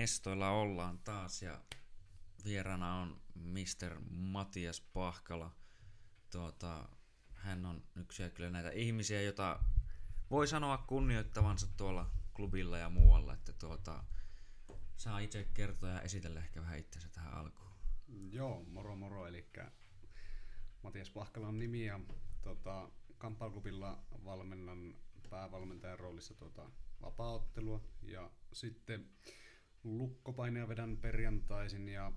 mestoilla ollaan taas ja vieraana on Mr. Matias Pahkala. Tuota, hän on yksi kyllä näitä ihmisiä, jota voi sanoa kunnioittavansa tuolla klubilla ja muualla. Että tuota, saa itse kertoa ja esitellä ehkä vähän itsensä tähän alkuun. Joo, moro moro, eli Matias Pahkala on nimi ja tota, kamppailklubilla valmennan päävalmentajan roolissa tuota, vapaaottelua ja sitten lukkopainia vedän perjantaisin ja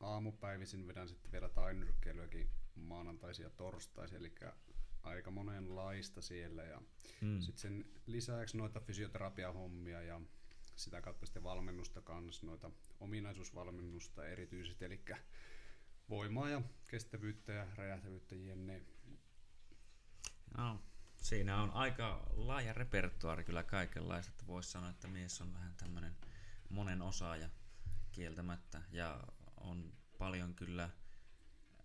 aamupäivisin vedän sitten vielä tainyrkkeilyäkin maanantaisin ja torstaisin, eli aika monenlaista siellä ja hmm. sitten sen lisäksi noita fysioterapiahommia ja sitä kautta sitten valmennusta kanssa, noita ominaisuusvalmennusta erityisesti, eli voimaa ja kestävyyttä ja räjähtävyyttä jne. No, siinä on aika laaja repertuaari kyllä kaikenlaista, että voisi sanoa, että mies on vähän tämmöinen monen osaaja kieltämättä ja on paljon kyllä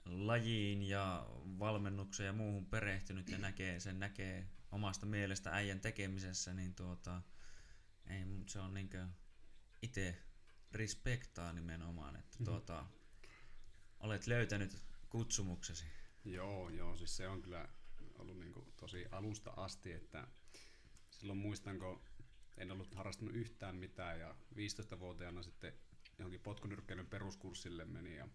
lajiin ja valmennukseen ja muuhun perehtynyt ja näkee, sen näkee omasta mielestä äijän tekemisessä, niin tuota, ei, se on niinkö itse respektaa nimenomaan, että mm-hmm. tuota, olet löytänyt kutsumuksesi. Joo, joo, siis se on kyllä ollut niin tosi alusta asti, että silloin muistanko en ollut harrastanut yhtään mitään ja 15-vuotiaana sitten johonkin potkunyrkkeilyn peruskurssille meni ja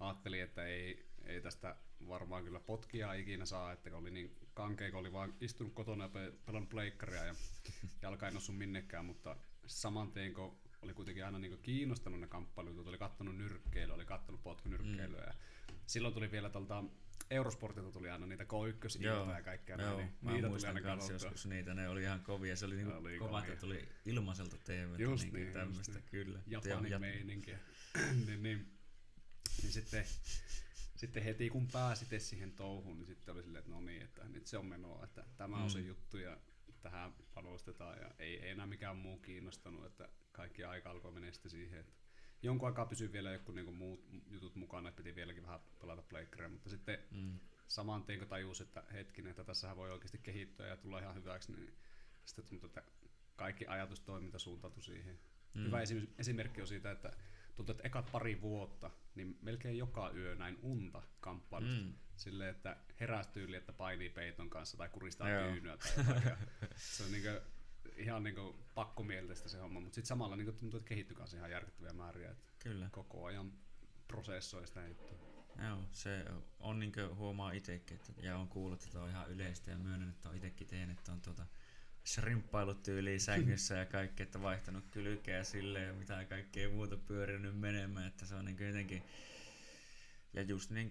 ajattelin, että ei, ei tästä varmaan kyllä potkia ikinä saa, että oli niin kankea, kun oli vaan istunut kotona ja pelannut pleikkaria ja jalka ei noussut minnekään, mutta saman tien kun oli kuitenkin aina niin kiinnostanut ne kamppailut, oli kattonut nyrkkeilyä, oli kattonut potkunyrkkeilyä mm. ja silloin tuli vielä tuolta Eurosportilta tuli aina niitä K1 ja kaikkea. Joo, niin mä niitä tuli aina kanssa joskus niitä, ne oli ihan kovia. Se oli, niin oli kova, että tuli ilmaiselta TV. Just niin, niin tämmöistä, niin. kyllä. Japanin ja, meininkiä. niin, niin, niin sitten, sitten heti kun pääsi siihen touhuun, niin sitten oli silleen, että no niin, että nyt se on menoa, että tämä mm. on se juttu ja tähän panostetaan ja ei, ei enää mikään muu kiinnostanut, että kaikki aika alkoi mennä sitten siihen, että jonkun aikaa pysyi vielä joku niinku muut jutut mukana, että piti vieläkin vähän pelata pleikkaria, mutta sitten mm. saman tien kun tajus, että hetkinen, että tässä voi oikeasti kehittyä ja tulla ihan hyväksi, niin sitten tuntuu, että kaikki ajatustoiminta suuntautui siihen. Mm. Hyvä esimerkki on siitä, että tuntuu, että ekat pari vuotta, niin melkein joka yö näin unta kamppailusta. Mm. Silleen, että heräsi tyyli, että painii peiton kanssa tai kuristaa tyynyä tai jotain. se on niinku, ihan niinku pakkomielteistä se homma, mutta sitten samalla niinku tuntuu, että kehittyy kanssa ihan järkyttäviä määriä. Että Kyllä. Koko ajan prosessoi sitä juttua. Joo, se on niin huomaa itsekin, että, ja on kuullut, että on ihan yleistä ja myönnän, että on itsekin tehnyt, että on tuota, shrimppailut tyyliin sängyssä ja kaikki, että vaihtanut kylkeä sille ja mitä kaikkea muuta pyörinyt menemään, että se on niin jotenkin, ja just niin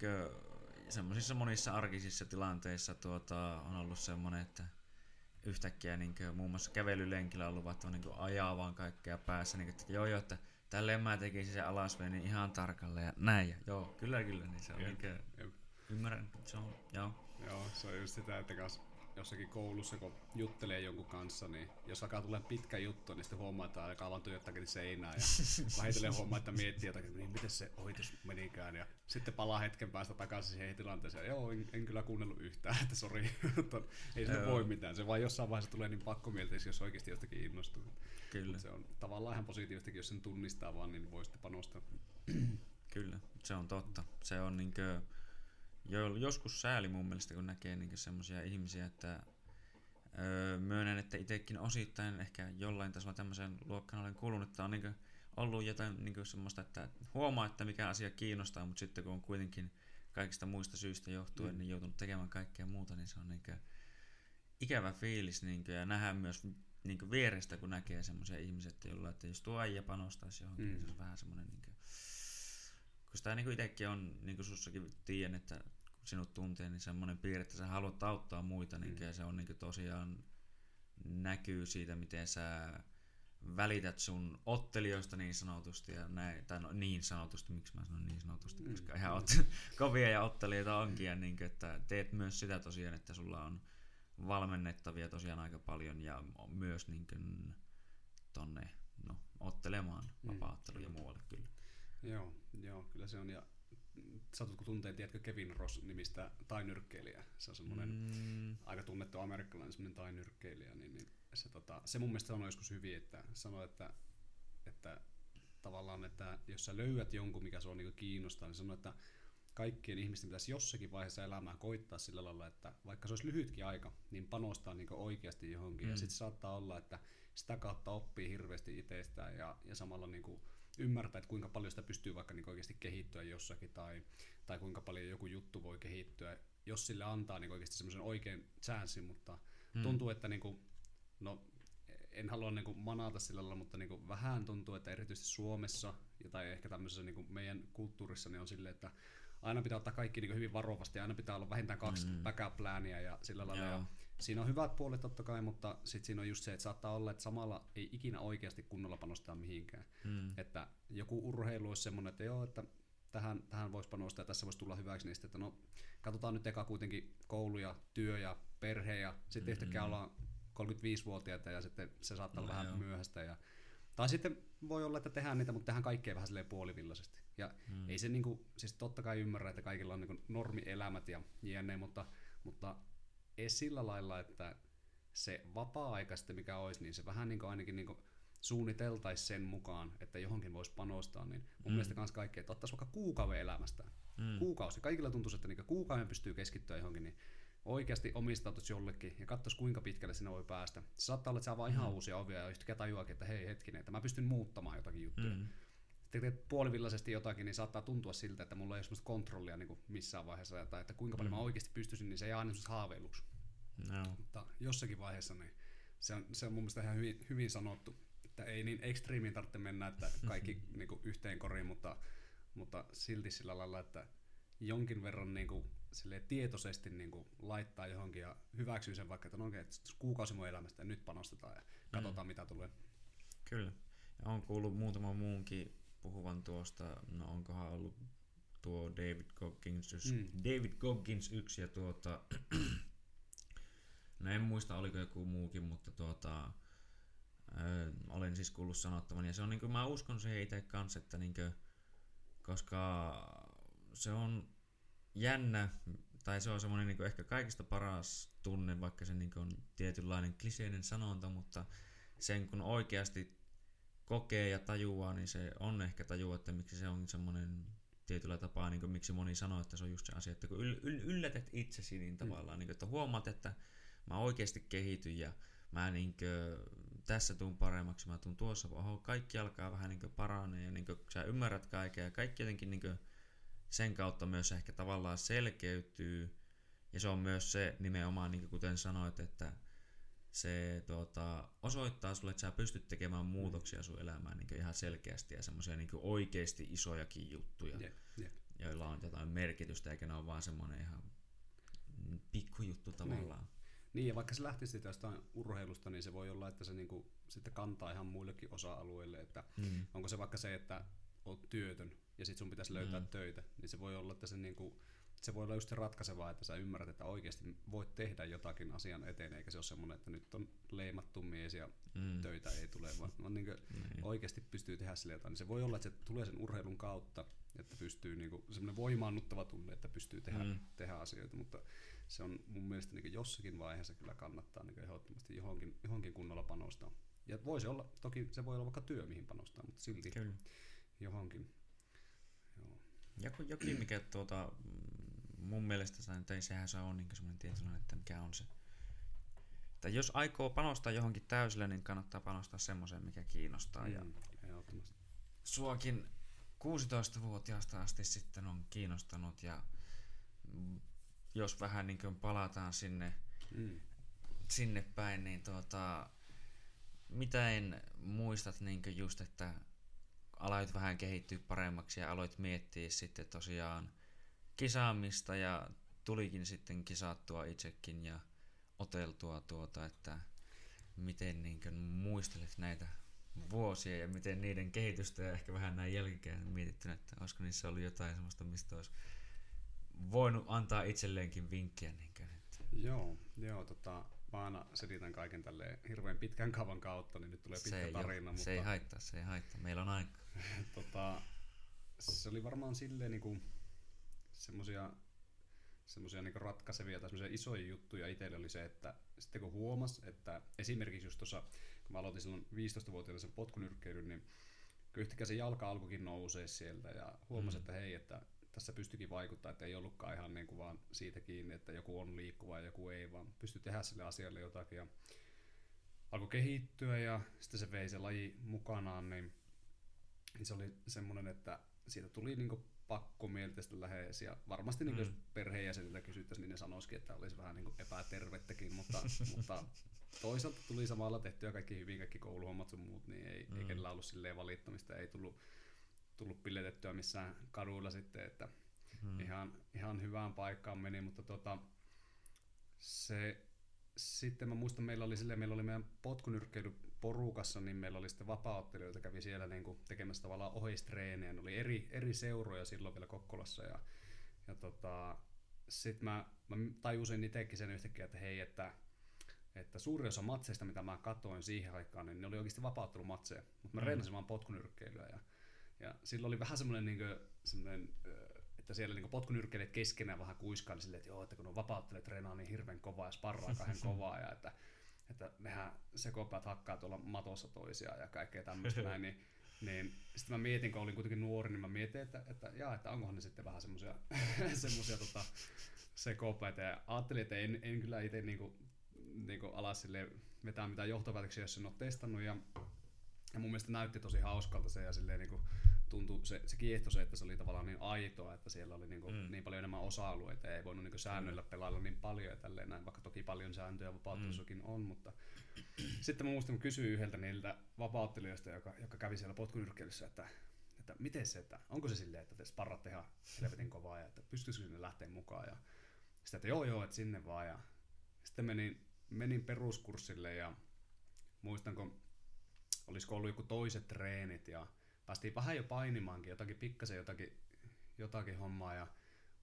semmoisissa monissa arkisissa tilanteissa tuota, on ollut semmoinen, että yhtäkkiä niin kuin, muun muassa kävelylenkillä on luvattu niin ajaa vaan kaikkea päässä, niin kuin, että joo joo, että tälleen mä tekisin se alasveen niin ihan tarkalleen ja näin. Ja, joo, kyllä kyllä, niin se on jep, niin kuin, ymmärrän, se on, joo. Joo, se on just sitä, että kas jossakin koulussa, kun juttelee jonkun kanssa, niin jos alkaa tulla pitkä juttu, niin sitten huomaa, että alkaa vaan tuijottakin seinää ja vähitellen huomaa, että miettii jotakin, että niin miten se ohitus menikään ja sitten palaa hetken päästä takaisin siihen tilanteeseen. Joo, en, en kyllä kuunnellut yhtään, että sori, ei se voi mitään. Se vaan jossain vaiheessa tulee niin pakkomielteisesti, jos oikeasti jostakin innostuu. Kyllä. Se on tavallaan ihan positiivistakin, jos sen tunnistaa vaan, niin voi sitten panostaa. Kyllä, se on totta. Se on niin kuin, jo, joskus sääli mun mielestä, kun näkee niin semmoisia ihmisiä, että öö, myönnän, että itsekin osittain ehkä jollain tasolla tämmöisen luokkaan olen kuulunut, että on niin ollut jotain niin semmoista, että huomaa, että mikä asia kiinnostaa, mutta sitten kun on kuitenkin kaikista muista syistä johtuen mm. niin joutunut tekemään kaikkea muuta, niin se on niin ikävä fiilis niin kuin, ja nähdään myös niin vierestä, kun näkee semmoisia ihmisiä, että jolla, että jos tuo äijä panostaisi johonkin, mm. niin se on vähän semmoinen, niin kuin, kun sitä niin itsekin on, niin kuin sussakin tiedän, että sinut tuntee, niin semmoinen piirre, että sä haluat auttaa muita, niin mm. se on niin tosiaan näkyy siitä, miten sä välität sun ottelijoista niin sanotusti, ja näin, tai no, niin sanotusti, miksi mä sanon niin sanotusti, mm. koska ihan ot, kovia ja ottelijoita onkin, mm. ja niin kuin, että teet myös sitä tosiaan, että sulla on valmennettavia tosiaan aika paljon, ja myös niin kuin, tonne no, ottelemaan mm. vapaattelu ja muualle kyllä. Joo, joo, kyllä se on, ja satutko tuntee, tiedätkö Kevin Ross nimistä tainyrkkeilijä? Se on semmoinen mm. aika tunnettu amerikkalainen semmoinen tainyrkkeilijä, niin, niin se, tota, se mun mielestä sanoi joskus hyvin, että sanoi, että, että tavallaan, että jos sä löydät jonkun, mikä sua niinku kiinnostaa, niin sano, että kaikkien ihmisten pitäisi jossakin vaiheessa elämää koittaa sillä lailla, että vaikka se olisi lyhytkin aika, niin panostaa niin oikeasti johonkin. Mm. Ja sitten saattaa olla, että sitä kautta oppii hirveästi itsestään ja, ja samalla niin kuin ymmärtää, että kuinka paljon sitä pystyy vaikka niin oikeasti kehittyä jossakin tai, tai kuinka paljon joku juttu voi kehittyä, jos sille antaa niin oikeasti semmoisen oikein chanssin, mutta mm. tuntuu, että niin kuin, no, en halua niin kuin manata sillä lailla, mutta niin kuin vähän tuntuu, että erityisesti Suomessa ja tai ehkä tämmöisessä niin kuin meidän kulttuurissa niin on silleen, että aina pitää ottaa kaikki niin hyvin varovasti, aina pitää olla vähintään kaksi mm. backup plania ja sillä lailla. Ja siinä on hyvät puolet totta kai, mutta sitten siinä on just se, että saattaa olla, että samalla ei ikinä oikeasti kunnolla panostaa mihinkään. Mm. Että joku urheilu olisi semmoinen, että joo, että tähän, tähän voisi panostaa ja tässä voisi tulla hyväksi, niin sitten, että no katsotaan nyt eka kuitenkin koulu ja työ ja perhe ja sitten mm-hmm. yhtäkkiä ollaan 35-vuotiaita ja sitten se saattaa olla no, vähän joo. myöhäistä. Ja, tai sitten voi olla, että tehdään niitä, mutta tehdään kaikkea vähän silleen puolivillaisesti. Ja mm. ei se niinku, siis totta kai ymmärrä, että kaikilla on niinku normielämät ja jne, mutta, mutta ei sillä lailla, että se vapaa-aika sitten mikä olisi, niin se vähän niinku ainakin niinku suunniteltaisiin sen mukaan, että johonkin voisi panostaa, niin mun mm. mielestä kans kaikkea, että ottaisi vaikka kuukauden elämästä. Mm. Kuukausi. Kaikilla tuntuu, että niinku kuukauden pystyy keskittyä johonkin, niin oikeasti omistautuisi jollekin ja katsoisi kuinka pitkälle sinne voi päästä. Se saattaa olla, että saa vaan ihan mm. uusia ovia ja yhtäkkiä tajuakin, että hei hetkinen, että mä pystyn muuttamaan jotakin juttuja. Mm teet puolivillaisesti jotakin, niin saattaa tuntua siltä, että mulla ei ole sellaista kontrollia niin kuin missään vaiheessa, tai että kuinka paljon mm. mä oikeasti pystyisin, niin se ei aina haaveiluksi. No. Mutta jossakin vaiheessa niin se on, se on mun mielestä ihan hyvin, hyvin sanottu, että ei niin ekstriimiin tarvitse mennä, että kaikki niin kuin yhteen koriin, mutta, mutta silti sillä lailla, että jonkin verran niin kuin, tietoisesti niin kuin, laittaa johonkin ja hyväksyy sen vaikka, että no okay, kuukausi mun elämästä ja nyt panostetaan ja katsotaan mm. mitä tulee. Kyllä. Ja on kuullut muutama muunkin puhuvan tuosta, no onkohan ollut tuo David Goggins, mm. David Goggins yksi ja tuota, no en muista oliko joku muukin, mutta tuota, ö, olen siis kuullut sanottavan ja se on niinku, mä uskon siihen itse kanssa, että niinku, koska se on jännä, tai se on semmoinen niinku ehkä kaikista paras tunne, vaikka se niinku on tietynlainen kliseinen sanonta, mutta sen kun oikeasti kokee ja tajuaa, niin se on ehkä tajua, että miksi se on semmoinen tietyllä tapaa, niin kuin miksi moni sanoo, että se on just se asia, että kun yl- yl- yllätät itsesi niin mm. tavallaan, mm. niin kuin, että huomaat, että mä oikeasti kehityn ja mä niin kuin, tässä tuun paremmaksi, mä tuun tuossa, oho, kaikki alkaa vähän niin paranee ja niin kuin, sä ymmärrät kaiken ja kaikki jotenkin niin kuin, sen kautta myös ehkä tavallaan selkeytyy ja se on myös se nimenomaan, niin kuin kuten sanoit, että se tuota, osoittaa sulle, että sä pystyt tekemään muutoksia sun elämään niin ihan selkeästi ja semmoisia niin oikeasti isojakin juttuja, yeah, yeah. joilla on jotain merkitystä, eikä ne ole vaan semmoinen ihan pikkujuttu tavallaan. Niin. Niin, ja vaikka se lähtisi jostain urheilusta, niin se voi olla, että se niinku sitten kantaa ihan muillekin osa-alueille. Että mm. Onko se vaikka se, että oot työtön ja sitten sun pitäisi löytää mm. töitä, niin se voi olla, että se niinku se voi olla just se ratkaisevaa, että sä ymmärrät, että oikeasti voit tehdä jotakin asian eteen, eikä se ole semmoinen, että nyt on leimattu mies ja mm. töitä ei tule, vaan, vaan niin niin. oikeasti pystyy tehdä sille jotain. Niin se voi olla, että se tulee sen urheilun kautta, että pystyy niin kuin, semmoinen voimaannuttava tunne, että pystyy tehdä, mm. tehdä asioita, mutta se on mun mielestä niin jossakin vaiheessa kyllä kannattaa niin ehdottomasti johonkin, johonkin kunnolla panostaa. Ja voisi olla, toki se voi olla vaikka työ, mihin panostaa, mutta silti kyllä. johonkin. Joo. Joku, jokin, mikä tuota, mun mielestä se, ei sehän se on niin semmoinen tietynlainen, että mikä on se. Että jos aikoo panostaa johonkin täysillä, niin kannattaa panostaa semmoiseen, mikä kiinnostaa. Mm, ja suokin 16-vuotiaasta asti sitten on kiinnostanut ja jos vähän niin kuin palataan sinne, mm. sinne päin, niin tuota, mitä en muistat niin just, että aloit vähän kehittyä paremmaksi ja aloit miettiä sitten tosiaan kisaamista ja tulikin sitten kisattua itsekin ja oteltua tuota, että miten niin muistelet näitä vuosia ja miten niiden kehitystä ja ehkä vähän näin jälkikäteen mietittynä, että olisiko niissä ollut jotain sellaista, mistä olisi voinut antaa itselleenkin vinkkiä. Niin kuin, että. Joo, joo tota, mä aina selitän kaiken tälle hirveän pitkän kaavan kautta, niin nyt tulee pitkä se tarina. Jo, mutta... Se ei haittaa, se ei haittaa. Meillä on aika. tota, se oli varmaan silleen niin kuin, semmoisia semmoisia niin ratkaisevia tai semmoisia isoja juttuja itselle oli se, että sitten kun huomas, että esimerkiksi just tuossa, kun mä aloitin silloin 15-vuotiaana sen potkunyrkkeilyn, niin yhtäkkiä se jalka alkoikin nousee sieltä ja huomasin, Mm. että hei, että tässä pystyikin vaikuttaa, että ei ollutkaan ihan niin kuin vaan siitä kiinni, että joku on liikkuva ja joku ei, vaan pystyi tehdä sille asialle jotakin ja alkoi kehittyä ja sitten se vei se laji mukanaan, niin, niin se oli semmoinen, että siitä tuli niin pakko mieltästä lähes ja varmasti niin Mm. jos perheenjäseniltä kysyttäisiin, niin ne sanoisikin, että olisi vähän niin epätervettäkin, mutta, mutta toisaalta tuli samalla tehtyä kaikki hyvin, kaikki kouluhommat sun muut, niin ei, Mm. ei kenellä ollut silleen valittamista, ei tullut, tullut piletettyä missään kaduilla sitten, että Mm. ihan, ihan hyvään paikkaan meni, mutta tota, se, sitten mä muistan, meillä oli, silleen, meillä oli meidän potkunyrkkeilyporukassa, niin meillä oli sitten vapaaottelijoita, kävi siellä niin kuin tekemässä tavallaan oheistreenejä, ne oli eri, eri seuroja silloin vielä Kokkolassa ja, ja tota, sitten mä, mä tajusin itsekin sen yhtäkkiä, että hei, että, että suuri osa matseista, mitä mä katoin siihen aikaan, niin ne oli oikeasti vapauttelumatseja, mutta mä Mm. reenasin vaan potkunyrkkeilyä ja, ja silloin oli vähän semmoinen, niin semmoinen että siellä niin potkunyrkkeilijät keskenään vähän kuiskaili silleen, että joo, että kun on vapauttelijat treenaa niin hirveän kovaa ja sparraa kahden kovaa ja että, että nehän sekopäät hakkaa tuolla matossa toisiaan ja kaikkea tämmöistä näin, niin, niin sitten mä mietin, kun olin kuitenkin nuori, niin mä mietin, että, että, jaa, että onkohan ne sitten vähän semmoisia semmosia, tota, sekopäitä. Ja ajattelin, että en, en kyllä itse niinku, niinku alas sille vetää mitään johtopäätöksiä, jos en ole testannut. Ja, ja mun mielestä näytti tosi hauskalta se ja silleen niinku, tuntui, se, se kiehtoi se, että se oli tavallaan niin aitoa, että siellä oli niinku Mm. niin paljon enemmän osa-alueita ja ei voinut niinku säännöillä pelailla niin paljon ja tälleen näin, vaikka toki paljon sääntöjä vapauttelussakin on, mutta sitten mä muistan, kun kysyin yhdeltä niiltä vapauttelijoista, joka, joka kävi siellä potkunyrkkeilyssä, että, että miten se, että onko se silleen, että te sparratte ihan helvetin kovaa ja että pystyisikö sinne lähteä mukaan? Ja sitten, että joo joo, että sinne vaan. Ja sitten menin, menin peruskurssille ja muistan, kun olisiko ollut joku toiset treenit ja päästiin vähän jo painimaankin, jotakin pikkasen jotakin, jotakin hommaa ja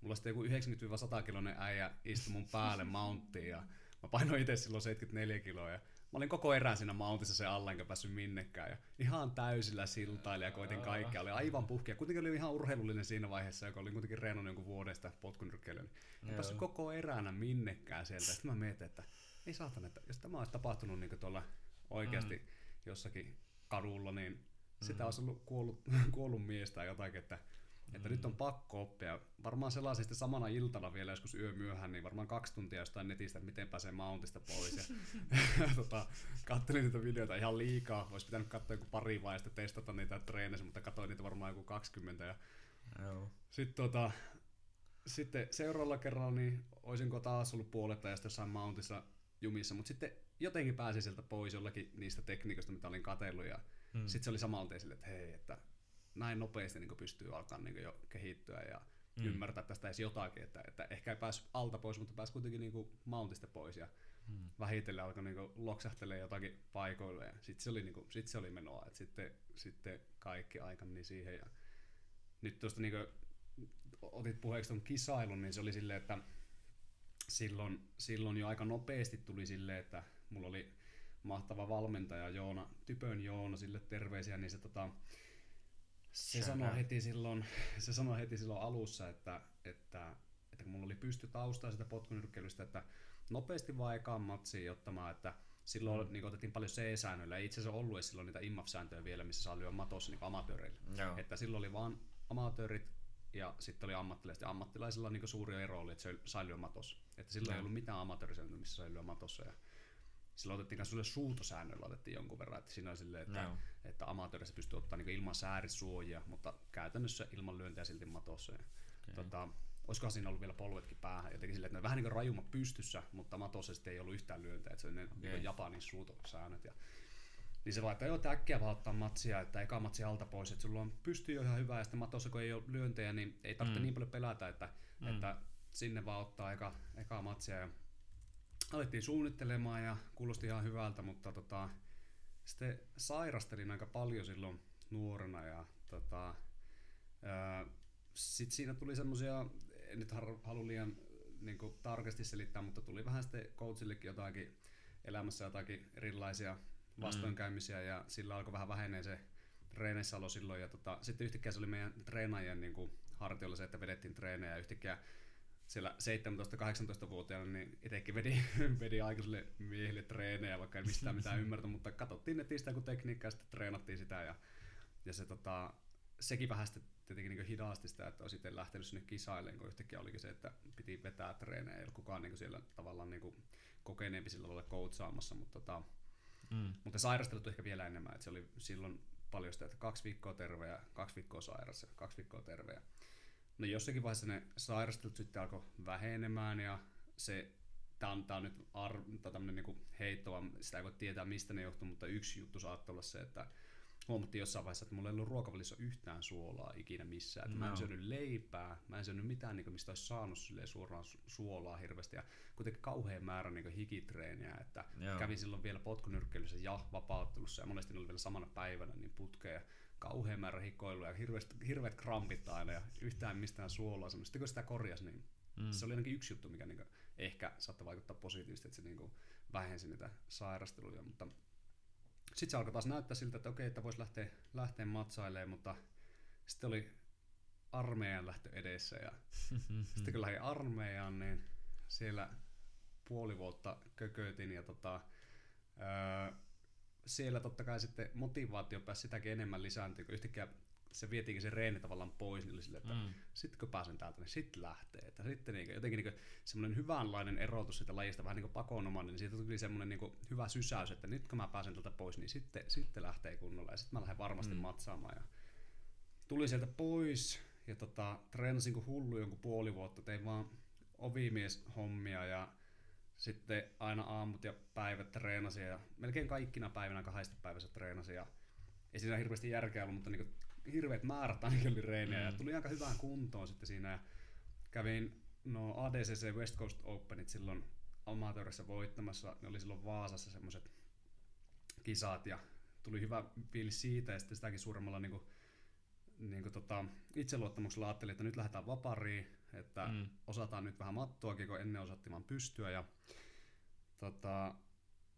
mulla sitten joku 90-100 kiloinen äijä istui mun päälle mounttiin ja mä painoin itse silloin 74 kiloa ja mä olin koko erään siinä mountissa se alla enkä päässyt minnekään ja ihan täysillä siltaili ja koitin kaikkea, oli aivan puhkia. Kuitenkin oli ihan urheilullinen siinä vaiheessa, joka oli kuitenkin reenannut jonkun vuodesta potkunyrkkeilyä, niin en Joo. päässyt koko eränä minnekään sieltä. Sitten mä mietin, että ei saatana, että jos tämä olisi tapahtunut niin tuolla oikeasti mm. jossakin kadulla, niin sitä Mm. olisi ollut kuollut, kuollut mies tai jotakin, että, että Mm. nyt on pakko oppia. Varmaan sellaisen sitten samana iltana vielä joskus yö myöhään, niin varmaan kaksi tuntia jostain netistä, että miten pääsee mountista pois. Ja, tota, kattelin niitä videoita ihan liikaa. Olisi pitänyt katsoa joku pari vai sitten testata niitä treeneissä, mutta katsoin niitä varmaan joku 20. Ja Joo. sitten, tota, sitten seuraavalla kerralla niin olisinko taas ollut puoletta ja sitten jossain mountissa jumissa, mutta sitten jotenkin pääsin sieltä pois jollakin niistä tekniikoista, mitä olin katsellut ja Mm. sitten se oli samalta esille, että hei, että näin nopeasti niin pystyy alkaa niin jo kehittyä ja Mm. mm. ymmärtää tästä edes jotakin, että, että ehkä ei päässyt alta pois, mutta pääsi kuitenkin niin mountista pois ja Mm. vähitellen alkoi niin loksahtelee jotakin paikoille ja sitten se oli, niin kuin, sit se oli menoa, että sitten, sitten kaikki aika meni siihen ja nyt tuosta niin otit puheeksi tuon kisailun, niin se oli silleen, että silloin, silloin jo aika nopeasti tuli silleen, että mulla oli mahtava valmentaja Joona, Typön Joona, sille terveisiä, niin se tota, se sanoi heti silloin, se sanoi heti silloin alussa, että, että, että kun mulla oli pysty taustaa sitä potkunyrkkeilystä, että nopeasti vaan ekaan matsiin ottamaan, että silloin Mm. niin otettiin paljon C-säännöillä, ei itse asiassa ollut edes silloin niitä IMAF-sääntöjä vielä, missä saa lyödä matossa niin amatööreillä. Joo. Että silloin oli vaan amatöörit ja sitten oli ammattilaiset. Ja ammattilaisilla on niin suuri ero oli, että se sai lyö matossa. Että silloin Joo. ei ollut mitään amatöörisääntöä, missä sai lyö matossa. Ja silloin otettiin myös sulle suutosäännöllä otettiin jonkun verran. Että siinä oli silleen, että, Joo. että amatöörissä pystyy ottaa niin ilman säärisuojia, mutta käytännössä ilman lyöntiä silti matossa. Okei. tota, olisikohan siinä ollut vielä polvetkin päähän. Jotenkin silleen, että ne vähän niin kuin rajuma pystyssä, mutta matossa sitten ei ollut yhtään lyöntiä. Että se oli ne Okei. niin Japanin suutosäännöt. Ja, niin se vaan, että joo, äkkiä vaan ottaa matsia, että eka matsi alta pois, että sulla on pystyy jo ihan hyvä, ja sitten matossa kun ei ole lyöntejä, niin ei tarvitse Mm. niin paljon pelätä, että, mm. että sinne vaan ottaa eka, eka matsia. Ja alettiin suunnittelemaan ja kuulosti ihan hyvältä, mutta tota, sitten sairastelin aika paljon silloin nuorena ja tota, sitten siinä tuli semmoisia, en nyt halua liian niin tarkasti selittää, mutta tuli vähän sitten coachillekin jotakin elämässä jotakin erilaisia vastoinkäymisiä ja sillä alkoi vähän vähenee se treeneissäolo silloin ja tota, sitten yhtäkkiä se oli meidän treenaajien niin kuin hartiolla se, että vedettiin treenejä ja yhtäkkiä siellä 17-18-vuotiaana niin itsekin vedi, vedi aikaisille miehille treenejä, vaikka en mistään mitään ymmärtä, mutta katsottiin netistä joku tekniikka ja sitten treenattiin sitä ja ja se tota, sekin vähän sitten tietenkin niin hidasti sitä, että olisi itse lähtenyt sinne kisailemaan, kun yhtäkkiä olikin se, että piti vetää treenejä, ei kukaan niin siellä tavallaan niin kokeneempi sillä lailla coachaamassa, mutta, tota, mm. mutta sairastelut ehkä vielä enemmän, että se oli silloin paljon sitä, että kaksi viikkoa terve ja kaksi viikkoa sairas ja kaksi viikkoa terve. No jossakin vaiheessa ne sairastelut sitten alkoi vähenemään ja se tämä on, nyt ar, tämmöinen niinku heitto, sitä ei voi tietää mistä ne johtuu, mutta yksi juttu saattaa olla se, että huomattiin jossain vaiheessa, että mulla ei ollut ruokavalissa yhtään suolaa ikinä missään. No. Mä en syönyt leipää, mä en syönyt mitään, niin kuin, mistä olisi saanut suoraan suolaa hirveästi. Ja kuitenkin kauhean määrä niin hikitreeniä, että Joo. kävin silloin vielä potkunyrkkeilyssä ja vapauttelussa ja monesti ne oli vielä samana päivänä niin putkeen. Kauhean määrä hikoilua ja hirveät, hirveät krampit aina ja yhtään mistään suolaa. Sitten kun sitä korjasi, niin mm. se oli ainakin yksi juttu, mikä niin kuin, ehkä saattoi vaikuttaa positiivisesti, että se niin kuin, vähensi niitä sairasteluja. Mutta sitten se alkoi taas näyttää siltä, että okei, että voisi lähteä, lähteä matsailemaan, mutta sitten oli armeijan lähtö edessä ja sitten kun lähdin armeijaan, niin siellä puoli vuotta kököitin ja tota, öö, siellä totta kai sitten motivaatio pääsi sitäkin enemmän lisääntyä, kun yhtäkkiä se vietiinkin se reeni tavallaan pois, niin oli sille, että mm. sitten kun pääsen täältä, niin sitten lähtee. Että sitten niin, jotenkin niin semmoinen hyvänlainen erotus siitä lajista, vähän niin pakonomainen, niin siitä tuli semmoinen niin hyvä sysäys, että nyt kun mä pääsen täältä pois, niin sitten, sitten lähtee kunnolla ja sitten mä lähden varmasti mm. matsaamaan. Ja tuli sieltä pois ja tota, treenasin kuin hullu jonkun puoli vuotta, tein vaan ovimies-hommia ja sitten aina aamut ja päivät treenasin ja melkein kaikkina päivinä kahdesti päivässä treenasin ja ei siinä hirveästi järkeä ollut, mutta niin hirveät määrät ainakin oli reenejä mm. ja tuli aika hyvään kuntoon sitten siinä ja kävin no ADCC West Coast Openit silloin amatöörissä voittamassa, ne oli silloin Vaasassa semmoiset kisat ja tuli hyvä fiilis siitä ja sitten sitäkin suuremmalla niin kuin, niin kuin tota, itseluottamuksella ajattelin, että nyt lähdetään vapariin, että mm. osataan nyt vähän mattoakin, kun ennen osattiin pystyä ja tota,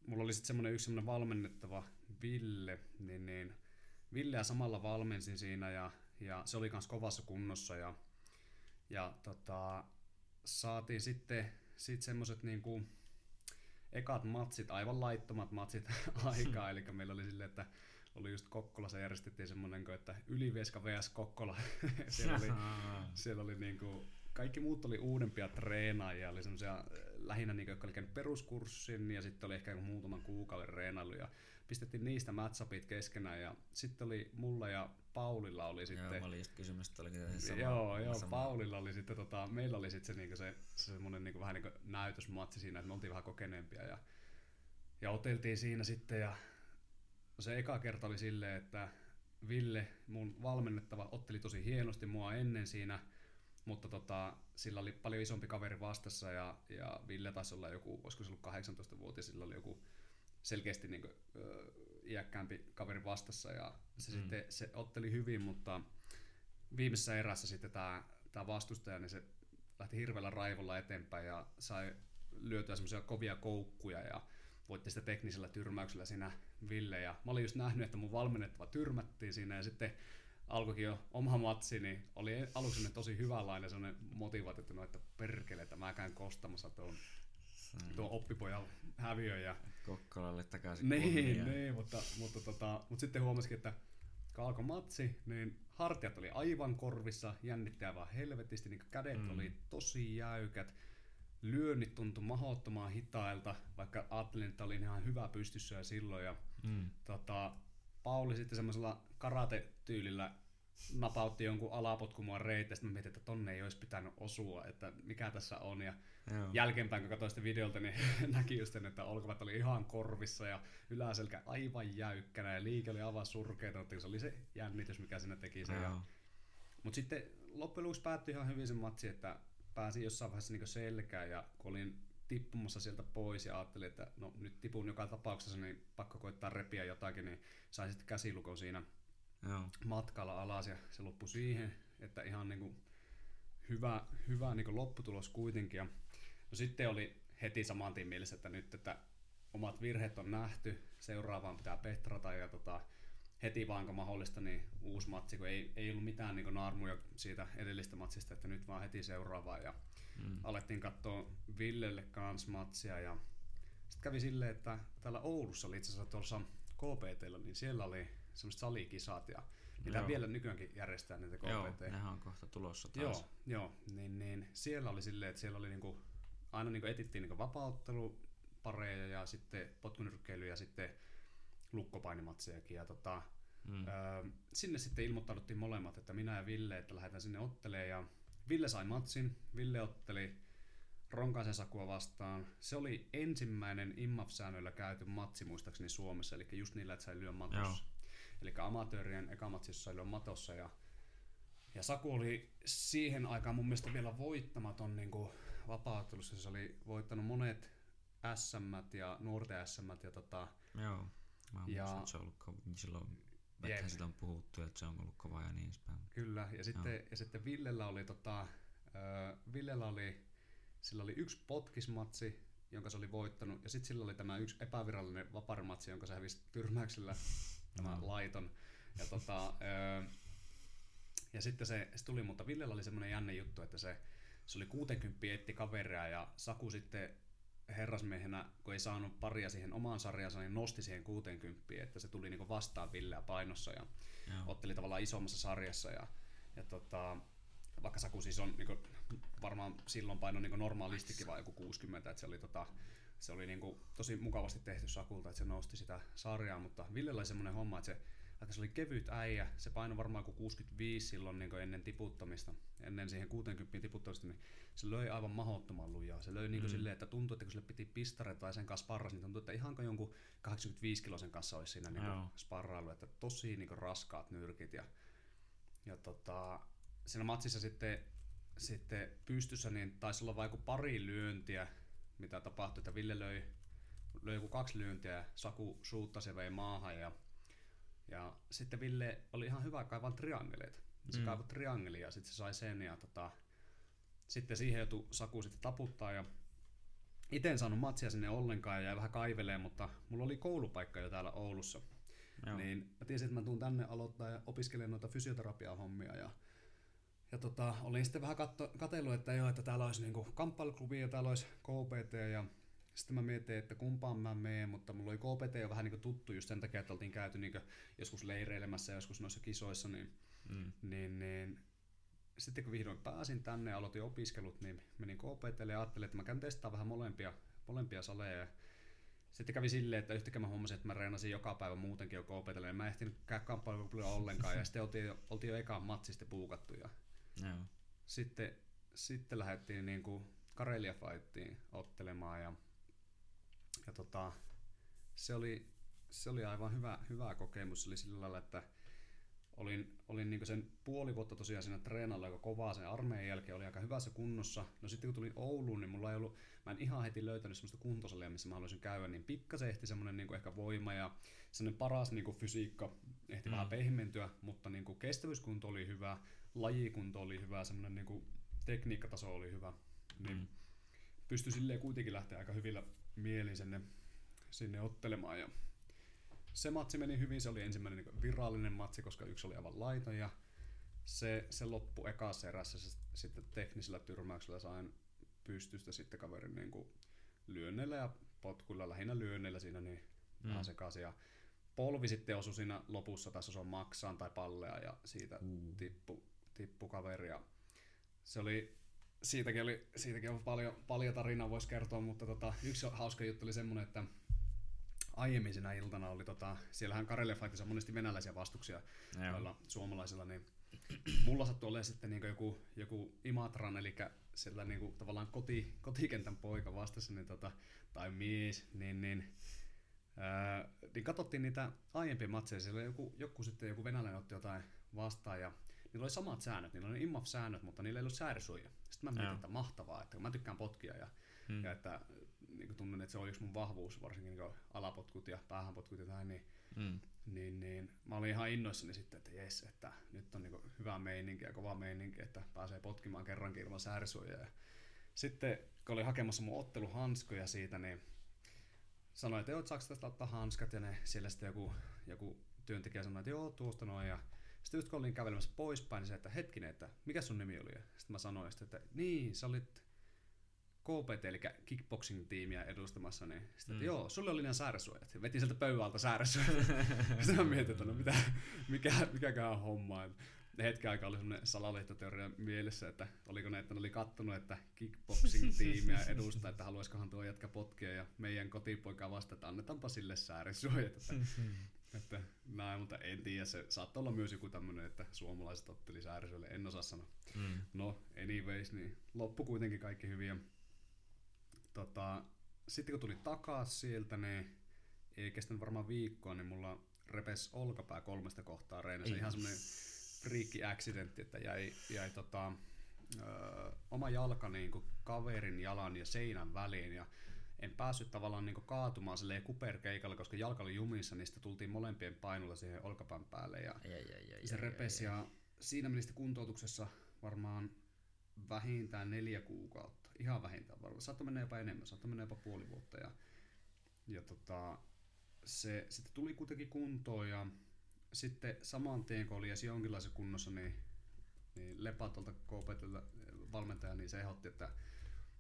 mulla oli sitten semmoinen yksi semmoinen valmennettava Ville, niin, niin Villeä samalla valmensin siinä ja, ja se oli myös kovassa kunnossa ja, ja tota, saatiin sitten sit semmoiset niinku ekat matsit, aivan laittomat matsit aikaa, eli meillä oli silleen, että oli just Kokkolassa järjestettiin semmoinen, että Ylivieska vs Kokkola. siellä oli, siellä oli niinku, kaikki muut oli uudempia treenaajia, oli semmoisia lähinnä, niinku, jotka oli käynyt peruskurssin ja sitten oli ehkä muutaman kuukauden reenailu ja pistettiin niistä matchupit keskenään ja sitten oli mulla ja Paulilla oli sitten... Joo, mä olin just kysymys, että oliko se sama, Joo, joo, sama. Paulilla oli sitten, tota, meillä oli sitten se, niinku se, se semmoinen niinku, vähän niinku näytösmatsi siinä, että me oltiin vähän kokeneempia ja, ja oteltiin siinä sitten ja se eka kerta oli silleen, että Ville, mun valmennettava, otteli tosi hienosti mua ennen siinä, mutta tota, sillä oli paljon isompi kaveri vastassa ja, ja Ville taisi olla joku, olisiko se ollut 18-vuotias, sillä oli joku selkeästi niin kuin, ö, iäkkäämpi kaveri vastassa ja se mm. sitten se otteli hyvin, mutta viimeisessä erässä sitten tämä, tämä vastustaja, niin se lähti hirveällä raivolla eteenpäin ja sai lyötyä semmoisia kovia koukkuja ja voitti sitä teknisellä tyrmäyksellä siinä Ville. Ja mä olin just nähnyt, että mun valmennettava tyrmättiin siinä ja sitten alkoikin jo oma matsi, niin oli aluksi tosi hyvänlainen sellainen motivaatio, että perkele, että mä käyn kostamassa tuon, tuon oppipojan häviö. Ja... Kokkolalle takaisin Niin, niin mutta, mutta, tota, mutta sitten huomasikin, että kun alkoi matsi, niin hartiat oli aivan korvissa, jännittää vaan helvetisti, niin kädet mm. oli tosi jäykät, lyönnit tuntui mahdottoman hitailta, vaikka ajattelin, että oli ihan hyvä pystyssä ja silloin. Ja, mm. tota, Pauli sitten semmoisella karate-tyylillä napautti jonkun alapotkun mua reitä, sitten mä mietin, että tonne ei olisi pitänyt osua, että mikä tässä on. Ja Joo. jälkeenpäin, kun katsoin sitä videolta, niin näki just sen, että olkavat oli ihan korvissa ja yläselkä aivan jäykkänä ja liike oli aivan surkeita, mutta se oli se jännitys, mikä siinä teki sen. Ja... Mutta sitten loppujen lopuksi päättyi ihan hyvin se matsi, että pääsin jossain vaiheessa niin selkään ja kun olin tippumassa sieltä pois ja ajattelin, että no nyt tipun joka tapauksessa, niin pakko koittaa repiä jotakin, niin sain sitten käsilukon siinä Joo. matkalla alas ja se loppui siihen, että ihan niin kuin hyvä, hyvä niin kuin lopputulos kuitenkin. Ja no sitten oli heti saman tien mielessä, että nyt että omat virheet on nähty, seuraavaan pitää petrata ja tota, heti vaan kun mahdollista, niin uusi matsi, kun ei, ei ollut mitään niin naarmuja siitä edellistä matsista, että nyt vaan heti seuraavaan. Ja mm. alettiin katsoa Villelle kanssa matsia ja sitten kävi silleen, että täällä Oulussa oli itse asiassa tuossa KPTllä, niin siellä oli semmoiset salikisat ja Niitä Joo. vielä nykyäänkin järjestää niitä Joo, KPT. nehän on kohta tulossa taas. Joo, joo niin, niin, siellä oli silleen, että siellä oli niinku, aina niinku etittiin niinku vapauttelupareja ja sitten potkunyrkkeilyä ja sitten lukkopainimatsejakin. Ja tota, Mm. öö, sinne sitten ilmoittauduttiin molemmat, että minä ja Ville, että lähdetään sinne ottelemaan. Ja Ville sai matsin, Ville otteli Ronkaisen Sakua vastaan. Se oli ensimmäinen IMAF-säännöillä käyty matsi muistaakseni Suomessa, eli just niillä, että sai lyö matossa. Eli amatöörien eka matsissa sai lyö matossa ja ja Saku oli siihen aikaan mun mielestä vielä voittamaton niin kuin vapaa-ottelussa. Se oli voittanut monet SM ja nuorten SM ja tota, Joo. Mä Ja- se on ollut silloin, Jep. että siitä on puhuttu, että se on ollut kova ja niin edespäin. kyllä. Ja sitten, ja sitten Villellä oli, tota, äh, Villellä oli, sillä oli yksi potkismatsi, jonka se oli voittanut, ja sitten sillä oli tämä yksi epävirallinen vaparimatsi, jonka se hävisi tyrmäyksellä, tämä Joo. laiton. Ja, tota, äh, ja sitten se, se tuli, mutta Villellä oli semmoinen jänne juttu, että se, se oli 60 etti kaveria ja Saku sitten herrasmiehenä, kun ei saanut paria siihen omaan sarjansa, niin nosti siihen 60, että se tuli niinku vastaan Villeä painossa ja Joo. otteli tavallaan isommassa sarjassa ja, ja tota, vaikka Saku siis on niinku, varmaan silloin paino niinku normaalistikin vaan joku 60, että se oli, tota, se oli niinku tosi mukavasti tehty Sakulta, että se nosti sitä sarjaa, mutta Villellä oli semmoinen homma, että se, että se oli kevyt äijä, se paino varmaan joku 65 silloin niinku ennen tiputtamista, ennen siihen 60 tiputtamista, niin se löi aivan mahottoman lujaa. Se löi niinku Mm. silleen, että tuntui, että kun sille piti pistare tai sen kanssa sparras, niin tuntui, että ihanko jonkun 85 kilosen kanssa olisi siinä niinku Joo. sparrailu, että tosi niinku raskaat nyrkit ja, ja tota, siinä matsissa sitten, sitten pystyssä niin taisi olla vain pari lyöntiä, mitä tapahtui, että Ville löi, löi joku kaksi lyöntiä ja Saku suuttasi ja vei maahan ja, ja sitten Ville oli ihan hyvä kaivaa triangeleita. Se Mm. kaivoi triangelia ja sitten se sai sen ja tota, sitten siihen joutui Saku sitten taputtaa ja itse en saanut matsia sinne ollenkaan ja jäi vähän kaiveleen, mutta mulla oli koulupaikka jo täällä Oulussa. Joo. Niin mä tiesin, että mä tuun tänne aloittaa ja opiskelen noita fysioterapiahommia ja ja tota, olin sitten vähän katto, katsellut, että joo, että täällä olisi niinku kamppailuklubi ja täällä olisi KPT ja sitten mä mietin, että kumpaan mä menen, mutta mulla oli KPT jo vähän niinku tuttu just sen takia, että oltiin käyty niinku joskus leireilemässä ja joskus noissa kisoissa, niin, Mm. niin, niin sitten kun vihdoin pääsin tänne ja aloitin opiskelut, niin menin KPTlle ja ajattelin, että mä käyn testaa vähän molempia, molempia saleja. Ja sitten kävi silleen, että yhtäkkiä mä huomasin, että mä reenasin joka päivä muutenkin jo KPTlle, niin mä en ehtinyt käydä kamppailuklubbilla ollenkaan, ja sitten oltiin jo, oltiin jo ekaan matsi sitten puukattu, ja Joo. sitten, sitten lähdettiin niinku Karelia Fightiin ottelemaan ja, ja tota, se, oli, se oli aivan hyvä, hyvä kokemus. Se oli sillä lailla, että olin, olin niinku sen puoli vuotta tosiaan siinä treenalla aika kovaa sen armeijan jälkeen, oli aika hyvässä kunnossa. No sitten kun tulin Ouluun, niin mulla ei ollut, mä en ihan heti löytänyt semmoista kuntosalia, missä mä haluaisin käydä, niin pikkasen ehti semmoinen niinku ehkä voima ja semmoinen paras niinku fysiikka ehti Mm. vähän pehmentyä, mutta niinku kestävyyskunto oli hyvä, lajikunto oli hyvä, semmoinen niinku tekniikkataso oli hyvä. Niin Mm. pystyi silleen kuitenkin lähteä aika hyvillä mielin sinne, sinne ottelemaan. Ja se matsi meni hyvin, se oli ensimmäinen niin virallinen matsi, koska yksi oli aivan laiton ja se, se loppui ekassa erässä se, sitten teknisellä tyrmäyksellä sain pystystä sitten kaverin niin kuin lyönneillä ja potkuilla, lähinnä lyönneillä siinä niin Mm. vähän sekaisin. Ja polvi sitten osui siinä lopussa, taisi osua maksaan tai pallea ja siitä Uu. tippu, tippu kaveri. Ja se oli, siitäkin, oli, siitäkin on paljon, paljon tarinaa voisi kertoa, mutta tota, yksi hauska juttu oli semmoinen, että aiemmin sinä iltana oli, tota, siellähän Karelia Fightissa on monesti venäläisiä vastuksia noilla suomalaisilla, niin mulla sattui olemaan sitten niin joku, joku Imatran, eli sillä niin kuin, tavallaan koti, kotikentän poika vastassa, niin tota, tai mies, niin, niin, ää, niin katsottiin niitä aiempia matseja, siellä joku, joku sitten joku venäläinen otti jotain vastaan ja niillä oli samat säännöt, niillä oli IMAF-säännöt, mutta niillä ei ollut säädösuja. Sitten mä mietin, Joo. että mahtavaa, että mä tykkään potkia ja, Mm. ja että niin kuin tunnen, että se on yksi mun vahvuus, varsinkin niin alapotkut ja päähänpotkut ja näin, niin Mm. niin, niin mä olin ihan innoissani sitten, että jes, että nyt on niinku hyvä meininki ja kova meininki, että pääsee potkimaan kerrankin ilman säärisoja. Ja sitten kun oli hakemassa mun otteluhanskoja siitä, niin sanoin, että joo, saako tästä ottaa hanskat, ja ne, siellä sitten joku, joku työntekijä sanoi, että joo, tuosta noin, ja sitten just kun olin kävelemässä poispäin, niin se, että hetkinen, että mikä sun nimi oli? Sitten mä sanoin, sitten, että niin, sä olit KPT, eli kickboxing-tiimiä edustamassa, niin sitten, Mm. mm. joo, sulle oli nämä sääresuojat. Ja Vetin sieltä pöydän alta sääresuojat. sitten mä mietin, että no mitä, mikä, mikäköhän homma. Et hetken aikaa oli semmoinen salaliittoteoria mielessä, että oliko ne, että ne oli kattonut, että kickboxing-tiimiä edustaa, että haluaisikohan tuo jätkä potkia ja meidän kotipoika vasta, että annetaanpa sille sääresuojat. Että, että näin, mutta en tiedä, se saattaa olla myös joku tämmöinen, että suomalaiset otteli sääresuojille, en osaa sanoa. Mm. No, anyways, niin loppu kuitenkin kaikki hyvin. Ja, tota, sitten kun tuli takas sieltä, niin ei kestänyt varmaan viikkoa, niin mulla repes olkapää kolmesta kohtaa reenessä. Ei. Ihan semmoinen friikki accidentti, että jäi, jäi tota, ö, oma jalka niin kuin kaverin jalan ja seinän väliin. Ja en päässyt tavallaan niin kaatumaan silleen kuperkeikalla, koska jalka oli jumissa, niin sitten tultiin molempien painolla siihen olkapään päälle. Ja Ai, ai, ai, ai, se repesi ai, ai. ja siinä meni sitten kuntoutuksessa varmaan vähintään neljä kuukautta. Ihan vähintään varmaan. Saattoi mennä jopa enemmän, saattoi mennä jopa puoli vuotta. Ja, ja tota, se sitten tuli kuitenkin kuntoon ja sitten saman tien kun oli edes jonkinlaisessa kunnossa, niin, niin Lepatolta KPTltä valmentaja, niin se ehdotti, että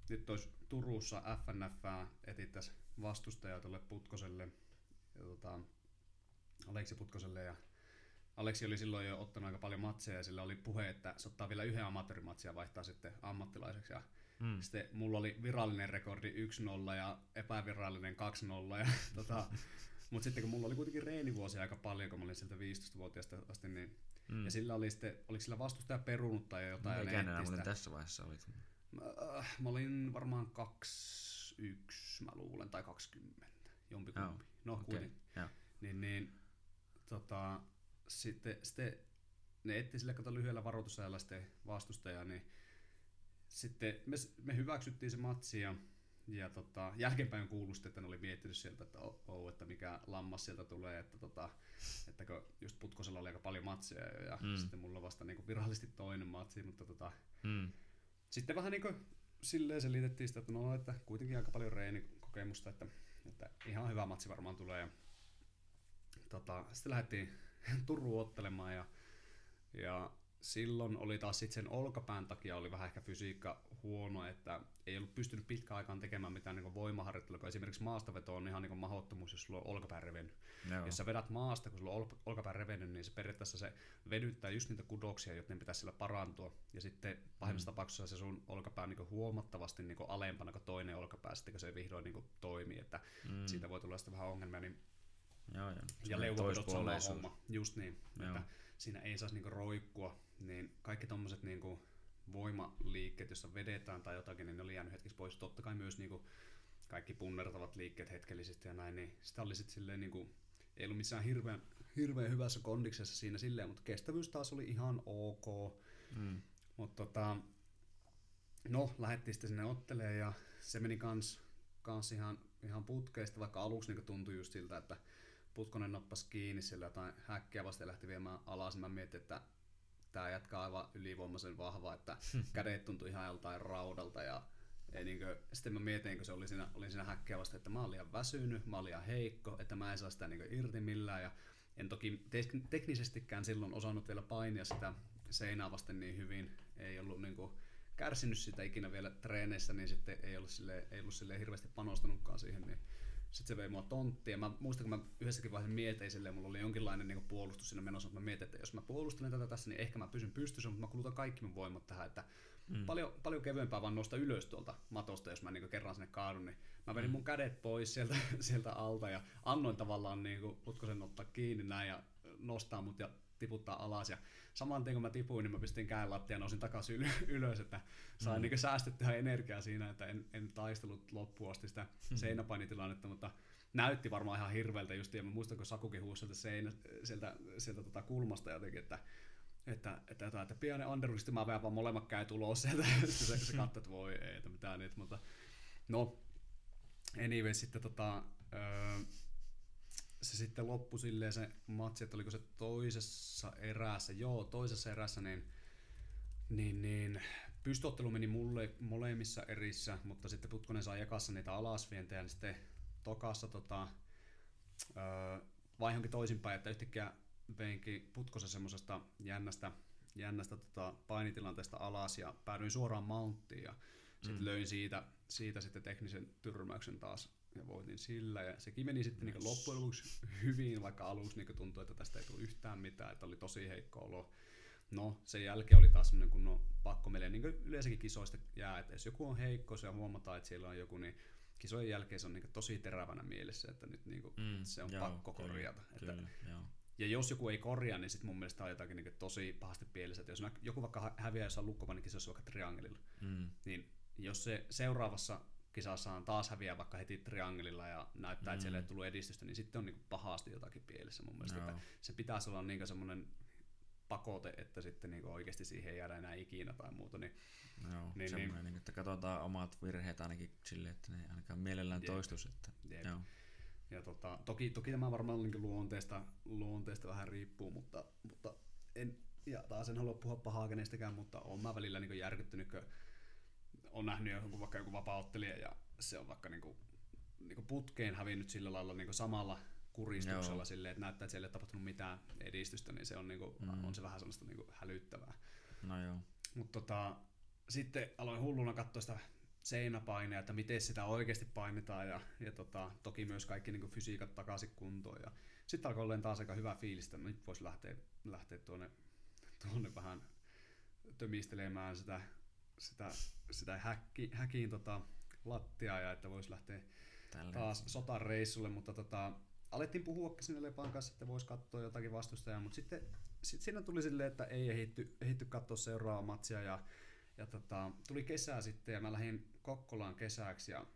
nyt olisi Turussa FNF etittäisi vastustajaa tuolle Putkoselle, ja tota, Aleksi Putkoselle ja Aleksi oli silloin jo ottanut aika paljon matseja ja sillä oli puhe, että se ottaa vielä yhden amatöörimatsia ja vaihtaa sitten ammattilaiseksi. Ja Mm. sitten mulla oli virallinen rekordi 1-0 ja epävirallinen 2-0. Ja, tota, mutta sitten kun mulla oli kuitenkin reenivuosia aika paljon, kun mä olin sieltä 15-vuotiaasta asti, niin Mm. ja sillä oli sitten, oliko sillä vastustaja perunut tai jotain. Mikä etti muuten sitä. tässä vaiheessa olit? Mä, äh, mä olin varmaan 21, mä luulen, tai 20, jompikumpi. Joo, No okei, kuitenkin. joo. Niin, niin tota, sitten, sitten ne etti sille kato lyhyellä varoitusajalla sitten vastustajaa, niin sitten me, me hyväksyttiin se matsi ja, ja tota, jälkeenpäin sitten, että ne oli miettinyt sieltä, että, oh, oh, että mikä lammas sieltä tulee, että, tota, että kun just Putkosella oli aika paljon matseja jo, ja Mm. mm. sitten mulla vasta niin virallisesti toinen matsi, mutta tota, Mm. Sitten vähän niin kuin silleen selitettiin sitä, että no, että kuitenkin aika paljon reenikokemusta, että, että ihan hyvä matsi varmaan tulee. Ja, tota, sitten lähdettiin Turun ottelemaan ja, ja silloin oli taas sit sen olkapään takia oli vähän ehkä fysiikka huono, että ei ollut pystynyt pitkään aikaan tekemään mitään niin voimaharjoittelua, kun esimerkiksi maastaveto on ihan niin mahdottomuus, jos sulla on olkapää revennyt. Joo. Jos sä vedät maasta, kun sulla on olk- olkapää revennyt, niin se periaatteessa se vedyttää just niitä kudoksia, joiden pitäisi sillä parantua. Ja sitten pahimmassa mm. tapauksessa se sun olkapää on niin huomattavasti niin alempana kuin toinen olkapää, sitten kun se vihdoin niin toimii. Että Mm. siitä voi tulla sitten vähän ongelmia. Niin, Joo, joo. ja leuvavedot sama homma. Just niin, Joo. että siinä ei saisi niin roikkua. Niin kaikki tommoset niin voimaliikkeet, jossa vedetään tai jotakin, niin ne oli jäänyt hetkeksi pois. Totta kai myös niin kaikki punnertavat liikkeet hetkellisesti ja näin, niin sitä oli sitten silleen niin kuin, ei ollut missään hirveän, hirveän hyvässä kondiksessa siinä silleen, mutta kestävyys taas oli ihan ok. Mm. Mutta tota, no, lähdettiin sitten sinne otteleen ja se meni kans, kans ihan, ihan putkeista, vaikka aluksi niin tuntui just siltä, että Putkonen nappasi kiinni sillä jotain häkkiä vasta ja lähti viemään alas. niin Mä mietin, että tämä jatkaa aivan ylivoimaisen vahva, että kädet tuntui ihan joltain raudalta ja ei niinkö, sitten mä mietin, kun se oli siinä, olin siinä häkkiä vasta, että mä olin liian väsynyt, mä olin liian heikko, että mä en saa sitä niinkö irti millään ja en toki tek- teknisestikään silloin osannut vielä painia sitä seinää vasten niin hyvin, ei ollut niinku kärsinyt sitä ikinä vielä treeneissä, niin sitten ei ollut sille, ei ollut sille hirveästi panostanutkaan siihen, niin sitten se vei mua tonttiin. Ja mä muistan, kun mä yhdessäkin vaiheessa mietin silleen, mulla oli jonkinlainen niin puolustus siinä menossa, mutta mä mietin, että jos mä puolustelen tätä tässä, niin ehkä mä pysyn pystyssä, mutta mä kulutan kaikki mun voimat tähän, että mm. paljon, paljon kevyempää vaan nousta ylös tuolta matosta, jos mä niin kerran sinne kaadun, niin mä vedin mun kädet pois sieltä, sieltä alta ja annoin tavallaan niin kuin Putkosen ottaa kiinni näin ja nostaa mut ja tiputtaa alas. Ja saman tien kun mä tipuin, niin mä pistin käen lattiaan ja nousin takaisin yl- ylös, että sain mm. niin säästettyä energiaa siinä, että en, en taistellut loppuun asti sitä seinäpainitilannetta, mutta näytti varmaan ihan hirveältä just, ja mä muistan, kun Sakukin huusi sieltä, seinä, sieltä, sieltä tota kulmasta jotenkin, että että, että, että, että pienen underwristi mä vaan molemmat käy tulos sieltä, se, se katsoi, että voi ei, että mitään nyt, mutta no, anyway, sitten tota, öö, se sitten loppui silleen se matsi, että oliko se toisessa erässä, joo, toisessa erässä, niin, niin, niin pystyottelu meni mulle molemmissa erissä, mutta sitten Putkonen sai jakassa niitä alasvientejä, niin sitten tokassa tota, öö, vaihonkin toisinpäin, että yhtäkkiä veinkin Putkosen semmoisesta jännästä, jännästä tota painitilanteesta alas ja päädyin suoraan mounttiin ja Sitten löin siitä, siitä sitten teknisen tyrmäyksen taas ja voitin sillä. Ja sekin meni sitten niin loppujen lopuksi hyvin, vaikka aluksi niin tuntui, että tästä ei tule yhtään mitään, että oli tosi heikko olo. No, sen jälkeen oli taas semmoinen kunnon pakko meille, niin kuin yleensäkin kisoista jää, että jos joku on heikko, se huomataan, että siellä on joku, niin kisojen jälkeen se on niin tosi terävänä mielessä, että nyt niin mm, se on joo, pakko kyllä, korjata. Kyllä, että, joo. Ja jos joku ei korjaa, niin sitten mun mielestä on jotakin niin tosi pahasti pielessä. Että jos joku vaikka häviää jossain lukkopanin kisassa vaikka triangelilla, mm. niin jos se seuraavassa kisassa taas häviää vaikka heti triangelilla ja näyttää, mm. että siellä ei tullut edistystä, niin sitten on niin pahasti jotakin pielessä mun mielestä. No. Että se pitäisi olla niin semmoinen pakote, että sitten niin oikeasti siihen ei jäädä enää ikinä tai muuta. Niin, Joo, niin, niin, niin, että katsotaan omat virheet ainakin silleen, että ne ainakaan mielellään jep, toistus. Että, jep. joo. Ja tota, toki, toki tämä varmaan niin luonteesta, luonteesta vähän riippuu, mutta, mutta en, ja taas en halua puhua pahaa kenestäkään, mutta olen mä välillä niin järkyttynyt, kun on nähnyt joku, vaikka joku vapauttelija ja se on vaikka niin kuin, niin kuin putkeen hävinnyt sillä lailla niin kuin samalla kuristuksella silleen, että näyttää, että siellä ei tapahtunut mitään edistystä, niin se on, niin kuin, mm. on se vähän sellaista niin kuin hälyttävää. No joo. Mutta tota, sitten aloin hulluna katsoa sitä seinäpaineja, että miten sitä oikeasti painetaan ja, ja tota, toki myös kaikki niin fysiikat takaisin kuntoon. Ja sitten alkoi olla taas aika hyvä fiilis, että nyt voisi lähteä, lähteä tuonne, tuonne vähän tömistelemään sitä, sitä, sitä häkki, häkiin tota, lattiaa ja että voisi lähteä Tällä taas sotareissulle, mutta tota, alettiin puhua sinne Lepan kanssa, että voisi katsoa jotakin vastustajaa, mutta sitten sit siinä tuli silleen, että ei ehitty, ehitty katsoa seuraavaa matsia ja, ja tota, tuli kesää sitten ja mä lähdin Kokkolaan kesäksi ja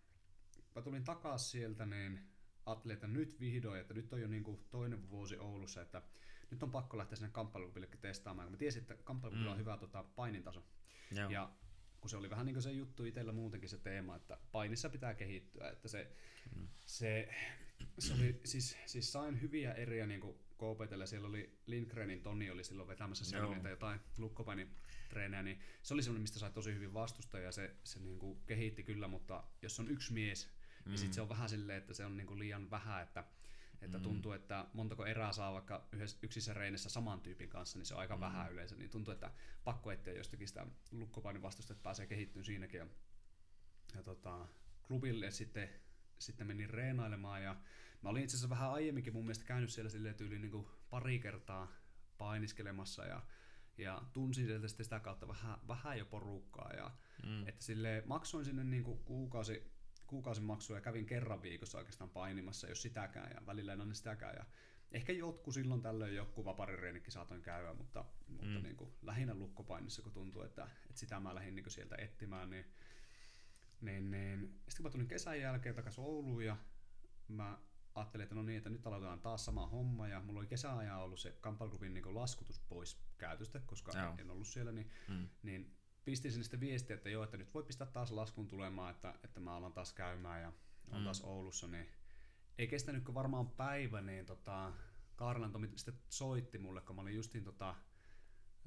mä tulin takaisin sieltä, niin ajattelin, että nyt vihdoin, että nyt on jo niin kuin toinen vuosi Oulussa, että nyt on pakko lähteä sinne kamppailukupillekin testaamaan, kun mä tiesin, että kamppailukupilla mm. on hyvä tota, painintaso. Joo. Ja kun se oli vähän niin kuin se juttu itsellä muutenkin se teema, että painissa pitää kehittyä, että se, mm. se se oli, siis, siis sain hyviä eriä niin KPTlle. Siellä oli Lindgrenin Toni oli silloin vetämässä siellä niitä jotain treenejä, niin se oli semmoinen, mistä sai tosi hyvin vastusta ja se, se niin kuin kehitti kyllä, mutta jos on yksi mies, mm. niin sit se on vähän silleen, että se on niin kuin liian vähän, että että mm. tuntuu, että montako erää saa vaikka yhdessä, yksissä reinissä saman tyypin kanssa, niin se on aika mm. vähän yleensä. Niin tuntuu, että pakko etsiä jostakin sitä lukkopainin vastusta, että pääsee kehittymään siinäkin. Ja, ja tota, klubille sitten, sitten menin reenailemaan ja Mä olin itse asiassa vähän aiemminkin mun mielestä käynyt siellä silleen tyyliin niin pari kertaa painiskelemassa ja, ja tunsin sieltä sitten sitä kautta vähän, vähän jo porukkaa. Ja, mm. Että sille maksoin sinne niin kuin kuukausi, kuukausimaksua ja kävin kerran viikossa oikeastaan painimassa, jos sitäkään, ja välillä en ole sitäkään. Ja ehkä jotkut silloin tällöin joku vaparireenikin saatoin käydä, mutta, mutta mm. niin kuin, lähinnä lukkopainissa, kun tuntuu, että, että sitä mä lähdin niin kuin sieltä etsimään, niin, niin, niin sitten kun mä tulin kesän jälkeen takaisin Ouluun ja mä ajattelin, että no niin, että nyt aloitetaan taas sama homma ja mulla oli kesäajan ollut se kamppailklubin niin laskutus pois käytöstä, koska joo. en ollut siellä, niin, mm. niin pistin sinne sitten viestiä, että joo, että nyt voi pistää taas laskun tulemaan, että, että mä alan taas käymään ja on mm. taas Oulussa, niin ei kestänyt varmaan päivä, niin tota, Kaarlan Tomi sitten soitti mulle, kun mä olin justiin tota,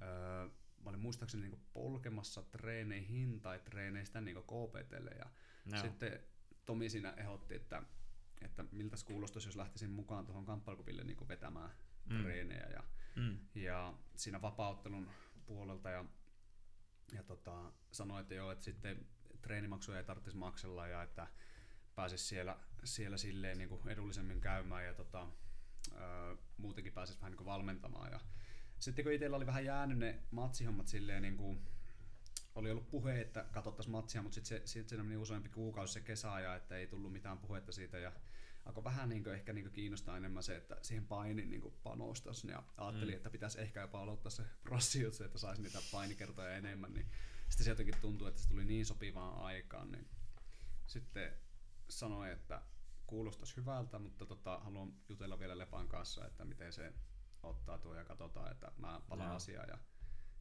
öö, mä olin muistaakseni niin polkemassa treeneihin tai treeneistä niin KPTlle ja no. sitten Tomi siinä ehdotti, että että miltä kuulostaisi, jos lähtisin mukaan tuohon kamppailukupille niin vetämään mm. treenejä ja, mm. ja siinä vapauttelun puolelta ja, ja tota, sanoi, että joo, että sitten treenimaksuja ei tarvitsisi maksella ja että pääsisi siellä, siellä silleen niin kuin edullisemmin käymään ja tota, ö, muutenkin pääsisi vähän niin kuin valmentamaan. Ja sitten kun itsellä oli vähän jäänyt ne matsihommat silleen niin kuin oli ollut puhe, että katsottaisiin matsia, mutta sitten se, sit se meni useampi kuukausi se kesäaja, että ei tullut mitään puhetta siitä ja alkoi vähän niin kuin, ehkä niin kuin kiinnostaa enemmän se, että siihen painin niin kuin panostaisi ja ajattelin, mm. että pitäisi ehkä jopa aloittaa se prossiutsi, että saisi niitä painikertoja enemmän, niin sitten se jotenkin tuntui, että se tuli niin sopivaan aikaan, niin sitten sanoin, että kuulostaisi hyvältä, mutta tota, haluan jutella vielä Lepan kanssa, että miten se ottaa tuo ja katsotaan, että mä palaan no. asiaan ja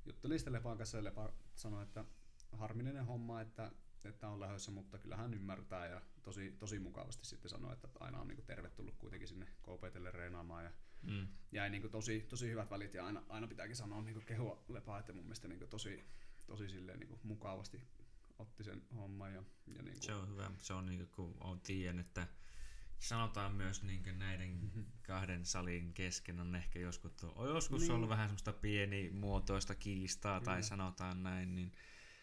juttelin sitten Lepan kanssa ja Lepa sanoi, että harmillinen homma, että, että on lähdössä, mutta kyllä hän ymmärtää ja tosi, tosi mukavasti sitten sanoi, että aina on niin tervetullut kuitenkin sinne KPTlle reenaamaan ja mm. jäi niin tosi, tosi hyvät välit ja aina, aina pitääkin sanoa niin kehua Lepaa, että mun mielestä niin tosi, tosi silleen niin mukavasti otti sen homman. Ja, ja niin kuin... Se on hyvä, se on niin kuin, kun tiedän, että sanotaan myös niin näiden mm-hmm. kahden salin kesken on ehkä joskus, on joskus niin. ollut vähän semmoista pienimuotoista kiistaa Kyllä. tai sanotaan näin, niin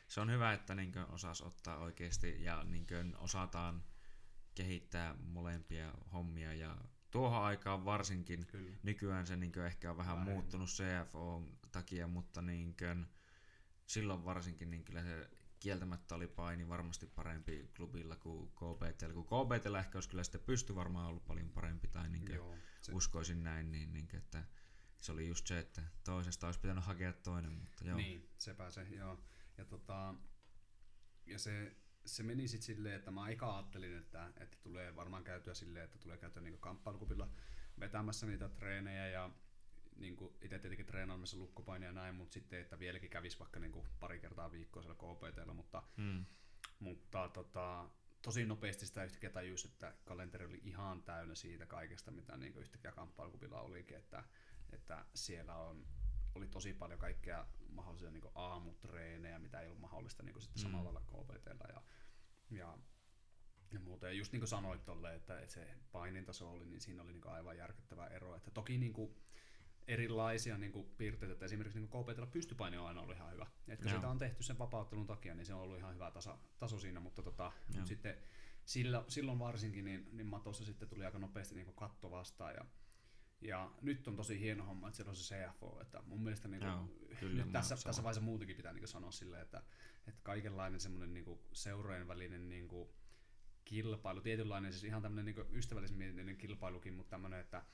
se on hyvä, että niin osas ottaa oikeasti ja niin osataan kehittää molempia hommia ja tuohon aikaan varsinkin, Kyllä. nykyään se niin ehkä on vähän Vähemmän. muuttunut CFO takia, mutta niin kuin, silloin varsinkin niin kyllä se kieltämättä oli paini varmasti parempi klubilla kuin KBT. Kun KBT ehkä olisi kyllä sitten pysty varmaan ollut paljon parempi, tai niin Joo, se... uskoisin näin, niin, niin että se oli just se, että toisesta olisi pitänyt hakea toinen. Mutta joo. Niin, sepä se, joo. Ja, tota, ja se, se meni sitten silleen, että mä aika ajattelin, että, että tulee varmaan käytyä silleen, että tulee käytyä niin kamppailukupilla vetämässä niitä treenejä ja niin itse tietenkin treenaamassa lukkopainia ja näin, mutta sitten, että vieläkin kävisi vaikka niin pari kertaa viikkoa siellä KPTllä, mutta, mm. mutta tota, tosi nopeasti sitä yhtäkkiä tajusi, että kalenteri oli ihan täynnä siitä kaikesta, mitä niin yhtäkkiä kamppailukupilla olikin, että, että siellä on, oli tosi paljon kaikkea mahdollisia niin aamutreenejä, mitä ei ollut mahdollista niin sitten mm. samalla lailla KPTllä ja, ja ja muuta. Ja just niin kuin sanoit tolle, että, että se painintaso oli, niin siinä oli niin aivan järkyttävä ero. Että toki niin kuin, erilaisia niin kuin, piirteitä, että esimerkiksi niin KPTllä pystypaini on aina ollut ihan hyvä. Et kun sitä on tehty sen vapauttelun takia, niin se on ollut ihan hyvä tasa, taso siinä, mutta tota, mut sitten sillä, silloin varsinkin niin, niin matossa sitten tuli aika nopeasti niin katto vastaan ja ja nyt on tosi hieno homma, että siellä on se CFO. Että mun mielestä niin kuin, Joo, kyllä, nyt tässä, tässä vaiheessa muutenkin pitää niin sanoa silleen, että, että kaikenlainen semmoinen niin seurojen välinen niin kuin, kilpailu, tietynlainen siis ihan tämmöinen niin ystävällismielinen kilpailukin, mutta tämmöinen, että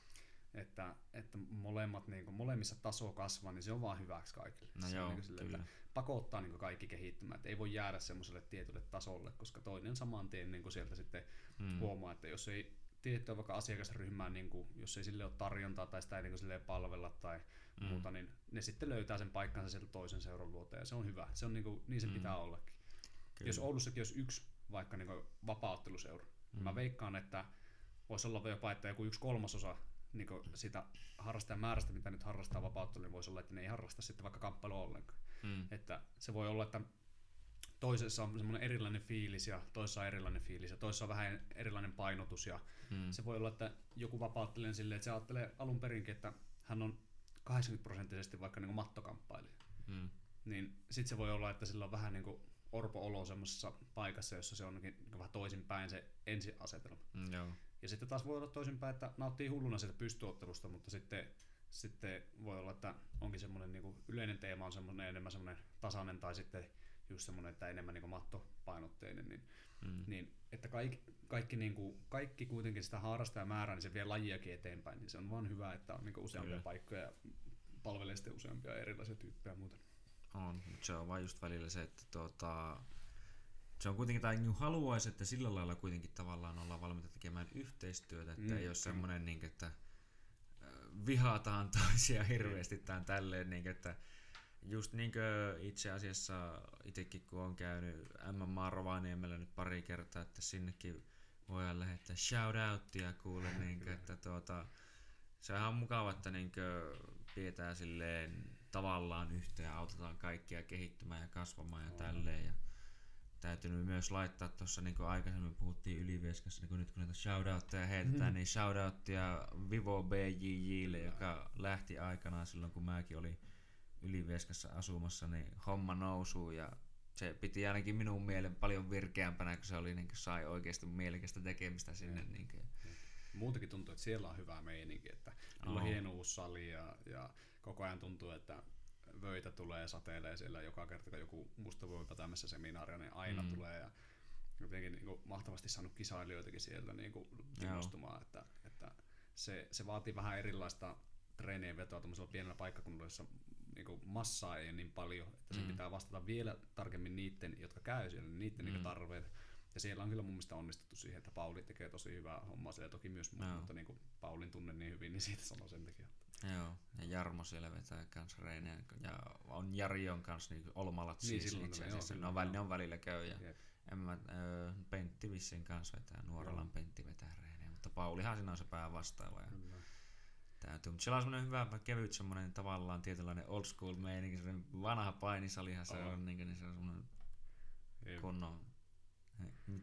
että, että molemmat, niin kuin, molemmissa taso kasvaa, niin se on vaan hyväksi kaikille. No se joo, niin sille, että pakottaa niin kaikki kehittymään, että ei voi jäädä semmoiselle tietylle tasolle, koska toinen saman tien niin sieltä sitten hmm. huomaa, että jos ei tiettyä vaikka asiakasryhmää, niin kuin, jos ei sille ole tarjontaa tai sitä ei niin kuin, palvella tai hmm. muuta, niin ne sitten löytää sen paikkansa sieltä toisen seuran luoteen ja se on hyvä. Se on niin, kuin, niin se hmm. pitää ollakin. Kyllä. Jos Oulussakin olisi yksi vaikka niin vapautteluseura, hmm. mä veikkaan, että voisi olla jopa, että joku yksi kolmasosa niin sitä harrastajamäärästä, mitä nyt harrastaa vapauttelua, niin voisi olla, että ne ei harrasta sitten vaikka kamppailua ollenkaan. Mm. Että se voi olla, että toisessa on semmoinen erilainen fiilis ja toisessa on erilainen fiilis ja toisessa on vähän erilainen painotus ja mm. se voi olla, että joku vapauttelee silleen, että se ajattelee alun perinkin, että hän on 80 prosenttisesti vaikka niin mattokamppailija. Mm. Niin sitten se voi olla, että sillä on vähän niin kuin orpo-olo semmoisessa paikassa, jossa se onkin niin vähän toisinpäin se ensiasetelma. Mm, joo. Ja sitten taas voi olla toisinpäin, että nauttii hulluna siitä pystyottelusta, mutta sitten, sitten voi olla, että onkin semmoinen niin yleinen teema on semmoinen enemmän semmoinen tasainen tai sitten just semmoinen, että enemmän niin mattopainotteinen, niin, mm. niin että kaikki, kaikki, niin kuin, kaikki kuitenkin sitä määrää, niin se vie lajiakin eteenpäin, niin se on vaan hyvä, että on niin useampia Kyllä. paikkoja ja palvelee sitten useampia erilaisia tyyppejä ja muuta. On, mutta se on vain just välillä se, että tuota, se on kuitenkin, tai niin haluaisi, että sillä lailla kuitenkin tavallaan ollaan valmiita tekemään yhteistyötä, että mm, ei ole semmoinen, niin, että vihataan toisia hirveästi tai tälleen, niin, että just niin kuin itse asiassa itsekin kun on käynyt MMA Rovaniemellä nyt pari kertaa, että sinnekin voidaan lähettää shoutouttia kuule, niin kuin, että tuota, se on ihan mukava, että niin kuin, pidetään silleen tavallaan yhteen ja autetaan kaikkia kehittymään ja kasvamaan ja tälleen. Ja täytynyt myös laittaa tuossa, niin kuin aikaisemmin puhuttiin Ylivieskassa, niin kun nyt kun näitä shoutoutteja heitetään, mm. niin shoutouttia Vivo BJJlle, joka lähti aikanaan silloin, kun mäkin olin Ylivieskassa asumassa, niin homma nousuu ja se piti ainakin minun mielen paljon virkeämpänä, kun se oli, niin kuin sai oikeasti mielekästä tekemistä sinne. Mm. Niin kuin. Muutenkin tuntuu, että siellä on hyvä meininki, että on hieno uusi sali ja, ja koko ajan tuntuu, että vöitä tulee ja sateilee siellä joka kerta, kun joku musta voi tämmöisessä seminaaria, niin aina mm. tulee ja jotenkin niin kuin, mahtavasti saanut kisailijoitakin sieltä niin kuin, innostumaan, että, että se, se vaatii vähän erilaista treenien vetoa tämmöisellä pienellä paikkakunnalla, jossa niin kuin, massaa ei ole niin paljon, että mm. se pitää vastata vielä tarkemmin niiden, jotka käy siellä, niiden mm. niin tarpeet. Ja siellä on kyllä mun mielestä onnistuttu siihen, että Pauli tekee tosi hyvää hommaa siellä toki myös, no. mutta niin kuin Paulin tunne niin hyvin, niin siitä sanoo sen takia. Joo, ja Jarmo siellä vetää kans reinejä, ja on Jari on kans niin Olmalat niin, siis itse asiassa, ne on, väl, ne on välillä käy, ja en mä, ö, Pentti vissiin kanssa vetää, Nuorolan Pentti vetää reinejä, mutta Paulihan siinä on se päävastaava. Ja Kyllä. Täytyy, mutta siellä on semmoinen hyvä, kevyt semmoinen tavallaan tietynlainen old school meininki, semmoinen vanha painisalihan se on, niin, niin se on semmoinen kunnon,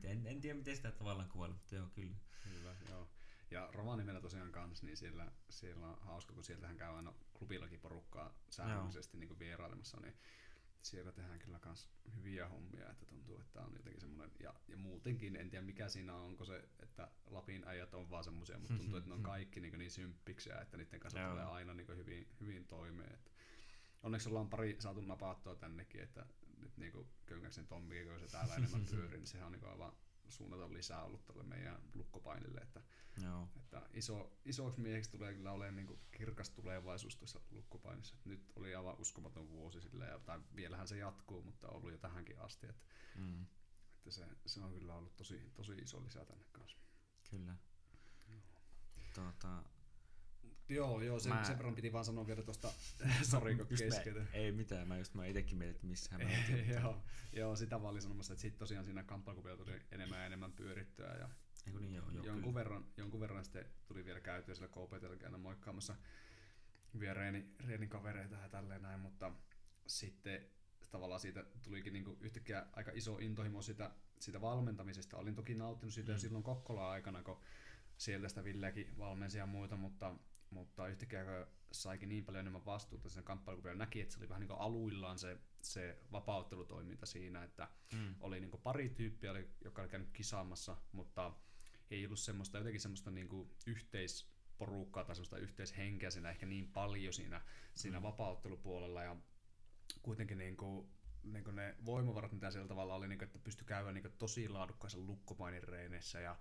en, en tiedä miten sitä tavallaan kuvailla, mutta joo, kyllä. Kyllä, joo. Ja Rovaniemellä tosiaan kanssa, niin siellä, siellä on hauska, kun sieltähän käy aina klubillakin porukkaa säännöllisesti niin vierailemassa, niin siellä tehdään kyllä kans hyviä hommia, että tuntuu, että on jotenkin semmoinen, ja, ja muutenkin, en tiedä mikä siinä on, onko se, että Lapin äijät on vaan semmoisia, mutta tuntuu, että ne on kaikki niin, niin symppiksiä, että niiden kanssa Joo. tulee aina niin hyvin, hyvin toimeen. Että onneksi ollaan pari saatu napattua tännekin, että nyt niin Köngäksen Tommi, kun se täällä enemmän pyörii, niin sehän on niin aivan suunnaton lisää ollut tälle meidän lukkopainille, että, Joo. että iso, isoksi mieheksi tulee kyllä olemaan niin kirkas tulevaisuus tuossa lukkopainissa. Et nyt oli aivan uskomaton vuosi sille, ja, tai vielähän se jatkuu, mutta on ollut jo tähänkin asti, että, Mm. että se, se, on kyllä ollut tosi, tosi iso lisä tänne kanssa. Kyllä. Tuota, Joo, joo, sen, Mä- sen verran piti vaan sanoa vielä tuosta, sori kun keskeytän. Ei mitään, mä just mä itekin mietin, että missähän mä joo, joo, sitä vaan olin sanomassa, että sitten tosiaan siinä kamppailukuvilla tuli enemmän ja enemmän pyörittyä ja Eiku niin joo, joo jonkun, kyllä. verran, jonkun verran sitten tuli vielä käytyä sillä KPTllä käynyt moikkaamassa vielä reeni, reenin kavereita ja tälleen näin, mutta sitten tavallaan siitä tulikin niinku yhtäkkiä aika iso intohimo sitä, sitä valmentamisesta. Olin toki nauttinut siitä mm. jo silloin Kokkola aikana, kun sieltä sitä Villekin valmensi ja muuta, mutta, mutta yhtäkkiä kun saikin niin paljon enemmän vastuuta sen kamppailuun, kun vielä näki, että se oli vähän niin kuin aluillaan se, se vapauttelutoiminta siinä, että Mm. oli niin pari tyyppiä, oli, joka oli käynyt kisaamassa, mutta ei ollut semmoista, jotenkin semmoista niin yhteisporukkaa tai semmoista yhteishenkeä siinä ehkä niin paljon siinä, siinä Mm. vapauttelupuolella ja kuitenkin niin kuin, niin kuin ne voimavarat, mitä siellä tavalla oli, niin kuin, että pystyi käydä niin kuin tosi laadukkaissa lukkopainin reeneissä ja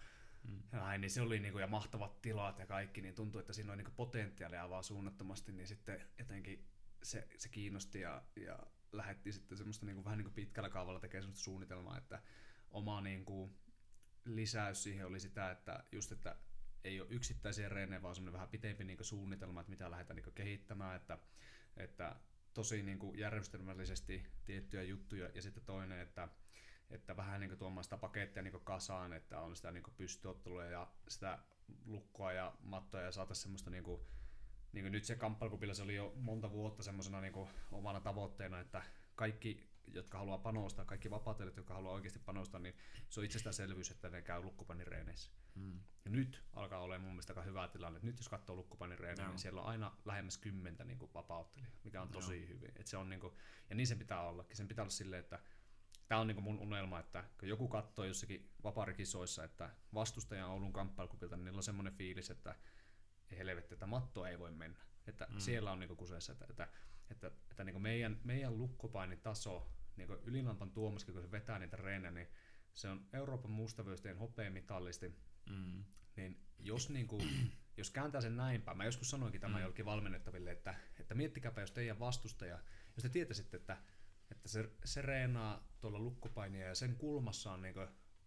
Mm. ja näin, niin se oli niinku, ja mahtavat tilat ja kaikki, niin tuntui, että siinä oli niinku potentiaalia vaan suunnattomasti, niin sitten jotenkin se, se kiinnosti ja, ja lähetti sitten semmoista niinku, vähän niinku pitkällä kaavalla tekemään semmoista suunnitelmaa, että oma niinku, lisäys siihen oli sitä, että just, että ei ole yksittäisiä reenejä, vaan semmoinen vähän pitempi niinku, suunnitelma, että mitä lähdetään niinku, kehittämään, että, että tosi niinku, järjestelmällisesti tiettyjä juttuja, ja sitten toinen, että että vähän niin tuomaan sitä pakettia niin kasaan, että on sitä niin pystyottelua ja sitä lukkoa ja mattoja ja saataisiin semmoista niin kuin, niin kuin nyt se kamppailukupilla se oli jo monta vuotta semmoisena niin omana tavoitteena, että kaikki, jotka haluaa panostaa, kaikki vapaatelijat, jotka haluaa oikeasti panostaa, niin se on itsestäänselvyys, että ne käy lukkopanireeneissä. Mm. Ja nyt alkaa olla mun mielestä aika hyvä tilanne. Nyt jos katsoo lukkopanireenejä, Joo. niin siellä on aina lähemmäs kymmentä niin vapauttelijaa, mikä on tosi Joo. hyvin. Et se on, niin kuin, ja niin sen pitää ollakin. Sen pitää olla silleen, että tämä on niin mun unelma, että kun joku katsoo jossakin vaparikisoissa, että vastustajan Oulun kamppailukupilta, niin niillä on semmoinen fiilis, että ei helvetti, että matto ei voi mennä. Että Mm. siellä on niin kuseessa, että, että, että, että niin meidän, meidän lukkopainitaso, niin Ylilampan Tuomaskin, kun se vetää niitä reenejä, niin se on Euroopan mustavyösteen hopeamitallisti, Mm. niin jos, niin kuin, jos kääntää sen näin päin, mä joskus sanoinkin tämä mm. jollekin valmennettaville, että, että miettikääpä, jos teidän vastustaja, jos te tietäisitte, että, että se, se reenaa tuolla lukkopainia ja sen kulmassa on niin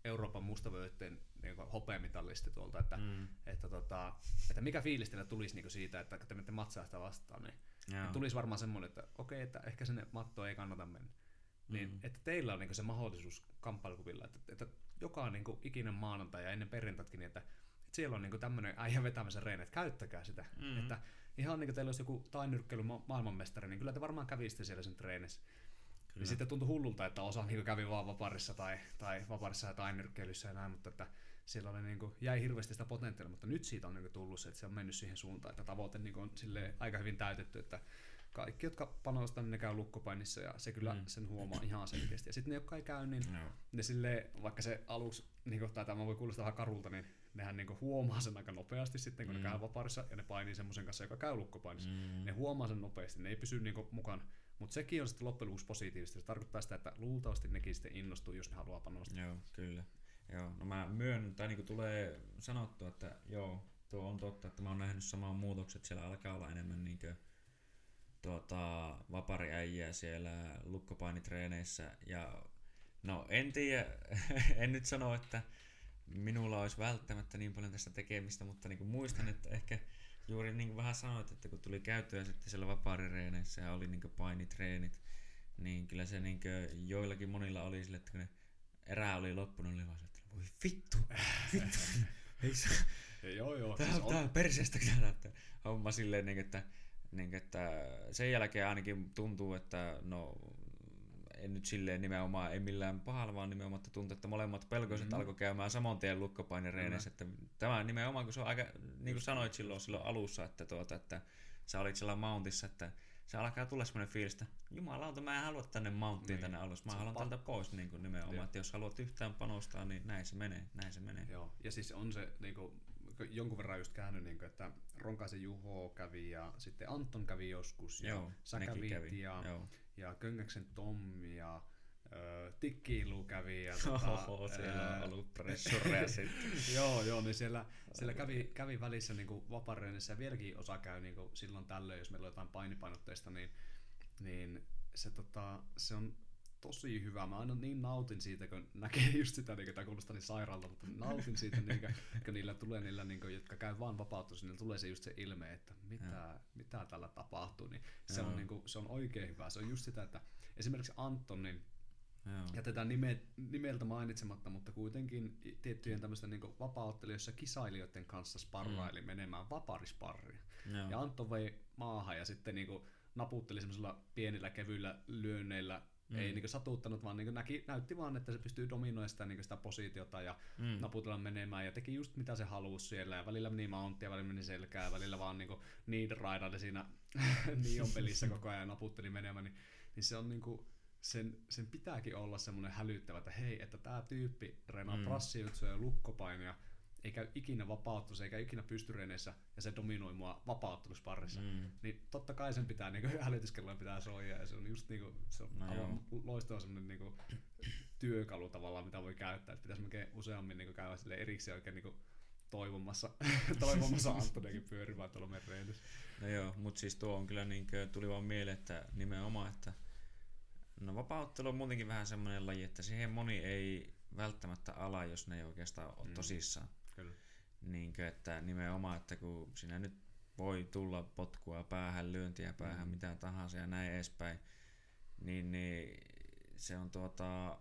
Euroopan mustavöiden niin hopeamitallisti tuolta, että, mm. Että, tota, että mikä fiilis teillä tulisi niin siitä, että te menette matsaa sitä vastaan, niin Joo. tulisi varmaan semmoinen, että okei, että ehkä sinne mattoon ei kannata mennä. Niin, Mm. että teillä on niin se mahdollisuus kamppailukuvilla, että, että joka niin ikinen maanantai ja ennen perjantaitkin, niin että, että siellä on niin tämmöinen äijä vetämässä reene, että käyttäkää sitä. Mm. Että ihan niin kuin teillä olisi joku tainyrkkeily ma- maailmanmestari, niin kyllä te varmaan kävisitte siellä sen treenissä. Kyllä. Niin sitten tuntui hullulta, että osa niin kävi vaan vaparissa tai, tai vaparissa ja tainyrkkeilyssä ja näin, mutta että siellä oli niin kuin, jäi hirveästi sitä potentiaalia, mutta nyt siitä on niin kuin tullut se, että se on mennyt siihen suuntaan, että tavoite niin kuin on silleen aika hyvin täytetty, että kaikki, jotka panostaa, niin ne käy lukkopainissa ja se kyllä Mm. sen huomaa ihan selkeästi. Ja sitten ne, jotka ei käy, niin Joo. ne sille, vaikka se aluksi, niin kuin, tai tämä voi kuulostaa vähän karulta, niin nehän niin kuin huomaa sen aika nopeasti sitten, kun Mm. ne käy vaparissa ja ne painii semmoisen kanssa, joka käy lukkopainissa. Mm. Ne huomaa sen nopeasti, ne ei pysy niin kuin, mukana. Mutta sekin on sitten loppujen lopuksi positiivista. Se tarkoittaa sitä, että luultavasti nekin sitten innostuu, jos ne haluaa panostaa. Joo, kyllä. Joo, no mä myönnän, tai niinku tulee sanottua, että joo, tuo on totta, että mä oon nähnyt saman muutokset, siellä alkaa olla enemmän niinkö tuota, vapariäjiä siellä lukkopainitreeneissä ja no en tiedä, en nyt sano, että minulla olisi välttämättä niin paljon tästä tekemistä, mutta niin muistan, että ehkä juuri niin kuin vähän sanoit, että kun tuli käyttöä sitten siellä vapaarireeneissä ja oli niin painitreenit, niin kyllä se niin joillakin monilla oli sille, että kun ne erää oli loppunut, niin vaan että voi vittu, vittu, ei se, joo, joo. tää, siis on, tää on perseestä että homma silleen, niin, että, niin, että sen jälkeen ainakin tuntuu, että no en nyt silleen nimenomaan, ei millään pahalla, vaan nimenomaan, että tuntuu, että molemmat pelkoiset Mhm. mm. alkoi käymään saman tien lukkopainireeneissä, että tämä nimenomaan, kun se on aika, niin kuin sanoit silloin, silloin alussa, että, tuota, että sä olit siellä mountissa, että se alkaa tulla semmoinen fiilis, että jumalauta, mä en halua tänne mounttiin Niin. tänne alas, mä Se haluan pa- tältä pois niin kuin nimenomaan, Joo. että jos haluat yhtään panostaa, niin näin se menee, näin se menee. Joo, ja siis on se niinku, jonkun verran just käynyt, niinku, että Ronkaisen Juho kävi ja sitten Anton kävi joskus ja Joo, sä kävit kävi. ja, Joo. Ja Köngäksen Tommi ja Tikkiilu kävi. Ja, tota, Oho, siellä on ollut pressureja sitten. joo, joo, niin siellä, siellä kävi, kävi välissä niin vapareenissä ja vieläkin osa käy niin silloin tällöin, jos meillä on jotain painipainotteista, niin, niin se, tota, se on tosi hyvä. Mä aina niin nautin siitä, kun näkee just sitä, niin tämä kuulostaa niin sairaalta, mutta nautin siitä, niin kuin, kun niillä tulee niillä, niin kuin, jotka käy vaan vapautus, niin niillä tulee se just se ilme, että mitä, mitä tällä tapahtuu. Niin se, on, niin kuin, se on oikein hyvä. Se on just sitä, että esimerkiksi Anton, niin Joo. jätetään nime, nimeltä mainitsematta, mutta kuitenkin tiettyjen tämmöisten niin vapaaottelijoissa kisailijoiden kanssa sparraili mm. menemään vaparisparriin. Joo. Ja Anton vei maahan ja sitten niin naputteli semmoisilla pienillä kevyillä lyönneillä, mm. ei niin satuttanut, vaan niin näki, näytti vaan, että se pystyy dominoimaan sitä, niin sitä positiota ja Mm. naputella menemään ja teki just mitä se halusi siellä ja välillä meni mounttia, välillä meni selkää, välillä vaan niin need raidaili siinä Nion pelissä koko ajan ja naputteli menemään, niin, niin se on niin kuin, sen, sen pitääkin olla semmoinen hälyttävä, että hei, että tämä tyyppi reenaa Mm. mm. prassijutsuja ja lukkopainia, ei käy ikinä vapauttus, eikä ikinä pystyreeneissä, ja se dominoi mua vapauttelusparissa. Mm. Niin totta kai sen pitää, niinku, hälytyskelloja pitää soijaa, ja se on just niinku, se on No aivan loistava semmoinen niinku, työkalu tavallaan, mitä voi käyttää. Että pitäisi melkein useammin niinku, käydä sille erikseen oikein niinku, toivomassa, toivomassa Antoniakin pyörimään tuolla reenissä. No joo, mutta siis tuo on kyllä niinkö, tuli vaan mieleen, että nimenomaan, että no vapauttelu on muutenkin vähän semmoinen laji, että siihen moni ei välttämättä ala, jos ne ei oikeastaan ole Mm. tosissaan. Niinkö, että nimenomaan, että kun sinä nyt voi tulla potkua päähän, lyöntiä päähän, Mm. mitä tahansa ja näin edespäin, niin, niin se on tuota,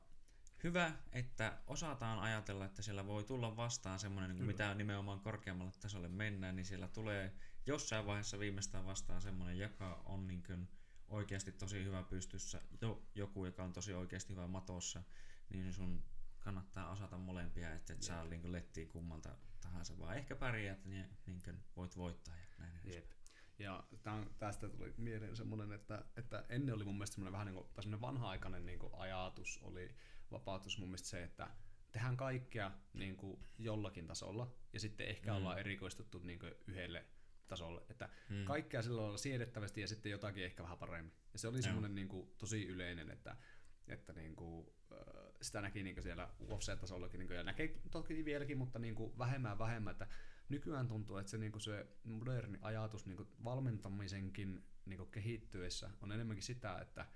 hyvä, että osataan ajatella, että siellä voi tulla vastaan semmoinen, niin mitä nimenomaan korkeammalle tasolle mennään, niin siellä tulee jossain vaiheessa viimeistään vastaan semmoinen, joka on niin kuin oikeasti tosi hyvä pystyssä, jo, joku, joka on tosi oikeasti hyvä matossa, niin sun kannattaa osata molempia, että et saa niin lettiä kummalta tahansa, vaan ehkä pärjäät, niin, niin kuin voit voittaa ja näin. Jep. Ja tämän, tästä tuli mieleen semmoinen, että, että ennen oli mun mielestä semmoinen vähän niin kuin, tai semmoinen vanha-aikainen niin kuin ajatus oli vapautus mun mielestä se, että tehdään kaikkea niin kuin jollakin tasolla ja sitten ehkä Mm. ollaan erikoistuttu niin kuin yhdelle tasolle. Että Mm. kaikkea sillä lailla siedettävästi ja sitten jotakin ehkä vähän paremmin. Ja se oli semmoinen niin kuin, tosi yleinen, että, että niin kuin, sitä näki niin siellä UFC-tasollakin niin ja näkee toki vieläkin, mutta niin kuin vähemmän ja vähemmän, että nykyään tuntuu, että se, niin kuin se moderni ajatus niin kuin valmentamisenkin niin kuin kehittyessä on enemmänkin sitä, että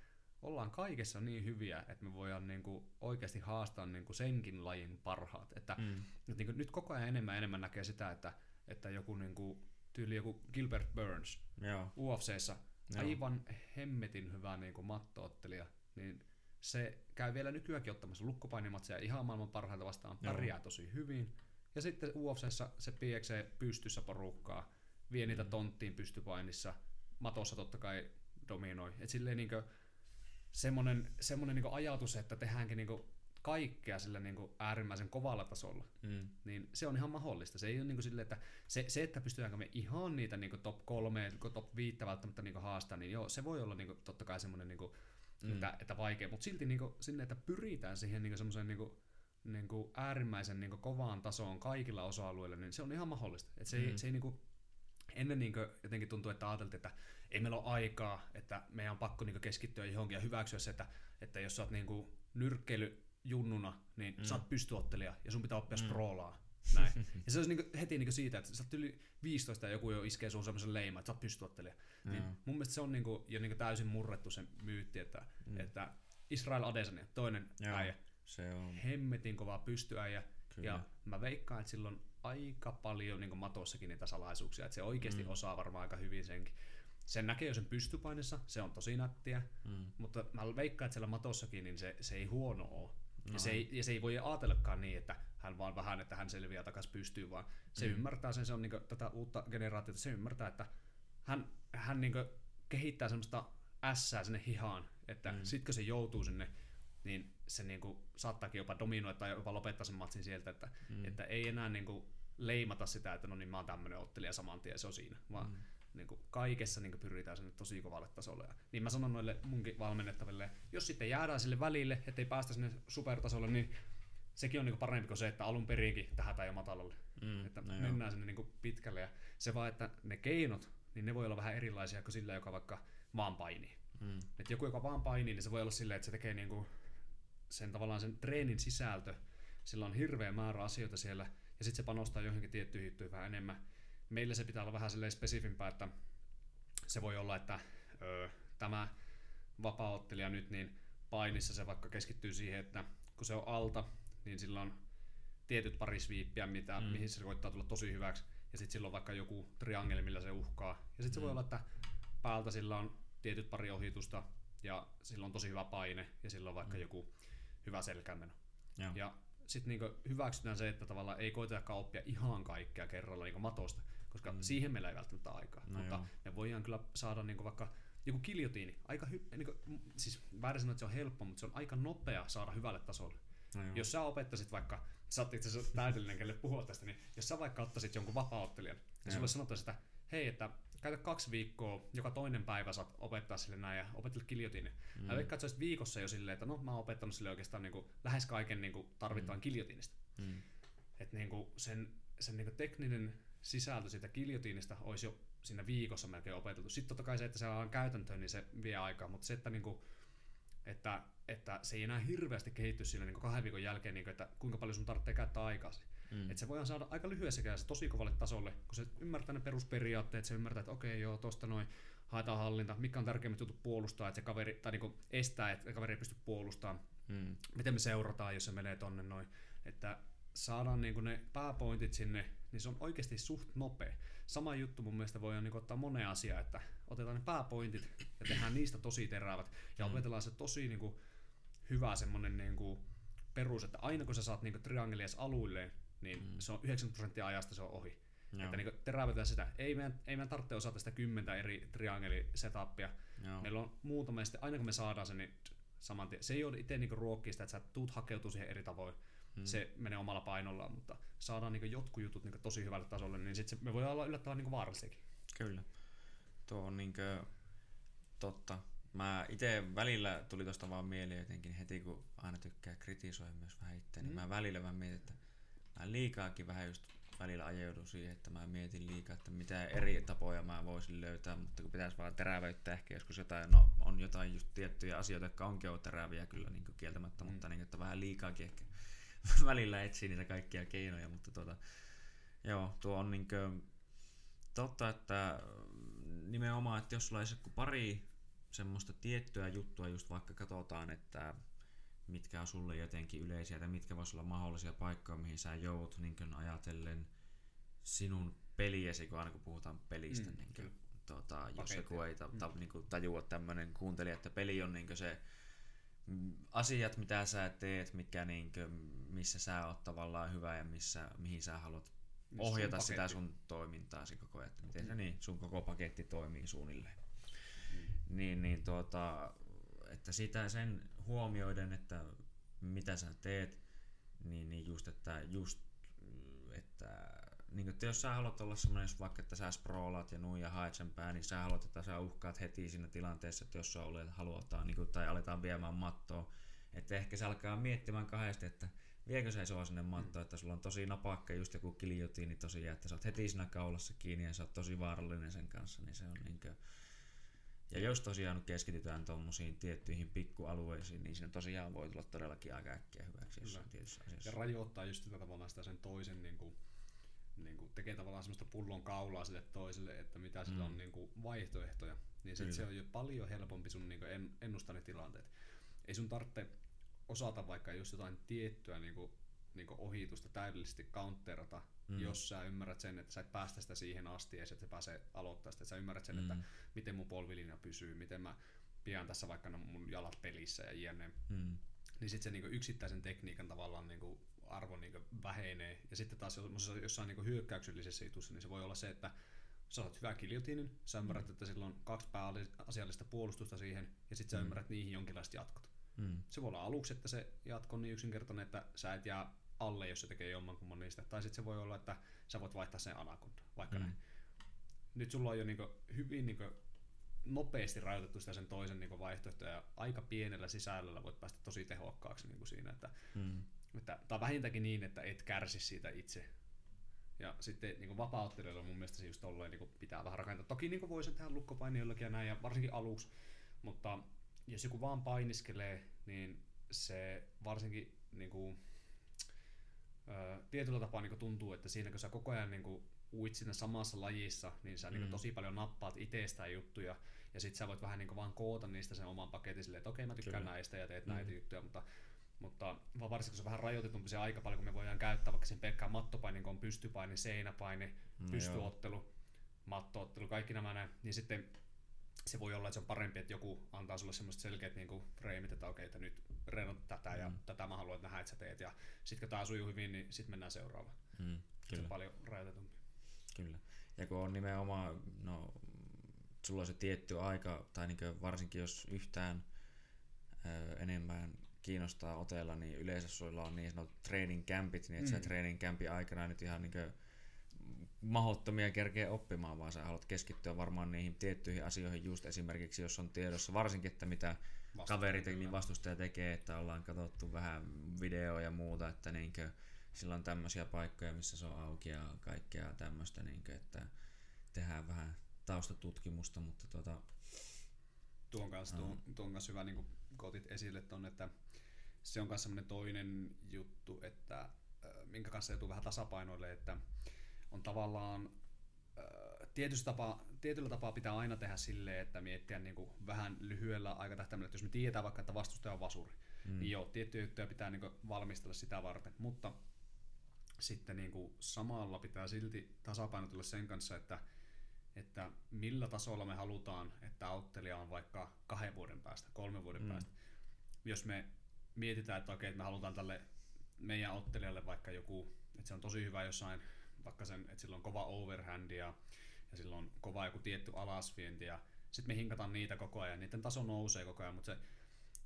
ollaan kaikessa niin hyviä, että me voidaan niin kuin oikeasti haastaa niin kuin senkin lajin parhaat. Että, Mm. että niin kuin nyt koko ajan enemmän enemmän näkee sitä, että, että joku niin kuin, tyyli joku Gilbert Burns Joo. UFCssä Joo. aivan hemmetin hyvä niin kuin mattoottelija, niin se käy vielä nykyäänkin ottamassa lukkopainimatseja ihan maailman parhaita vastaan, Joo. pärjää tosi hyvin. Ja sitten UFCssä se pieksee pystyssä porukkaa, vie niitä Mm. tonttiin pystypainissa, matossa totta kai dominoi. Et silleen niinku semmonen, semmonen niinku ajatus, että tehdäänkin niinku kaikkea sillä niinku äärimmäisen kovalla tasolla, Mm. niin se on ihan mahdollista. Se ei ole niinku silleen, että se, se, että pystytäänkö me ihan niitä niinku top kolme, top viittä välttämättä niinku haastaa, niin joo, se voi olla niinku totta kai semmoinen, niinku. Mm. että, että vaikea, mutta silti niinku sinne, että pyritään siihen niinku semmoiseen niinku, niinku äärimmäisen niinku kovaan tasoon kaikilla osa-alueilla, niin se on ihan mahdollista. Et se, ei, Mm. se ei niinku, ennen niinku jotenkin tuntuu, että ajateltiin, että ei meillä ole aikaa, että meidän on pakko niinku keskittyä johonkin ja hyväksyä se, että, että jos sä oot niinku nyrkkeilyjunnuna, niin mm. sä oot pystyottelija ja sun pitää oppia Mm. sproolaa. Näin. Ja se olisi niinku heti niinku siitä, että sä oot yli 15 ja joku jo iskee sun semmoisen leiman, että sä oot pystyottelija. Niin Joo. mun mielestä se on niinku, jo niinku täysin murrettu se myytti, että, Mm. mm. että Israel Adesanya, toinen Joo. äijä, Se on, hemmetin kova pystyäijä. kyllä. Ja mä veikkaan, että sillä on aika paljon niin matossakin niitä salaisuuksia, että se oikeasti Mm. mm. osaa varmaan aika hyvin senkin. Sen näkee jo sen pystypainessa, se on tosi nättiä, Mm. mutta mä veikkaan, että siellä matossakin niin se, se ei huono ole. No. Ja, se ei, ja se ei voi ajatellakaan niin, että hän vaan vähän, että hän selviää takaisin pystyy, vaan se Mm. mm. ymmärtää sen, se on niin tätä uutta generaatiota, se ymmärtää, että hän, hän niin kehittää semmoista ässää sinne hihaan, että Mm. sit kun se joutuu sinne, niin se niin kuin, saattaakin jopa dominoida tai jopa lopettaa sen matsin sieltä, että, Mm. että ei enää niin kuin, leimata sitä, että no niin mä oon tämmönen ottelija saman tien, se on siinä, vaan Mm. Niin kuin kaikessa niin kuin pyritään sinne tosi kovalle tasolle. Ja niin mä sanon noille munkin valmennettaville, jos sitten jäädään sille välille, ettei päästä sinne supertasolle, niin sekin on niin kuin parempi kuin se, että alun perinkin tähän jo matalalle. Mm, Että no joo. mennään sinne niin kuin pitkälle. Ja se vaan, että ne keinot, niin ne voi olla vähän erilaisia kuin sillä, joka vaikka vaan painii. Mm. Et joku, joka vaan painii, niin se voi olla silleen, että se tekee niinku sen tavallaan sen treenin sisältö. Sillä on hirveä määrä asioita siellä, ja sitten se panostaa johonkin tiettyihin juttuihin vähän enemmän. Meillä se pitää olla vähän silleen spesifimpää, että se voi olla, että öö, tämä vapaaottelija nyt, niin painissa se vaikka keskittyy siihen, että kun se on alta, niin sillä on tietyt pari sviippiä, mitä, Mm. mihin se koittaa tulla tosi hyväksi, ja sitten sillä on vaikka joku triangeli, millä se uhkaa. Ja sitten se Mm. voi olla, että päältä sillä on tietyt pari ohitusta, ja sillä on tosi hyvä paine, ja sillä on vaikka Mm. joku hyvä selkämeno. Joo. Ja sitten niinku hyväksytään se, että tavallaan ei koitetakaan oppia ihan kaikkea kerralla niinku matosta, koska Mm. siihen meillä ei välttämättä aikaa. No Mutta joo. me voidaan kyllä saada niinku vaikka joku kiljotiini, aika hy, niinku, m- siis väärin sanoa, että se on helppo, mutta se on aika nopea saada hyvälle tasolle. No joo. Jos sä opettaisit vaikka, sä oot itse asiassa täydellinen, kelle puhua tästä, niin jos sä vaikka ottaisit jonkun vapaaottelijan, ja Joo. sulle sanottaisiin, että hei, että käytä kaksi viikkoa, joka toinen päivä saat opettaa sille näin ja opetella kiljotiini. Mm. Mä veikkaan, että viikossa jo silleen, että no mä oon opettanut sille oikeastaan niinku, lähes kaiken niinku, tarvittavan mm. kiljotiinista. Mm. Että niinku, sen, sen niinku, tekninen sisältö siitä kiljotiinista olisi jo siinä viikossa melkein opeteltu. Sitten totta kai se, että se on käytäntöön, niin se vie aikaa, mutta se, että, niinku, että, että se ei enää hirveästi kehitty siinä niinku kahden viikon jälkeen, niinku, että kuinka paljon sun tarvitsee käyttää aikaa. Mm. Että se voidaan saada aika lyhyessä kädessä tosi kovalle tasolle, kun se ymmärtää ne perusperiaatteet, se ymmärtää, että okei joo, tosta noin haetaan hallinta, mikä on tärkeimmät jutut puolustaa, että se kaveri, tai niinku estää, että kaveri ei pysty puolustamaan, Mm. miten me seurataan, jos se menee tonne noin, että saadaan niinku ne pääpointit sinne, niin se on oikeasti suht nopea. Sama juttu mun mielestä voidaan niinku ottaa moneen asiaan, että otetaan ne pääpointit ja tehdään niistä tosi terävät ja Mm. opetellaan se tosi niinku hyvä semmonen niinku perus, että aina kun sä saat niinku triangelias aluilleen, niin Mm. se on 90 prosenttia ajasta se on ohi. Joo. Että niinku terävöitään sitä. Ei meidän, ei meidän tarvitse osata sitä kymmentä eri triangelisetapia. Joo. Meillä on muutama, ja sitten aina kun me saadaan se, niin saman tien. Se ei ole itse niinku ruokkii sitä, että sä tuut hakeutuu siihen eri tavoin. Mm. Se menee omalla painollaan, mutta saadaan niinku jotkut jutut niinku tosi hyvälle tasolle, niin sit se, me voidaan olla yllättävän niinku vaarallisiakin. Kyllä. Tuo on niinkö totta. Mä itse välillä tuli tosta vaan mieleen jotenkin heti, kun aina tykkää kritisoida myös vähän itse, niin Mm. mä välillä vähän mietin, että mä liikaakin vähän just välillä ajaudun siihen, että mä mietin liikaa, että mitä eri tapoja mä voisin löytää, mutta kun pitäisi vaan terävöittää ehkä joskus jotain, no on jotain just tiettyjä asioita, jotka onkin ollut teräviä kyllä niin kieltämättä, Mm. mutta niin, että vähän liikaakin ehkä välillä etsii niitä kaikkia keinoja, mutta tuota, joo, tuo on niinkö, totta, että nimenomaan, että jos sulla olisi pari semmoista tiettyä juttua, just vaikka katsotaan, että mitkä on sulle jotenkin yleisiä tai mitkä voisi olla mahdollisia paikkoja, mihin sä joudut niin ajatellen sinun peliesi, kun aina kun puhutaan pelistä, Mm, niin kyllä. tota, jos joku ei ta, ta, Mm. niin tajua tämmöinen kuuntelija, että peli on niin se asiat, mitä sä teet, mikä niin missä sä oot tavallaan hyvä ja missä, mihin sä haluat Niin ohjata sun sitä sun toimintaasi koko ajan, että miten se niin, sun koko paketti toimii suunnilleen. Mm. Niin, niin tuota, että sitä sen huomioiden, että mitä sä teet, niin, niin just, että just, että niin että jos sä haluat olla semmoinen, vaikka että sä sproolaat ja nuin ja haet sen pää, niin sä haluat, että sä uhkaat heti siinä tilanteessa, että jos sä olet, halutaan niin kuin, tai aletaan viemään mattoa, että ehkä se alkaa miettimään kahdesti, että viekö se sua sinne mattoon, että sulla on tosi napakka just joku kiljotiini tosiaan, että sä oot heti siinä kaulassa kiinni ja sä oot tosi vaarallinen sen kanssa, niin se on niinkö... Ja jos tosiaan keskitytään tuommoisiin tiettyihin pikkualueisiin, niin siinä tosiaan voi tulla todellakin aika äkkiä hyväksi jossain tietyssä Ja asiassa. rajoittaa just sitä tavallaan sitä sen toisen, niin kuin, niin kuin tekee tavallaan semmoista pullon kaulaa sille toiselle, että mitä sillä Mm. on niin kuin vaihtoehtoja. Niin sit Kyllä. se on jo paljon helpompi sun niin kuin en, ennustaa ne tilanteet. Ei sun tarvitse osata vaikka just jotain tiettyä niin kuin, niin kuin ohitusta täydellisesti counterata, Mm. jos sä ymmärrät sen, että sä et päästä sitä siihen asti ja että se pääsee aloittaa sitä, että sä ymmärrät sen, mm. että miten mun polvilinja pysyy, miten mä pidän tässä vaikka mun jalat pelissä ja jne Mm. niin sitten se niinku yksittäisen tekniikan tavallaan niinku arvo niinku vähenee. Ja sitten taas jossain, jossain niinku hyökkäyksellisessä jutussa, niin se voi olla se, että sä oot hyvä kiljotiinin, sä ymmärrät, että sillä on kaksi pääasiallista puolustusta siihen, ja sitten sä Mm. ymmärrät niihin jonkinlaiset jatkot. Mm. Se voi olla aluksi, että se jatko on niin yksinkertainen, että sä et jää alle, jos se tekee jommankumman niistä. Tai sitten se voi olla, että sä voit vaihtaa sen anakonda, vaikka Mm. mm. näin. nyt sulla on jo niinku hyvin niinku nopeasti rajoitettu sitä sen toisen niinku vaihtoehtoja ja aika pienellä sisällöllä voit päästä tosi tehokkaaksi niinku siinä, että, Mm. Että, tai vähintäänkin niin, että et kärsi siitä itse. Ja sitten niin vapauttelijoilla mun mielestä se just tolleen niin pitää vähän rakentaa. Toki niin voi sen tehdä lukkopainijoillakin ja näin, ja varsinkin aluksi, mutta jos joku vaan painiskelee, niin se varsinkin niin kuin, ö, tietyllä tapaa niin tuntuu, että siinä kun sä koko ajan niin kuin, uit siinä samassa lajissa, niin sä mm. niin tosi paljon nappaat itsestään juttuja, ja sit sä voit vähän niin vaan koota niistä sen oman paketin silleen, että okei mä tykkään Kyllä. näistä ja teet Mm. näitä juttuja, mutta mutta varsinkin kun se on vähän rajoitetumpi se aika paljon, kun me voidaan käyttää vaikka sen pelkkään mattopainin, kun on pystypaini, seinäpaini, No joo. pystyottelu, mattoottelu, kaikki nämä näin, niin sitten se voi olla, että se on parempi, että joku antaa sulle semmoiset selkeät niin freimit, että okei, että nyt reenat tätä ja Mm. tätä mä haluan nähdä, että sä teet. Ja sitten kun tää sujuu hyvin, niin sitten mennään seuraavaan. Mm. Se Kyllä. on paljon rajoitetumpi. Kyllä. Ja kun on nimenomaan, no, sulla on se tietty aika, tai niin varsinkin jos yhtään ö, enemmän kiinnostaa otella, niin yleensä sulla on niin sanotut training campit, niin että mm. Sä training campin aikana nyt ihan niin mahottomia kerkeä oppimaan, vaan sä haluat keskittyä varmaan niihin tiettyihin asioihin, just esimerkiksi jos on tiedossa, varsinkin, että mitä kaverit ja niin vastustaja tekee, että ollaan katsottu vähän videoa ja muuta, että niinkö, sillä on tämmöisiä paikkoja, missä se on auki ja kaikkea tämmöistä, niinkö, että tehdään vähän taustatutkimusta, mutta tota, Tuon kanssa, tuon, tuon kanssa hyvä, niin kuin otit esille ton, että se on myös semmoinen toinen juttu, että minkä kanssa joutuu vähän tasapainoille, että on tavallaan tietyllä tapaa, tietyllä tapaa pitää aina tehdä silleen, että miettiä niin kuin vähän lyhyellä aikatahtäimellä, että jos me tiedetään vaikka, että vastustaja on vasuri, mm. niin joo, tiettyjä juttuja pitää niin kuin valmistella sitä varten, mutta sitten niin kuin samalla pitää silti tasapainotella sen kanssa, että että millä tasolla me halutaan, että auttelija on vaikka kahden vuoden päästä, kolmen vuoden mm. päästä. Jos me mietitään, että okei, että me halutaan tälle meidän ottelijalle vaikka joku, että se on tosi hyvä jossain, vaikka sen, että sillä on kova overhand ja, ja sillä on kova joku tietty alasvienti ja sitten me hinkataan niitä koko ajan, niiden taso nousee koko ajan, mutta se,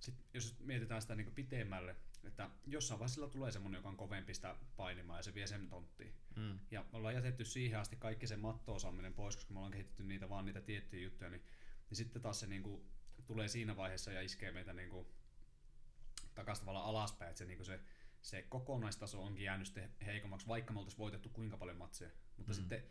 sit, jos mietitään sitä niin pitemmälle, että jossain vaiheessa sillä tulee semmoinen, joka on kovempi sitä painimaan ja se vie sen tonttiin. mm, Ja me ollaan jätetty siihen asti kaikki se matto-osaaminen pois, koska me ollaan kehitetty niitä vaan niitä tiettyjä juttuja, niin, niin sitten taas se niinku tulee siinä vaiheessa ja iskee meitä niinku takaisin tavallaan alaspäin, että se, niinku se, se kokonaistaso onkin jäänyt sitten heikommaksi, vaikka me oltaisiin voitettu kuinka paljon matseja. Mutta Mm. sitten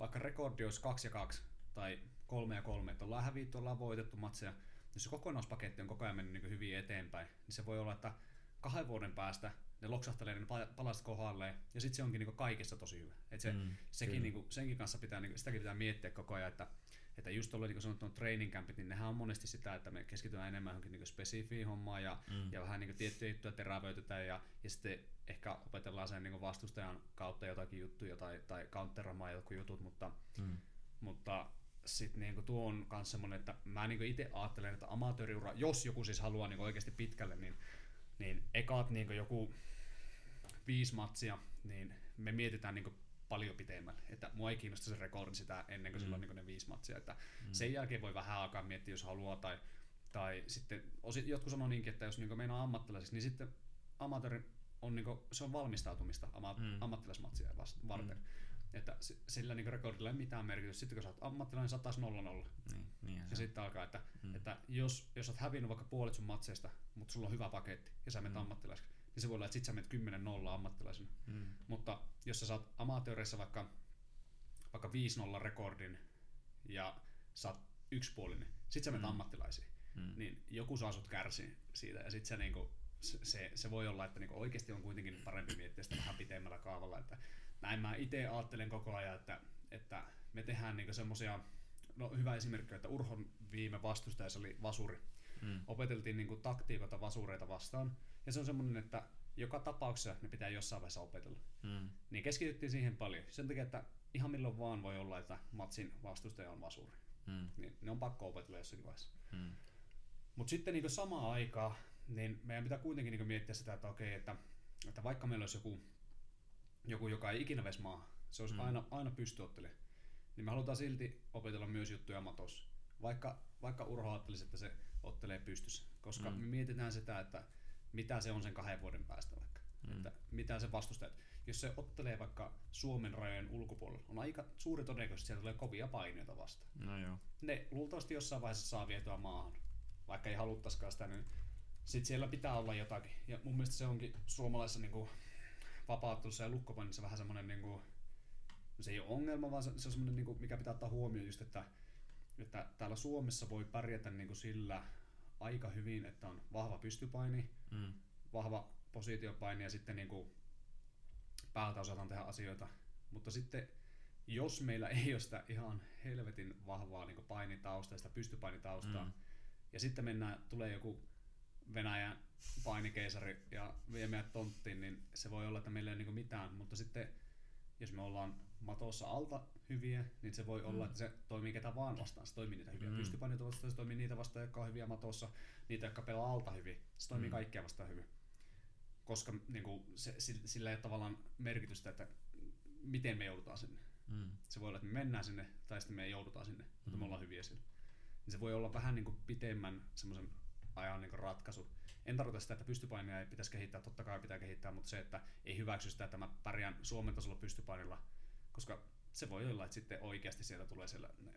vaikka rekordi olisi 2 ja 2 tai 3 ja 3, että ollaan hävitty, ollaan voitettu matseja, jos se kokonaispaketti on koko ajan mennyt niin hyvin eteenpäin, niin se voi olla, että kahden vuoden päästä ne loksahtelee ne pa- palaset kohdalleen, ja sitten se onkin niinku kaikessa tosi hyvä. Et se, Mm, sekin kyllä. niinku, senkin kanssa pitää, niinku, sitäkin pitää miettiä koko ajan, että, että just tuolla niin sanottu training campit, niin nehän on monesti sitä, että me keskitytään enemmän johonkin niinku spesifiin hommaan ja, Mm. ja vähän niinku tiettyjä juttuja terävöitetään ja, ja sitten ehkä opetellaan sen niinku vastustajan kautta jotakin juttuja tai, tai counteramaan jotkut jutut, mutta, mm, mutta sitten niinku tuo on myös semmoinen, että mä niinku itse ajattelen, että amatööriura, jos joku siis haluaa niinku oikeasti pitkälle, niin, niin ekaat niinku joku viisi matsia, niin me mietitään niinku paljon pitemmälle. Että mua ei kiinnosta se rekordi sitä ennen kuin mm. Sillä on niinku ne viisi matsia. Että mm. Sen jälkeen voi vähän alkaa miettiä, jos haluaa. Tai, tai sitten osi, jotkut sanoo niinkin, että jos niinku meinaa ammattilaiseksi, niin sitten amatööri on, niinku, se on valmistautumista ama, Mm. mm. ammattilaismatsia varten. Mm. Että sillä niinku rekordilla ei mitään merkitystä. Sitten kun sä oot ammattilainen, sä oot 0 0 niin, ja se sitten alkaa, että, Mm. että jos, jos oot hävinnyt vaikka puolet sun matseista, mutta sulla on hyvä paketti ja sä menet mm. ammattilaiseksi, niin se voi olla, että sit sä menet 10 0 ammattilaisena. Mm, Mutta jos sä saat amatööreissä vaikka, vaikka 5-0 rekordin ja sä oot yksipuolinen, sit sä menet Mm. mm. ammattilaisiin, mm, niin joku saa sut kärsiä siitä ja sit se niinku, se, se, voi olla, että niinku oikeasti on kuitenkin parempi miettiä sitä vähän pitemmällä kaavalla, että näin mä itse ajattelen koko ajan, että, että me tehdään niinku semmosia, no hyvä esimerkki, että Urhon viime vastustaja se oli vasuri, mm, opeteltiin niinku taktiikoita vasureita vastaan, ja se on semmoinen, että joka tapauksessa ne pitää jossain vaiheessa opetella. mm, Niin keskityttiin siihen paljon. Sen takia, että ihan milloin vaan voi olla, että matsin vastustaja on vasuri. mm, Niin ne on pakko opetella jossakin vaiheessa. mm, Mutta sitten niin samaan aikaan, niin meidän pitää kuitenkin niin miettiä sitä, että okei, että, että vaikka meillä olisi joku, joku joka ei ikinä veisi maahan, se olisi Mm. aina, aina pystyottelija, niin me halutaan silti opetella myös juttuja matossa. Vaikka, vaikka Urho ajattelisi, että se ottelee pystyssä. Koska mm. me mietitään sitä, että mitä se on sen kahden vuoden päästä vaikka. mm. että mitä se vastustaa. Jos se ottelee vaikka Suomen rajojen ulkopuolella, on aika suuri todennäköisesti, että siellä tulee kovia paineita vastaan. No joo. Ne luultavasti jossain vaiheessa saa vietyä maahan, vaikka ei haluttaisikaan sitä, niin sitten siellä pitää olla jotakin. Ja mun mielestä se onkin suomalaisessa niin vapauttelussa ja lukkopainissa vähän semmoinen, niin kuin, se ei ole ongelma, vaan se, se on semmoinen, niin kuin, mikä pitää ottaa huomioon just, että, että täällä Suomessa voi pärjätä niin kuin sillä aika hyvin, että on vahva pystypaini, mm. vahva positiopaini ja sitten niin kuin päältä osataan tehdä asioita. Mutta sitten jos meillä ei ole sitä ihan helvetin vahvaa niin painitausta ja sitä pystypainitaustaa, mm. ja sitten mennään, tulee joku Venäjän painikeisari ja vie meidät tonttiin, niin se voi olla, että meillä ei ole niin mitään, mutta sitten jos me ollaan matossa alta hyviä, niin se voi mm. olla, että se toimii ketä vaan vastaan. Se toimii niitä hyviä mm. pystypainita vastaan, se toimii niitä vastaan, jotka on hyviä matossa, niitä, jotka pelaa alta hyvin. Se toimii mm. kaikkia vastaan hyvin. Koska niin kuin, se, sillä ei ole tavallaan merkitystä, että miten me joudutaan sinne. Mm. Se voi olla, että me mennään sinne, tai sitten me ei joudutaan sinne, mutta mm. me ollaan hyviä siellä. Niin se voi olla vähän niin kuin pitemmän semmoisen ajan niin ratkaisu. En tarkoita sitä, että pystypainia ei pitäisi kehittää, totta kai pitää kehittää, mutta se, että ei hyväksy sitä, että mä pärjään Suomen tasolla pystypainilla, koska se voi olla, että sitten oikeasti sieltä tulee siellä ne,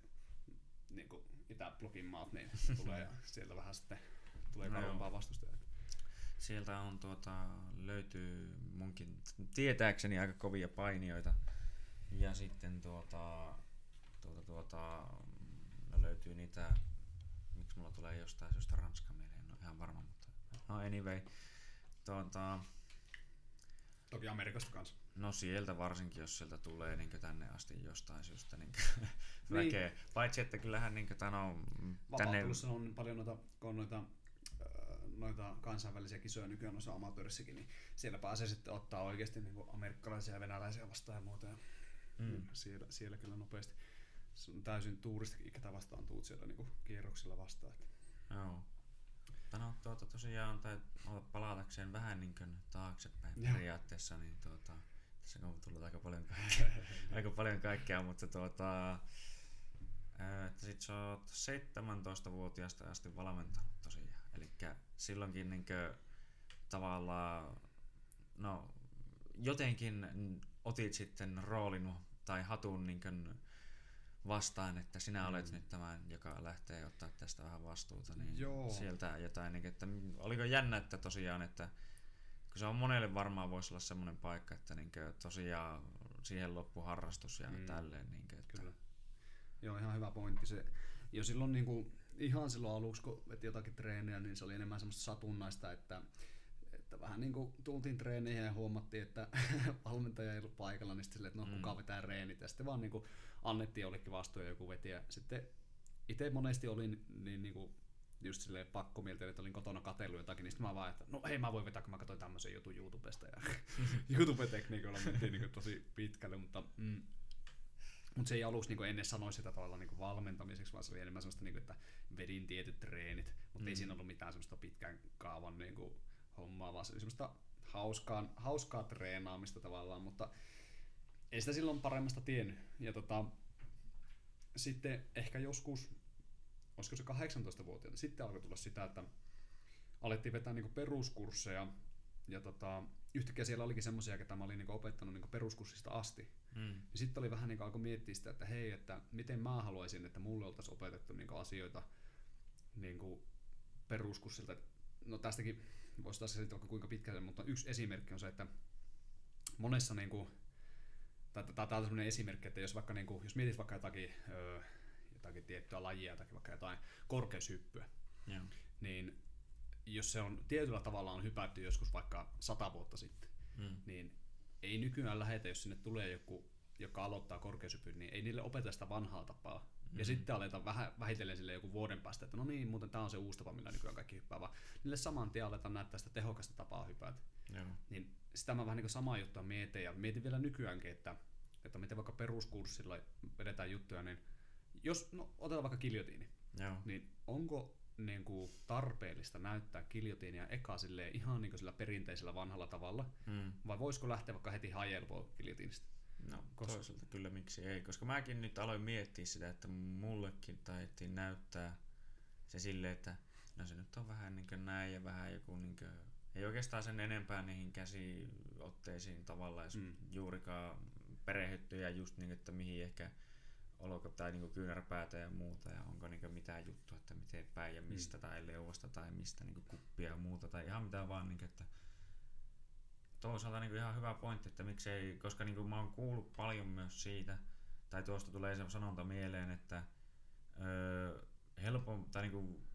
niin kuin Itä-blogin maat, niin tulee ja sieltä vähän sitten tulee no kauempaa vastustajaa. Sieltä on tuota, löytyy munkin tietääkseni aika kovia painioita. Ja sitten tuota, tuota, tuota, löytyy niitä, miksi mulla tulee jostain syystä Ranska mieleen, en ole ihan varma, mutta no anyway. Tuota, Toki Amerikasta kanssa. No sieltä varsinkin, jos sieltä tulee niin tänne asti jostain syystä niin väkeä. Niin. Paitsi, että kyllähän niin tano, tänne... on paljon noita, on noita, noita kansainvälisiä kisoja nykyään noissa amatöörissäkin, niin siellä pääsee sitten ottaa oikeasti niin amerikkalaisia ja venäläisiä vastaan ja muuta. Ja mm. siellä, siellä kyllä nopeasti. On täysin tuuristi, ketä vastaan tuut siellä niin kierroksilla vastaan. Että. Joo. No, tuota, tosiaan, tai palatakseen vähän niin kuin taaksepäin Joo. periaatteessa, niin tuota, tässä on tullut aika paljon kaikkea, aika paljon kaikkea mutta tuota, että sit sä oot 17-vuotiaasta asti valmentanut tosiaan. Eli silloinkin niin kuin, tavallaan, no jotenkin otit sitten roolin tai hatun niin kuin, vastaan, että sinä olet mm. nyt tämän, joka lähtee ottaa tästä vähän vastuuta, niin Joo. sieltä jotain, niin, että oliko jännä, että tosiaan, että kun se on monelle varmaan voisi olla semmoinen paikka, että niin tosiaan siihen loppu harrastus ja mm. tälleen. Niin kuin, että... Kyllä. Joo, ihan hyvä pointti. Se, jo silloin niin kuin, ihan silloin aluksi, kun veti jotakin treeniä, niin se oli enemmän semmoista satunnaista, että että vähän niin kuin tultiin treeneihin ja huomattiin, että valmentaja ei ollut paikalla, niin sitten että no kuka mm. vetää reenit. Ja sitten vaan niin kuin annettiin jollekin vastuun ja joku veti. Ja sitten itse monesti olin niin, niin kuin just silleen pakkomieltä, että olin kotona katsellut jotakin, niin sitten mä vaan, että no hei mä voin vetää, kun mä katsoin tämmöisen jutun YouTubesta. Ja YouTube-tekniikoilla mentiin niin tosi pitkälle, mutta mm, mutta se ei aluksi niin ennen sanoisi sitä tavalla niin valmentamiseksi, vaan se oli enemmän sellaista, niin kuin, että vedin tietyt treenit, mutta mm. ei siinä ollut mitään sellaista pitkän kaavan niin kuin, hommaa, vaan se oli semmoista hauskaa, hauskaa treenaamista tavallaan, mutta ei sitä silloin paremmasta tiennyt. Ja tota, sitten ehkä joskus, olisiko se 18-vuotiaana, sitten alkoi tulla sitä, että alettiin vetää niinku peruskursseja, ja tota, yhtäkkiä siellä olikin semmoisia, ketä mä olin niinku opettanut niinku peruskurssista asti. Mm. Sitten oli vähän niinku alkoi miettiä sitä, että hei, että miten mä haluaisin, että mulle oltaisiin opetettu niinku asioita niinku peruskurssilta. No tästäkin voisi taas selittää vaikka kuinka pitkälle, mutta yksi esimerkki on se, että monessa niinku, tai tämä on sellainen esimerkki, että jos vaikka niinku, jos mietit vaikka jotakin, öö, jotakin tiettyä lajia tai vaikka jotain korkeushyppyä, yeah. niin jos se on tietyllä tavalla on hypätty joskus vaikka sata vuotta sitten, mm. niin ei nykyään lähetä, jos sinne tulee joku, joka aloittaa korkeushypyn, niin ei niille opeta sitä vanhaa tapaa, Mm. Ja sitten aletaan vähän, vähitellen sille joku vuoden päästä, että no niin, muuten tämä on se uusi tapa, millä nykyään kaikki hyppää, vaan niille saman tien aletaan näyttää sitä tehokasta tapaa hypätä. Joo. Niin sitä mä vähän niin samaa juttua mietin ja mietin vielä nykyäänkin, että, että miten vaikka peruskurssilla vedetään juttuja, niin jos, no otetaan vaikka kiljotiini, Joo. niin onko niin kuin tarpeellista näyttää kiljotiinia eka ihan niin kuin sillä perinteisellä vanhalla tavalla, mm. vai voisiko lähteä vaikka heti hajelpoa kiljotiinista? No koska... toisaalta kyllä miksi ei, koska mäkin nyt aloin miettiä sitä, että mullekin taidettiin näyttää se sille, että no se nyt on vähän niin kuin näin ja vähän joku niin kuin ei oikeastaan sen enempää niihin käsiotteisiin tavallaan Mm. juurikaan perehdytty ja just niin, että mihin ehkä olko tai niin kyynärpäätä ja muuta ja onko niin mitään juttua, että miten päin ja mistä tai leuasta tai mistä niin kuppia ja muuta tai ihan mitä vaan, niin että toisaalta niin ihan hyvä pointti, että miksei, koska niin mä oon kuullut paljon myös siitä, tai tuosta tulee se sanonta mieleen, että öö, helpom, tai niin kuin,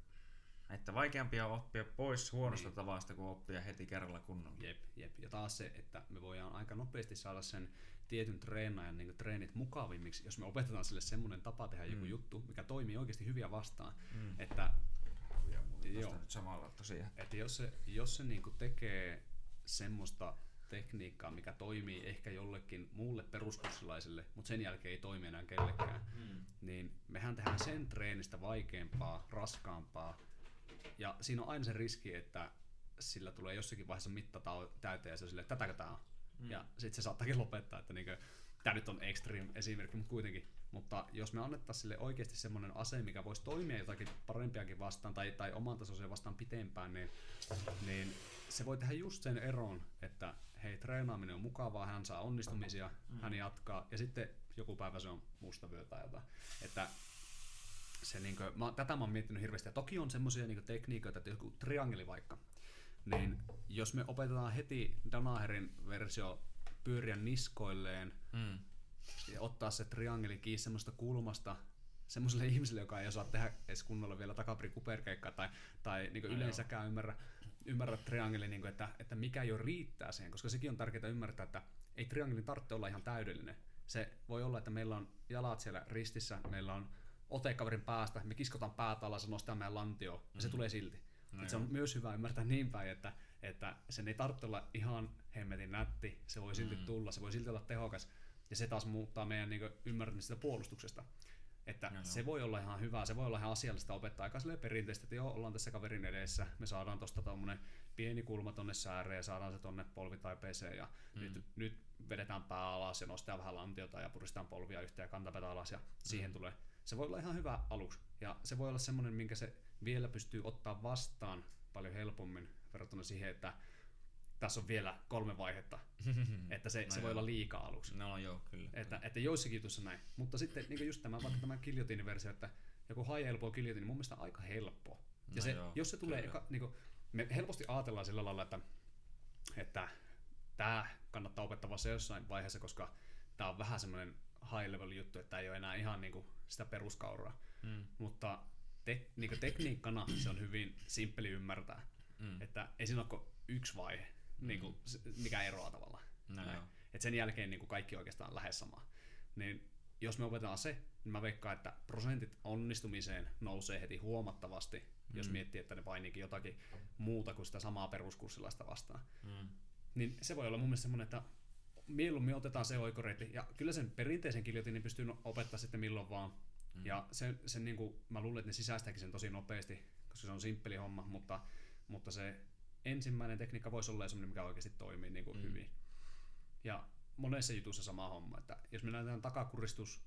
että vaikeampia on oppia pois huonosta Niin. tavasta kuin oppia heti kerralla kunnolla. Jep, jep. Ja taas se, että me voidaan aika nopeasti saada sen tietyn treenaajan niin treenit mukavimmiksi, jos me opetetaan sille semmoinen tapa tehdä mm. joku juttu, mikä toimii oikeasti hyviä vastaan. Mm. Että, Ja Joo. nyt samalla tosiaan. että jos se, jos se niin tekee semmoista tekniikkaa, mikä toimii ehkä jollekin muulle peruskurssilaiselle, mutta sen jälkeen ei toimi enää kellekään, Mm. niin mehän tehdään sen treenistä vaikeampaa, raskaampaa. Ja siinä on aina se riski, että sillä tulee jossakin vaiheessa mitta täyteen ja se on silleen, että tätäkö tää on. Mm. Ja sitten se saattaakin lopettaa, että niinkö, tämä nyt on extreme esimerkki, mutta kuitenkin. Mutta jos me annettaisiin sille oikeasti semmoinen ase, mikä voisi toimia jotakin parempiakin vastaan tai, tai oman tasoisen vastaan pitempään, niin, niin se voi tehdä just sen eron, että hei, treenaaminen on mukavaa, hän saa onnistumisia, mm. hän jatkaa, ja sitten joku päivä se on musta vyö tai jotain. Että se niinkö, mä, tätä mä oon miettinyt hirveästi, ja toki on semmoisia niinkö tekniikoita, että joku triangeli vaikka, niin jos me opetetaan heti Danaherin versio pyöriä niskoilleen Mm. ja ottaa se triangeli kiinni semmoista kulmasta semmoiselle ihmiselle, joka ei osaa tehdä edes kunnolla vielä takaperi kuperkeikkaa tai, tai niin No yleensäkään ymmärrä, ymmärrä triangeli, niin kuin, että, että mikä jo riittää siihen, koska sekin on tärkeää ymmärtää, että ei triangelin tarvitse olla ihan täydellinen. Se voi olla, että meillä on jalat siellä ristissä, meillä on ote kaverin päästä, me kiskotaan päätä alas ja nostetaan meidän lantio, ja se tulee silti. No se on myös hyvä ymmärtää niin päin, että, että sen ei tarvitse olla ihan hemmetin nätti, se voi silti Mm. tulla, se voi silti olla tehokas, ja se taas muuttaa meidän niin ymmärtämistä puolustuksesta. Että Joo, se voi olla ihan hyvä, se voi olla ihan asiallista opettaa aika perinteistä, että joo, ollaan tässä kaverin edessä, me saadaan tosta tommonen pieni kulma tonne sääreen ja saadaan se tonne polvitaipeeseen ja mm. nyt, nyt vedetään pää alas ja nostetaan vähän lantiota ja puristaan polvia yhteen ja kantapäätä alas ja siihen tulee. Se voi olla ihan hyvä aluksi ja se voi olla semmoinen, minkä se vielä pystyy ottaa vastaan paljon helpommin verrattuna siihen, että tässä on vielä kolme vaihetta, että se, No se voi olla liikaa aluksi. No joo, kyllä. Että, että joissakin jutuissa näin. Mutta sitten niin just tämä, vaikka tämä kiljotiiniversio, että joku high elbow kiljotiini, mun mielestä aika helppo. Ja No se, joo, jos se tulee, eka, niin kuin, me helposti ajatellaan sillä lailla, että, että tämä kannattaa opettaa vasta jossain vaiheessa, koska tämä on vähän semmoinen high level juttu, että ei ole enää ihan niin kuin sitä peruskauraa. Mm. Mutta te, niin tekniikkana se on hyvin simppeli ymmärtää. Mm. Että ei siinä ole yksi vaihe, niin kuin, mikä eroaa tavallaan. No Näin. Et sen jälkeen niin kuin kaikki oikeastaan lähes samaa. Niin jos me opetetaan se, niin mä veikkaan, että prosentit onnistumiseen nousee heti huomattavasti, mm. jos miettii, että ne painiikin jotakin muuta kuin sitä samaa peruskurssilaista vastaan. Mm. Niin se voi olla mun mielestä semmoinen, että mieluummin otetaan se oikoreitti. Ja kyllä sen perinteisen kiljotiinin pystyy no- opettaa sitten milloin vaan. Mm. Ja sen, sen niin kuin, mä luulen, että ne sisäistääkin sen tosi nopeasti, koska se on simppeli homma, mutta, mutta se ensimmäinen tekniikka voisi olla semmoinen, mikä oikeasti toimii niin kuin mm. hyvin. Ja monessa jutussa sama homma, että jos me näytetään takakuristus,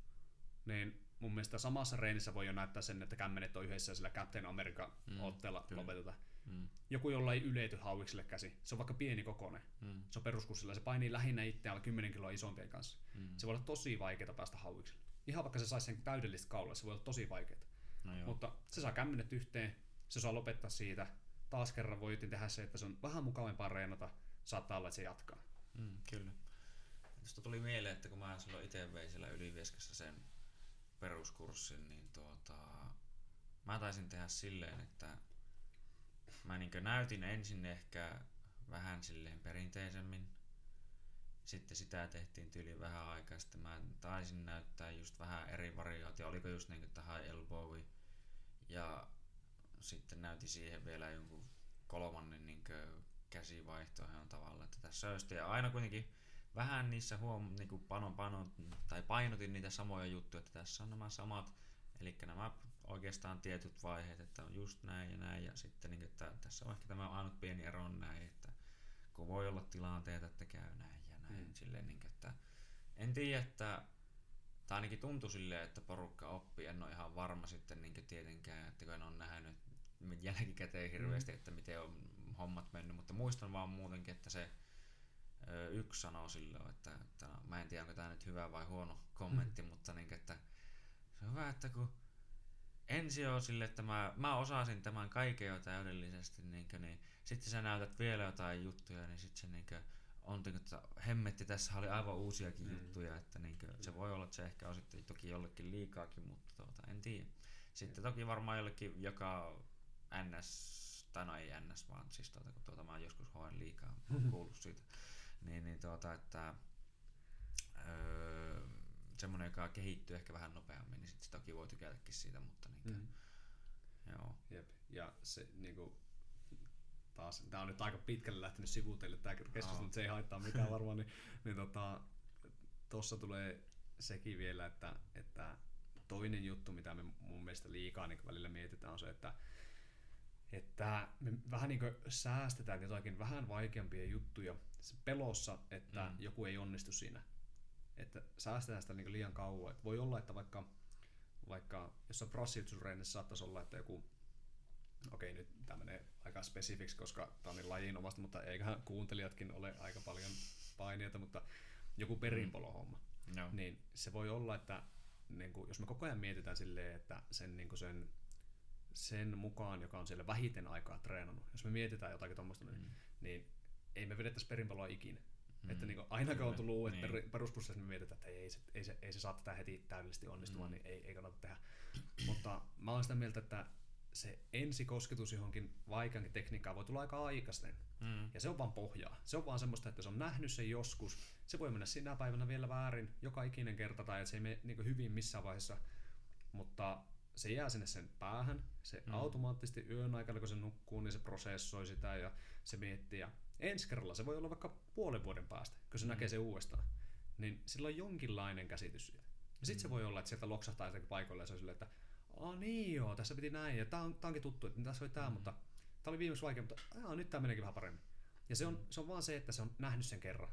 niin mun mielestä samassa reenissä voi jo näyttää sen, että kämmenet on yhdessä sillä Captain America otteella kyllä. lopetetaan. Mm. Joku, jolla ei ylety hauikselle käsi, se on vaikka pieni kokoinen, Mm. se on peruskurssilla, se painii lähinnä itseään 10 kiloa isompien kanssa. Mm. Se voi olla tosi vaikeaa päästä hauikselle. Ihan vaikka se saisi sen täydellistä kaulaa, se voi olla tosi vaikeaa. No joo. Mutta se saa kämmenet yhteen, se saa lopettaa siitä. Taas kerran voi tehdä se, että se on vähän mukavampaa reenata. Saattaa olla, että se jatkaa. Mm, kyllä. Tuosta tuli mieleen, että kun mä silloin itse vein siellä Ylivieskassa sen peruskurssin, niin tuota, mä taisin tehdä silleen, että mä niin näytin ensin ehkä vähän silleen perinteisemmin. Sitten sitä tehtiin tyyli vähän aikaa. Sitten mä taisin näyttää just vähän eri variaatio. Oliko just niin kuin high elbow. Ja sitten näytin siihen vielä jonkun kolmannen niin käsivaihtoehdon tavalla. Että tässä olisi, ja aina kuitenkin vähän niissä huom, niin kuin panon, panon, tai painotin niitä samoja juttuja, että tässä on nämä samat, eli nämä oikeastaan tietyt vaiheet, että on just näin ja näin, ja sitten niin, että tässä on ehkä tämä ainut pieni ero on näin, että kun voi olla tilanteita, että käy näin ja näin, mm. silleen, niin, että en tiedä, että tai ainakin tuntui silleen, että porukka oppii, en ole ihan varma sitten niin tietenkään, että kun en ole nähnyt jälkikäteen hirveästi, mm. että miten on hommat mennyt, mutta muistan vaan muutenkin, että se ö, yksi sanoo silloin, että, että no, mä en tiedä onko tämä nyt hyvä vai huono kommentti, mm. mutta niin, että se on hyvä, että kun ensi on sille, että mä, mä osasin tämän kaiken jo täydellisesti, niin, kuin, niin sitten sä näytät vielä jotain juttuja, niin sitten se niin kuin, on, niin että hemmetti, tässä oli aivan uusiakin mm. juttuja, että niin kuin, se voi olla, että se ehkä on sitten toki jollekin liikaakin, mutta tuota, en tiedä. Sitten toki varmaan jollekin, joka NS, tai no ei NS, vaan siis tuota, kun tuota, mä oon joskus hoen liikaa, kuullut siitä, niin, niin tuota, että öö, semmoinen, joka kehittyy ehkä vähän nopeammin, niin sitten toki voi tykätäkin siitä, mutta niin mm. joo. Jep. Ja se niinku, taas, tää on nyt aika pitkälle lähtenyt sivuuteille tää keskustelu, no. mutta se ei haittaa mitään varmaan, niin, niin tota, tossa tulee sekin vielä, että, että toinen juttu, mitä me mun mielestä liikaa niin välillä mietitään, on se, että, että me vähän niin säästetään jotakin vähän vaikeampia juttuja se pelossa, että mm. joku ei onnistu siinä. Että säästetään sitä niin liian kauan. Että voi olla, että vaikka, vaikka jossain prostitureissa saattaisi olla, että joku okei nyt tämä menee aika spesifiksi, koska tämä on niin lajin omasta, mutta eiköhän kuuntelijatkin ole aika paljon paineita, mutta joku perinpolohomma. Mm. No. Niin se voi olla, että niin kuin, jos me koko ajan mietitään silleen, että sen, niin kuin sen, sen mukaan, joka on siellä vähiten aikaa treenannut, jos me mietitään jotakin tuommoista, niin, mm. niin ei me vedettäisi perinpaloa ikinä. Mm. Että niin kuin, aina kun on tullut uudet niin. peruskursseissa, me mietitään, että ei, ei, se, ei, se, ei se saa tätä heti täydellisesti onnistumaan, mm. niin ei, ei kannata tehdä. Mutta mä olen sitä mieltä, että se ensikosketus johonkin vaikeankin tekniikkaan voi tulla aika aikaisten. Mm. Ja se on vaan pohjaa. Se on vaan semmoista, että se on nähnyt sen joskus. Se voi mennä sinä päivänä vielä väärin joka ikinen kerta tai että se ei mene niin hyvin missään vaiheessa. Mutta se jää sinne sen päähän. Se mm. automaattisesti yön aikana, kun se nukkuu, niin se prosessoi sitä ja se miettii. Ja ensi kerralla se voi olla vaikka puolen vuoden päästä, kun se mm. näkee se uudestaan. Niin sillä on jonkinlainen käsitys siitä. Ja sitten mm. se voi olla, että sieltä loksahtaa jotenkin paikoille ja se on silleen, että Aa niin joo, tässä piti näin, ja tää, on, tää onkin tuttu, että tässä oli tää, mm. mutta tää oli viimeksi vaikea, mutta aa, nyt tää meneekin vähän paremmin. Ja se on, se on vaan se, että se on nähnyt sen kerran.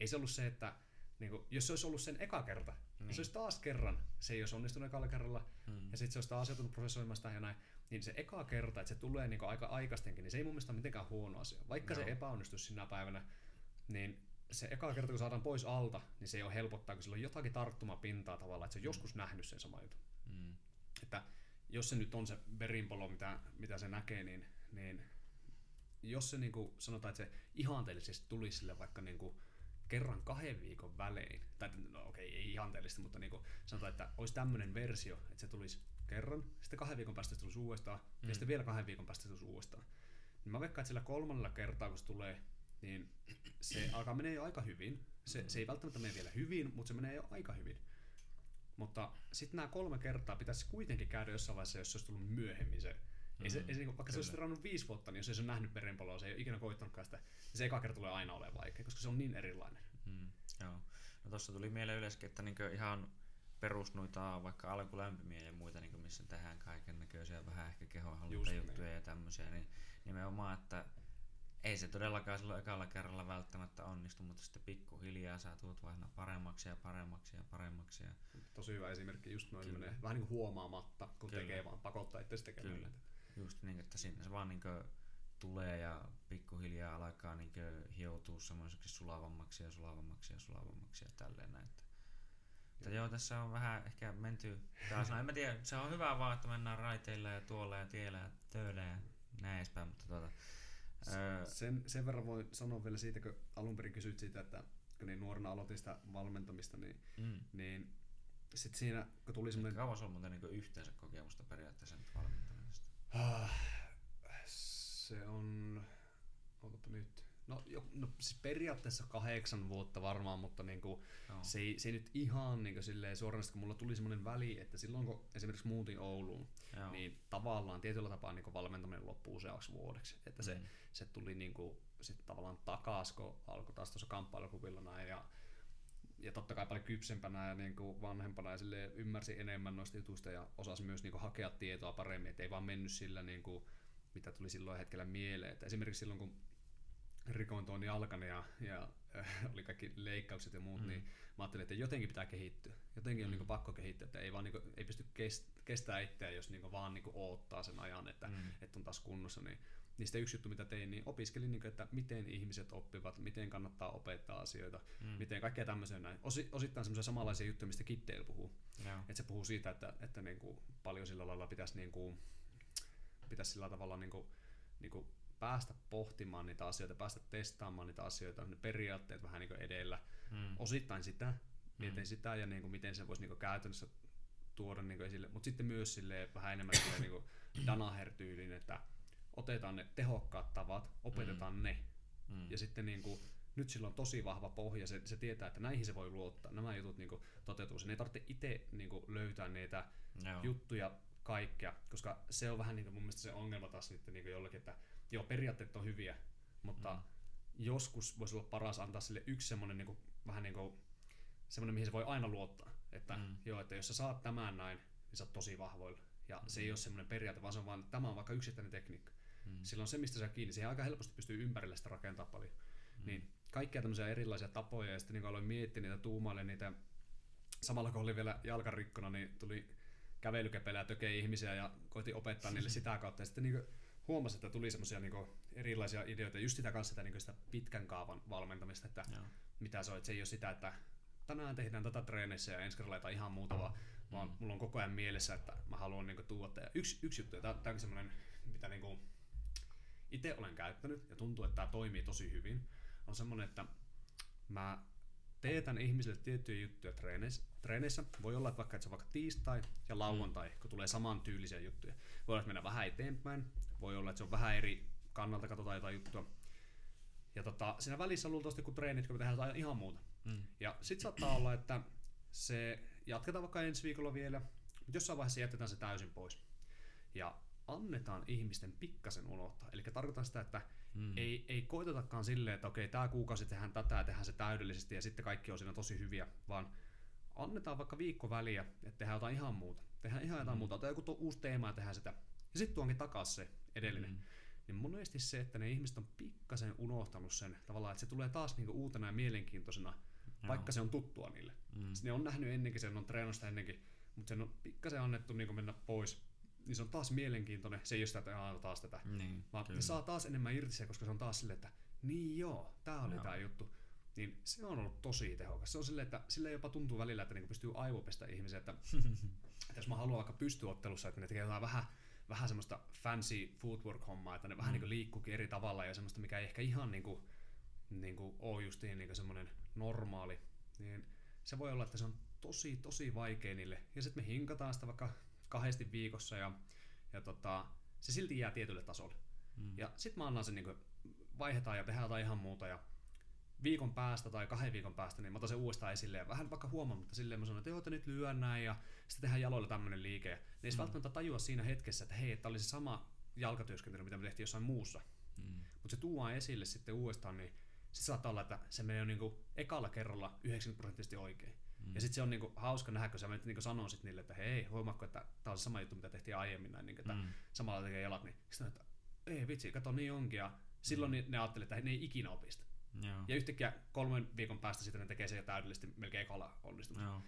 Ei se ollut se, että niin kuin, jos se olisi ollut sen eka kerta, niin. se olisi taas kerran, se ei olisi onnistunut ekalla kerralla, mm. ja sitten se olisi taas joutunut prosessoimaan sitä ja näin, niin se eka kerta, että se tulee niin aika aikaistenkin, niin se ei mun mielestä ole mitenkään huono asia. Vaikka no. se epäonnistus sinä päivänä, niin se eka kerta, kun saadaan pois alta, niin se ei ole helpottaa, kun sillä on jotakin tarttumapintaa tavallaan, että se on mm. joskus nähnyt sen sama jutun. Mm. Että jos se nyt on se verinpolo, mitä, mitä se näkee, niin, niin jos se niin kuin, sanotaan, että se ihanteellisesti tulisi sille vaikka niin kuin, kerran kahden viikon välein, tai no okei, okay, ei ihanteellisesti, mutta niin kuin, sanotaan, että olisi tämmöinen versio, että se tulisi kerran, sitten kahden viikon päästä se tulisi uudestaan, mm. ja sitten vielä kahden viikon päästä se tulisi uudestaan. Niin mä veikkaan, että sillä kolmannella kertaa, kun se tulee, niin se alkaa menee jo aika hyvin. Se, se ei välttämättä mene vielä hyvin, mutta se menee jo aika hyvin. Mutta sitten nämä kolme kertaa pitäisi kuitenkin käydä jossain vaiheessa, jos se olisi tullut myöhemmin se. Ei se, ei se, vaikka kyllä. se olisi rannut viisi vuotta, niin jos ei se ole nähnyt verenpaloa, se ei ole ikinä koittanutkaan sitä, niin se eka kerta tulee aina olemaan vaikea, koska se on niin erilainen. Mm, joo. No tuossa tuli mieleen yleensä, että niinku ihan perus noita vaikka alkulämpimiä ja muita, niin missä tehdään kaiken näköisiä vähän ehkä kehonhallintajuttuja ja tämmöisiä, niin nimenomaan, että ei se todellakaan silloin ekalla kerralla välttämättä onnistu, mutta sitten pikkuhiljaa sä tuut vain paremmaksi ja paremmaksi ja paremmaksi. Ja... Tosi hyvä esimerkki, just noin menee vähän niin kuin huomaamatta, kun Kyllä. tekee vaan pakottaa itse tekemään. Kyllä. Just niin, että sinne se vaan niin tulee ja pikkuhiljaa alkaa niin hioutua semmoiseksi sulavammaksi ja sulavammaksi ja sulavammaksi ja tälleen näin. Että joo, tässä on vähän ehkä menty taas, no en mä tiedä, se on hyvä vaan, että mennään raiteilla ja tuolla ja tiellä ja töillä ja näin edespäin, mutta tuota, sen, sen verran voi sanoa vielä siitä, kun alun perin kysyit siitä, että kun niin nuorena aloitin sitä valmentamista, niin, mm. niin sitten siinä, kun tuli semmoinen... Kauan on muuten niin yhteensä kokemusta periaatteessa nyt valmentamisesta? Se on... Otapa nyt. No, jo, no siis periaatteessa kahdeksan vuotta varmaan, mutta niinku, no. se, ei, se ei nyt ihan silleen suoranaisesti, kun mulla tuli semmoinen väli, että silloin kun esimerkiksi muutin Ouluun, Joo. niin tavallaan tietyllä tapaa niinku valmentaminen loppuu useaksi vuodeksi. Että mm. se, se tuli niinku, sit tavallaan takas, kun alkoi taas tuossa kamppailukuvilla näin ja ja totta kai paljon kypsempänä ja niin kuin vanhempana ja sille ymmärsi enemmän noista jutuista ja osasi myös niin kuin hakea tietoa paremmin, ettei vaan mennyt sillä, niin kuin, mitä tuli silloin hetkellä mieleen. Että esimerkiksi silloin, kun rikoin tuon jalkani ja, ja äh, oli kaikki leikkaukset ja muut, mm. niin mä ajattelin, että jotenkin pitää kehittyä. Jotenkin on mm. niin pakko kehittyä, että ei, vaan, niin kuin, ei pysty kest, kestää itseä, jos niin vaan niin odottaa sen ajan, että, mm. että on taas kunnossa. Niin niistä yksi juttu, mitä tein, niin opiskelin, niin kuin, että miten ihmiset oppivat, miten kannattaa opettaa asioita, mm. miten kaikkea tämmöisiä näin. Osi, osittain semmoisia samanlaisia juttuja, mistä Kitteil puhuu. Joo. Että se puhuu siitä, että, että niin kuin paljon sillä lailla pitäisi, niin kuin, pitäisi sillä tavalla niin kuin, niin kuin päästä pohtimaan niitä asioita, päästä testaamaan niitä asioita, ne periaatteet vähän niin kuin edellä. Mm. Osittain sitä, mietin mm. sitä ja niin kuin, miten se voisi niin kuin käytännössä tuoda niin kuin esille, mutta sitten myös sille vähän enemmän niin kuin Danaher-tyylin, että otetaan ne tehokkaat tavat, opetetaan mm. ne mm. ja sitten niin kuin, nyt sillä on tosi vahva pohja, se, se tietää, että näihin se voi luottaa, nämä jutut niin kuin, toteutuu. Sen ei tarvitse itse niin kuin, löytää niitä Joo. juttuja kaikkea, koska se on vähän niin kuin mun mielestä se ongelma taas sitten niin kuin jollakin, että joo, periaatteet on hyviä, mutta mm. joskus voisi olla paras antaa sille yksi semmoinen niin kuin, vähän niin kuin, semmoinen, mihin se voi aina luottaa. Että mm. joo, että jos sä saat tämän näin, niin sä oot tosi vahvoilla. Ja mm. se ei ole semmoinen periaate, vaan se on vaan, että tämä on vaikka yksittäinen tekniikka. Mm. Silloin se, mistä sä kiinni, siihen aika helposti pystyy ympärille sitä rakentaa paljon. Mm. Niin kaikkia tämmöisiä erilaisia tapoja, ja sitten niin aloin miettiä niitä, tuumaille niitä, samalla kun oli vielä jalkarikkona, niin tuli kävelykepelä ja tökei ihmisiä ja koitin opettaa niille sitä kautta. Ja sitten niin huomasin, että tuli semmoisia niin erilaisia ideoita, just sitä kanssa sitä, niin sitä pitkän kaavan valmentamista, että Joo. mitä se on, että se ei ole sitä, että tänään tehdään tätä treenissä ja ensi kerralla ihan muuta, vaan, mm. vaan mulla on koko ajan mielessä, että mä haluan niin tuoda. Ja yksi, yksi juttu, ja tämä on semmoinen, mitä niin itse olen käyttänyt ja tuntuu, että tämä toimii tosi hyvin, on semmoinen, että mä teetän ihmisille tiettyjä juttuja treeneissä. treeneissä. Voi olla, että vaikka, että se on vaikka tiistai ja lauantai, mm. kun tulee saman tyylisiä juttuja. Voi olla, että mennään vähän eteenpäin. Voi olla, että se on vähän eri kannalta, katsotaan jotain juttua. Ja tota, siinä välissä luultavasti kun treenit, kun me tehdään jotain ihan muuta. Mm. Ja sit saattaa olla, että se jatketaan vaikka ensi viikolla vielä, mutta jossain vaiheessa jätetään se täysin pois. Ja annetaan ihmisten pikkasen unohtaa. Eli tarkoitan sitä, että mm. ei, ei koitetakaan silleen, että okei, tämä kuukausi tehdään tätä ja tehdään se täydellisesti ja sitten kaikki on siinä tosi hyviä, vaan annetaan vaikka viikko väliä, että tehdään jotain ihan muuta. Tehdään ihan jotain mm. muuta, tai joku tuo uusi teema ja tehdään sitä. Ja sitten tuonkin takaisin se edellinen. Mm. Niin monesti se, että ne ihmiset on pikkasen unohtanut sen tavallaan, että se tulee taas niinku uutena ja mielenkiintoisena, Joo. vaikka se on tuttua niille. Mm. ne on nähnyt ennenkin, sen on treenasta ennenkin, mutta sen on pikkasen annettu niinku mennä pois niin se on taas mielenkiintoinen. Se ei ole sitä, että aina taas tätä. Niin, vaan kyllä. saa taas enemmän irti se, koska se on taas silleen, että niin joo, tää oli tää juttu. Niin se on ollut tosi tehokas. Se on silleen, että sille jopa tuntuu välillä, että niinku pystyy aivopestä ihmisiä, että, että jos mä haluan vaikka pystyottelussa, että ne tekee jotain vähän, vähän semmoista fancy footwork-hommaa, että ne mm. vähän niin liikkuukin eri tavalla ja semmoista, mikä ei ehkä ihan niinku, niinku ole justiin niinku semmoinen normaali, niin se voi olla, että se on tosi, tosi vaikea niille. Ja sitten me hinkataan sitä vaikka kahdesti viikossa ja, ja tota, se silti jää tietylle tasolle. Mm. Ja sitten mä annan sen niin kuin, vaihdetaan ja tehdään jotain ihan muuta ja viikon päästä tai kahden viikon päästä, niin mä otan sen uudestaan esille ja vähän vaikka mutta silleen mä sanon, että joo, että nyt lyön näin ja sitten tehdään jaloilla tämmöinen liike. Ja ne ei mm. välttämättä tajua siinä hetkessä, että hei, että oli se sama jalkatyöskentely, mitä me tehtiin jossain muussa. Mm. Mutta se tuodaan esille sitten uudestaan, niin se saattaa olla, että se menee jo niinku ekalla kerralla 90 prosenttisesti oikein. Mm. Ja sitten se on niinku hauska nähdä, kun sä menet niinku sanoo sit niille, että hei, huomaatko, että tämä on se sama juttu, mitä tehtiin aiemmin, näin, niinku, että mm. samalla tekee jalat, niin sitten että ei vitsi, kato niin onkin. Ja silloin mm. ne ajattelee, että ne ei ikinä opista. Joo. Ja yhtäkkiä kolmen viikon päästä sitten ne tekee se täydellisesti melkein ekalla onnistumista.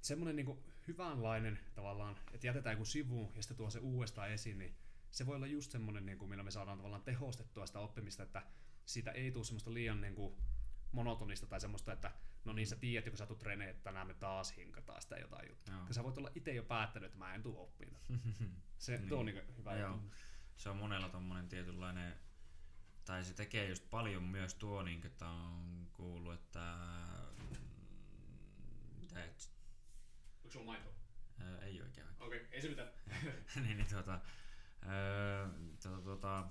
Semmoinen niinku hyvänlainen tavallaan, että jätetään joku sivu ja sitten tuo se uudestaan esiin, niin se voi olla just semmoinen, niin kuin, millä me saadaan tavallaan tehostettua sitä oppimista, että siitä ei tule semmoista liian niin kuin, monotonista tai semmoista, että no niin sä tiedät, kun sä tulet treeneen, että tänään me taas hinkataan sitä jotain juttua. Joo. sä voit olla itse jo päättänyt, että mä en tule oppimaan. Se niin. on niin hyvä Joo. juttu. Se on monella tommonen tietynlainen, tai se tekee just paljon myös tuo, niin että on kuullut, että mitä et... Onko sulla maitoa? Öö, ei oikein. Okei, okay, ei se mitään. niin, niin tuota, öö, tuota, tuota,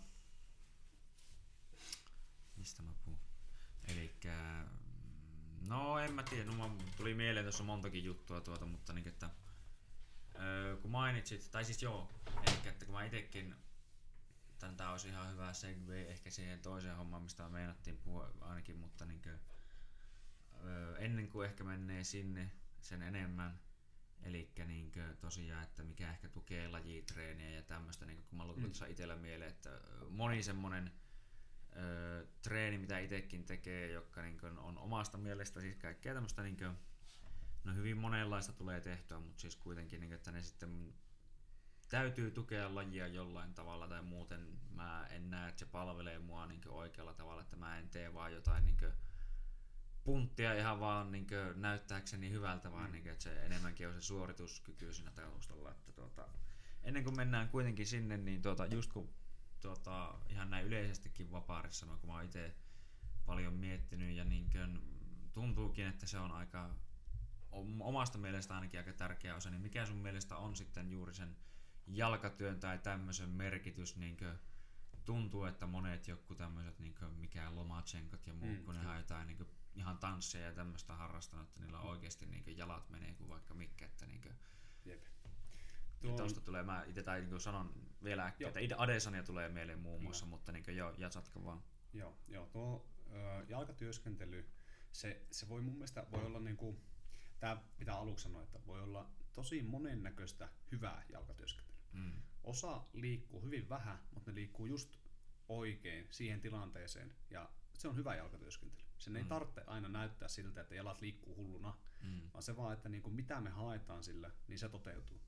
mistä mä puhun? Elikkä No en mä tiedä, no, tuli mieleen tuossa montakin juttua tuota, mutta niin, että öö, kun mainitsit, tai siis joo, eli että kun mä itekin, tää olisi ihan hyvä segue ehkä siihen toiseen hommaan, mistä meinattiin puhua ainakin, mutta niin kuin, öö, ennen kuin ehkä menee sinne sen enemmän, Eli niin tosiaan, että mikä ehkä tukee lajitreeniä ja tämmöistä, niin kun mä luin mm. itsellä mieleen, että moni semmonen ö, treeni, mitä itsekin tekee, joka niin kuin, on omasta mielestä siis kaikkea tämmöistä niin kuin, no hyvin monenlaista tulee tehtyä, mutta siis kuitenkin, niin kuin, että ne sitten täytyy tukea lajia jollain tavalla tai muuten mä en näe, että se palvelee mua niin oikealla tavalla, että mä en tee vaan jotain niin punttia ihan vaan niin näyttääkseni hyvältä, vaan mm. niin kuin, että se enemmänkin on se suorituskyky siinä taustalla. Että tuota, ennen kuin mennään kuitenkin sinne, niin tuota, just kun tuota, ihan näin yleisestikin vapaarissa, kun mä oon itse paljon miettinyt ja niin kuin, tuntuukin, että se on aika omasta mielestä ainakin aika tärkeä osa, niin mikä sun mielestä on sitten juuri sen jalkatyön tai tämmöisen merkitys, niin kuin, tuntuu, että monet joku tämmöiset, niin kuin, mikä Lomachenko ja muut, mm, kun ne haetaan niin kuin, ihan tansseja ja tämmöistä harrastanut, että niillä on oikeasti niin kuin, jalat menee kuin vaikka mikä, että niin kuin, Jep. Tuo... Tuosta tulee, mä itse tai niin sanon vielä äkkiä, että Adesania tulee mieleen muun muassa, Hyvä. mutta niin kuin, joo, jatsatka vaan. Joo, joo tuo ö, jalkatyöskentely, se, se voi mun mielestä voi olla niin kuin, tämä pitää aluksi sanoa, että voi olla tosi monennäköistä hyvää jalkatyöskentelyä. Mm. Osa liikkuu hyvin vähän, mutta ne liikkuu just oikein siihen tilanteeseen ja se on hyvä jalkatyöskentely. Sen ei mm. tarvitse aina näyttää siltä, että jalat liikkuu hulluna, mm. vaan se vaan, että niin kuin mitä me haetaan sillä, niin se toteutuu.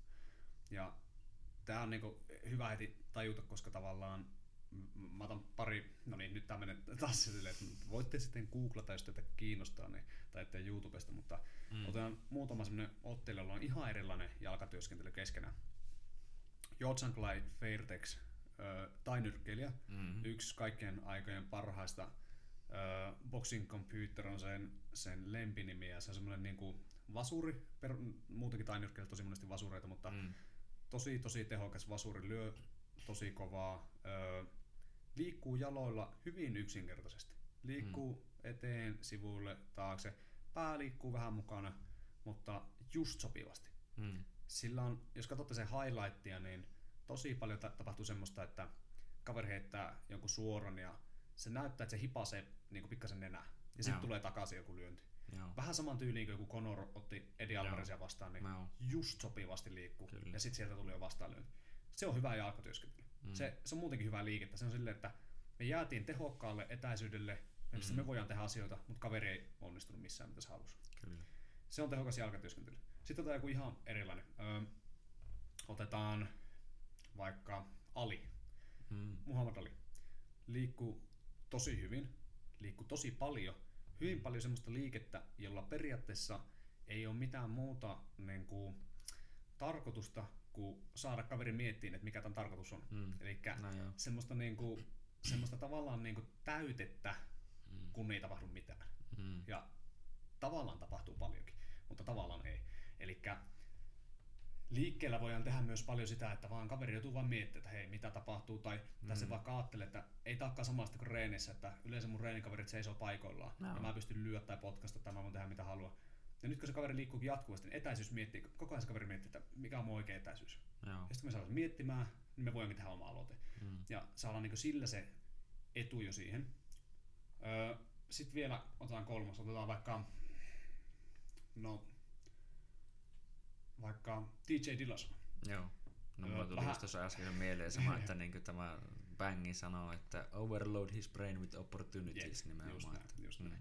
Ja tämä on niin kuin hyvä heti tajuta, koska tavallaan mä otan pari, no niin, nyt tämä menee taas silleen, että voitte sitten googlata, jos teitä kiinnostaa, niin, tai ettei YouTubesta, mutta mm. otetaan muutama semmoinen ottelu, jolla on ihan erilainen jalkatyöskentely keskenään. Jotsanklai Fairtex, tai nyrkkeilijä, mm-hmm. yksi kaikkien aikojen parhaista Uh, Boxing Computer on sen, sen lempinimi ja se on semmoinen niinku vasuri, per, muutenkin tainyrkkeilijät tosi monesti vasureita, mutta mm. Tosi tosi tehokas vasuri, lyö tosi kovaa, uh, liikkuu jaloilla hyvin yksinkertaisesti. Liikkuu mm. eteen, sivuille, taakse, pää liikkuu vähän mukana, mutta just sopivasti. Mm. Sillä on, jos katsotte sen highlightia, niin tosi paljon tapahtuu semmoista, että kaveri heittää jonkun suoran ja se näyttää, että se hipasee niin pikkasen nenää. Ja sitten tulee takaisin joku lyönti. Joo. Vähän saman tyyliin kuin Conor otti Eddie Alvarezia vastaan, niin Joo. just sopivasti liikkuu. Kyllä. Ja sitten sieltä tuli jo vastaanlyönti. Se on hyvä jalkatyöskentely. Mm. Se, se on muutenkin hyvää liikettä. Se on silleen, että me jäätiin tehokkaalle etäisyydelle, missä mm. me voidaan tehdä asioita, mutta kaveri ei onnistunut missään, mitä se halusi. Kyllä. Se on tehokas jalkatyöskentely. Sitten otetaan joku ihan erilainen. Öö, otetaan vaikka Ali. Mm. Muhammad Ali. Liikkuu tosi hyvin, liikkuu tosi paljon, hyvin paljon semmoista liikettä, jolla periaatteessa ei ole mitään muuta niin kuin, tarkoitusta kuin saada kaveri miettiin, että mikä tämän tarkoitus on. Mm. Eli no semmoista, niin kuin, semmoista tavallaan niin kuin täytettä, mm. kun ei tapahdu mitään. Mm. Ja tavallaan tapahtuu paljonkin, mutta tavallaan ei. Eli liikkeellä voidaan tehdä myös paljon sitä, että vaan kaveri joutuu vaan miettimään, että hei, mitä tapahtuu, tai mm. tässä vaikka ajattelee, että ei taakkaan samasta kuin reenissä, että yleensä mun reenikaverit seisoo paikoillaan, no. ja mä pystyn lyödä tai potkasta, tai mä voin tehdä mitä haluan. Ja nyt kun se kaveri liikkuu jatkuvasti, niin etäisyys miettii, koko ajan se kaveri miettii, että mikä on mun oikea etäisyys. Joo. Ja sitten kun me saadaan miettimään, niin me voimme tehdä oma aloite. Mm. Ja saadaan niin sillä se etu jo siihen. Öö, sitten vielä otetaan kolmas, otetaan vaikka, no vaikka DJ Dillason. Joo. No mulla tuli just tuossa äsken mieleen sama, että niin tämä Bangi sanoo, että overload his brain with opportunities Jep, nimenomaan. Just näin, just näin.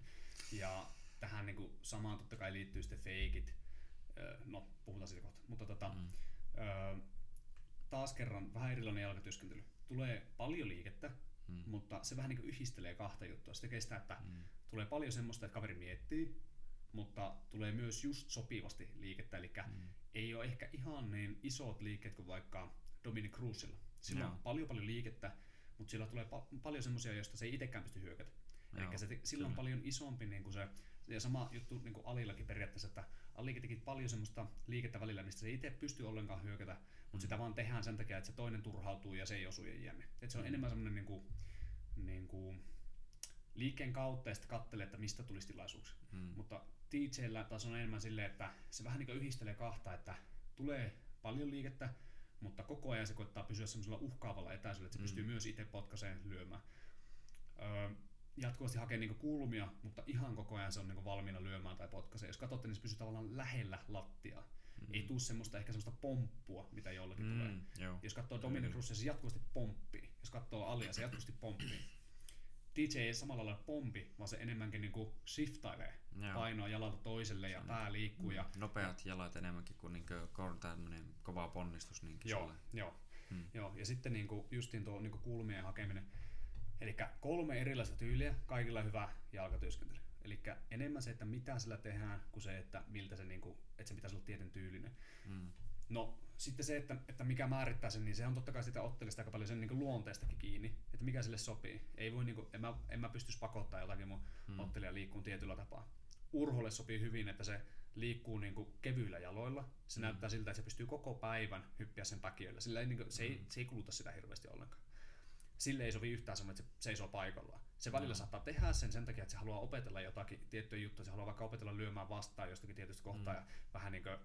Mm. Ja tähän niin kuin samaan totta kai liittyy sitten feikit. No, puhutaan siitä kohta. Mutta tota, mm. taas kerran vähän erilainen jalkatyöskentely. Tulee paljon liikettä, mm. mutta se vähän niin kuin yhdistelee kahta juttua. Se tekee sitä, että mm. tulee paljon semmoista, että kaveri miettii, mutta tulee myös just sopivasti liikettä, eli mm. Ei ole ehkä ihan niin isot liikkeet kuin vaikka Dominic Cruzilla. Sillä no. on paljon paljon liikettä, mutta sillä tulee pa- paljon semmoisia, joista se ei itsekään pysty hyökätä. Eli se, sillä on paljon isompi niin kuin se, ja sama juttu niin kuin Alillakin periaatteessa, että Ali teki paljon semmoista liikettä välillä, mistä se ei itse pysty ollenkaan hyökätä, mutta mm. sitä vaan tehdään sen takia, että se toinen turhautuu ja se ei osu ja jänne. Että se on mm. enemmän semmoinen niin kuin, niin kuin, liikkeen kautta ja sitten katselee, että mistä tulisi tilaisuuksia. Mm. Mutta DJllä taas on enemmän silleen, että se vähän niin yhdistelee kahta, että tulee paljon liikettä, mutta koko ajan se koittaa pysyä semmoisella uhkaavalla etäisyydellä, että se mm. pystyy myös itse potkaseen lyömään. Öö, jatkuvasti hakee niinku kulmia, mutta ihan koko ajan se on niinku valmiina lyömään tai potkaisee. Jos katsotte, niin se pysyy tavallaan lähellä lattiaa. Mm. Ei tule semmoista ehkä semmoista pomppua, mitä jollakin mm, tulee. Joo. Jos katsoo Dominic Russia, se jatkuvasti pomppii. Jos katsoo Alia, se jatkuvasti pomppii. DJ ei samalla lailla pompi, vaan se enemmänkin niinku shiftailee Joo. painoa jalalta toiselle ja pää liikkuu. Ja, Nopeat jalat enemmänkin kuin niinku kor- tämmönen kova ponnistus. Niinku joo, joo, Hmm. joo. Ja sitten niinku, justiin tuo niinku kulmien hakeminen. Eli kolme erilaista tyyliä, kaikilla hyvä jalkatyöskentely. Eli enemmän se, että mitä sillä tehdään, kuin se, että miltä se, niinku, että se pitäisi olla tietyn tyylinen. Mm. No sitten se, että, että mikä määrittää sen, niin se on totta kai sitä ottelista aika paljon sen niin luonteestakin kiinni, että mikä sille sopii. Ei voi, niin kuin, en, mä, en mä pystyisi pakottaa jotakin mun Mm. mm. ottelijaa liikkuun tietyllä tapaa. Urholle sopii hyvin, että se liikkuu niin kuin kevyillä jaloilla. Se Mm. näyttää siltä, että se pystyy koko päivän hyppiä sen päkiöllä. Sillä ei, niin kuin, se, ei, Mm. se ei kuluta sitä hirveästi ollenkaan. Sille ei sovi yhtään semmoinen, että se seisoo paikallaan. Se välillä Mm. saattaa tehdä sen sen takia, että se haluaa opetella jotakin tiettyä juttua. Se haluaa vaikka opetella lyömään vastaan jostakin tietystä kohtaa Mm. ja vähän niin kuin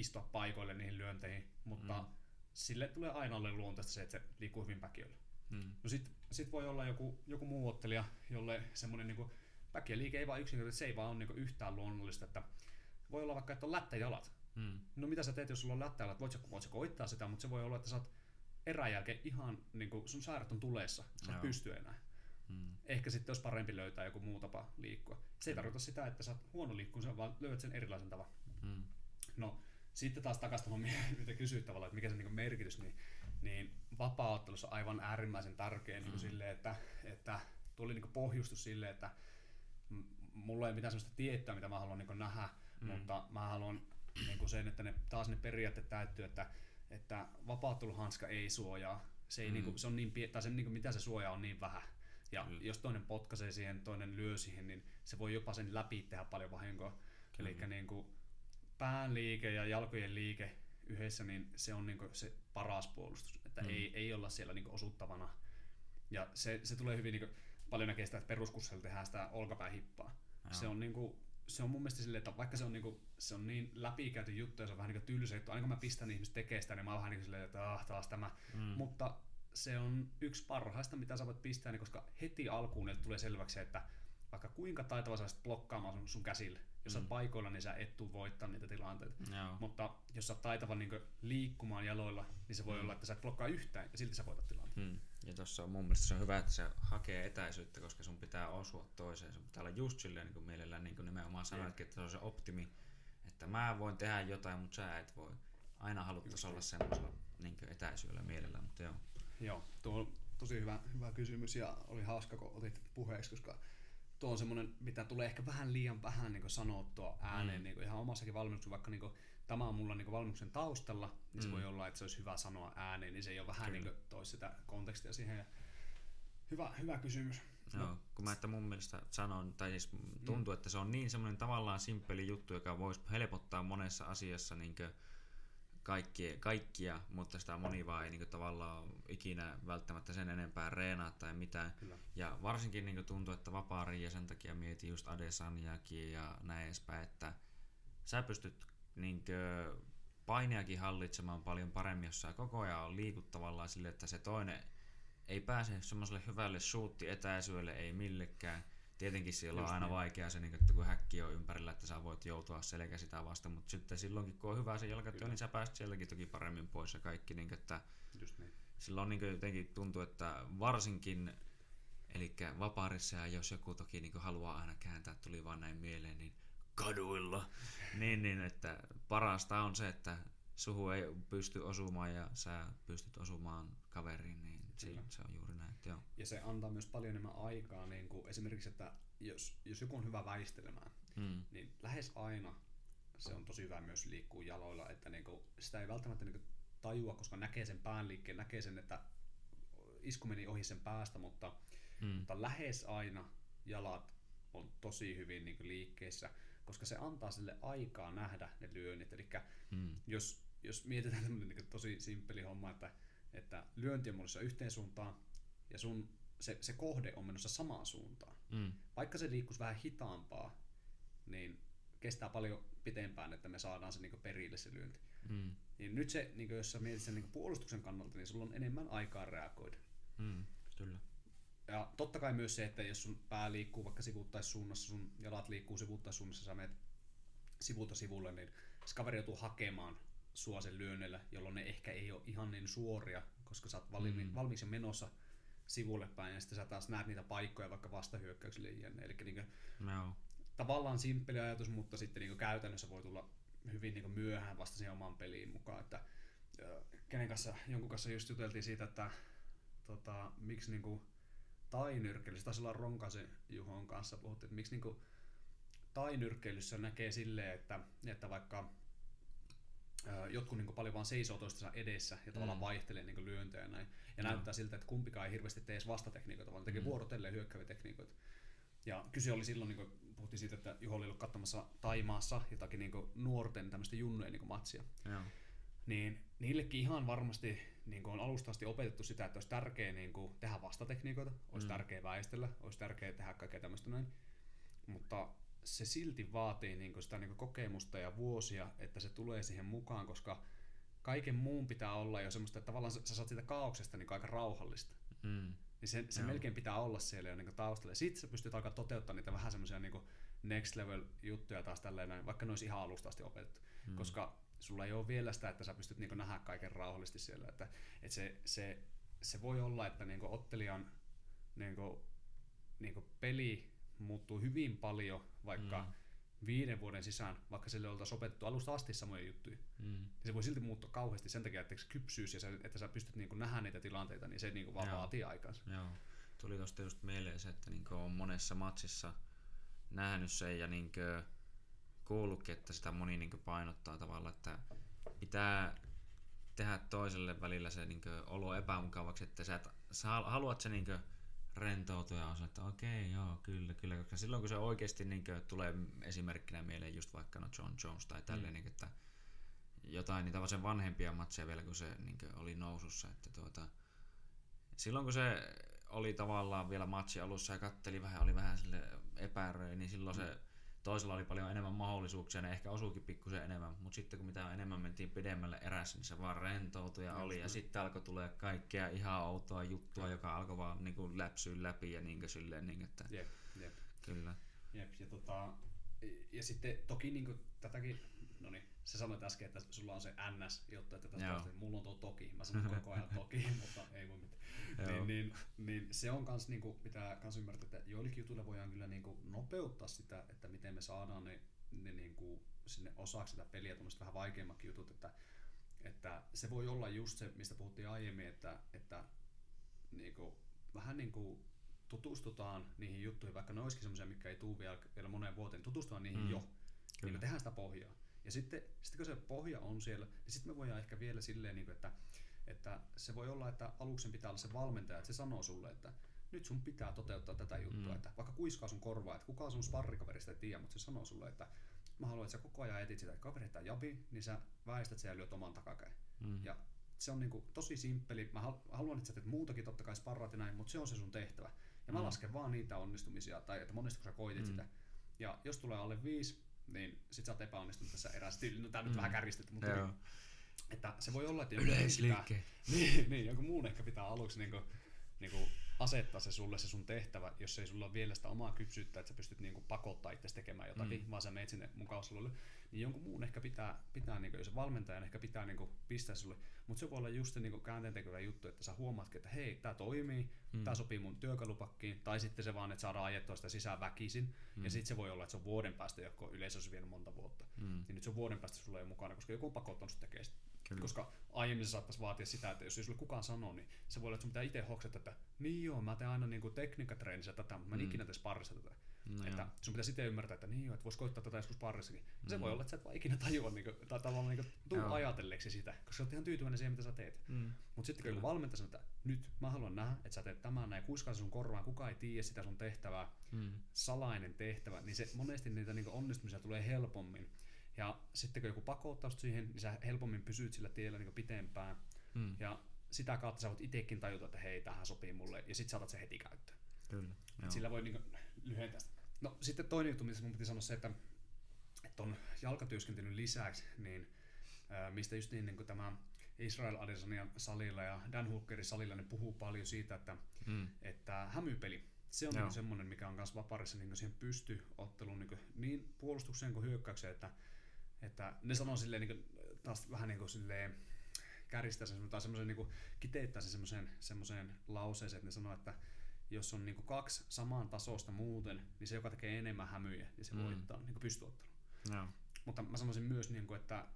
istua paikoille niihin lyönteihin, mutta Mm. sille tulee aina ole luontaista se, että se liikkuu hyvin päkiöllä. Mm. No sit, sit voi olla joku, joku muu ottelija, jolle semmoinen niinku päkiöliike ei vaan yksinkertaisesti, se ei vaan ole niinku yhtään luonnollista, että voi olla vaikka, että on lättäjalat. Mm. No mitä sä teet, jos sulla on lättäjalat? Voit sä, voit sä koittaa sitä, mutta se voi olla, että sä oot erän jälkeen ihan niinku, sun sääret on tuleessa, sä et pysty enää. Mm. Ehkä sitten olisi parempi löytää joku muu tapa liikkua. Se ei tarkoita sitä, että sä oot huono liikkuun, vaan löydät sen erilaisen tavan. Mm. No sitten taas takaisin tuohon, mitä kysyit tavallaan, että mikä se niinku merkitys, niin, niin vapaa-ottelussa on aivan äärimmäisen tärkeä niinku Mm. sille, että, että tuli niinku pohjustus sille, että mulla ei mitään sellaista tiettyä, mitä mä haluan niinku nähdä, Mm. mm. mutta mä haluan niinku sen, että ne, taas ne periaatteet täyttyy, että, että vapaa-otteluhanska ei suojaa. Se, ei Mm. niinku, se on niin, tai se, niinku, mitä se suojaa on niin vähän. Ja Kyllä. jos toinen potkaisee siihen, toinen lyö siihen, niin se voi jopa sen läpi tehdä paljon vahinkoa. Eli niin kuin pään liike ja jalkojen liike yhdessä, niin se on niin se paras puolustus. Että Mm. ei, ei olla siellä niin osuttavana. Ja se, se tulee hyvin niin kuin, paljon näkee sitä, että peruskurssilla tehdään sitä olkapäähippaa. Joo. Se on, niin kuin, se on mun mielestä silleen, että vaikka se on, niin kuin, se on niin läpikäyty juttu ja se on vähän niin kuin tylsä juttu, aina kun mä pistän ihmiset tekemään sitä, niin mä oon vähän niin silleen, että ah, taas tämä. Mm. Mutta se on yksi parhaista, mitä sä voit pistää, niin koska heti alkuun tulee selväksi, se, että vaikka kuinka taitava sä olisit blokkaamaan sun, sun käsille, jos mm. sä Mm. oot paikoilla, niin sä et tuu voittaa niitä tilanteita. Joo. Mutta jos sä oot taitava niin liikkumaan jaloilla, niin se voi Mm. olla, että sä et blokkaa yhtään ja silti sä voitat tilanteen. Hmm. Ja tossa on mun mielestä se on hyvä, että se hakee etäisyyttä, koska sun pitää osua toiseen. Sun pitää olla just silleen niin kuin mielellään niin kuin nimenomaan sanoitkin, että se on se optimi, että mä voin tehdä jotain, mutta sä et voi. Aina haluttaisiin olla semmoisella niin etäisyydellä mielellään, mutta joo. Joo, tuo on tosi hyvä, hyvä kysymys ja oli hauska, kun otit puheeksi, koska tuo on semmoinen, mitä tulee ehkä vähän liian vähän niin sanottua ääneen Mm. niin ihan omassakin valmennuksessa, vaikka niin tämä on mulla niin valmennuksen taustalla, niin se Mm. voi olla, että se olisi hyvä sanoa ääneen, niin se ei ole vähän Kyllä. niin toisi sitä kontekstia siihen. Ja hyvä, hyvä kysymys. Joo, kun mä että mun mielestä sanon, tai siis tuntuu, että se on niin semmoinen tavallaan simppeli juttu, joka voisi helpottaa monessa asiassa niin kaikkia, kaikkia, mutta sitä moni vaan ei niin tavallaan ikinä välttämättä sen enempää reenaa tai mitään. Kyllä. Ja varsinkin niin tuntuu, että vapaa ja sen takia mietin just Adesanjakin ja näin edespäin, että sä pystyt niin paineakin hallitsemaan paljon paremmin, jos sä koko ajan on liikut tavallaan sille, että se toinen ei pääse semmoiselle hyvälle suutti-etäisyydelle, ei millekään. Tietenkin siellä Just on aina niin. vaikea se, niin että kun häkki on ympärillä, että sä voit joutua selkä sitä vasta, mutta sitten silloinkin kun on hyvä se jalkatyö, niin sä pääset sieltäkin toki paremmin pois ja kaikki. Niin, että Just niin. silloin niin jotenkin tuntuu, että varsinkin, eli vapaarissa ja jos joku toki niin haluaa aina kääntää, tuli vaan näin mieleen, niin kaduilla, niin, niin että parasta on se, että suhu ei pysty osumaan ja sä pystyt osumaan kaveriin, niin se, Kyllä. se on juuri joo. Ja se antaa myös paljon enemmän aikaa, niin kuin esimerkiksi, että jos, jos joku on hyvä väistelemään, Mm. niin lähes aina se on tosi hyvä myös liikkuu jaloilla, että niinku, sitä ei välttämättä niinku tajua, koska näkee sen pään liikkeen, näkee sen, että isku meni ohi sen päästä, mutta, Mm. mutta lähes aina jalat on tosi hyvin niinku liikkeessä, koska se antaa sille aikaa nähdä ne lyönnit. Eli Mm. jos, jos mietitään tämmöinen niinku tosi simppeli homma, että, että lyönti on menossa yhteen suuntaan ja sun se, se kohde on menossa samaan suuntaan, Mm. vaikka se liikkuisi vähän hitaampaa, niin kestää paljon pitempään, että me saadaan se niin perille se lyönti. Mm. Niin nyt se, niin jos sä mietit sen niin puolustuksen kannalta, niin sulla on enemmän aikaa reagoida. Mm. Kyllä. Ja totta kai myös se, että jos sun pää liikkuu vaikka sivuuttaissuunnassa, sun jalat liikkuu sivuuttaissuunnassa, sä menet sivulta sivulle, niin se kaveri joutuu hakemaan sua sen lyönnellä, jolloin ne ehkä ei ole ihan niin suoria, koska sä oot valmi- Mm. valmiiksi menossa sivulle päin ja sitten sä taas näet niitä paikkoja vaikka vastahyökkäyksille jne. Eli niin Joo. tavallaan simppeli ajatus, mutta sitten niin käytännössä voi tulla hyvin niin myöhään vasta siihen omaan peliin mukaan. Että, kenen kanssa, jonkun kanssa just juteltiin siitä, että tota, miksi niin kuin, tainyrkkeilyssä, taisi olla Ronkasen Juhon kanssa puhuttiin, että miksi niin kuin, tainyrkkeilyssä näkee silleen, että, että vaikka jotkut niin paljon vaan seisoo toistensa edessä ja tavallaan Mm. vaihtelee niin lyöntejä ja näin. Ja Joo. näyttää siltä, että kumpikaan ei hirveästi tee edes vastatekniikoita, vaan tekee Mm. vuorotelleen hyökkääviä tekniikoita. Ja kyse oli silloin, niin kuin puhuttiin siitä, että Juho oli ollut katsomassa Taimaassa jotakin niin nuorten tämmöistä junnujen niin matsia. Joo. Niin niillekin ihan varmasti niin on alusta asti opetettu sitä, että olisi tärkeää niin kuin, tehdä vastatekniikoita, olisi Mm. mm. tärkeää väistellä, olisi tärkeää tehdä kaikkea tämmöistä näin. Mutta se silti vaatii niin kuin, sitä niin kuin, kokemusta ja vuosia, että se tulee siihen mukaan, koska kaiken muun pitää olla jo semmoista, että tavallaan sä, sä saat siitä kaauksesta niin kuin, aika rauhallista. Mm. Niin se, se melkein pitää olla siellä jo niin taustalla. Sitten sä pystyt alkaa toteuttaa niitä vähän semmoisia niin next level juttuja taas tälleen näin, vaikka ne olisi ihan alusta asti opetettu. Mm. Koska sulla ei ole vielä sitä, että sä pystyt niin nähdä kaiken rauhallisesti siellä. Että, että se, se, se, voi olla, että niin ottelijan niin niin peli muuttuu hyvin paljon vaikka Mm. viiden vuoden sisään, vaikka sille oltaisiin opetettu alusta asti samoja juttuja. Mm. Niin se voi silti muuttua kauheasti sen takia, että se kypsyys ja se, että sä pystyt niin nähdä niitä tilanteita, niin se niin vaan Joo. vaatii aikansa. Joo. Tuli tosta just mieleen se, että niinku on monessa matsissa nähnyt sen ja niinku kuullutkin, että sitä moni niinku painottaa tavallaan, että pitää tehdä toiselle välillä se niinku olo epämukavaksi, että sä, et, sä hal- haluat se niinku rentoutua ja on se, että okei, joo, kyllä, kyllä, koska silloin kun se oikeasti niinku tulee esimerkkinä mieleen just vaikka no John Jones tai tälleen, Mm. niinku, että jotain niitä sen vanhempia matseja vielä, kun se niinku oli nousussa, että tuota, silloin kun se oli tavallaan vielä matsi alussa ja katteli vähän, oli vähän sille epäröi, niin silloin se toisella oli paljon enemmän mahdollisuuksia, ne ehkä osuukin pikkusen enemmän, mutta sitten kun mitä enemmän mentiin pidemmälle erässä, niin se vaan rentoutui ja oli, ja sitten alkoi tulee kaikkea ihan outoa juttua, joka alkoi vaan niin kuin läpsyä läpi ja niin kuin silleen, niin että Jep, jep. kyllä. Jep, ja, tota, ja sitten toki niin kuin, tätäkin, no niin, sä sanoit äsken, että sulla on se NS-juttu, että tästä Joo. mulla on tuo toki, mä sanon koko ajan toki, mutta ei voi mitään. Niin, niin, niin, se on kans, niin kuin, pitää kans ymmärtää, että joillekin jutuille voidaan kyllä niin kuin, nopeuttaa sitä, että miten me saadaan ne, ne niin kuin, sinne osaksi sitä peliä, tuommoiset vähän vaikeimmatkin jutut, että, että se voi olla just se, mistä puhuttiin aiemmin, että, että niin kuin, vähän niin kuin tutustutaan niihin juttuihin, vaikka ne olisikin semmoisia, mikä ei tule vielä, vielä moneen vuoteen, tutustutaan niihin Mm, jo. Niin kyllä. me tehdään sitä pohjaa. Ja sitten, sitten kun se pohja on siellä, niin sitten me voidaan ehkä vielä silleen, niin kuin, että, että se voi olla, että aluksen pitää olla se valmentaja, että se sanoo sulle, että nyt sun pitää toteuttaa tätä juttua, Mm. että vaikka kuiskaa sun korvaa, että kuka sun sparrikaverista ei tiedä, mutta se sanoo sulle, että mä haluan, että sä koko ajan etit sitä, heittää jabi, niin sä väistät sen ja lyöt oman takakäin. Mm. Ja se on niinku tosi simppeli. Mä hal- haluan, että sä teet muutakin, totta kai sparraat ja näin, mutta se on se sun tehtävä. Ja mä Mm. lasken vaan niitä onnistumisia, tai että monesti kun sä koitit Mm. sitä. Ja jos tulee alle viisi, niin sit sä oot epäonnistunut tässä erässä tyyliin. No tää nyt Mm. vähän kärjistetty, mutta Joo. niin, että se voi olla, että muun pitää, niin, niin, jonkun muun ehkä pitää aluksi niinku, niinku asettaa se sulle se sun tehtävä, jos ei sulla ole vielä sitä omaa kypsyyttä, että sä pystyt niinku pakottaa itse tekemään jotakin, Mm. vaan sä meet sinne mukauslulle, niin jonkun muun ehkä pitää, pitää niinku, jos se valmentajan ehkä pitää niinku pistää sulle, mutta se voi olla just se niinku käänteentekevä juttu, että sä huomaatkin, että hei, tämä toimii, Mm. tämä sopii mun työkalupakkiin, tai sitten se vaan, että saadaan ajettua sitä sisään väkisin, Mm. ja sitten se voi olla, että se on vuoden päästä, joku yleensä olisi vienyt monta vuotta, Mm. niin nyt se on vuoden päästä sulle ei mukana, koska joku on pakottanut sut tekemään sitä. Kyllä. Koska aiemmin se saattaisi vaatia sitä, että jos ei sulle kukaan sanoo, niin se voi olla, että sun pitää itse hoksata, että niin joo, mä teen aina niinku tekniikkatreenissä tätä, mutta mä en Mm. ikinä tee sparrissa tätä. No että joo. sun pitäisi itse ymmärtää, että niin joo, että vois koittaa tätä joskus sparrissakin. Ja se Mm. voi olla, että sä et vaan ikinä tajua, niinku, tai tavallaan niinku, tuu Joo. ajatelleeksi sitä, koska sä oot ihan tyytyväinen siihen, mitä sä teet. Mm. Mutta sitten kun joku valmentaja sanoo, että nyt mä haluan nähdä, että sä teet tämän näin, kuiskaa se sun korvaan, kukaan ei tiedä sitä sun tehtävää, Mm. salainen tehtävä, niin se monesti niitä niinku onnistumisia tulee helpommin. Ja sitten kun joku pakottaa siihen, niin sä helpommin pysyt sillä tiellä niinku pitempään. Mm. Ja sitä kautta sä voit itsekin tajuta, että hei, tähän sopii mulle, ja sit sä otat sen heti käyttöön. Kyllä. Et sillä voi niinku lyhentää sitä. No sitten toinen juttu, missä mun piti sanoa se, että, että on jalkatyöskentelyn lisäksi, niin ää, mistä just niin, niin kuin tämä Israel Adesanian salilla ja Dan Hookerin salilla, ne puhuu paljon siitä, että, Mm. että hämypeli, se on Joo. niin semmoinen, mikä on myös vaparissa niin siihen pystyotteluun niin, niin puolustukseen kuin hyökkäykseen, että, että ne sanoo silleen niin kuin, taas vähän niin kuin silleen käristää sen tai semmoisen niin kiteyttää sen semmoiseen, semmoiseen lauseeseen, että ne sanoo, että jos on niin kuin kaksi samaan tasosta muuten, niin se, joka tekee enemmän hämyjä, niin se mm. voittaa niin pystyottelun. Joo. Mutta mä sanoisin myös, niin kuin, että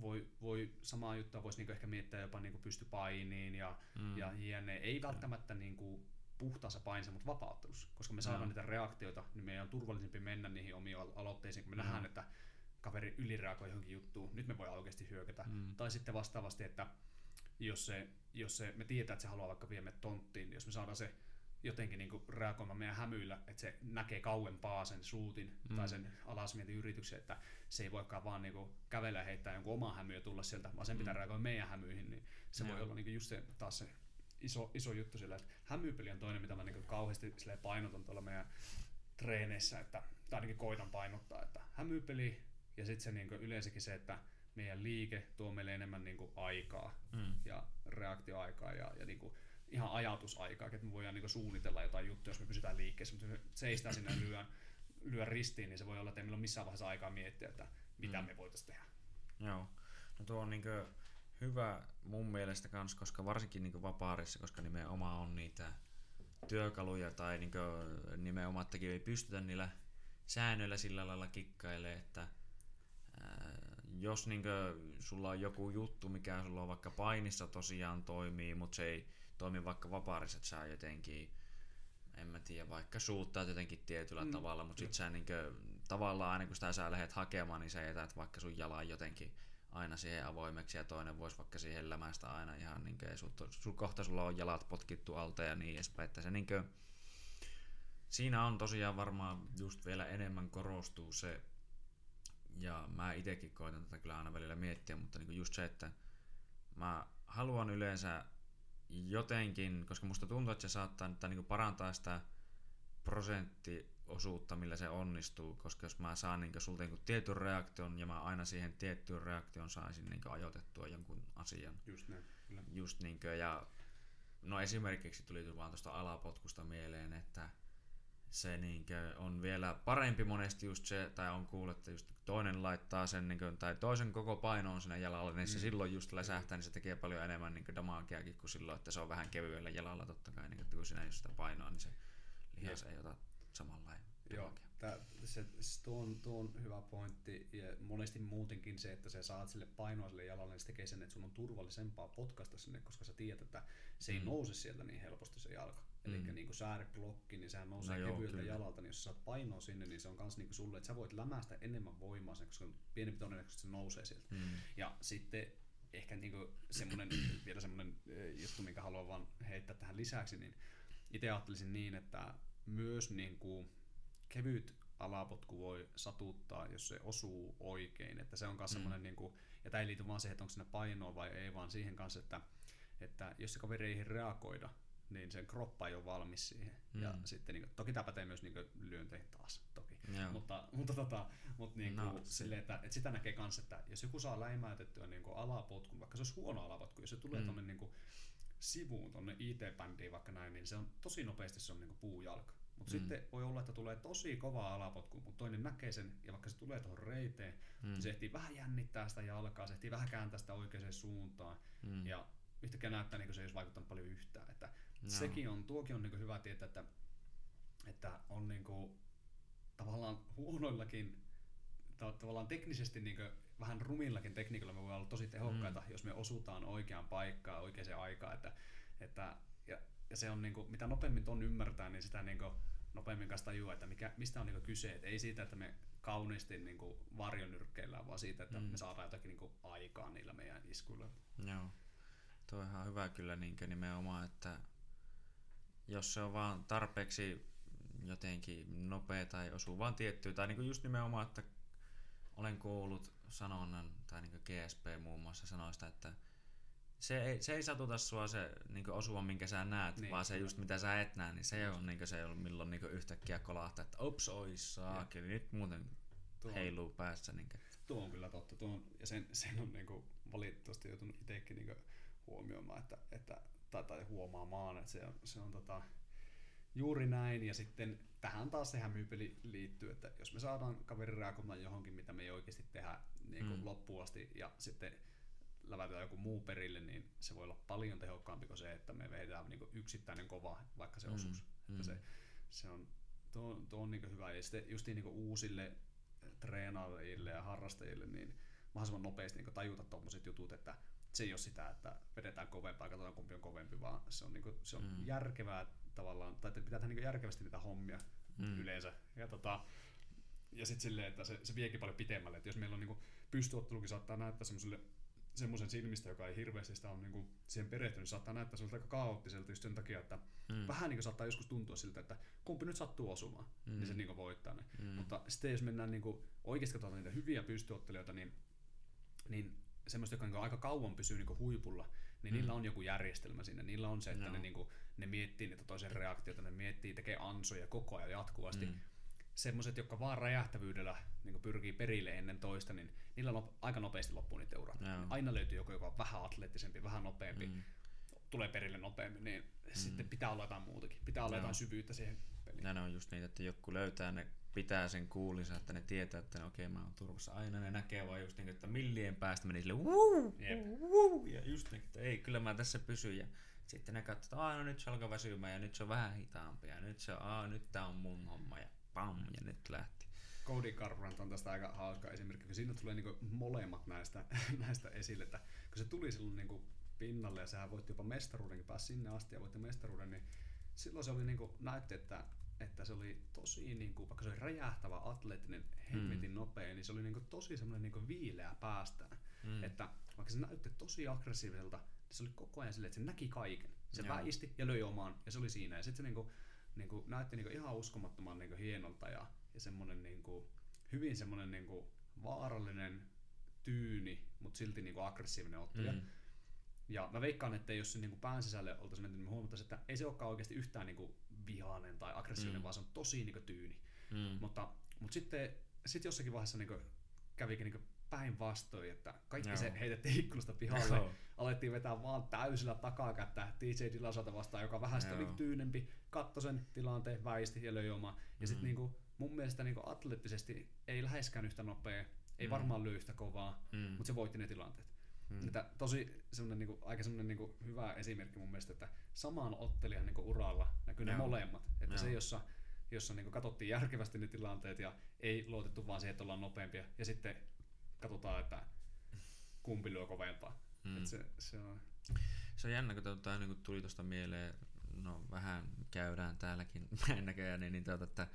voi, voi samaa juttua voisi niin ehkä miettiä jopa niin pystypainiin ja, mm. ja jne. Ei välttämättä niin kuin puhtaassa painissa, mutta vapauttelussa. Koska me saadaan no. niitä reaktioita, niin meidän on turvallisempi mennä niihin omiin aloitteisiin, kun me no. nähdään, että kaveri ylireagoi johonkin juttuun, nyt me voidaan oikeasti hyökätä. Mm. Tai sitten vastaavasti, että jos, se, jos se, me tiedetään, että se haluaa vaikka viemme tonttiin, jos me saadaan se jotenkin niin reagoimaan meidän hämyillä, että se näkee kauempaa sen suutin mm. tai sen alasmietin yrityksen, että se ei voikaan vaan niin kuin kävellä ja heittää jonkun omaa hämyä tulla sieltä, vaan sen pitää mm. reagoida meidän hämyihin, niin se mm. voi olla niin just se, taas se iso, iso juttu sillä, että hämypeli on toinen, mitä mä niin kauheasti painotan tuolla meidän treeneissä, että, tai ainakin koitan painottaa, että hämypeli ja sitten se niin yleensäkin se, että meidän liike tuo meille enemmän niin kuin aikaa mm. ja reaktioaikaa ja, ja niin kuin ihan ajatusaikaa, että me voidaan niin suunnitella jotain juttuja, jos me pysytään liikkeessä, mutta jos me seistään sinne ja lyö, lyö ristiin, niin se voi olla, että ei meillä ole missään vaiheessa aikaa miettiä, että mitä mm. me voitaisiin tehdä. Joo. No tuo on niin hyvä mun mielestä kans, koska varsinkin niin vapaarissa, koska nimenomaan on niitä työkaluja tai niin nimenomaan, että ei pystytä niillä säännöillä sillä lailla kikkailemaan, että jos niin sulla on joku juttu, mikä sulla on vaikka painissa tosiaan toimii, mutta se ei toimi vaikka vapaarissa, että sä jotenkin, en mä tiedä, vaikka suuttaa jotenkin tietyllä mm. tavalla, mutta sit sä niin kuin, tavallaan aina kun sitä sä lähdet hakemaan, niin sä jätät vaikka sun jalan jotenkin aina siihen avoimeksi ja toinen voisi vaikka siihen lämästä aina ihan niin kuin, sun, sun, kohta sulla on jalat potkittu alta ja niin edespäin, että se niin kuin, siinä on tosiaan varmaan just vielä enemmän korostuu se ja mä itekin koitan tätä kyllä aina välillä miettiä, mutta niin just se, että mä haluan yleensä jotenkin, koska musta tuntuu, että se saattaa että niin parantaa sitä prosenttiosuutta, millä se onnistuu, koska jos mä saan niin sulta niin tietyn reaktion ja mä aina siihen tiettyyn reaktion saisin niin ajoitettua jonkun asian. Just näin, kyllä. Just niin kuin, ja no esimerkiksi tuli vaan tuosta alapotkusta mieleen, että se niinkö on vielä parempi monesti just se, tai on kuullut, että just toinen laittaa sen, niinkö, tai toisen koko painoon sinne jalalle, niin se mm. silloin just läsähtää, niin se tekee paljon enemmän niinkö damakeakin kuin silloin, että se on vähän kevyellä jalalla totta kai, niinkö, kun sinä just sitä painoa, niin se lihas ei ota samanlainen. Joo, tää, se, tuo, on, tuo on hyvä pointti ja monesti muutenkin se, että sä saat sille painoa sille jalalle, niin se tekee sen, että sun on turvallisempaa potkasta sinne, koska sä tiedät, että se ei mm. nouse sieltä niin helposti se jalka. Eli mm. niin sääreblokki, niin sehän nousee no kevyeltä jalalta, niin jos saat painoa sinne, niin se on kans niin sulle, että sä voit lämästä enemmän voimaa sen, koska pienempi todennäköisesti se nousee sieltä. Mm. Ja sitten ehkä niin semmoinen, vielä semmoinen juttu, minkä haluan vaan heittää tähän lisäksi, niin itse ajattelisin niin, että myös niin kuin kevyt alapotku voi satuttaa, jos se osuu oikein. Että se on myös mm. semmoinen, niin kuin, ja tämä ei liity vaan siihen, että onko siinä painoa vai ei, vaan siihen kanssa, että, että jos se kaveri ei reagoida, niin sen kroppa ei ole valmis siihen. Mm. Ja sitten, niin kuin, toki tämä pätee myös niin lyönteihin taas, toki. Joo. Mutta, mutta, tota, mutta niin kuin, no, silleen, että, että, sitä näkee myös, että jos joku saa läimäytettyä niin kuin alapotkun, vaikka se olisi huono alapotku, jos se tulee mm. tuonne niin kuin, sivuun, tuonne IT-bändiin vaikka näin, niin se on tosi nopeasti se on niin kuin puujalka. Mutta mm. sitten voi olla, että tulee tosi kova alapotku, mutta toinen näkee sen, ja vaikka se tulee tuohon reiteen, mm. niin se ehtii vähän jännittää sitä jalkaa, se ehtii vähän kääntää sitä oikeaan suuntaan, mm. ja yhtäkkiä näyttää, niin kuin se ei olisi vaikuttanut paljon yhtään. Että no. Sekin on, tuokin on niin hyvä tietää, että, että on niin kuin, tavallaan huonoillakin, tavallaan teknisesti niin kuin, vähän rumillakin tekniikalla me voi olla tosi tehokkaita, mm. jos me osutaan oikeaan paikkaan oikeaan aikaan. Että, että, ja, ja se on niin kuin, mitä nopeammin ton ymmärtää, niin sitä niin kuin, nopeammin kanssa tajua, että mikä, mistä on niin kyse. Et ei siitä, että me kauniisti niin varjonyrkkeillään, vaan siitä, että mm. me saadaan jotakin niin aikaa niillä meidän iskuilla. Joo. Tuo on ihan hyvä kyllä niin nimenomaan, että jos se on vaan tarpeeksi jotenkin nopea tai osuu vaan tiettyä, tai niin just nimenomaan, että olen kuullut sanonnan, tai niin GSP muun muassa sanoi sitä, että se ei, se ei satuta sua se niin osuva, minkä sä näet, niin, vaan se just mitä sä et näe, niin se on niin se, milloin niin yhtäkkiä kolahtaa, että ops, oi saakeli, nyt muuten tuo, heiluu päässä. Niin tuo on kyllä totta, tuo on, ja sen, sen on niin valitettavasti joutunut itsekin niin huomioimaan, että, että tai, tai huomaamaan, että se on, se on tota, juuri näin. Ja sitten tähän taas se hämyypeli liittyy, että jos me saadaan kaveri reagoimaan johonkin, mitä me ei oikeasti tehdä niin kuin mm. loppuun asti, ja sitten lävätään joku muu perille, niin se voi olla paljon tehokkaampi kuin se, että me vedetään niin yksittäinen kova, vaikka se osuus. Mm, että mm. Se, se on, tuo, tuo on niin hyvä. Ja sitten just niin uusille treenaajille ja harrastajille, niin mahdollisimman nopeasti niin tajuta tuommoiset jutut, että se ei ole sitä, että vedetään kovempaa, katsotaan kumpi on kovempi, vaan se on, niin kuin, se on mm. järkevää tavallaan, tai pitää tehdä niin järkevästi niitä hommia mm. yleensä. Ja, tota, ja sitten silleen, että se, se viekin paljon pitemmälle. Että jos meillä on niin pystyottelukin saattaa näyttää semmoiselle semmoisen silmistä, joka ei hirveästi sitä on niin siihen perehtynyt, niin saattaa näyttää semmoista aika kaoottiselta just sen takia, että mm. vähän niin saattaa joskus tuntua siltä, että kumpi nyt sattuu osumaan, mm. niin se niin voittaa ne. Mm. Mutta sitten jos mennään niin oikeasti katsotaan niitä hyviä pystyottelijoita, niin, niin semmoista, joka niin aika kauan pysyy niin huipulla, niin mm. niillä on joku järjestelmä sinne. Niillä on se, että no. ne, niin kuin, ne miettii niitä toisen reaktioita, ne miettii, tekee ansoja koko ajan jatkuvasti. Mm. Semmoiset, jotka vaan räjähtävyydellä niin pyrkii perille ennen toista, niin niillä on aika nopeasti loppuu niitä urat. No. Aina löytyy joku, joka on vähän atleettisempi, vähän nopeampi, mm. tulee perille nopeammin, niin mm. sitten pitää olla jotain muutakin. Pitää olla no. jotain syvyyttä siihen peliin. Ne on just niitä, että joku löytää ne pitää sen kuulinsa, että ne tietää, että no, okei, okay, mä oon turvassa. Aina ne näkee vaan just niin, että millien päästä meni sille wuu, wuu, ja just niin, että ei, kyllä mä tässä pysyn. Ja sitten ne katsoo, että no nyt se alkaa väsymään ja nyt se on vähän hitaampi ja nyt se on, Aa, nyt tää on mun homma ja pam, ja nyt lähti. Cody Garbrandt on tästä aika hauska esimerkki, kun siinä tulee niinku molemmat näistä, näistä esille, että kun se tuli silloin niinku pinnalle ja sehän voitti jopa mestaruudenkin, pääsi sinne asti ja voitti mestaruuden, niin silloin se oli niinku, näytti, että että se oli tosi, niin kuin, vaikka se oli räjähtävä, atleettinen, hemmetin mm. nopea, niin se oli niin kuin, tosi semmoinen niin viileä päästään. Mm. Että vaikka se näytti tosi aggressiiviselta, niin se oli koko ajan silleen, että se näki kaiken. Se Joo. väisti ja löi omaan, ja se oli siinä. Ja sitten se niin kuin, niin kuin, näytti niin kuin, ihan uskomattoman niin kuin, hienolta ja, ja semmoinen niin kuin, hyvin semmoinen niin kuin, vaarallinen, tyyni, mutta silti niin kuin, aggressiivinen ottelija. Mm. Ja mä veikkaan, että jos se niin kuin pään sisälle oltaisiin menty, niin me huomattaisiin, että ei se olekaan oikeasti yhtään niin kuin vihainen tai aggressiivinen, mm. vaan se on tosi niin kuin, tyyni. Mm. Mutta, mutta sitten sit jossakin vaiheessa niin kuin, kävikin niin päinvastoin, että kaikki Joo. se heitettiin ikkunasta pihalle, Joo. alettiin vetää vaan täysillä takakättä DJ Dilasota vastaan, joka vähän sitten oli tyynempi, katsoi sen tilanteen, väisti ja löi oma. Ja mm. sitten niinku, mun mielestä niinku atleettisesti ei läheskään yhtä nopea, ei mm. varmaan lyö yhtä kovaa, mm. mutta se voitti ne tilanteet. Hmm. Että tosi semmoinen niinku, aika semmoinen niinku hyvä esimerkki mun mielestä, että samaan ottelijan niinku uralla näkyy ne Joo. molemmat. Että Joo. se, jossa, jossa niinku katsottiin järkevästi ne tilanteet ja ei luotettu vaan siihen, että ollaan nopeampia. Ja sitten katsotaan, että kumpi lyö kovempaa. Hmm. Että se, se, on... se on jännä, kun tuota, niin tuli tuosta mieleen, no vähän käydään täälläkin näköjään, niin, niin tuota, että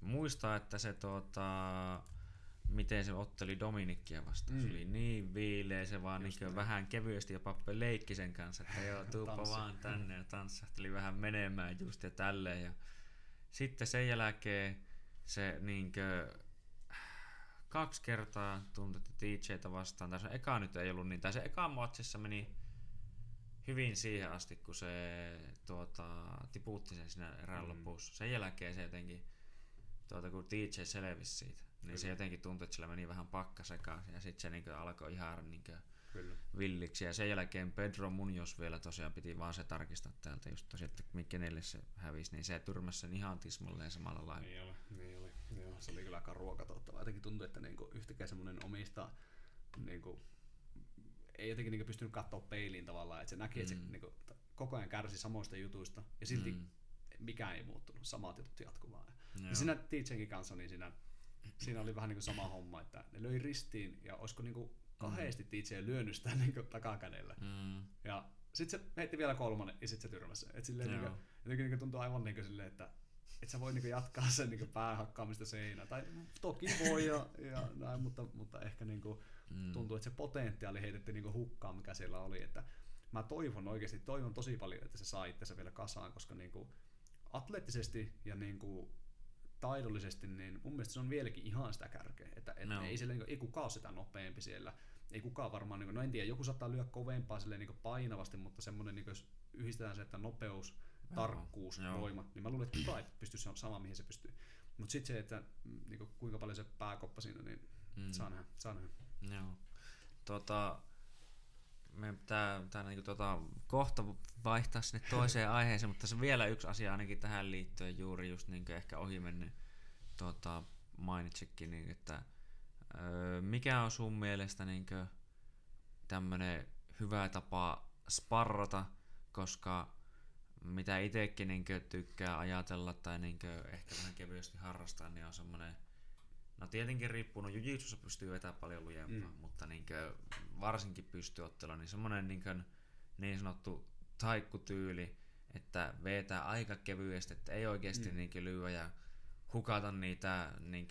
muistaa, että se tuota, miten se otteli Dominikkia vastaan. Mm. Se oli niin viileä, se vaan niin vähän kevyesti jopa leikki sen kanssa, että joo, tuuppa vaan tänne ja tanssahteli vähän menemään just ja tälleen. Ja sitten sen jälkeen se niinkö kaksi kertaa tuntui DJtä vastaan. Tai se eka nyt ei ollut niin. Tai se eka matsissa meni hyvin siihen asti, kun se tuota, tiputti sen siinä erään mm. lopussa. Sen jälkeen se jotenkin, tuota, kun DJ selvisi siitä, niin se jotenkin tuntui, että sillä meni vähän pakka sekaisin. Ja sitten se niin alkoi ihan niin Kyllä. villiksi. Ja sen jälkeen Pedro Munoz vielä tosiaan piti vaan se tarkistaa täältä just tosiaan, että kenelle se hävisi, niin se tyrmäsi sen ihan tismalleen samalla lailla. Niin oli, niin oli. Joo, se oli kyllä aika ruokatottava. Jotenkin tuntui, että niinku yhtäkään semmoinen omista niinku, ei jotenkin niinku pystynyt katsoa peiliin tavallaan, että se näki, mm. että se niinku, koko ajan kärsi samoista jutuista ja silti mm. mikään ei muuttunut, samat jutut jatkuvaa. Ja, siinä DJnkin kanssa, niin siinä, siinä oli vähän niin sama homma, että ne löi ristiin ja olisiko niinku kahdesti DJ lyönyt sitä niinku takakädellä. Mm. Ja sitten se heitti vielä kolmannen ja sitten se tyrmäsi. Et silleen niinku, jotenkin niinku tuntuu aivan niinku silleen, että et sä voi niinku jatkaa sen niinku päähakkaamista seinään. Tai toki voi ja, ja näin, mutta, mutta ehkä niinku mm. tuntuu, että se potentiaali heitettiin niinku hukkaan, mikä siellä oli. Että mä toivon oikeasti, toivon tosi paljon, että se saa itsensä vielä kasaan, koska niinku atleettisesti ja niinku taidollisesti, niin mun mielestä se on vieläkin ihan sitä kärkeä. Että, et no. ei, siellä, niin ei kukaan ole sitä nopeampi siellä. Ei kukaan varmaan, niin kuin, no en tiedä, joku saattaa lyödä kovempaa silleen, niin painavasti, mutta semmoinen, niin jos yhdistetään se, että nopeus, tarkkuus, Joo. voima, niin mä luulen, että kukaan ei pysty sama, mihin se pystyy. Mutta sitten se, että mm, niin kuin, kuinka paljon se pääkoppa siinä, niin mm. saa nähdä. Saa nähdä. Joo. Tota, meidän pitää, pitää niin tota, kohta vaihtaa sinne toiseen aiheeseen, mutta se vielä yksi asia ainakin tähän liittyen juuri just niin ehkä ohi mennyt tota, mainitsikin, niin että öö, mikä on sun mielestä niin tämmönen hyvä tapa sparrata, koska mitä itsekin niin tykkää ajatella tai niin ehkä vähän kevyesti harrastaa, niin on semmoinen No tietenkin riippuu, no jujitsussa pystyy vetämään paljon lujempaa, mm. mutta niin varsinkin pystyottelu, niin semmoinen niin, niin sanottu taikkutyyli, että vetää aika kevyesti, että ei oikeasti mm. niin lyö ja hukata niitä niin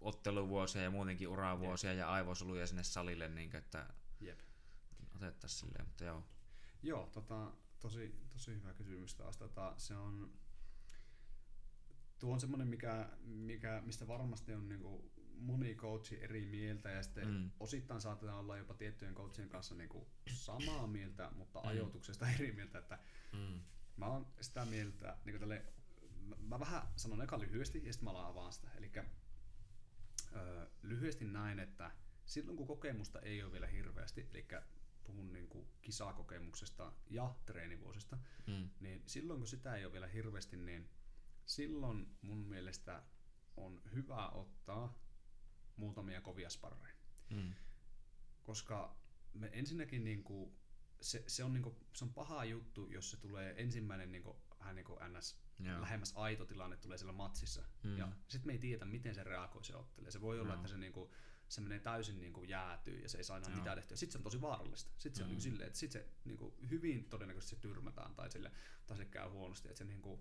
otteluvuosia ja muutenkin uravuosia Jep. ja aivosoluja sinne salille, niin että Jep. otettaisiin silleen, mutta joo. Joo, tota, tosi, tosi hyvä kysymys taas. Tota, se on, tuo on semmoinen, mikä, mikä, mistä varmasti on niinku moni coachi eri mieltä ja sitten mm. osittain saatetaan olla jopa tiettyjen coachien kanssa niinku samaa mieltä, mutta mm. ajoituksesta eri mieltä. Että mm. Mä oon sitä mieltä, niin tälle, mä, mä vähän sanon eka lyhyesti ja sitten mä avaan sitä. Eli lyhyesti näin, että silloin kun kokemusta ei ole vielä hirveästi, eli puhun niin kuin kisakokemuksesta ja treenivuosista, mm. niin silloin kun sitä ei ole vielä hirveästi, niin silloin mun mielestä on hyvä ottaa muutamia kovia sparreja. Mm. Koska me ensinnäkin niin kuin, se, se, on niin kuin, se on paha juttu, jos se tulee ensimmäinen niin kuin, vähän niin kuin NS Joo. lähemmäs aito tilanne tulee siellä matsissa. Mm. Ja sitten me ei tiedä, miten se reagoi se ottelee. Se voi olla, Joo. että se niin kuin, se menee täysin niin kuin jäätyy ja se ei saa enää Joo. mitään tehtyä. Sitten se on tosi vaarallista. Sitten se mm. on niin kuin silleen, että sit se niin kuin, hyvin todennäköisesti se tyrmätään tai sille, tai sille käy huonosti. Että se, niin kuin,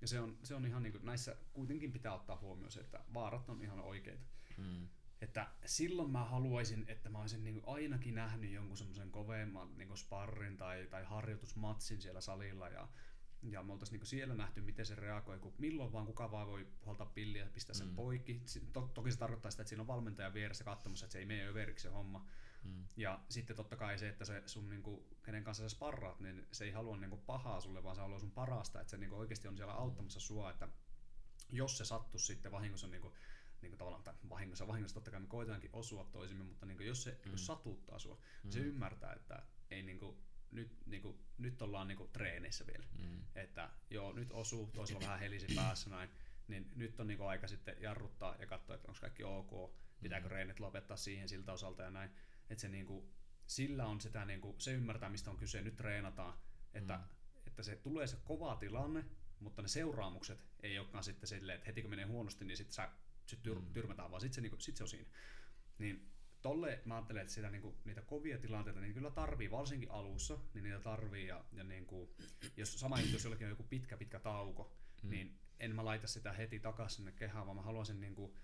ja se on, se on ihan niin kuin, näissä kuitenkin pitää ottaa huomioon se, että vaarat on ihan oikeita. Mm. Että silloin mä haluaisin, että mä olisin niin ainakin nähnyt jonkun semmoisen kovemman niin sparrin tai, tai harjoitusmatsin siellä salilla ja, ja me oltaisiin niin siellä nähty, miten se reagoi, kun milloin vaan kuka vaan voi huoltaa pilliä ja pistää sen mm. poikki. To, toki se tarkoittaa sitä, että siinä on valmentaja vieressä katsomassa, että se ei mene överiksi se homma. Mm. Ja sitten totta kai se, että se sun, niin kuin, kenen kanssa sä sparraat, niin se ei halua niin kuin, pahaa sulle, vaan se haluaa sun parasta, että se niin kuin, oikeasti on siellä auttamassa sua, että jos se sattuu sitten vahingossa niin kuin, niin kuin tavallaan, tai vahingossa, vahingossa totta kai me koetaankin osua toisimme, mutta niin kuin, jos se mm. niin satuttaa sua, mm. se ymmärtää, että ei niin kuin, nyt, niin kuin, nyt ollaan niin kuin, treeneissä vielä. Mm. Että joo, nyt osuu, toisella vähän helisi päässä näin, niin nyt on niin kuin, aika sitten jarruttaa ja katsoa, että onko kaikki ok, pitääkö mm. reenit lopettaa siihen siltä osalta ja näin. Että se, niin kuin, sillä on sitä, niin kuin, se ymmärtää, mistä on kyse, nyt treenataan, että, mm. että se tulee se kova tilanne, mutta ne seuraamukset ei olekaan sitten silleen, että heti kun menee huonosti, niin sitten sä sit tyr- mm. tyrmätään, vaan sitten se, niinku, sit se on siinä. Niin tolle mä ajattelen, että sitä, niinku, niitä kovia tilanteita niin kyllä tarvii, varsinkin alussa, niin niitä tarvii. Ja, ja niinku, jos sama juttu, jos jollakin on joku pitkä, pitkä tauko, mm. niin en mä laita sitä heti takaisin sinne kehään, vaan mä haluaisin, niinku,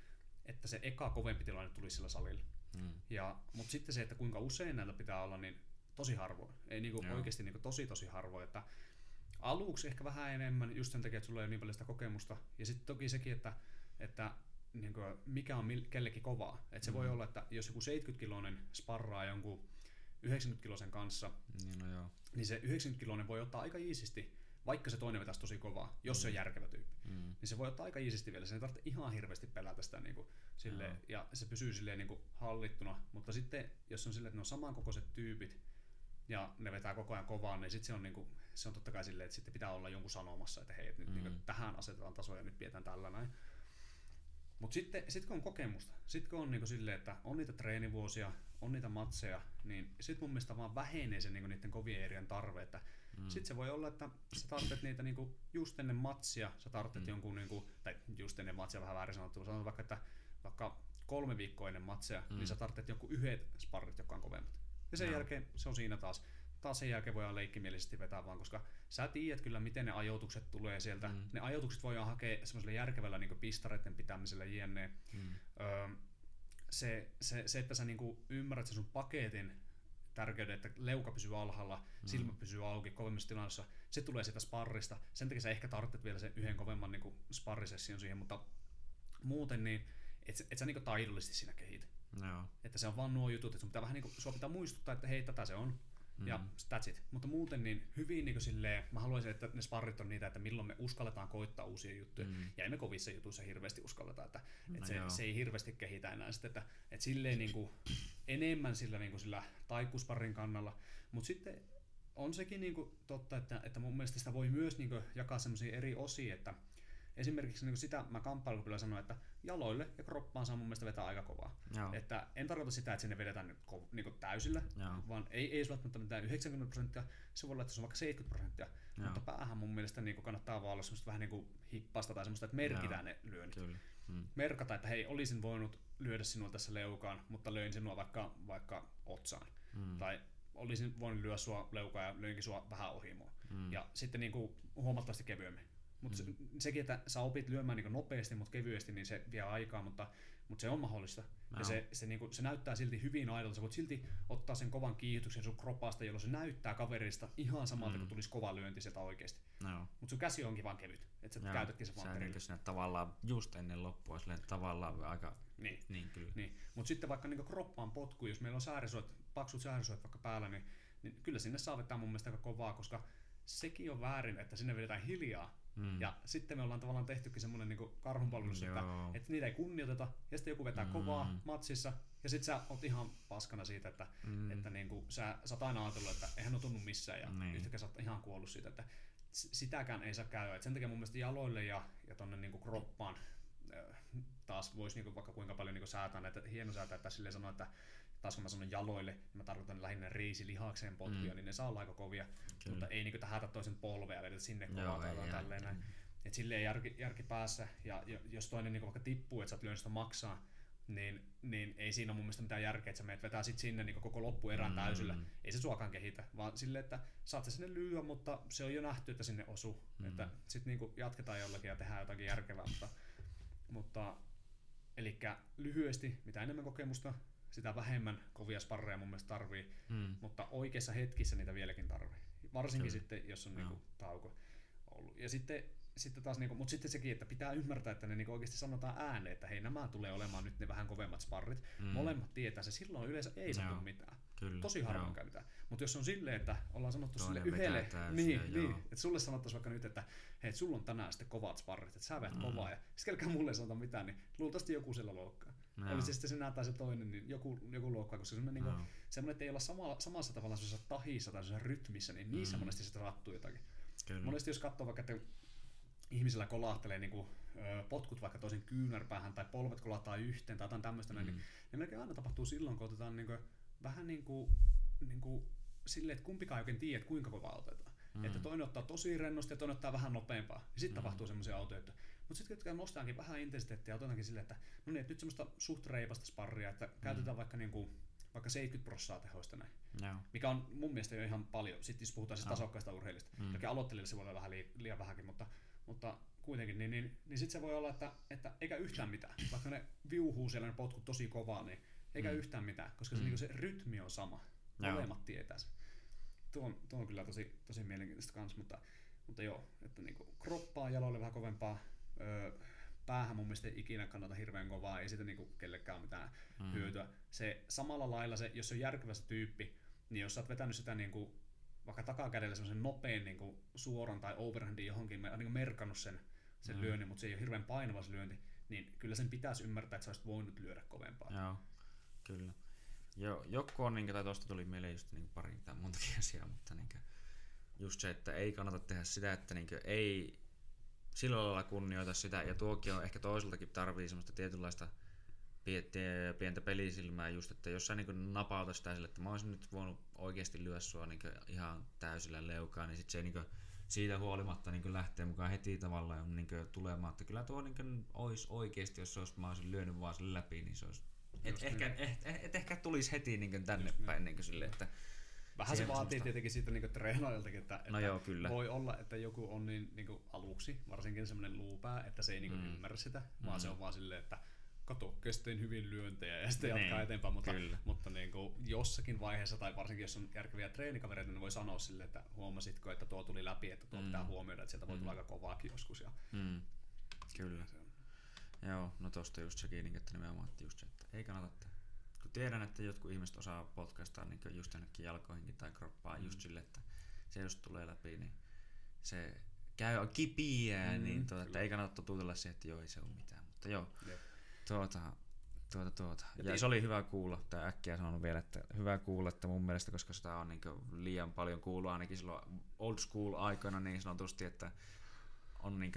että se eka kovempi tilanne tulisi sillä salilla. Mm. Ja, mutta sitten se, että kuinka usein näitä pitää olla, niin tosi harvoin. Ei niinku oikeasti niinku tosi tosi harvoin. Että aluksi ehkä vähän enemmän, just sen takia, että sulla ei ole niin paljon sitä kokemusta. Ja sitten toki sekin, että, että niin kuin, mikä on kellekin kovaa. Et se mm. voi olla, että jos joku 70-kiloinen sparraa jonkun 90-kilosen kanssa, niin, no joo. niin se 90-kiloinen voi ottaa aika iisisti, vaikka se toinen vetäisi tosi kovaa, jos mm. se on mm. järkevä tyyppi. Mm. Niin se voi ottaa aika iisisti vielä. Se ei tarvitse ihan hirveästi pelätä sitä niin kuin, silleen, mm. ja se pysyy silleen niin kuin, hallittuna. Mutta sitten, jos on silleen, että ne on samankokoiset tyypit, ja ne vetää koko ajan kovaa, niin sitten se on, niinku, se on totta kai silleen, että sitten pitää olla jonkun sanomassa, että hei, että nyt mm. niinku, tähän asetetaan tasoja, nyt pidetään tällä näin. Mutta sitten sit kun on kokemusta, sitten kun on niinku silleen, että on niitä treenivuosia, on niitä matseja, niin sitten mun mielestä vaan vähenee se niinku niiden kovien erien tarve. Että mm. Sitten se voi olla, että sä tarvitset niitä niinku just ennen matsia, sä tarvitset mm. jonkun, niinku, tai just ennen matsia vähän väärin sanottu, sanotaan vaikka, että vaikka kolme viikkoa ennen matseja, niin mm. niin sä tarvitset joku yhdet sparrit, jotka on kovemmat. Ja sen no. jälkeen se on siinä taas taas sen jälkeen voidaan leikkimielisesti vetää vaan, koska sä tiedät kyllä, miten ne ajoitukset tulee sieltä. Mm. Ne ajoitukset voidaan hakea semmoisella järkevällä niin pistareiden pitämisellä jne. Mm. Öö, se, se, se, että sä niin ymmärrät sen sun paketin tärkeyden, että leuka pysyy alhaalla, mm. silmä pysyy auki kovemmassa tilassa, se tulee siitä sparrista. Sen takia sä ehkä tarvitset vielä sen yhden kovemman niin sparrisession siihen, mutta muuten niin et, et sä niin taidollisesti siinä kehity. No. Että se on vaan nuo jutut, että sun pitää vähän niin kuin, sua pitää muistuttaa, että hei, tätä se on. Mm. Ja that's it. Mutta muuten niin hyvin niin silleen, mä haluaisin, että ne sparrit on niitä, että milloin me uskalletaan koittaa uusia juttuja. Mm. Ja emme kovissa jutuissa hirveästi uskalleta, että, no että se, se, ei hirveästi kehitä enää sitten, että, että silleen niin kuin, enemmän sillä, niin kuin sillä taikkusparrin kannalla. Mutta sitten on sekin niin kuin totta, että, että mun mielestä sitä voi myös niin kuin jakaa semmoisia eri osia, että esimerkiksi niin sitä mä kamppailukupilla sanoin, että jaloille ja kroppaan saa mun mielestä vetää aika kovaa. Joo. Että en tarkoita sitä, että sinne vedetään nyt ko- niin kuin täysillä, Joo. vaan ei, ei välttämättä mitään 90 prosenttia, se voi olla, että se on vaikka 70 prosenttia, Joo. mutta päähän mun mielestä niin kuin kannattaa vaan olla semmoista vähän niin kuin hippasta tai semmoista, että merkitään Joo. ne lyönnit. Kyllä. Mm. Merkata, että hei, olisin voinut lyödä sinua tässä leukaan, mutta löin sinua vaikka, vaikka otsaan. Mm. Tai olisin voinut lyödä sua leukaan ja löinkin sua vähän ohi mua. Mm. Ja sitten niin kuin huomattavasti kevyemmin. Mutta mm. se, sekin, että sä opit lyömään niin nopeasti, mutta kevyesti, niin se vie aikaa, mutta, mutta se on mahdollista. Ja se, se, niin kuin, se näyttää silti hyvin aidolta. Sä voit silti ottaa sen kovan kiihdytyksen sun kropasta, jolloin se näyttää kaverista ihan samalta, Mm. kun tulisi kova lyönti sieltä oikeasti. Joo. Mutta sun käsi onkin vaan kevyt. Että sä Joo. käytätkin se Se vaan on perille. tavallaan just ennen loppua, silleen tavallaan aika, Niin. niin kyllä. Niin. Mutta sitten vaikka niin kroppaan potku, jos meillä on säärisuot, paksut säärisuot vaikka päällä, niin, niin kyllä sinne saa vetää mun mielestä aika kovaa, koska sekin on väärin, että sinne vedetään hiljaa. Mm. Ja sitten me ollaan tavallaan tehtykin semmoinen niin karhunpalvelus, että, että niitä ei kunnioiteta, ja sitten joku vetää Mm. kovaa matsissa, ja sitten sä oot ihan paskana siitä, että, Mm. että niin kuin, sä, sä oot aina ajatellut, että eihän ole tunnu missään, ja Niin. yhtäkkiä sä oot ihan kuollut siitä, että sitäkään ei saa käydä. Et sen takia mun mielestä jaloille ja, ja tonne niin kroppaan äh, taas voisi niin vaikka kuinka paljon niin säätää näitä, hieno säätää, että silleen sanoa, että taas kun mä sanon jaloille, niin mä tarkoitan lähinnä riisilihakseen potkuja, Mm. niin ne saa olla aika kovia, Kyllä. mutta ei niin tähätä toisen polvea vedetä sinne kovaa tai jotain tälleen näin. Et silleen järki, järki päässä, ja jo- jos toinen niin vaikka tippuu, että sä oot lyönyt sitä maksaa, niin, niin ei siinä ole mun mielestä mitään järkeä, että sä meet vetää sit sinne niin koko loppuerän Mm. täysillä. Ei se suakaan kehitä, vaan silleen, että saat sinne lyödä, mutta se on jo nähty, että sinne osuu. Mm. Että sit niin jatketaan jollakin ja tehdään jotakin järkevää, mutta, mutta eli lyhyesti, mitä enemmän kokemusta, sitä vähemmän kovia sparreja mun mielestä tarvii, Mm. mutta oikeissa hetkissä niitä vieläkin tarvii. Varsinkin Kyllä. sitten, jos on Joo. niinku tauko ollut. Ja sitten, sitten taas, niinku, mutta sitten sekin, että pitää ymmärtää, että ne niinku oikeasti sanotaan ääneen, että hei nämä tulee olemaan nyt ne vähän kovemmat sparrit. Mm. Molemmat tietää se, silloin yleensä ei satu Joo. mitään. Kyllä. Tosi harvoin Joo. käy mitään. Mutta jos on silleen, että ollaan sanottu Toinen sille yhdelle, täysiä, niin, niin, että sulle sanottaisiin vaikka nyt, että hei, sulla on tänään sitten kovat sparrit, että sä veät Mm. kovaa, ja sitten kelkään mulle ei sanota mitään, niin luultavasti joku siellä loukkaa. Joo. Oli se sitten sinä tai se toinen, niin joku, joku loukkaa, koska semmoinen, niin Joo. semmoinen, että ei olla sama, samassa tavalla semmoisessa tahissa tai semmoisessa rytmissä, niin niissä Mm. monesti sitä sattuu jotakin. Kyllä. Monesti jos katsoo vaikka, että ihmisellä kolahtelee niin kuin, potkut vaikka toisen kyynärpäähän tai polvet kolahtaa yhteen tai jotain tämmöistä, mm. niin, niin melkein aina tapahtuu silloin, kun otetaan niin kuin, vähän niin kuin, niin kuin silleen, että kumpikaan ei oikein tiedä, että kuinka kovaa otetaan. Mm. Että toinen ottaa tosi rennosti ja toinen ottaa vähän nopeampaa. Ja sitten mm. tapahtuu semmoisia autoja, että mutta sitten kun nostetaankin vähän intensiteettiä otetaankin silleen, että no niin, että nyt semmoista suht reipasta sparria, että mm. käytetään vaikka, niin kuin, vaikka 70 prosenttia tehoista näin. Joo. Mikä on mun mielestä jo ihan paljon, sitten jos puhutaan siis tasokkaista urheilista. Mm. Toki aloittelijalle se voi olla vähän li- liian vähänkin, mutta, mutta kuitenkin, niin, niin, niin sitten se voi olla, että, että eikä yhtään mitään. Vaikka ne viuhuu siellä ne potkut tosi kovaa, niin eikä Mm. yhtään mitään, koska se, Mm. niin se rytmi on sama. Joo. Molemmat tietää se. Tuo on, tuo on kyllä tosi, tosi mielenkiintoista kanssa, mutta, mutta joo, että niin kroppaa jaloille vähän kovempaa, öö, päähän mun mielestä ei ikinä kannata hirveän kovaa, ei siitä niinku kellekään mitään Mm. hyötyä. Se samalla lailla, se, jos se on järkevä se tyyppi, niin jos sä oot vetänyt sitä niinku, vaikka takakädellä semmoisen nopean niinku, suoran tai overhandin johonkin, me, niinku merkannut sen, sen Mm. lyönnin, mutta se ei ole hirveän painava se lyönti, niin kyllä sen pitäisi ymmärtää, että sä olisit voinut lyödä kovempaa. Joo, kyllä. Jo, joku on, niin, tai tuosta tuli mieleen just niin pari tai montakin asiaa, mutta niin, just se, että ei kannata tehdä sitä, että niin, ei sillä lailla kunnioita sitä, ja tuokin on ehkä toiseltakin tarvii semmoista tietynlaista pientä, pelisilmää just, että jos sä niin napauta sitä sille, että mä olisin nyt voinut oikeasti lyödä sua niin ihan täysillä leukaan, niin sit se ei niin siitä huolimatta niin lähtee mukaan heti tavallaan niin tulemaan, että kyllä tuo niin olisi oikeasti, jos se olisi, mä olisin lyönyt vaan sen läpi, niin se olisi et Just ehkä, niin. et, et, ehkä tulisi heti niin tänne Just päin niin sille, että Vähän se vaatii semmoista- tietenkin siitä niin treenaajaltakin, että, No että joo, kyllä. voi olla, että joku on niin, niin kuin aluksi, varsinkin semmoinen luupää, että se ei niin kuin Mm. ymmärrä sitä, vaan Mm. se on vaan silleen, että kato, kestin hyvin lyöntejä ja sitten Niin, jatkaa eteenpäin, mutta, kyllä. mutta niin kuin jossakin vaiheessa, tai varsinkin jos on järkeviä treenikavereita, niin voi sanoa silleen, että huomasitko, että tuo tuli läpi, että tuo Mm. pitää huomioida, että sieltä voi tulla Mm. aika kovaakin joskus. Ja mm, kyllä. se on. Joo, no tosta just sekin, niin, että nimenomaan että just se, että ei kannata tehdä. Tiedän, että jotkut ihmiset osaa podcastaa niin just jonnekin jalkoihinkin tai kroppaan Mm. just sille, että se just tulee läpi, niin se käy kipiää, Mm, niin tuota, että ei kannata totutella siihen, että joo, ei se ole mitään. Mutta joo, Jep. tuota, tuota, tuota. Ja Ja, se oli hyvä kuulla, tai äkkiä sanon vielä, että hyvä kuulla, että mun mielestä, koska sitä on niin liian paljon kuullut ainakin silloin old school aikoina niin sanotusti, että on niin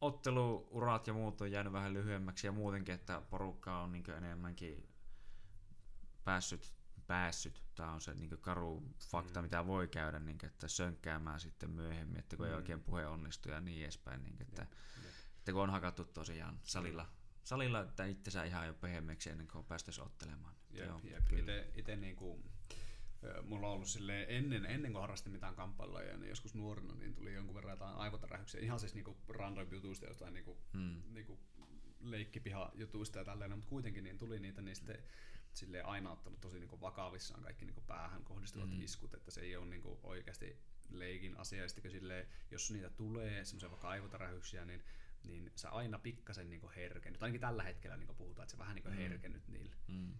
otteluurat ja muut on jäänyt vähän lyhyemmäksi ja muutenkin, että porukka on niin enemmänkin päässyt, päässyt, tämä on se niin karu fakta, mm. mitä voi käydä, niin kuin, että sönkkäämään sitten myöhemmin, että kun mm. ei oikein puhe onnistu ja niin edespäin, niin kuin, että, yeah. että kun on hakattu tosiaan salilla, salilla että itsensä ihan jo pehemmeksi ennen kuin päästäisi ottelemaan. Jep, Joo, jep. Ite, ite niin kuin, mulla on ollut silleen, ennen, ennen kuin harrastin mitään kamppailua, niin joskus nuorena niin tuli jonkun verran jotain aivotärähyksiä, ihan siis niinku random jutuista, jostain niinku, hmm. niinku leikkipiha-jutuista ja tälleen, mutta kuitenkin niin tuli niitä, niin sitten sille aina ottanut tosi niinku vakavissaan kaikki niinku päähän kohdistuvat mm. iskut, että se ei ole niinku oikeasti leikin asia. Ja sitten sille, jos niitä tulee, semmoisia vaikka aivotärähyksiä, niin niin sä aina pikkasen niinku herkennyt. Ainakin tällä hetkellä niinku puhutaan, että se vähän niinku mm. herkennyt niillä. Mm.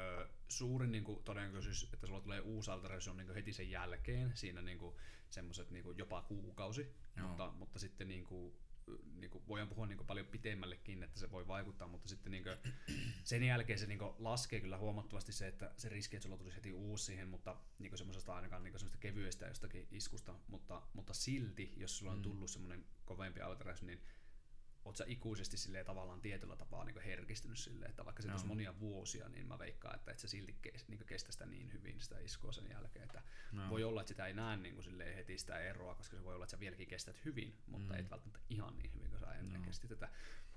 Ö, suurin niinku todennäköisyys, että sulla tulee uusi alternaatio on niinku heti sen jälkeen, siinä niinku semmoiset niinku jopa kuukausi, mutta, mutta sitten niinku niin kuin, voidaan puhua niin kuin paljon pitemmällekin, että se voi vaikuttaa, mutta sitten niin kuin, sen jälkeen se niin kuin, laskee kyllä huomattavasti se, että se riski, että sulla tulisi heti uusi siihen, mutta niin kuin semmoisesta ainakaan niin kuin semmoista kevyestä jostakin iskusta, mutta, mutta silti, jos sulla on mm. tullut semmoinen kovempi alteräys, niin oot sä ikuisesti sille tavallaan tietyllä tapaa niin herkistynyt sille, että vaikka se no. monia vuosia, niin mä veikkaan, että et se silti kes, niin kestä sitä niin hyvin sitä iskua sen jälkeen, että no. voi olla, että sitä ei näe niin kuin heti sitä eroa, koska se voi olla, että sä vieläkin kestät hyvin, mutta mm. et välttämättä ihan niin hyvin kuin sä ennen no. kestit tätä.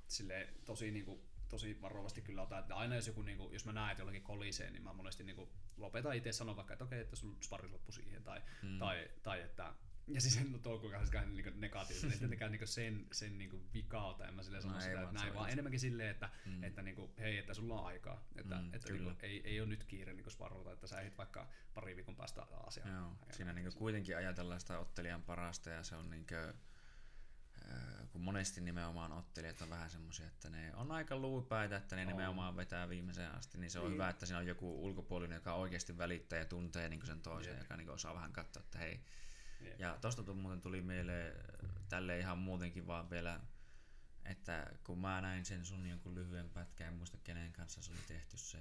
Sille tosi niin kuin, tosi varovasti kyllä otan, että aina jos joku, niin kuin, jos mä näen, että jollakin kolisee, niin mä monesti niin kuin, lopetan itse sanon vaikka, että okei, että sun sparri loppu siihen, tai, mm. tai, tai että ja siis en toukokaan siis niin negatiivinen, että tietenkään niin sen, sen niin vikauta, en mä silleen sano no, sitä, että näin, vaan enemmänkin silleen, että, mm. että niin kuin, hei, että sulla on aikaa, että, mm, että niin kuin, ei, ei ole nyt kiire niin sparrata, että sä ehdit vaikka pari viikon päästä asiaan. Joo, siinä niin kuitenkin ajatellaan sitä ottelijan parasta ja se on niin kuin, kun monesti nimenomaan ottelijat on vähän semmoisia, että ne on aika luupäitä, että ne on. nimenomaan vetää viimeiseen asti, niin se on niin. hyvä, että siinä on joku ulkopuolinen, joka oikeasti välittää ja tuntee niin sen toisen, Jep. joka niin osaa vähän katsoa, että hei, ja tosta muuten tuli mieleen tälle ihan muutenkin vaan vielä, että kun mä näin sen sun jonkun lyhyen pätkän, en muista kenen kanssa se oli tehty se,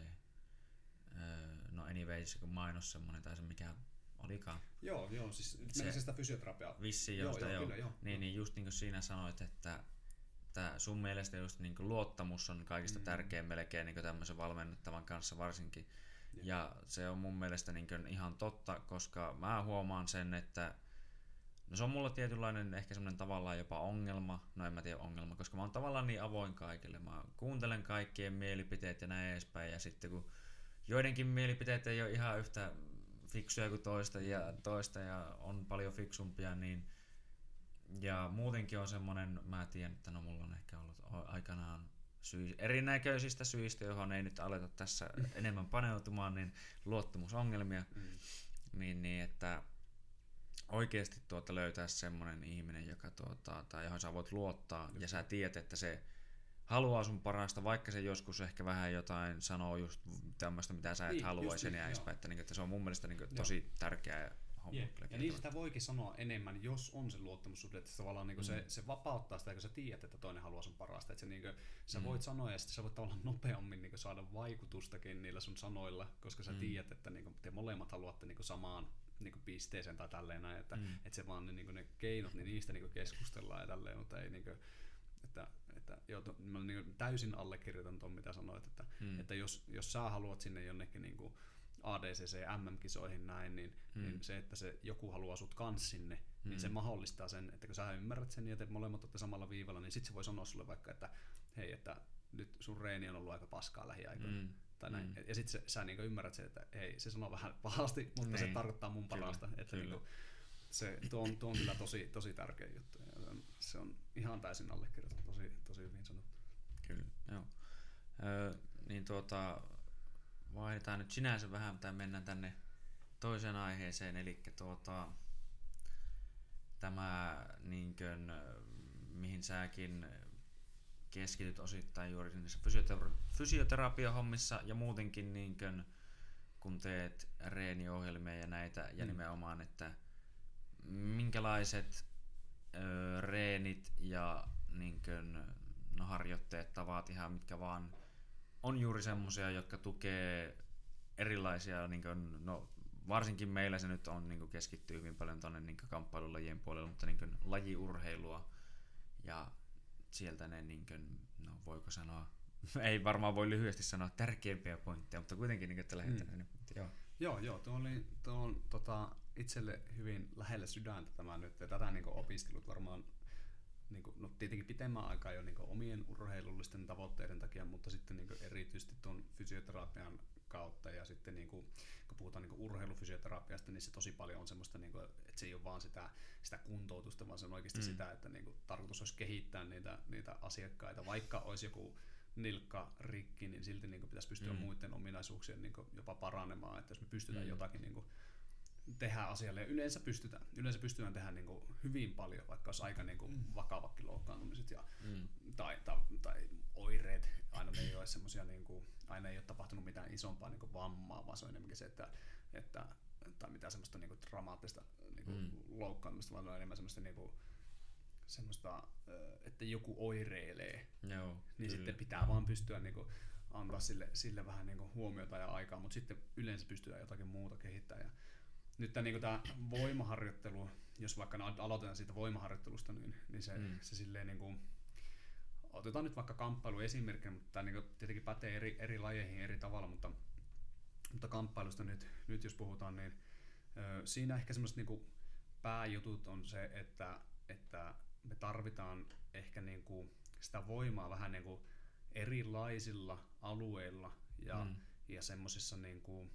no anyways, kun mainos semmonen tai se mikä olikaan. Joo, joo, siis se, se sitä fysioterapiaa. Vissi, joo, joo, joo, joo. Niin, niin just niin kuin siinä sanoit, että että sun mielestä just niin kuin luottamus on kaikista mm. tärkein melkein niin tämmöisen valmennettavan kanssa varsinkin. Ja. ja se on mun mielestä niin ihan totta, koska mä huomaan sen, että No se on mulla tietynlainen ehkä semmoinen tavallaan jopa ongelma, no en mä tiedä ongelma, koska mä oon tavallaan niin avoin kaikille. Mä kuuntelen kaikkien mielipiteet ja näin edespäin ja sitten kun joidenkin mielipiteet ei ole ihan yhtä fiksuja kuin toista ja, toista ja on paljon fiksumpia, niin ja muutenkin on semmoinen, mä tiedän, että no mulla on ehkä ollut aikanaan syy, erinäköisistä syistä, johon ei nyt aleta tässä enemmän paneutumaan, niin luottamusongelmia, mm. niin, niin että oikeasti tuota löytää semmoinen ihminen, joka tuota, tai johon sä voit luottaa ja sä tiedät, että se haluaa sun parasta, vaikka se joskus ehkä vähän jotain sanoo just tämmöistä, mitä sä et niin, haluaisi ja niin, että, niin, että se on mun mielestä niin, tosi tärkeä homma. Yeah. Ja niin sitä voikin sanoa enemmän, jos on se luottamussuhde, että tavallaan niin mm. se, se vapauttaa sitä, kun sä tiedät, että toinen haluaa sun parasta. Että se, niin kuin, sä mm. voit sanoa ja sitten sä voit tavallaan nopeammin niin saada vaikutustakin niillä sun sanoilla, koska sä mm. tiedät, että niin kuin, te molemmat haluatte niin samaan niin kuin pisteeseen tai tälleen näin, että, mm. että se vaan ne, niin kuin ne keinot, niin niistä niin kuin keskustellaan ja tälleen, mutta ei niin kuin, että, että joo, to, mä niin täysin allekirjoitan tuon, mitä sanoit, että, mm. että jos, jos sä haluat sinne jonnekin niin kuin ADCC MM-kisoihin näin, niin, mm. niin se, että se joku haluaa sut kans sinne, mm. niin se mm. mahdollistaa sen, että kun sä ymmärrät sen ja te molemmat olette samalla viivalla, niin sit se voi sanoa sulle vaikka, että hei, että nyt sun reeni on ollut aika paskaa lähiaikoina. Mm. Tai näin. Mm. Ja sitten sä, niinku ymmärrät sen, että hei, se sanoo vähän pahasti, mutta niin. se tarkoittaa mun parasta. Kyllä, että kyllä. Niinku, se, tuo, on, tuo on kyllä tosi, tosi tärkeä juttu. Ja se, on, se on ihan täysin allekirjoitettu, tosi, tosi hyvin sanottu. Kyllä, joo. Ö, niin tuota, vaihdetaan nyt sinänsä vähän, tai mennään tänne toiseen aiheeseen, eli tuota, tämä niin kuin, mihin säkin keskityt osittain juuri niissä fysiotera- fysioterapiahommissa ja muutenkin niin kuin, kun teet reeniohjelmia ja näitä ja mm. nimenomaan, että minkälaiset ö, reenit ja niin kuin, no, harjoitteet, tavat ihan mitkä vaan on juuri semmoisia, jotka tukee erilaisia, niin kuin, no varsinkin meillä se nyt on niin kuin keskittyy hyvin paljon tuonne niin kamppailulajien puolelle, mutta niin kuin, lajiurheilua ja sieltä ne, niin kuin, no voiko sanoa, ei varmaan voi lyhyesti sanoa tärkeimpiä pointteja, mutta kuitenkin niin, että lähdetään. Mm. Joo. Joo, joo, tuo, oli, tuo on tota, itselle hyvin lähellä sydäntä tämä nyt, ja tätä niin opiskelut varmaan niin kuin, no tietenkin pitemmän aikaa jo niin omien urheilullisten tavoitteiden takia, mutta sitten niin erityisesti tuon fysioterapian kautta ja sitten niin kuin, puhutaan niin urheilufysioterapiasta, niin se tosi paljon on semmoista, niin kuin, että se ei ole vaan sitä, sitä kuntoutusta, vaan se on oikeasti mm. sitä, että niin kuin, tarkoitus olisi kehittää niitä, niitä asiakkaita, vaikka olisi joku nilkka rikki, niin silti niin kuin, pitäisi pystyä mm. muiden ominaisuuksien niin kuin, jopa paranemaan, että jos me pystytään mm. jotakin niin kuin, tehdä asialle. Ja yleensä pystytään. Yleensä pystytään tehdä niin kuin hyvin paljon, vaikka olisi aika niin kuin mm. vakavakin loukkaantumiset ja, mm. tai, tai, tai, oireet. Aina ei ole semmosia, niin kuin, aina ei ole tapahtunut mitään isompaa niin kuin vammaa, vaan se on enemmänkin se, että, että tai mitään semmoista niin kuin dramaattista niin kuin mm. loukkaantumista, vaan on enemmän semmoista niin kuin, semmoista, että joku oireilee, Joo, niin kyllä. sitten pitää vaan pystyä niin kuin, antaa sille, sille vähän niin kuin huomiota ja aikaa, mutta sitten yleensä pystytään jotakin muuta kehittämään. Ja nyt tämä, niin tämä voimaharjoittelu, jos vaikka aloitetaan siitä voimaharjoittelusta, niin, niin se, mm. se silleen niin kuin, otetaan nyt vaikka kamppailu esimerkkinä, mutta tämä niin tietenkin pätee eri, eri lajeihin eri tavalla, mutta, mutta kamppailusta nyt, nyt jos puhutaan, niin ö, siinä ehkä semmoiset niin pääjutut on se, että, että me tarvitaan ehkä niin kuin sitä voimaa vähän niin kuin erilaisilla alueilla ja, mm. ja semmoisissa niin kuin,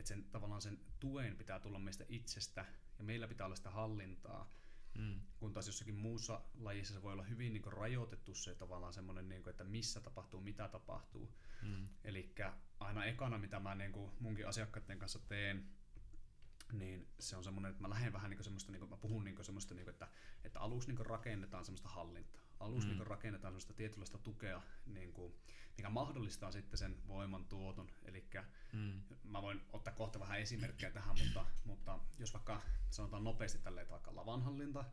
että sen, tavallaan sen tuen pitää tulla meistä itsestä ja meillä pitää olla sitä hallintaa. Mm. Kun taas jossakin muussa lajissa se voi olla hyvin niin kuin, rajoitettu se tavallaan semmoinen, niin kuin, että missä tapahtuu, mitä tapahtuu. Mm. Eli aina ekana, mitä mä niin kuin, munkin asiakkaiden kanssa teen, niin se on semmoinen, että mä lähden vähän niin semmoista, niin kuin, mä puhun niin semmoista, niin kuin, että, että aluksi niin rakennetaan semmoista hallintaa. Aluksi mm. niin rakennetaan semmoista tietynlaista tukea, niin kuin, mikä mahdollistaa sitten sen voiman tuoton. Eli mm. mä voin ottaa kohta vähän esimerkkejä tähän, mutta, mutta jos vaikka sanotaan nopeasti tälleen, että vaikka lavanhallinta,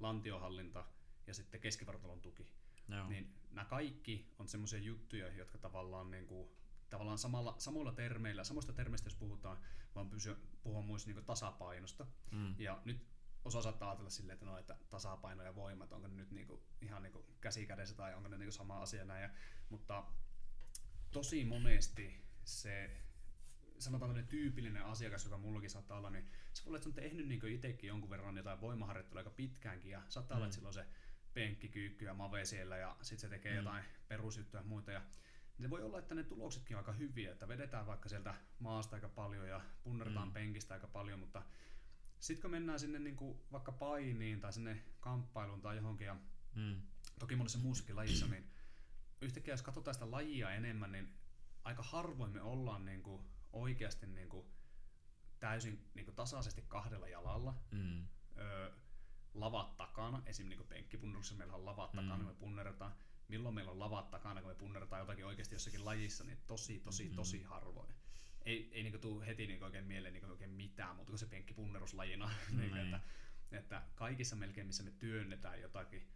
lantiohallinta ja sitten keskivartalon tuki, Joo. niin nämä kaikki on semmoisia juttuja, jotka tavallaan niin kuin, tavallaan samalla, samoilla termeillä, samoista termeistä jos puhutaan, vaan pysyä, puhua myös niin tasapainosta. Mm. Ja nyt osa saattaa ajatella silleen, että, no, että tasapaino ja voimat, onko ne nyt niinku, ihan niinku käsi kädessä tai onko ne niinku sama asia näin. Ja, mutta tosi monesti se sanotaan tämmöinen tyypillinen asiakas, joka mullakin saattaa olla, niin se voi olla, että on tehnyt niin itsekin jonkun verran jotain voimaharjoittelua aika pitkäänkin ja saattaa mm. olla, että sillä on se penkkikyykky ja mave siellä ja sitten se tekee mm. jotain perusjuttuja ja muita ja se voi olla, että ne tuloksetkin on aika hyviä, että vedetään vaikka sieltä maasta aika paljon ja punnertaan mm. penkistä aika paljon, mutta sitten kun mennään sinne niin kuin vaikka painiin tai sinne kamppailuun tai johonkin, ja mm. toki monessa muussakin lajissa, niin yhtäkkiä jos katsotaan sitä lajia enemmän, niin aika harvoin me ollaan niin kuin oikeasti niin kuin täysin niin kuin tasaisesti kahdella jalalla. Mm. Öö, lavat takana, esim. Niin penkkipunneruksessa meillä on lavat takana, mm. me punnerretaan. Milloin meillä on lavat takana, kun me punnerretaan jotakin oikeasti jossakin lajissa, niin tosi, tosi, mm. tosi harvoin ei, ei niinku tule heti niinku oikein mieleen niinku oikein mitään, mutta kun se penkki punneruslajina, no niin, että, että kaikissa melkein, missä me työnnetään jotakin,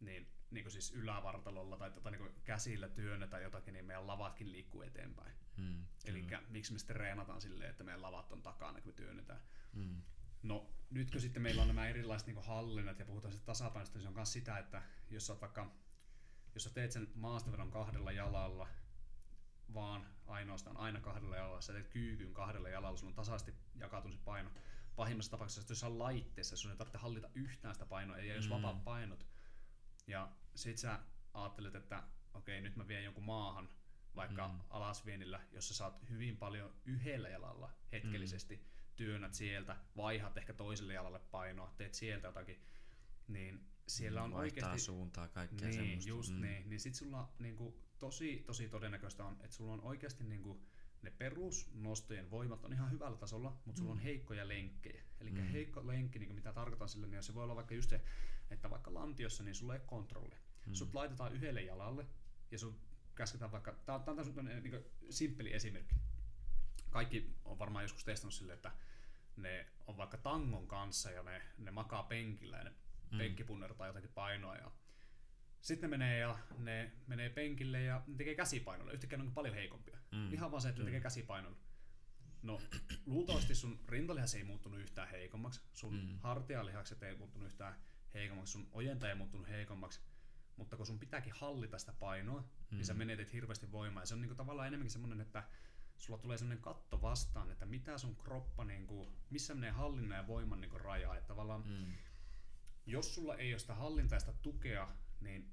niin, niin kuin siis ylävartalolla tai tota, niin käsillä työnnetään jotakin, niin meidän lavatkin liikkuu eteenpäin. Mm, Eli miksi me sitten reenataan silleen, että meidän lavat on takana, kun me työnnetään. Mm. No nyt kun sitten meillä on nämä erilaiset niin hallinnat ja puhutaan sitten tasapainosta, niin se on myös sitä, että jos sä vaikka jos sä teet sen maastavedon kahdella jalalla, vaan ainoastaan aina kahdella jalalla. Sä teet kyykyn kahdella jalalla, sulla on tasaisesti jakautunut se paino. Pahimmassa tapauksessa, jos on laitteessa, sun ei tarvitse hallita yhtään sitä painoa, jos mm. vapaat painot, ja sit sä ajattelet, että okei, okay, nyt mä vien jonkun maahan, vaikka mm. alasvienillä, jossa saat hyvin paljon yhdellä jalalla hetkellisesti, mm. työnnät sieltä, vaihat ehkä toiselle jalalle painoa, teet sieltä jotakin, niin siellä on Vaihtaa oikeasti... suuntaa kaikkea niin, semmoista. just mm. niin. Niin sit sulla niinku, tosi, tosi todennäköistä on, että sulla on oikeasti niinku, ne perusnostojen voimat on ihan hyvällä tasolla, mutta sulla mm. on heikkoja lenkkejä. Eli mm. heikko lenkki, niin mitä tarkoitan sillä, niin se voi olla vaikka just se, että vaikka lantiossa, niin sulla ei kontrolli. Mm. Sut laitetaan yhdelle jalalle ja sun käsketään vaikka, tämä on, tää on niin simppeli esimerkki. Kaikki on varmaan joskus testannut sille, että ne on vaikka tangon kanssa ja ne, ne makaa penkillä ja ne mm. penkki punnertaa jotakin painoa ja sitten ne menee ja ne menee penkille ja ne tekee käsipainolla. Yhtäkkiä ne on paljon heikompia. Mm. Ihan vaan se, että ne tekee käsipainolla. No, luultavasti sun rintalihas ei muuttunut yhtään heikommaksi, sun mm. hartialihakset ei muuttunut yhtään heikommaksi, sun ojenta ei muuttunut heikommaksi, mutta kun sun pitääkin hallita sitä painoa, mm. niin sä menetit hirveästi voimaa. Ja se on niinku tavallaan enemmänkin semmoinen, että sulla tulee semmoinen katto vastaan, että mitä sun kroppa, niinku, missä menee hallinnan ja voiman niinku raja. Että tavallaan, mm. jos sulla ei ole sitä sitä tukea, niin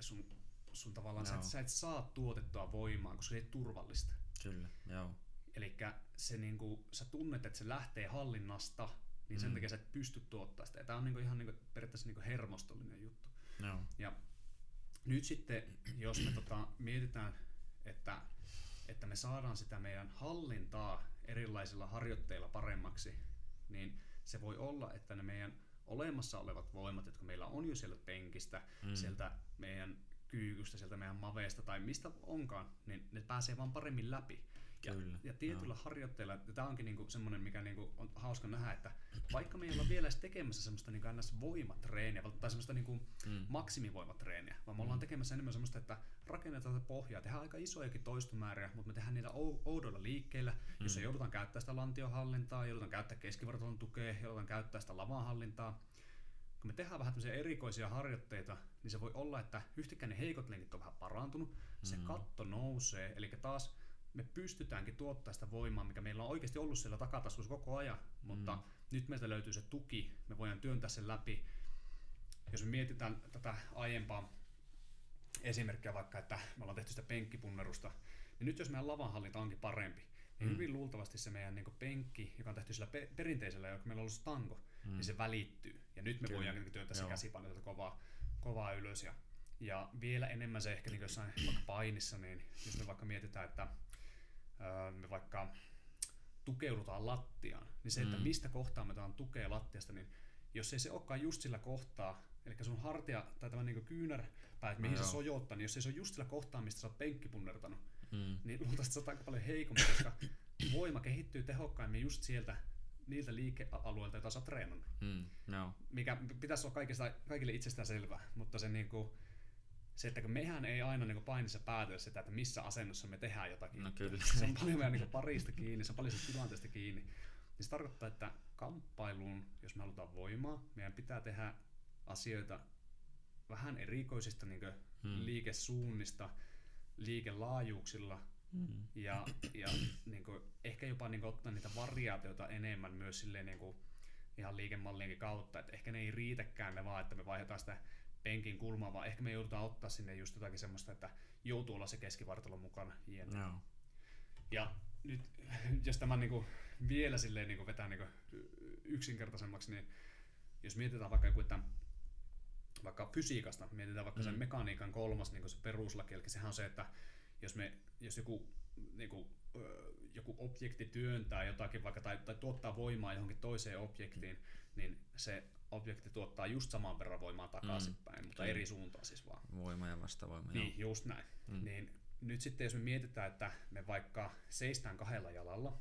sun, sun tavallaan sä et, sä et saa tuotettua voimaa, koska se ei turvallista. Kyllä, joo. Eli se niinku, sä tunnet, että se lähtee hallinnasta, niin sen mm. takia sä et pysty tuottaa sitä. Ja tää on niinku ihan niinku, periaatteessa niinku hermostollinen juttu. Joo. Ja nyt sitten, jos me tota, mietitään, että, että me saadaan sitä meidän hallintaa erilaisilla harjoitteilla paremmaksi, niin se voi olla, että ne meidän olemassa olevat voimat, jotka meillä on jo sieltä penkistä, mm. sieltä meidän kyykystä, sieltä meidän maveesta tai mistä onkaan, niin ne pääsee vaan paremmin läpi. Ja, Kyllä, ja tietyllä no. harjoitteilla, ja tämä onkin niinku semmoinen, mikä niinku on hauska nähdä, että vaikka me ei olla vielä edes tekemässä semmoista niinku voimatreeniä tai semmoista niinku mm. maksimivoimatreeniä, vaan me ollaan mm. tekemässä enemmän semmoista, että rakennetaan tätä pohjaa, tehdään aika isojakin toistomääriä, mutta me tehdään niitä oudoilla liikkeillä, mm. jossa joudutaan käyttää sitä lantiohallintaa, joudutaan käyttää keskivartalon tukea, joudutaan käyttää sitä lavanhallintaa. Kun me tehdään vähän tämmöisiä erikoisia harjoitteita, niin se voi olla, että yhtäkkiä ne heikot lenkit on vähän parantunut, se mm. katto nousee, eli taas me pystytäänkin tuottaa sitä voimaa, mikä meillä on oikeasti ollut siellä takataskussa koko ajan, mutta mm. nyt meiltä löytyy se tuki, me voidaan työntää sen läpi. Jos me mietitään tätä aiempaa esimerkkiä vaikka, että me ollaan tehty sitä penkkipunnerusta, niin nyt jos meidän lavanhallinta onkin parempi, niin mm. hyvin luultavasti se meidän niin penkki, joka on tehty sillä pe- perinteisellä, joka meillä on ollut stango, mm. niin se välittyy. Ja nyt me Kyllä. voidaan niin työntää se käsipainota kovaa, kovaa ylös. Ja, ja vielä enemmän se ehkä niin jossain vaikka painissa, niin jos me vaikka mietitään, että me vaikka tukeudutaan lattiaan, niin se, että mm. mistä kohtaa me otetaan tukea lattiasta, niin jos ei se olekaan just sillä kohtaa, eli sun hartia tai tämä niin kyynärpää, mihin no, se sojottaa, niin jos ei se ole just sillä kohtaa, mistä sä oot penkkipunnertanut, mm. niin luultavasti se on aika paljon heikompi, koska voima kehittyy tehokkaimmin just sieltä niiltä liikealueilta, joita sä oot treenannut. Mm. No. Mikä pitäisi olla kaikista, kaikille itsestään selvää, mutta se niinku, se, että kun mehän ei aina niin painissa päätellä sitä, että missä asennossa me tehdään jotakin. No kyllä. Se on paljon meidän niin parista kiinni, se on paljon tilanteesta kiinni. Niin se tarkoittaa, että kamppailuun, jos me halutaan voimaa, meidän pitää tehdä asioita vähän erikoisista niin hmm. liikesuunnista, liikelaajuuksilla hmm. ja, ja niin kuin, ehkä jopa niin kuin, ottaa niitä variaatioita enemmän myös silleen, niin kuin, ihan liikemallienkin kautta, että ehkä ne ei riitäkään ne vaan, että me vaihdetaan sitä penkin kulmaa, vaan ehkä me joudutaan ottaa sinne just jotakin semmoista, että joutuu olla se keskivartalo mukana. No. Ja nyt, jos tämä niin kuin vielä silleen niin kuin vetää niin kuin yksinkertaisemmaksi, niin jos mietitään vaikka joku, että vaikka fysiikasta, mietitään vaikka mm. sen mekaniikan kolmas niin kuin se peruslaki, eli sehän on se, että jos, me, jos joku, niin kuin, joku objekti työntää jotakin vaikka tai, tai tuottaa voimaa johonkin toiseen objektiin, niin se objekti tuottaa just saman verran voimaa takaisinpäin, mm. mutta eri suuntaan siis vaan. Voima ja vastavoima. Niin, joo. just näin. Mm. Niin nyt sitten jos me mietitään, että me vaikka seistään kahdella jalalla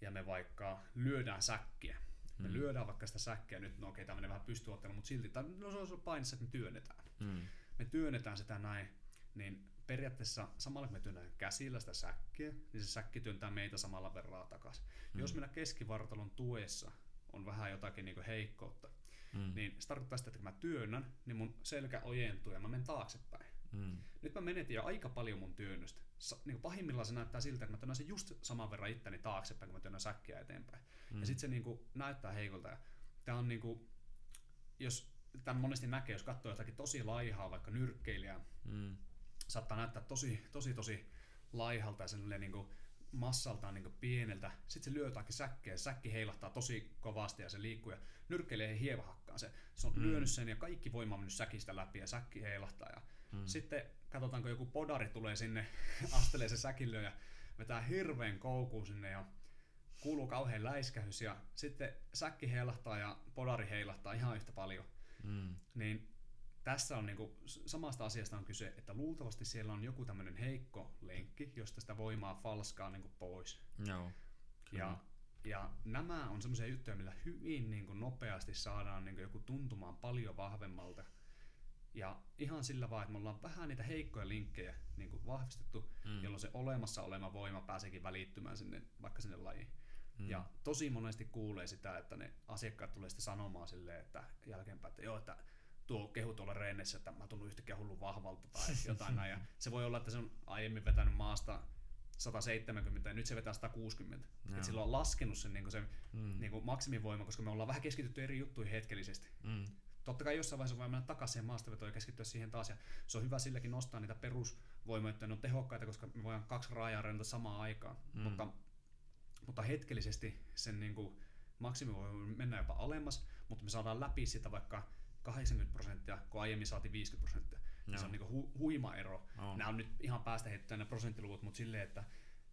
ja me vaikka lyödään säkkiä, me mm. lyödään vaikka sitä säkkiä, nyt no okei, tämä menee vähän pystyottelu, mutta silti, tai no se on painissa, että me työnnetään. Mm. Me työnnetään sitä näin, niin periaatteessa samalla kun me työnnetään käsillä sitä säkkiä, niin se säkki työntää meitä samalla verran takaisin. Mm. Jos meillä keskivartalon tuessa on vähän jotakin niin heikkoutta, mm. niin se tarkoittaa sitä, että kun mä työnnän, niin mun selkä ojentuu ja mä menen taaksepäin. Mm. Nyt mä menetin jo aika paljon mun työnnöstä. Sa- niin pahimmillaan se näyttää siltä, että mä työnnän sen just saman verran itteni taaksepäin, kun mä työnnän säkkiä eteenpäin. Mm. Ja sitten se niin kuin, näyttää heikolta. Ja tää on niin kuin, jos tämän monesti näkee, jos katsoo jotakin tosi laihaa, vaikka nyrkkeilijää, mm. saattaa näyttää tosi, tosi, tosi laihalta ja niin kuin massaltaan niin pieneltä. Sitten se lyö jotakin säkkeä ja säkki heilahtaa tosi kovasti ja se liikkuu ja nyrkkeilee hievahakkaan se. Se on mm. lyönyt sen ja kaikki voima on mennyt säkistä läpi ja säkki heilahtaa. Ja mm. Sitten katsotaanko joku podari tulee sinne, astelee se säkilö ja vetää hirveän koukuu sinne ja kuuluu kauhean läiskähys ja sitten säkki heilahtaa ja podari heilahtaa ihan yhtä paljon. Mm. Niin tässä on niinku, samasta asiasta on kyse, että luultavasti siellä on joku tämmöinen heikko lenkki, josta sitä voimaa falskaa niinku pois. Joo. Ja, ja nämä on semmoisia juttuja, millä hyvin niinku nopeasti saadaan niinku joku tuntumaan paljon vahvemmalta. Ja ihan sillä vaan, että me ollaan vähän niitä heikkoja linkkejä niin vahvistettu, mm. jolloin se olemassa olema voima pääseekin välittymään sinne, vaikka sinne lajiin. Mm. Ja tosi monesti kuulee sitä, että ne asiakkaat tulee sitten sanomaan silleen, että jälkeenpäin, että joo, että tuo kehu tuolla reenissä, että mä tunnun yhtäkkiä hullun vahvalta tai jotain näin. Ja se voi olla, että se on aiemmin vetänyt maasta 170 ja nyt se vetää 160. Et sillä on laskenut sen, niin sen mm. niin maksimivoima, koska me ollaan vähän keskitytty eri juttuihin hetkellisesti. Mm. Totta kai jossain vaiheessa voi mennä takaisin maastavetoon ja keskittyä siihen taas. Ja se on hyvä silläkin nostaa niitä perusvoimia, että ne on tehokkaita, koska me voidaan kaksi raajaa rentata samaan aikaan. Mm. Mutta, mutta hetkellisesti sen niin kuin, maksimivoima mennä jopa alemmas, mutta me saadaan läpi sitä vaikka 80 prosenttia, kun aiemmin saatiin 50 prosenttia. No. Se on niin hu- huima ero. No. Nämä on nyt ihan päästä heittää ne prosenttiluvut, mutta silleen, että,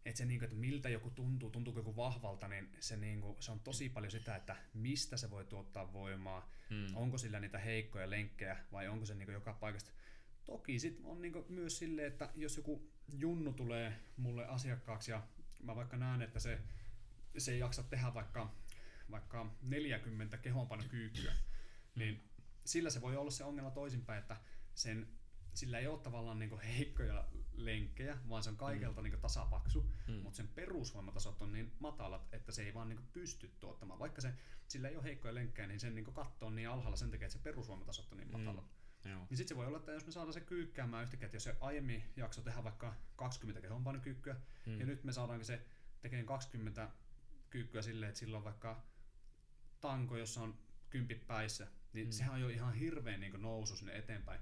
että se, niin kuin, että miltä joku tuntuu, tuntuuko joku vahvalta, niin se, niin kuin, se on tosi paljon sitä, että mistä se voi tuottaa voimaa, hmm. onko sillä niitä heikkoja lenkkejä vai onko se niin kuin, joka paikasta. Toki sitten on niin kuin, myös silleen, että jos joku junnu tulee mulle asiakkaaksi ja mä vaikka näen, että se, se ei jaksa tehdä vaikka, vaikka 40 kehonpanokyykkyä, niin sillä se voi olla se ongelma toisinpäin, että sen, sillä ei ole tavallaan niin heikkoja lenkkejä, vaan se on kaikelta mm. niin tasapaksu, mm. mutta sen perusvoimatasot on niin matalat, että se ei vaan niin pysty tuottamaan. Vaikka se, sillä ei ole heikkoja lenkkejä, niin sen niin katto on niin alhaalla sen takia, että se perusvoimatasot on niin mm. matalat. Mm. Joo. Niin sitten se voi olla, että jos me saadaan se kyykkäämään yhtäkkiä, että jos se aiemmin jakso tehdä vaikka 20 kehonpainokyykkyä, mm. ja nyt me saadaan se tekemään 20 kyykkyä silleen, että sillä on vaikka tanko, jossa on kympi päissä, niin mm. sehän on jo ihan hirveän niin nousu sinne eteenpäin.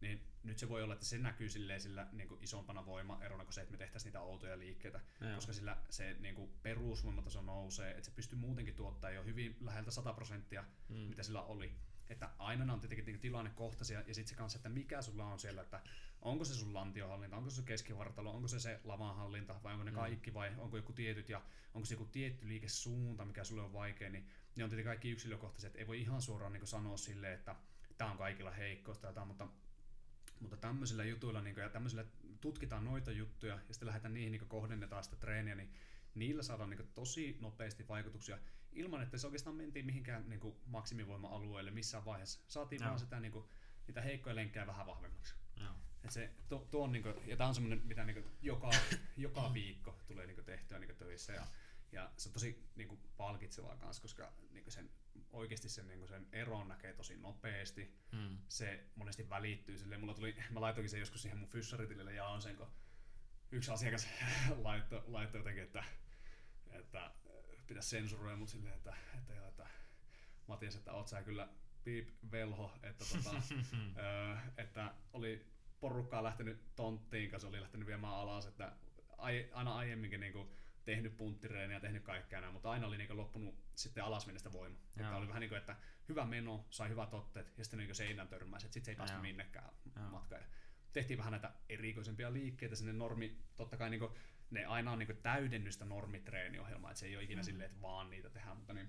Niin nyt se voi olla, että se näkyy silleen sillä niin kuin isompana voimaerona kuin se, että me tehtäisiin niitä outoja liikkeitä, Joo. koska sillä se niin kuin perusvoimataso nousee, että se pystyy muutenkin tuottamaan jo hyvin läheltä 100 prosenttia, mm. mitä sillä oli. Että aina on tietenkin niin tilannekohtaisia ja sitten se kanssa, että mikä sulla on siellä, että onko se sun lantiohallinta, onko se sun keskivartalo, onko se se lavanhallinta vai onko ne mm. kaikki vai onko joku tietyt ja onko se joku tietty liikesuunta, mikä sulle on vaikea, niin ne on tietenkin kaikki yksilökohtaiset, että ei voi ihan suoraan niin sanoa silleen, että tämä on kaikilla heikkousta tai mutta mutta tämmöisillä jutuilla niin kuin, ja tämmöisillä tutkitaan noita juttuja ja sitten lähdetään niihin niin kohdennetaan sitä treeniä, niin niillä saadaan niin tosi nopeasti vaikutuksia ilman, että se oikeastaan mentiin mihinkään niin maksimivoima-alueelle missään vaiheessa. Saatiin no. vaan sitä, niin kuin, niitä heikkoja lenkkejä vähän vahvemmaksi. No. Et se, to, to on, niin kuin, ja tämä on semmoinen, mitä niin kuin, joka, joka viikko tulee niin kuin, tehtyä niin kuin, töissä. Ja, ja se on tosi niin kuin, palkitsevaa kanssa, koska niin kuin sen, oikeasti sen, niin kuin, sen eron näkee tosi nopeasti. Hmm. Se monesti välittyy silleen. Mulla tuli, mä laitoinkin sen joskus siihen mun fyssaritilille ja on sen, kun yksi asiakas laittoi, laitto jotenkin, että, että pitäisi sensuroida mut silleen, että, että, että, että Matias, että oot sä kyllä piip velho, että, tota, ö, että oli porukkaa lähtenyt tonttiin kanssa, oli lähtenyt viemään alas, että ai, aina aiemminkin niin kuin, tehnyt punttireeniä, tehnyt kaikkea näin, mutta aina oli niin loppunut sitten alas mennä voima. Että oli vähän niin kuin, että hyvä meno, sai hyvät otteet ja sitten niin seinän törmäsi, että sitten se ei päästy minnekään matkaan. tehtiin vähän näitä erikoisempia liikkeitä sinne normi, totta kai niin kuin, ne aina on niin täydennystä normitreeniohjelmaa, että se ei ole ikinä mm. silleen, että vaan niitä tehdään, mutta niin,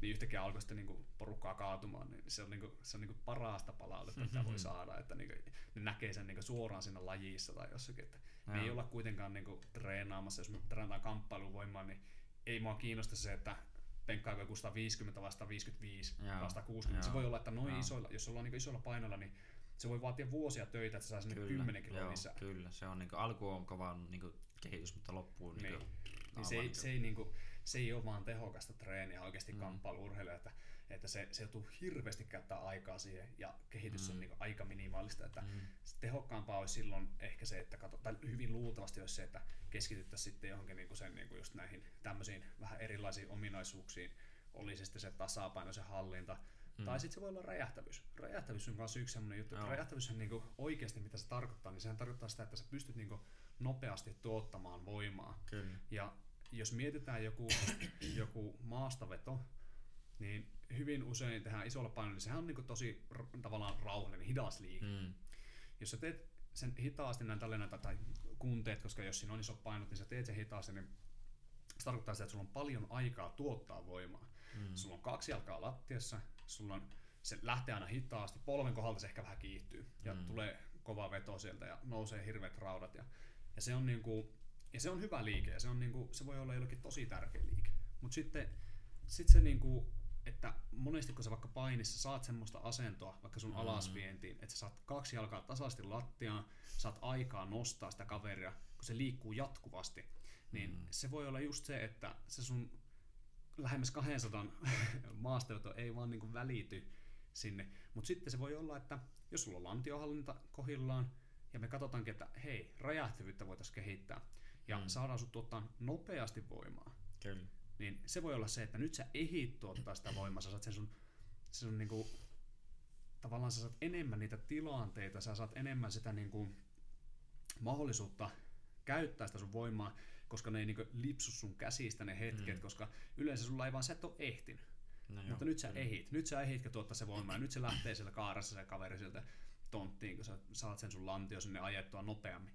niin yhtäkkiä alkoi sitten niin porukkaa kaatumaan, niin se on, niin kuin, se on niin parasta palautetta, mitä voi saada, että niin kuin, ne näkee sen niin suoraan siinä lajissa tai jossakin, että me ei olla kuitenkaan niinku treenaamassa, jos me treenataan kamppailuvoimaa, niin ei mua kiinnosta se, että penkkaako joku 150 vasta 55 vasta 60. Se voi olla, että noin isoilla, jos ollaan niinku isoilla painoilla, niin se voi vaatia vuosia töitä, että se saa sinne kyllä, 10 kiloa joo, lisää. Kyllä, se on niinku, alku on kova niinku, kehitys, mutta loppuun niin. Niinku, niin se, ei, niinku... se, ei, niinku, se ei ole vaan tehokasta treeniä oikeasti mm. kamppailuurheilija, että että se, se joutuu hirveästi käyttää aikaa siihen ja kehitys mm. on niin aika minimaalista. Että mm. tehokkaampaa olisi silloin ehkä se, että katso, tai hyvin luultavasti olisi se, että keskityttäisiin sitten johonkin niin kuin sen, niin kuin just näihin tämmöisiin vähän erilaisiin ominaisuuksiin, oli se sitten se tasapaino, se hallinta, Mm. Tai sitten se voi olla räjähtävyys. Räjähtävyys on myös yksi sellainen juttu. Joo. Räjähtävyys on niinku oikeasti mitä se tarkoittaa, niin sehän tarkoittaa sitä, että sä pystyt niinku nopeasti tuottamaan voimaa. Kyllä. Ja jos mietitään joku, joku maastaveto, niin hyvin usein tehdään isolla painolla, niin sehän on niin tosi tavallaan rauhallinen, hidas liike. Mm. Jos sä teet sen hitaasti näin tällainen, tai kun teet, koska jos siinä on iso painot, niin sä teet sen hitaasti, niin se tarkoittaa sitä, että sulla on paljon aikaa tuottaa voimaa. Mm. Sulla on kaksi jalkaa lattiassa, sulla on, se lähtee aina hitaasti, polven kohdalta se ehkä vähän kiihtyy, ja mm. tulee kova veto sieltä, ja nousee hirveät raudat, ja, ja se on niinku, ja se on hyvä liike, ja se, on niinku, se voi olla jollekin tosi tärkeä liike. Mutta sitten sit se niinku, että monesti kun sä vaikka painissa saat semmoista asentoa, vaikka sun mm. alasvientiin, että sä saat kaksi jalkaa tasaisesti lattiaan, saat aikaa nostaa sitä kaveria, kun se liikkuu jatkuvasti, niin mm. se voi olla just se, että se sun lähemmäs 200 maastojoto ei vaan niin välity sinne. Mutta sitten se voi olla, että jos sulla on lantiohallinta kohillaan, ja me katsotaankin, että hei, räjähtävyyttä voitaisiin kehittää, ja mm. saadaan sut tuottaa nopeasti voimaa. Kyllä. Niin se voi olla se, että nyt sä ehit tuottaa sitä voimaa, sä saat sen sun, sen sun niinku, tavallaan sä saat enemmän niitä tilanteita, sä saat enemmän sitä niinku, mahdollisuutta käyttää sitä sun voimaa, koska ne ei niinku lipsu sun käsistä ne hetket, mm. koska yleensä sulla ei vaan sä et ole ehtinyt. No Mutta joo, nyt sä kyllä. ehit. Nyt sä ehitkä tuottaa se voimaa. Ja nyt se lähtee siellä kaarassa se kaveri sieltä tonttiin, kun sä saat sen sun lantio sinne ajettua nopeammin.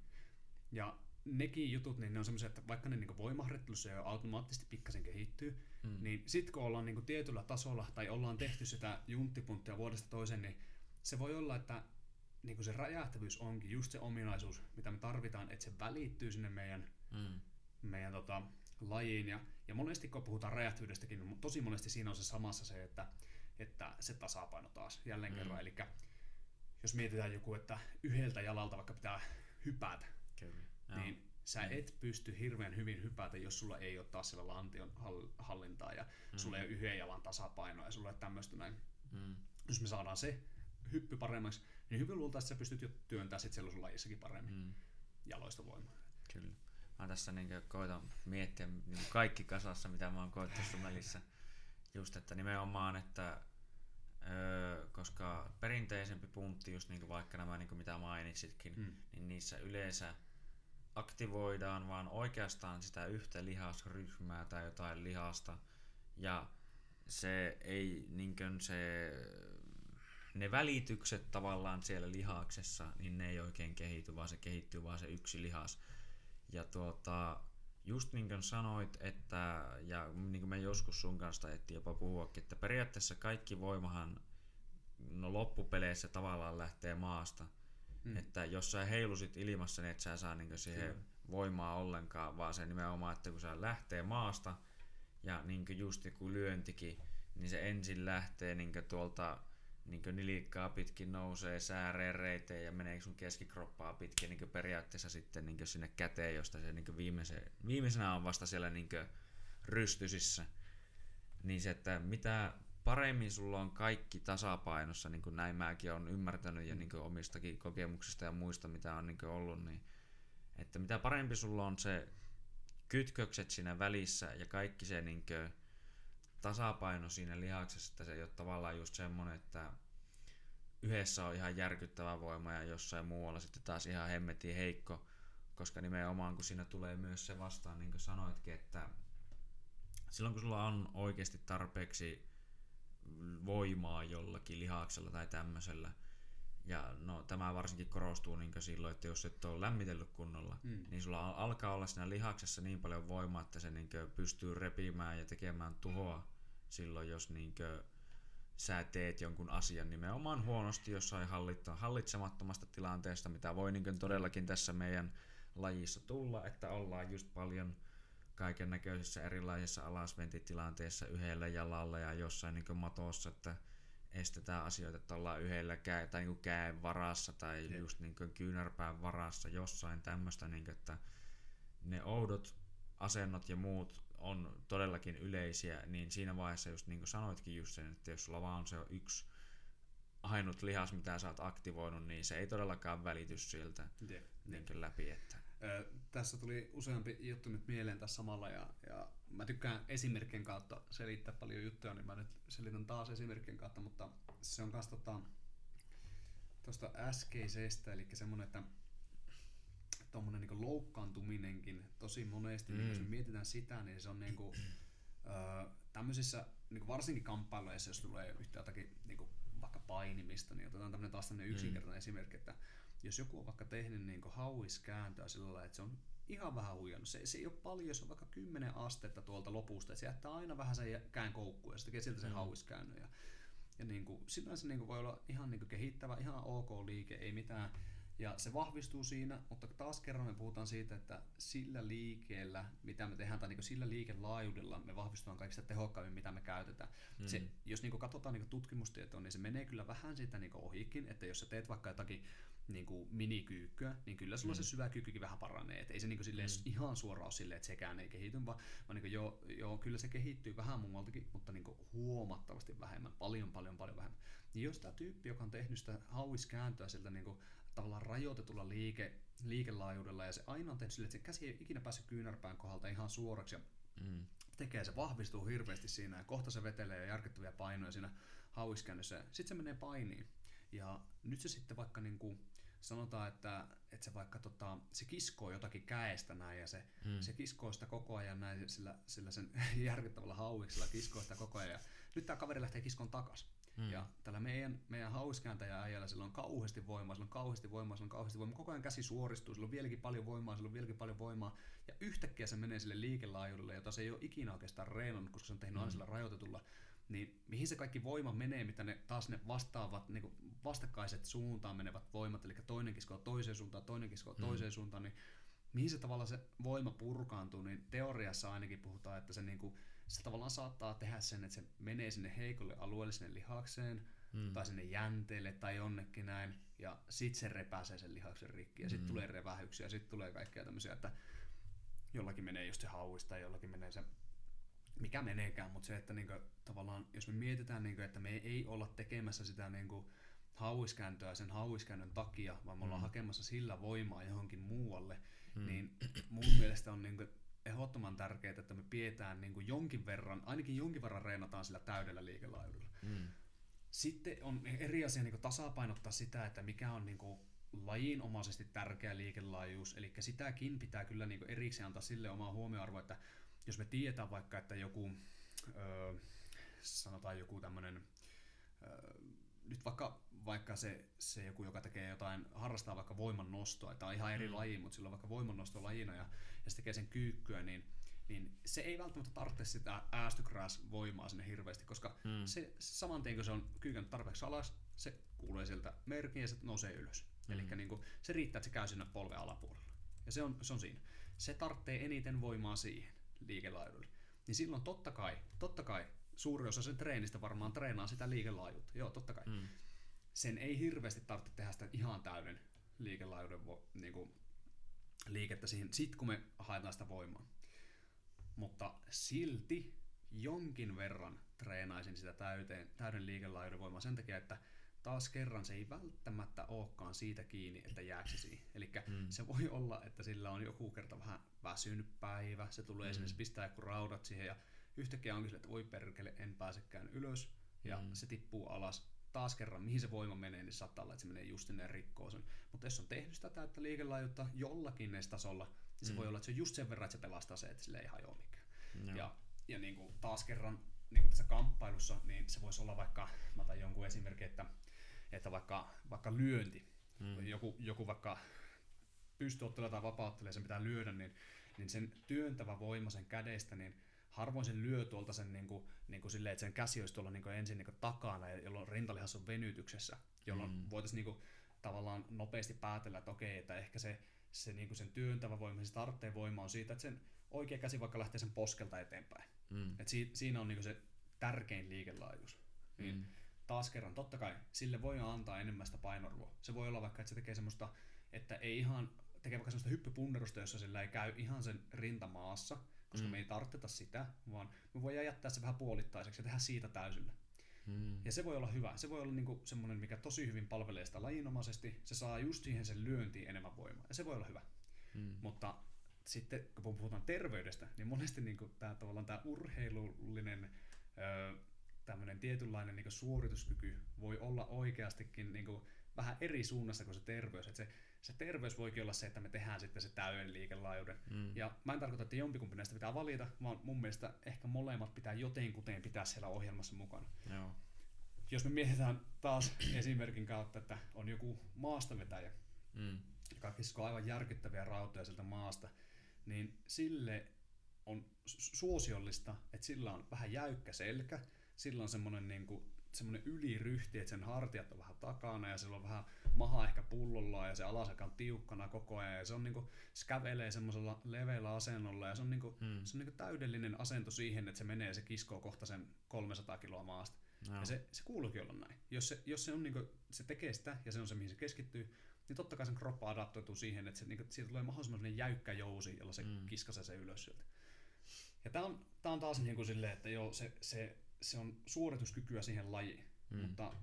Ja nekin jutut, niin ne on semmoisia, että vaikka ne niin voimaharjoittelussa jo automaattisesti pikkasen kehittyy, mm. niin sitten kun ollaan niin tietyllä tasolla tai ollaan tehty sitä junttipunttia vuodesta toiseen, niin se voi olla, että niin se räjähtävyys onkin just se ominaisuus, mitä me tarvitaan, että se välittyy sinne meidän, mm. Meidän tota, lajiin. Ja, ja monesti kun puhutaan räjähtävyydestäkin, niin tosi monesti siinä on se samassa se, että, että se tasapaino taas jälleen mm. kerran. Eli jos mietitään joku, että yhdeltä jalalta vaikka pitää hypätä, Kyllä. niin sä mm. et pysty hirveän hyvin hypätä, jos sulla ei ole taas siellä lantion hallintaa ja mm. sulla ei ole yhden jalan tasapainoa ja sulla ei tämmöistä näin. Mm. Jos me saadaan se hyppy paremmaksi, niin hyvin luultavasti sä pystyt jo työntämään sit sun lajissakin paremmin mm. jaloista voimaa. Kyllä. Mä tässä niin koitan miettiä niin kaikki kasassa, mitä mä oon koettu tässä välissä. Just, että nimenomaan, että öö, koska perinteisempi puntti, just niin vaikka nämä, niin mitä mainitsitkin, mm. niin niissä yleensä aktivoidaan vaan oikeastaan sitä yhtä lihasryhmää tai jotain lihasta. Ja se ei niin se ne välitykset tavallaan siellä lihaksessa, niin ne ei oikein kehity, vaan se kehittyy vaan se yksi lihas. Ja tuota, just niin kuin sanoit, että, ja niin kuin me joskus sun kanssa ettiin jopa puhuakin, että periaatteessa kaikki voimahan no loppupeleissä tavallaan lähtee maasta. Hmm. Että jos sä heilusit ilmassa, niin et sä saa niin siihen Kyllä. voimaa ollenkaan, vaan se nimenomaan, että kun sä lähtee maasta, ja niin just joku lyöntikin, niin se ensin lähtee niin tuolta niin nilikkaa pitkin nousee säärereiteen ja menee sun keskikroppaa pitkin niin periaatteessa sitten niin sinne käteen, josta se niin viimeise, viimeisenä on vasta siellä niin rystysissä. Niin se, että mitä paremmin sulla on kaikki tasapainossa, niin kuin näin mäkin olen ymmärtänyt ja niin omistakin kokemuksista ja muista, mitä on niin ollut, niin että mitä parempi sulla on se kytkökset siinä välissä ja kaikki se niin kuin, tasapaino siinä lihaksessa, että se ei ole tavallaan just semmonen, että yhdessä on ihan järkyttävä voima ja jossain muualla sitten taas ihan hemmetin heikko, koska nimenomaan kun siinä tulee myös se vastaan, niin kuin sanoitkin, että silloin kun sulla on oikeasti tarpeeksi voimaa jollakin lihaksella tai tämmöisellä, ja no, tämä varsinkin korostuu niin silloin, että jos et ole lämmitellyt kunnolla, mm. niin sulla alkaa olla siinä lihaksessa niin paljon voimaa, että se niin pystyy repimään ja tekemään tuhoa silloin, jos niinkö sä teet jonkun asian nimenomaan huonosti jossain hallitsemattomasta tilanteesta, mitä voi niinkö todellakin tässä meidän lajissa tulla, että ollaan just paljon kaiken näköisissä erilaisissa alasventitilanteissa yhdellä jalalla ja jossain niin matossa, että estetään asioita, että ollaan yhdellä käy, tai niin käen varassa tai Jep. just niin kyynärpään varassa jossain tämmöistä, niin että ne oudot asennot ja muut on todellakin yleisiä, niin siinä vaiheessa just niin kuin sanoitkin just sen, että jos sulla vaan on se yksi ainut lihas, mitä sä oot aktivoinut, niin se ei todellakaan välity siltä yeah, niin yeah. läpi. Että. Ö, tässä tuli useampi juttu nyt mieleen tässä samalla ja, ja mä tykkään esimerkkien kautta selittää paljon juttuja, niin mä nyt selitän taas esimerkkien kautta, mutta se on kanssa tota, tuosta äskeisestä, eli semmoinen, että tuommoinen niin loukkaantuminenkin tosi monesti, mm. niin jos me mietitään sitä, niin se on niin kuin, ö, tämmöisissä niin varsinkin kamppailuissa, jos tulee yhtä jotakin niin kuin vaikka painimista, niin otetaan tämmöinen taas tämmöinen mm. yksinkertainen mm. esimerkki, että jos joku on vaikka tehnyt niin hauiskääntöä sillä lailla, että se on ihan vähän huijannut. Se, se ei ole paljon, se on vaikka 10 astetta tuolta lopusta, että se jättää aina vähän sen kään koukkuun ja se tekee siltä sen mm. hauiskäännön. Ja, ja niin kuin, sinänsä niin kuin voi olla ihan niin kuin kehittävä, ihan ok liike, ei mitään ja se vahvistuu siinä, mutta taas kerran me puhutaan siitä, että sillä liikkeellä, mitä me tehdään, tai niin sillä liikelaajuudella me vahvistutaan kaikista tehokkaimmin, mitä me käytetään. Mm. Se, jos niin katsotaan niin tutkimustietoa, niin se menee kyllä vähän siitä niin ohikin, että jos sä teet vaikka jotakin niin kuin minikyykkyä, niin kyllä sulla mm. se syvä kyykkykin vähän paranee. Et ei se niin kuin silleen mm. ihan suoraan ole silleen, että sekään ei kehity, vaan, vaan niin joo, joo, kyllä se kehittyy vähän muualtakin, mutta niin kuin huomattavasti vähemmän, paljon paljon paljon vähemmän. niin jos tämä tyyppi, joka on tehnyt sitä hauiskääntöä sieltä niin kuin, tavallaan rajoitetulla liike, liikelaajuudella, ja se aina on tehnyt sille, että se käsi ei ikinä päässyt kyynärpään kohdalta ihan suoraksi, ja Mm. tekee, se vahvistuu hirveästi siinä, ja kohta se vetelee järkyttäviä painoja siinä hauiskäännössä, sitten se menee painiin. Ja nyt se sitten vaikka niin kuin, sanotaan, että, että se vaikka tota, se kiskoo jotakin käestä näin ja se, Mm. se kiskoo sitä koko ajan näin sillä, sillä sen järkyttävällä hauiksella kiskoo sitä koko ajan. Ja nyt tämä kaveri lähtee kiskoon takas. Mm. Ja tällä meidän, meidän hauiskääntäjä äijällä sillä on kauheasti voimaa, sillä on kauheasti voimaa, sillä on kauheasti voimaa. Koko ajan käsi suoristuu, sillä on vieläkin paljon voimaa, sillä on vieläkin paljon voimaa. Ja yhtäkkiä se menee sille liikelaajuudelle, jota se ei ole ikinä oikeastaan reenannut, koska se on tehnyt aina sillä rajoitetulla. Niin mihin se kaikki voima menee, mitä ne taas ne vastaavat, niin kuin vastakkaiset suuntaan menevät voimat, eli toinen kiskoo toiseen suuntaan, toinen kiskoo toiseen suuntaan, niin mihin se tavallaan se voima purkaantuu, niin teoriassa ainakin puhutaan, että se, niinku, se tavallaan saattaa tehdä sen, että se menee sinne heikolle alueelle, sinne lihakseen, Mm. tai sinne jänteelle tai jonnekin näin, ja sit se repäsee sen lihaksen rikki, ja sitten tulee revähyksiä, ja sitten tulee kaikkea tämmöisiä, että jollakin menee just se hauis, tai jollakin menee se mikä meneekään, mutta se, että niinku, tavallaan, jos me mietitään, niinku, että me ei olla tekemässä sitä niinku, hauiskääntöä sen hauiskäännön takia, vaan me ollaan Mm. hakemassa sillä voimaa johonkin muualle, Mm. niin mun mielestä on niinku ehdottoman tärkeää, että me pidetään niinku jonkin verran, ainakin jonkin verran reenataan sillä täydellä liikelaajuudella. Mm. Sitten on eri asia niin tasapainottaa sitä, että mikä on niin lajinomaisesti tärkeä liikelaajuus, eli sitäkin pitää kyllä niin erikseen antaa sille omaa huomioarvoa, että jos me tiedetään vaikka, että joku, öö, sanotaan joku tämmöinen, öö, nyt vaikka, vaikka se, se joku, joka tekee jotain, harrastaa vaikka voimannostoa, on ihan eri Mm. laji, mutta sillä on vaikka voimannosto lajina ja, ja se tekee sen kyykkyä, niin niin se ei välttämättä tarvitse sitä äästykräs-voimaa sinne hirveästi, koska Mm. se saman tien kun se on kyykännyt tarpeeksi alas, se kuulee sieltä merkin ja se nousee ylös. Mm. Eli niin se riittää, että se käy siinä polven alapuolella. Ja se on, se on siinä. Se tarvitsee eniten voimaa siihen liikelaajuudelle. Niin silloin totta kai, totta kai suuri osa sen treenistä varmaan treenaa sitä liikelaajuutta. Joo, totta kai. Mm. Sen ei hirveästi tarvitse tehdä sitä ihan täyden liikelaajuuden vo, niinku, liikettä siihen, sit kun me haetaan sitä voimaa. Mutta silti jonkin verran treenaisin sitä täyteen, täyden liikelaajuuden voimaa sen takia, että taas kerran se ei välttämättä olekaan siitä kiinni, että jääkö se siihen. Eli Mm. se voi olla, että sillä on joku kerta vähän väsynyt päivä, se tulee Mm. sinne, se pistää joku raudat siihen ja yhtäkkiä onkin sille, että voi perkele, en pääsekään ylös ja Mm. se tippuu alas. Taas kerran, mihin se voima menee, niin saattaa olla, että se menee just sinne ja rikkoo sen. Mutta jos on tehnyt sitä täyttä liikelaajuutta jollakin edes tasolla, niin se Mm. voi olla, että se on just sen verran, että se pelastaa se, että sille ei hajoa mikään. Joo. Ja, ja niin kuin taas kerran niin kuin tässä kamppailussa, niin se voisi olla vaikka, mä otan jonkun esimerkin, että, että vaikka, vaikka lyönti, Mm. joku, joku vaikka pystyottelija tai vapauttelija, sen pitää lyödä, niin, niin sen työntävä voima sen kädestä, niin harvoin se lyö tuolta sen niin kuin, niin kuin silleen, että sen käsi olisi tuolla niin kuin ensin niin kuin takana, ja jolloin rintalihas on venytyksessä, jolloin Mm. voitaisiin niin kuin, tavallaan nopeasti päätellä, että okei, että ehkä se, se, niin kuin sen työntävä voima, se tarpeen voima on siitä, että sen oikea käsi vaikka lähtee sen poskelta eteenpäin. Mm. Et si, siinä on niinku se tärkein liikelaajuus. Niin Mm. taas kerran, totta kai, sille voi antaa enemmän sitä painoarvoa. Se voi olla vaikka, että se tekee semmoista, että ei ihan, tekee vaikka semmoista hyppypunnerusta, jossa sillä ei käy ihan sen rintamaassa, koska Mm. mm. me ei tarvita sitä, vaan me voidaan jättää se vähän puolittaiseksi ja tehdä siitä täysillä. Mm. Ja se voi olla hyvä. Se voi olla niinku semmoinen, mikä tosi hyvin palvelee sitä lajinomaisesti. Se saa just siihen sen lyöntiin enemmän voimaa. Ja se voi olla hyvä. Mm. Mutta sitten kun puhutaan terveydestä, niin monesti niin tämä tavallaan tämä urheilullinen öö, tämmöinen tietynlainen niin suorituskyky voi olla oikeastikin niin vähän eri suunnassa kuin se terveys. Et se, se terveys voikin olla se, että me tehdään sitten se täyden liikelaajuuden. Mm. Ja mä en tarkoita, että jompikumpi näistä pitää valita, vaan mun mielestä ehkä molemmat pitää jotenkuten pitää siellä ohjelmassa mukana. Joo. Jos me mietitään taas esimerkin kautta, että on joku maastavetäjä, Mm. joka kiskoo aivan järkyttäviä rautoja sieltä maasta, niin sille on su- suosiollista, että sillä on vähän jäykkä selkä, sillä on semmoinen niinku, semmoinen yliryhti, että sen hartiat on vähän takana ja sillä on vähän maha ehkä pullollaan ja se alaselkä on tiukkana koko ajan ja se on niinku, se kävelee semmoisella leveällä asennolla ja se on, niinku, Mm. se on niinku täydellinen asento siihen, että se menee ja se kiskoo kohta sen 300 kiloa maasta. Joo. Ja se, se kuuluukin olla näin. Jos se, jos se, on niinku, se tekee sitä ja se on se, mihin se keskittyy, niin totta kai sen kroppa adaptoituu siihen, että se, niinku, siitä tulee mahdollisimman jäykkä jousi, jolla se Mm. kiskasee se ylös sieltä. Ja tää on, tää on taas niinku silleen, että joo, se, se, se on suorituskykyä siihen lajiin. Mm. Mutta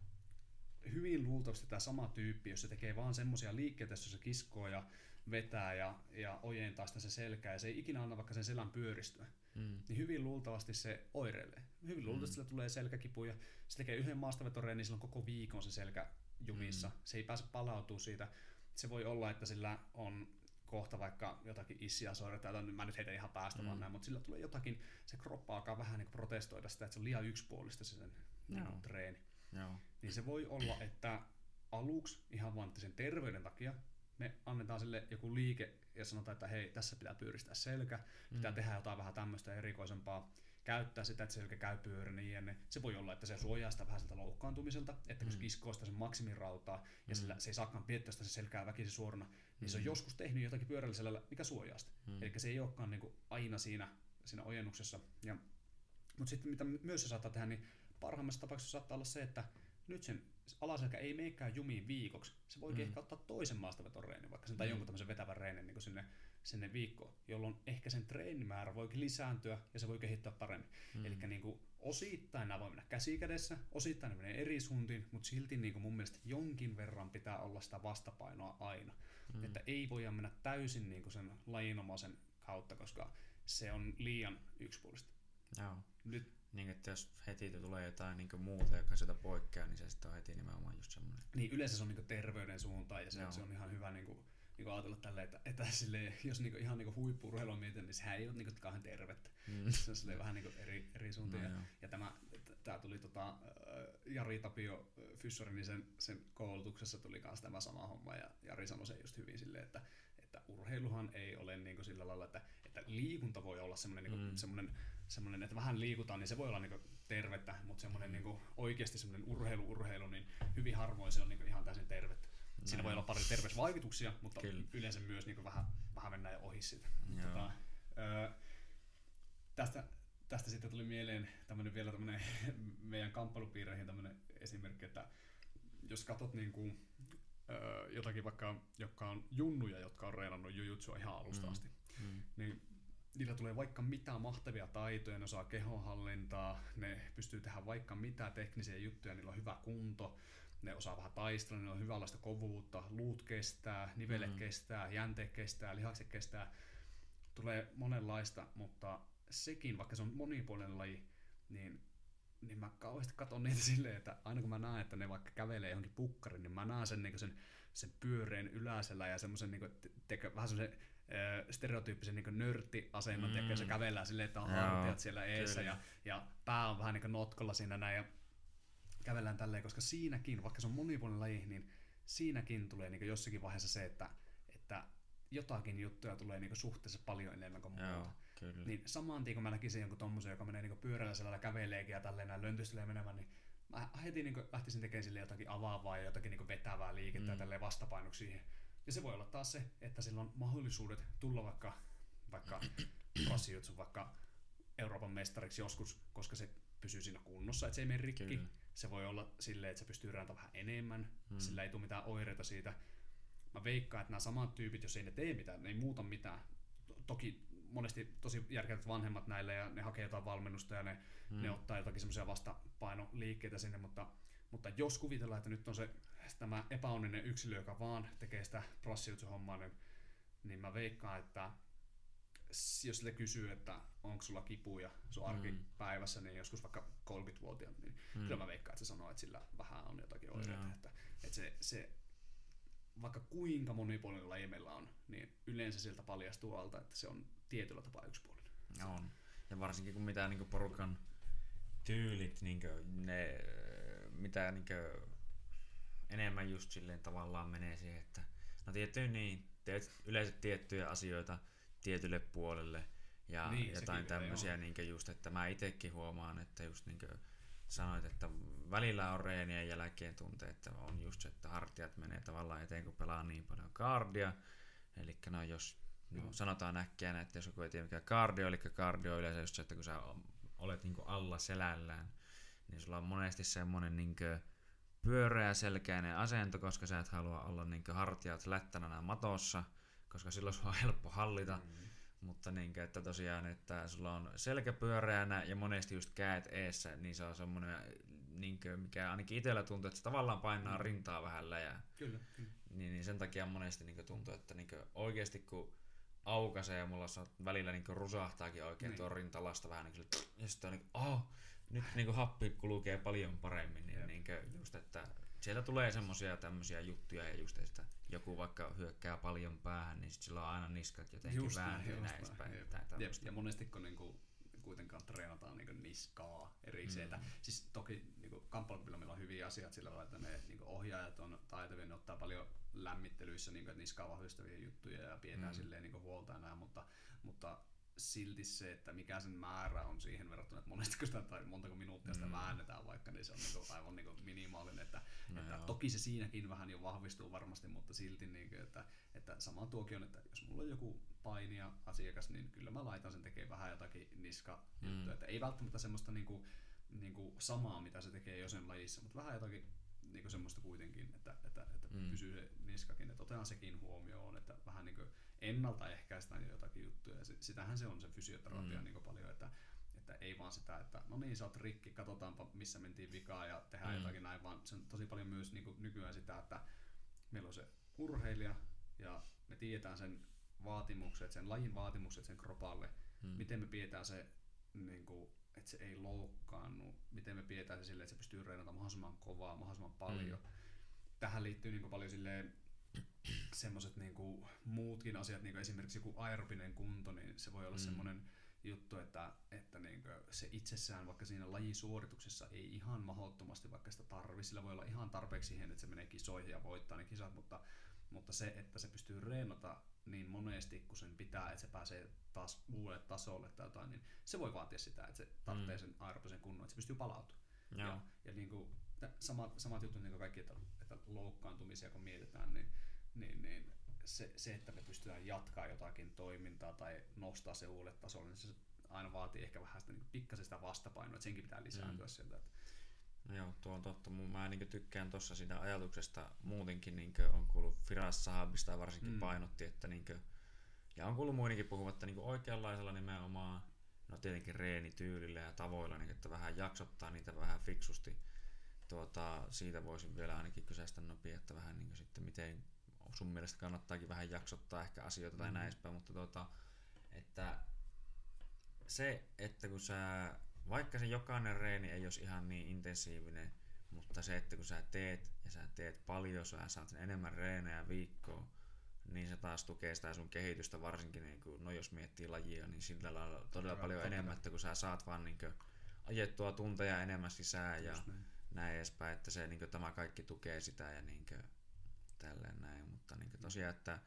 hyvin luultavasti tämä sama tyyppi, jos se tekee vaan semmoisia liikkeitä, jos se kiskoo ja vetää ja, ja ojentaa sitä se selkää ja se ei ikinä anna vaikka sen selän pyöristyä, mm. niin hyvin luultavasti se oireilee. Hyvin luultavasti mm. sillä tulee selkäkipu ja se tekee yhden maastavetoreen, niin silloin koko viikon se selkä jumissa. Mm. Se ei pääse palautumaan siitä. Se voi olla, että sillä on kohta vaikka jotakin issiä soiretta, mä nyt heitä ihan päästä mm. vaan näin, mutta sillä tulee jotakin, se kroppa alkaa vähän niin protestoida sitä, että se on liian yksipuolista se sen niin treeni. Joo. Niin se voi olla, että aluksi ihan vaan sen terveyden takia me annetaan sille joku liike ja sanotaan, että hei, tässä pitää pyöristää selkä, pitää mm. tehdä jotain vähän tämmöistä erikoisempaa, käyttää sitä, että selkä käy pyörä niin. Se voi olla, että se suojaa sitä vähän siltä loukkaantumiselta, että kun mm. se kiskoo sitä sen maksimirautaa ja mm. sillä, se ei saakaan piettää sitä se selkää väkisin suorana, niin mm. se on mm. joskus tehnyt jotakin pyörällisellä, mikä suojaa sitä. Mm. Eli se ei olekaan niin kuin aina siinä, siinä ojennuksessa. Ja, mutta sitten mitä myös se saattaa tehdä, niin parhaimmassa tapauksessa saattaa olla se, että nyt sen alaselkä ei meikään jumiin viikoksi. Se voi mm. ehkä ottaa toisen maastavetoreinin, vaikka sen tai mm. jonkun tämmöisen vetävän reinin niin sinne, sinne viikkoon, jolloin ehkä sen treenimäärä voikin lisääntyä ja se voi kehittyä paremmin. Mm. Eli niin kuin, osittain nämä voi mennä käsikädessä, osittain ne menee eri suuntiin, mutta silti niin kuin mun mielestä jonkin verran pitää olla sitä vastapainoa aina. Mm. Että ei voida mennä täysin niin kuin sen lajinomaisen kautta, koska se on liian yksipuolista. Joo. Nyt niin, että jos heti tulee jotain niin muuta, joka sitä poikkeaa, niin se sitten on heti nimenomaan just semmoinen. Niin, yleensä se on niin terveyden suuntaan ja se, se on ihan hyvä niin kuin, niin kuin ajatella tälleen, että, että silleen, jos niin kuin, ihan niin huippu-urheilua mietin, niin sehän ei ole niin kauhean tervettä. Mm. Se on silleen, vähän niin eri, eri suuntiin. No, ja, ja, tämä, tämä tuli tota, Jari Tapio Fyssorin, niin sen, sen koulutuksessa tuli myös tämä sama homma ja Jari sanoi sen just hyvin silleen, että, että urheiluhan ei ole niin kuin sillä lailla, että, että liikunta voi olla semmoinen, niin kuin, mm. semmoinen semmoinen, että vähän liikutaan, niin se voi olla niin tervettä, mutta semmoinen niin oikeasti semmoinen urheilu-urheilu, niin hyvin harvoin se on niin ihan täysin tervettä. Siinä voi olla pari terveysvaikutuksia, mutta Kyllä. yleensä myös niin vähän, vähän mennään jo ohi siitä. Tota, ö, tästä, tästä sitten tuli mieleen tämmönen, vielä tämmöinen meidän kamppailupiireihin tämmöinen esimerkki, että jos katsot niin kuin, ö, jotakin vaikka, jotka on junnuja, jotka on reenannut jujutsua ihan alusta mm. asti, mm. niin niillä tulee vaikka mitä mahtavia taitoja, ne osaa kehonhallintaa, ne pystyy tehdä vaikka mitä teknisiä juttuja, niillä on hyvä kunto, ne osaa vähän taistella, niillä on hyvänlaista kovuutta, luut kestää, nivelet mm. kestää, jänte kestää, lihakset kestää, tulee monenlaista, mutta sekin, vaikka se on monipuolinen laji, niin, niin mä kauheasti katson niitä silleen, että aina kun mä näen, että ne vaikka kävelee johonkin pukkariin, niin mä näen sen, niin sen, sen pyöreen yläsellä ja semmoisen niin vähän semmoisen stereotyyppisen niin nörttiasennon, mm. se kävellään silleen, että on hartiat siellä eessä ja, ja pää on vähän niin notkolla siinä näin ja kävellään tälleen, koska siinäkin, vaikka se on monipuolinen laji, niin siinäkin tulee niin jossakin vaiheessa se, että, että jotakin juttuja tulee niin suhteessa paljon enemmän kuin muuta. Joo, kyllä. Niin samaan tien kun mä näkisin jonkun tommosen, joka menee niin pyörällä sellailla käveleekin ja tälleen näin löntystelee menemään, niin mä heti niin lähtisin tekemään sille jotakin avaavaa ja jotakin niin vetävää liikettä mm. ja tälleen vastapainoksi siihen. Ja se voi olla taas se, että sillä on mahdollisuudet tulla vaikka, vaikka Brassijutsu vaikka Euroopan mestariksi joskus, koska se pysyy siinä kunnossa, että se ei mene rikki. Kyllä. Se voi olla silleen, että se pystyy rääntämään vähän enemmän, hmm. sillä ei tule mitään oireita siitä. Mä veikkaan, että nämä samat tyypit, jos ei ne tee mitään, ne ei muuta mitään. Toki monesti tosi järkevät vanhemmat näille ja ne hakee jotain valmennusta ja ne, hmm. ne ottaa jotakin semmoisia vastapainoliikkeitä sinne, mutta, mutta jos kuvitellaan, että nyt on se tämä epäonninen yksilö, joka vaan tekee sitä prassiutsuhommaa, niin, niin mä veikkaan, että jos sille kysyy, että onko sulla kipuja sun arkipäivässä, mm. niin joskus vaikka 30-vuotiaana, niin mm. kyllä mä veikkaan, että se sanoo, että sillä vähän on jotakin oireita. Että, että se, se, vaikka kuinka monipuolinen laji meillä on, niin yleensä siltä paljastuu alta, että se on tietyllä tapaa yksipuolinen. On. Ja varsinkin kun mitä niin porukan tyylit, niin ne, mitä niin enemmän just silleen tavallaan menee siihen, että no tietty niin, teet yleensä tiettyjä asioita tietylle puolelle ja niin, jotain tämmöisiä niin just, että mä itsekin huomaan, että just niin kuin sanoit, että välillä on reenien jälkeen tuntee, että on just se, että hartiat menee tavallaan eteen, kun pelaa niin paljon kardia. Eli no jos no, mm. sanotaan äkkiä, että jos joku ei tiedä mikä kardio, eli kardio on yleensä just se, että kun sä olet niin alla selällään, niin sulla on monesti semmoinen niin kuin, pyöreä selkeinen asento, koska sä et halua olla niin hartiat lättänä matossa, koska silloin sulla on helppo hallita. Mm. Mutta niin kuin, että tosiaan, että sulla on selkä pyöreänä ja monesti just käet eessä, niin se on semmoinen niinkö, mikä ainakin itsellä tuntuu, että se tavallaan painaa mm. rintaa vähän läjää. Kyllä, kyllä. Niin, niin sen takia monesti niinkö tuntuu, että niinkö oikeasti kun aukaisee ja mulla välillä niinkö rusahtaakin oikein niin. tuo rintalasta vähän niin kuin, ja sitten on niin, oh, nyt niin happi kulkee paljon paremmin, niin, niin just, että sieltä tulee semmosia tämmöisiä juttuja ja just, että joku vaikka hyökkää paljon päähän, niin sit sillä on aina niskat jotenkin just vääntyy näin, näin edespäin. Jep. Jep. Ja monesti kun niinku kuitenkaan treenataan niinku niskaa erikseen. Mm. Siis toki niinku meillä on hyviä asiat sillä lailla, että ne niinku ohjaajat on taitavia, ne ottaa paljon lämmittelyissä niinku, niskaa vahvistavia juttuja ja pidetään mm. silleen niinku huolta ja mutta, mutta silti se, että mikä sen määrä on siihen verrattuna, että monesti sitä tai montako minuuttia sitä mm. väännetään vaikka, niin se on niinku aivan niinku minimaalinen. Että, no että toki se siinäkin vähän jo vahvistuu varmasti, mutta silti, niinku, että, että sama tuokin on, että jos mulla on joku painia asiakas, niin kyllä mä laitan sen tekemään vähän jotakin niska mm. että ei välttämättä semmoista niinku, niinku samaa, mitä se tekee jo sen lajissa, mutta vähän jotakin niinku semmoista kuitenkin, että, että, että mm. pysyy se niskakin, että otetaan sekin huomioon, että vähän niinku ennaltaehkäistään jotakin juttuja. Ja sitähän se on se fysioterapia mm. niin paljon, että, että ei vaan sitä, että no niin, sä oot rikki, katsotaanpa missä mentiin vikaan ja tehdään mm. jotakin näin, vaan se on tosi paljon myös niin kuin nykyään sitä, että meillä on se urheilija ja me tiedetään sen vaatimukset, sen lajin vaatimukset sen kropalle, mm. miten me pidetään se, niin kuin, että se ei loukkaannu, miten me pidetään se silleen, että se pystyy reenata mahdollisimman kovaa, mahdollisimman paljon. Mm. Tähän liittyy niin kuin paljon silleen, semmoiset niinku muutkin asiat, niinku esimerkiksi joku aerobinen kunto, niin se voi olla mm. semmoinen juttu, että, että niinku se itsessään vaikka siinä lajisuorituksessa ei ihan mahdottomasti vaikka sitä tarvi, sillä voi olla ihan tarpeeksi siihen, että se menee kisoihin ja voittaa ne kisat, mutta, mutta se, että se pystyy reenata niin monesti, kun sen pitää, että se pääsee taas uudelle tasolle tai jotain, niin se voi vaatia sitä, että se tarvitsee mm. sen aerobisen kunnon, että se pystyy palautumaan. Ja, ja niin kuin, samat, samat jutut niin kuin kaikki, että, että loukkaantumisia kun mietitään, niin niin, niin se, se, että me pystytään jatkaa jotakin toimintaa tai nostaa se uudelle tasolle, niin se aina vaatii ehkä vähän sitä niin pikkasen sitä vastapainoa, että senkin pitää lisääntyä mm. sieltä. Että joo, tuo on totta. Mä niin tykkään tuossa sitä ajatuksesta muutenkin, niin on kuullut Firas Sahabista varsinkin mm. painotti, että niin kuin, ja on kuullut muidenkin puhuvat, että niin oikeanlaisella nimenomaan, no tietenkin reenityylillä ja tavoilla, niin että vähän jaksottaa niitä vähän fiksusti. Tuota, siitä voisin vielä ainakin kysäistä nopea, että vähän niin sitten miten sun mielestä kannattaakin vähän jaksottaa ehkä asioita tai mm. näin edespäin, mutta tuota, että se, että kun sä, vaikka se jokainen reeni ei olisi ihan niin intensiivinen, mutta se, että kun sä teet ja sä teet paljon, sä saat sen enemmän reenejä viikkoon, niin se taas tukee sitä sun kehitystä, varsinkin niin kuin, no jos miettii lajia, niin sillä lailla todella Kyllä, paljon enemmän, että kun sä saat vaan niin kuin, ajettua tunteja enemmän sisään ja näin. näin edespäin, että se niin kuin, tämä kaikki tukee sitä ja niin kuin, tälleen näin, mutta niin tosiaan, että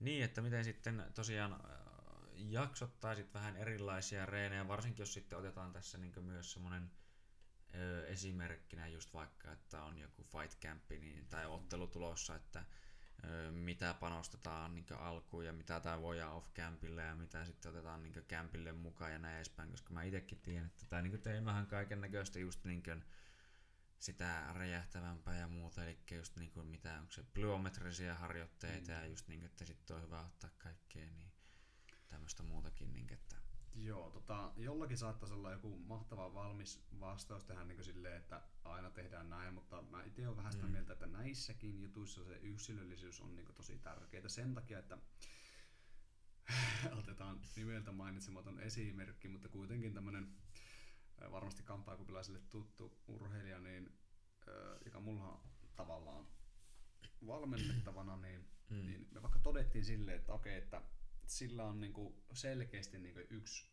niin, että miten sitten tosiaan äh, jaksottaisit vähän erilaisia reenejä, varsinkin jos sitten otetaan tässä niin myös semmoinen esimerkkinä just vaikka, että on joku fight camp niin, tai ottelu tulossa, että ö, mitä panostetaan niin alkuun ja mitä tämä voi off campille ja mitä sitten otetaan niin campille mukaan ja näin edespäin, koska mä itsekin tiedän, että tämä niin tein vähän kaiken näköistä just niin kuin, sitä räjähtävämpää ja muuta, eli just niin kuin mitä, onko se plyometrisia harjoitteita mm. ja just niin kuin, että sitten on hyvä ottaa kaikkea, niin tämmöistä muutakin, niin että Joo, tota, jollakin saattaisi olla joku mahtava valmis vastaus tähän niin silleen, että aina tehdään näin, mutta mä itse olen vähän sitä mm. mieltä, että näissäkin jutuissa se yksilöllisyys on niin tosi tärkeää sen takia, että otetaan nimeltä mainitsematon esimerkki, mutta kuitenkin tämmöinen varmasti kampaakupilaisille tuttu urheilija, niin, joka mulla on tavallaan valmennettavana, niin, mm. niin me vaikka todettiin silleen, että okei, että sillä on niinku selkeästi niinku yksi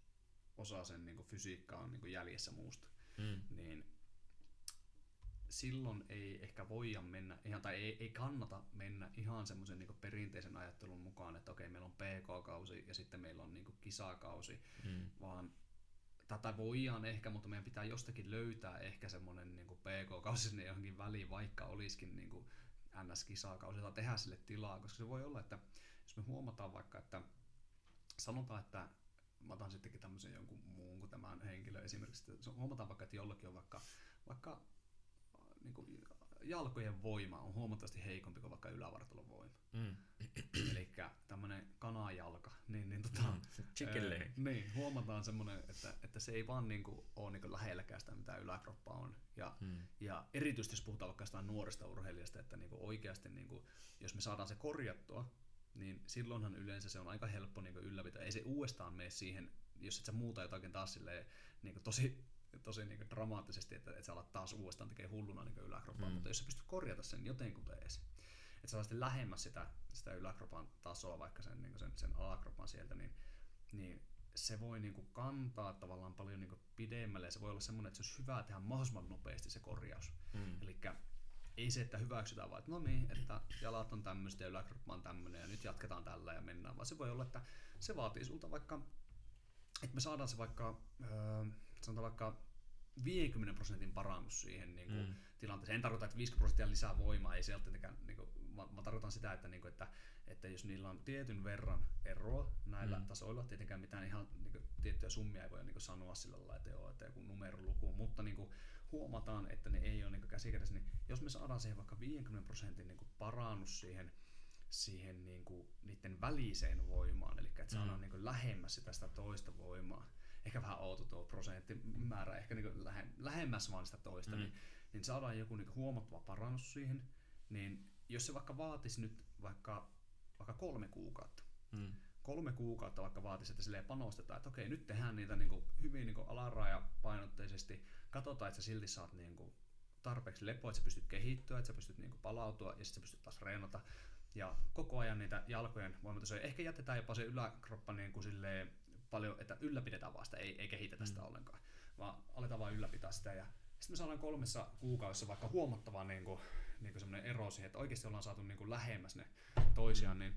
osa sen niinku fysiikkaa on niinku jäljessä muusta, mm. niin silloin ei ehkä voida mennä ihan, tai ei, ei kannata mennä ihan semmoisen niin perinteisen ajattelun mukaan, että okei, meillä on PK-kausi ja sitten meillä on niin kisakausi, mm. vaan tätä voidaan ehkä, mutta meidän pitää jostakin löytää ehkä semmoinen niin PK-kausi sinne johonkin väliin, vaikka olisikin niin kuin NS-kisakausi, tai tehdä sille tilaa, koska se voi olla, että jos me huomataan vaikka, että sanotaan, että mä otan sittenkin tämmöisen jonkun muun kuin tämän henkilön esimerkiksi, että huomataan vaikka, että jollakin on vaikka, vaikka niin kuin jalkojen voima on huomattavasti heikompi kuin vaikka ylävartalon voima. Mm. Eli tämmöinen kanajalka, niin, niin tota, mm. Chicken leg. Niin, huomataan semmoinen, että, että se ei vaan niinku ole niinku lähelläkään sitä, mitä yläkroppa on. Ja, Hmm. ja erityisesti jos puhutaan vaikka nuoresta urheilijasta, että niinku oikeasti niinku, jos me saadaan se korjattua, niin silloinhan yleensä se on aika helppo niinku ylläpitää. Ei se uudestaan mene siihen, jos et sä muuta jotakin taas silleen, niinku tosi, tosi niinku dramaattisesti, että, että sä alat taas uudestaan tekee hulluna niinku yläkroppaa, Mm. mutta jos sä pystyt korjata sen jotenkuten edes, että sä sitten lähemmäs sitä, sitä yläkropan tasoa, vaikka sen, niin sen, sen alakropan sieltä, niin, niin se voi niin kuin kantaa tavallaan paljon niin kuin pidemmälle ja se voi olla semmoinen, että se olisi hyvä tehdä mahdollisimman nopeasti se korjaus. Hmm. Eli ei se, että hyväksytään vaan, että no niin, että jalat on tämmöistä ja yläkroppa on tämmöinen ja nyt jatketaan tällä ja mennään, vaan se voi olla, että se vaatii sulta vaikka, että me saadaan se vaikka, öö, sanotaan vaikka 50 prosentin parannus siihen niin kuin, Mm. tilanteeseen. En tarkoita, että 50 prosenttia lisää voimaa, ei tietenkään, niin kuin, mä, mä tarkoitan sitä, että, niin kuin, että, että jos niillä on tietyn verran eroa näillä Mm. tasoilla, tietenkään mitään ihan niin kuin, tiettyjä summia ei voi niin kuin, sanoa sillä lailla, että, joo, että joku numeroluku, mutta niin kuin, huomataan, että ne ei ole niin kuin, käsikädessä, niin jos me saadaan siihen vaikka 50 prosentin niin kuin, parannus siihen, siihen niin kuin, niiden väliseen voimaan, eli että saadaan Mm. niin kuin, lähemmäs sitä, sitä toista voimaa, ehkä vähän outo tuo prosenttimäärä, ehkä niin kuin, lähe, lähemmäs vaan sitä toista, Mm. mm. niin niin saadaan joku niin huomattava parannus siihen, niin jos se vaikka vaatisi nyt vaikka, vaikka kolme kuukautta, Hmm. kolme kuukautta vaikka vaatisi, että silleen panostetaan, että okei, nyt tehdään niitä niin kuin hyvin niin alarajapainotteisesti, katsotaan, että sä silti saat niin kuin tarpeeksi lepoa, että sä pystyt kehittyä, että sä pystyt niin kuin palautua ja sitten sä pystyt taas reenata. Ja koko ajan niitä jalkojen voimatasoja, ehkä jätetään jopa se yläkroppa niin kuin silleen paljon, että ylläpidetään vaan sitä, ei, ei kehitetä sitä Mm. ollenkaan, vaan aletaan vaan ylläpitää sitä ja sitten me saadaan kolmessa kuukaudessa vaikka huomattava niin kuin, niin kuin semmoinen ero siihen, että oikeasti ollaan saatu niin kuin lähemmäs ne toisiaan, Mm. niin,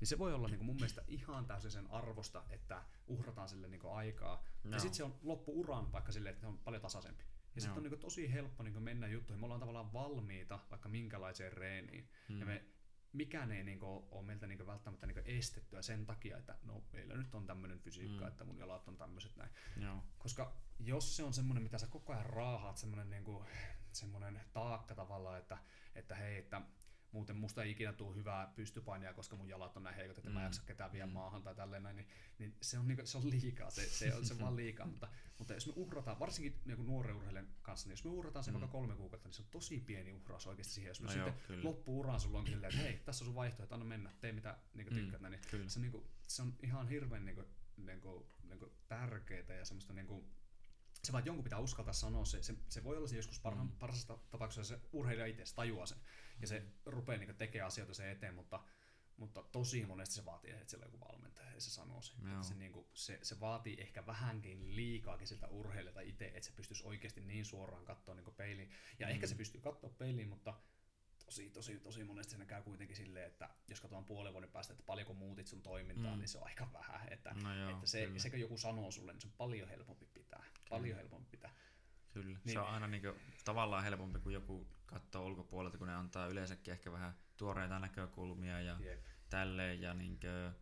niin se voi olla niin kuin mun mielestä ihan täysin sen arvosta, että uhrataan sille niin kuin aikaa. Joo. Ja sitten se on loppuuran vaikka silleen, että se on paljon tasaisempi. Ja Joo. sitten on niin kuin tosi helppo niin kuin mennä juttuihin. Me ollaan tavallaan valmiita vaikka minkälaiseen reeniin. Hmm. Ja me, mikään ei niin kuin, ole meiltä niin kuin välttämättä niin kuin estettyä sen takia, että no meillä nyt on tämmöinen fysiikka, Mm. että mun jalat on tämmöiset näin. Joo. Koska jos se on semmoinen, mitä sä koko ajan raahaat, semmoinen, niinku, semmoinen taakka tavallaan, että, että hei, että muuten musta ei ikinä tule hyvää pystypainia, koska mun jalat on näin heikot, että mm. mä en Mm. jaksa ketään vielä Mm. maahan tai tälleen näin, niin, niin se, on, niinku, se on liikaa, se, se on se vaan liikaa. mutta, mutta jos me uhrataan, varsinkin niinku nuoren urheilijan kanssa, niin jos me uhrataan se Mm. vaikka kolme kuukautta, niin se on tosi pieni uhraus oikeasti siihen. Jos me No sitten joo, loppuuraan sulla onkin silleen, että hei, tässä on sun vaihtoehto, anna mennä, tee mitä niinku Mm. tykkäät, näin, niin Kyllä. se on, niinku, se on ihan hirveän niinku, niinku, niinku tärkeää ja semmoista niinku, se vaan että jonkun pitää uskaltaa sanoa se. Se, se voi olla se joskus parhaan, Mm. mm. parhaassa tapauksessa se urheilija itse tajuaa sen ja se rupeaa niinku tekemään asioita sen eteen, mutta, mutta tosi monesti se vaatii, että siellä on joku valmentaja ja se sanoo sen. Että Se, niinku, se, se, vaatii ehkä vähänkin liikaakin siltä urheilijalta itse, että se pystyisi oikeasti niin suoraan katsoa niinku peiliin. Ja Mm. ehkä se pystyy katsoa peiliin, mutta tosi, tosi, tosi monesti siinä käy kuitenkin silleen, että jos katsotaan puolen vuoden päästä, että paljonko muutit sun toimintaa, Mm. niin se on aika vähän. Että, No joo, että se, kyllä. sekö joku sanoo sulle, niin se on paljon helpompi pitää. Paljon helpompi pitää. Kyllä. Niin. Se on aina niinku, tavallaan helpompi, kun joku katsoo ulkopuolelta, kun ne antaa yleensäkin ehkä vähän tuoreita näkökulmia ja Jep. tälleen. Ja niinkö,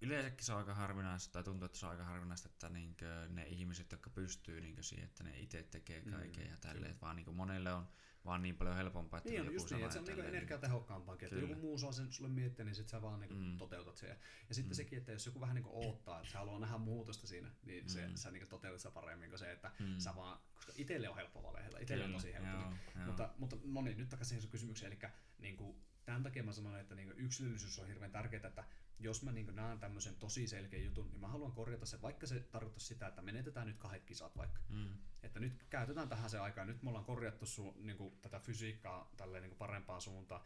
yleensäkin se on aika harvinaista, tai tuntuu, että se on aika harvinaista, että niinkö, ne ihmiset, jotka pystyy niinkö siihen, että ne itse tekee Mm, kaiken ja tälleen. vaan niinkö monelle on vaan niin paljon helpompaa, että Niin joku just niin, että se on ja niinku energiatehokkaampaakin, että joku muu saa sen sulle miettiä, niin sit sä vaan niinku Mm. toteutat sen. Ja, ja sitten Mm. sekin, että jos joku vähän niinku oottaa, että se haluaa nähdä muutosta siinä, niin se, Mm. sä niinku toteutat sitä paremmin kuin se, että Mm. sä vaan, koska itselle on helppo valehella, itselle on tosi helppo. joo, niin, joo. mutta, mutta no niin, nyt takaisin sun kysymykseen, eli niin kuin, tämän takia mä sanon, että niin yksilöllisyys on hirveän tärkeää, että jos mä niin näen tämmöisen tosi selkeän jutun, niin mä haluan korjata sen, vaikka se tarkoittaa sitä, että menetetään nyt kahdet kisat vaikka. Mm. Että nyt käytetään tähän se aikaa, nyt me ollaan korjattu su, niin kuin, tätä fysiikkaa tälleen niin kuin parempaan suuntaan.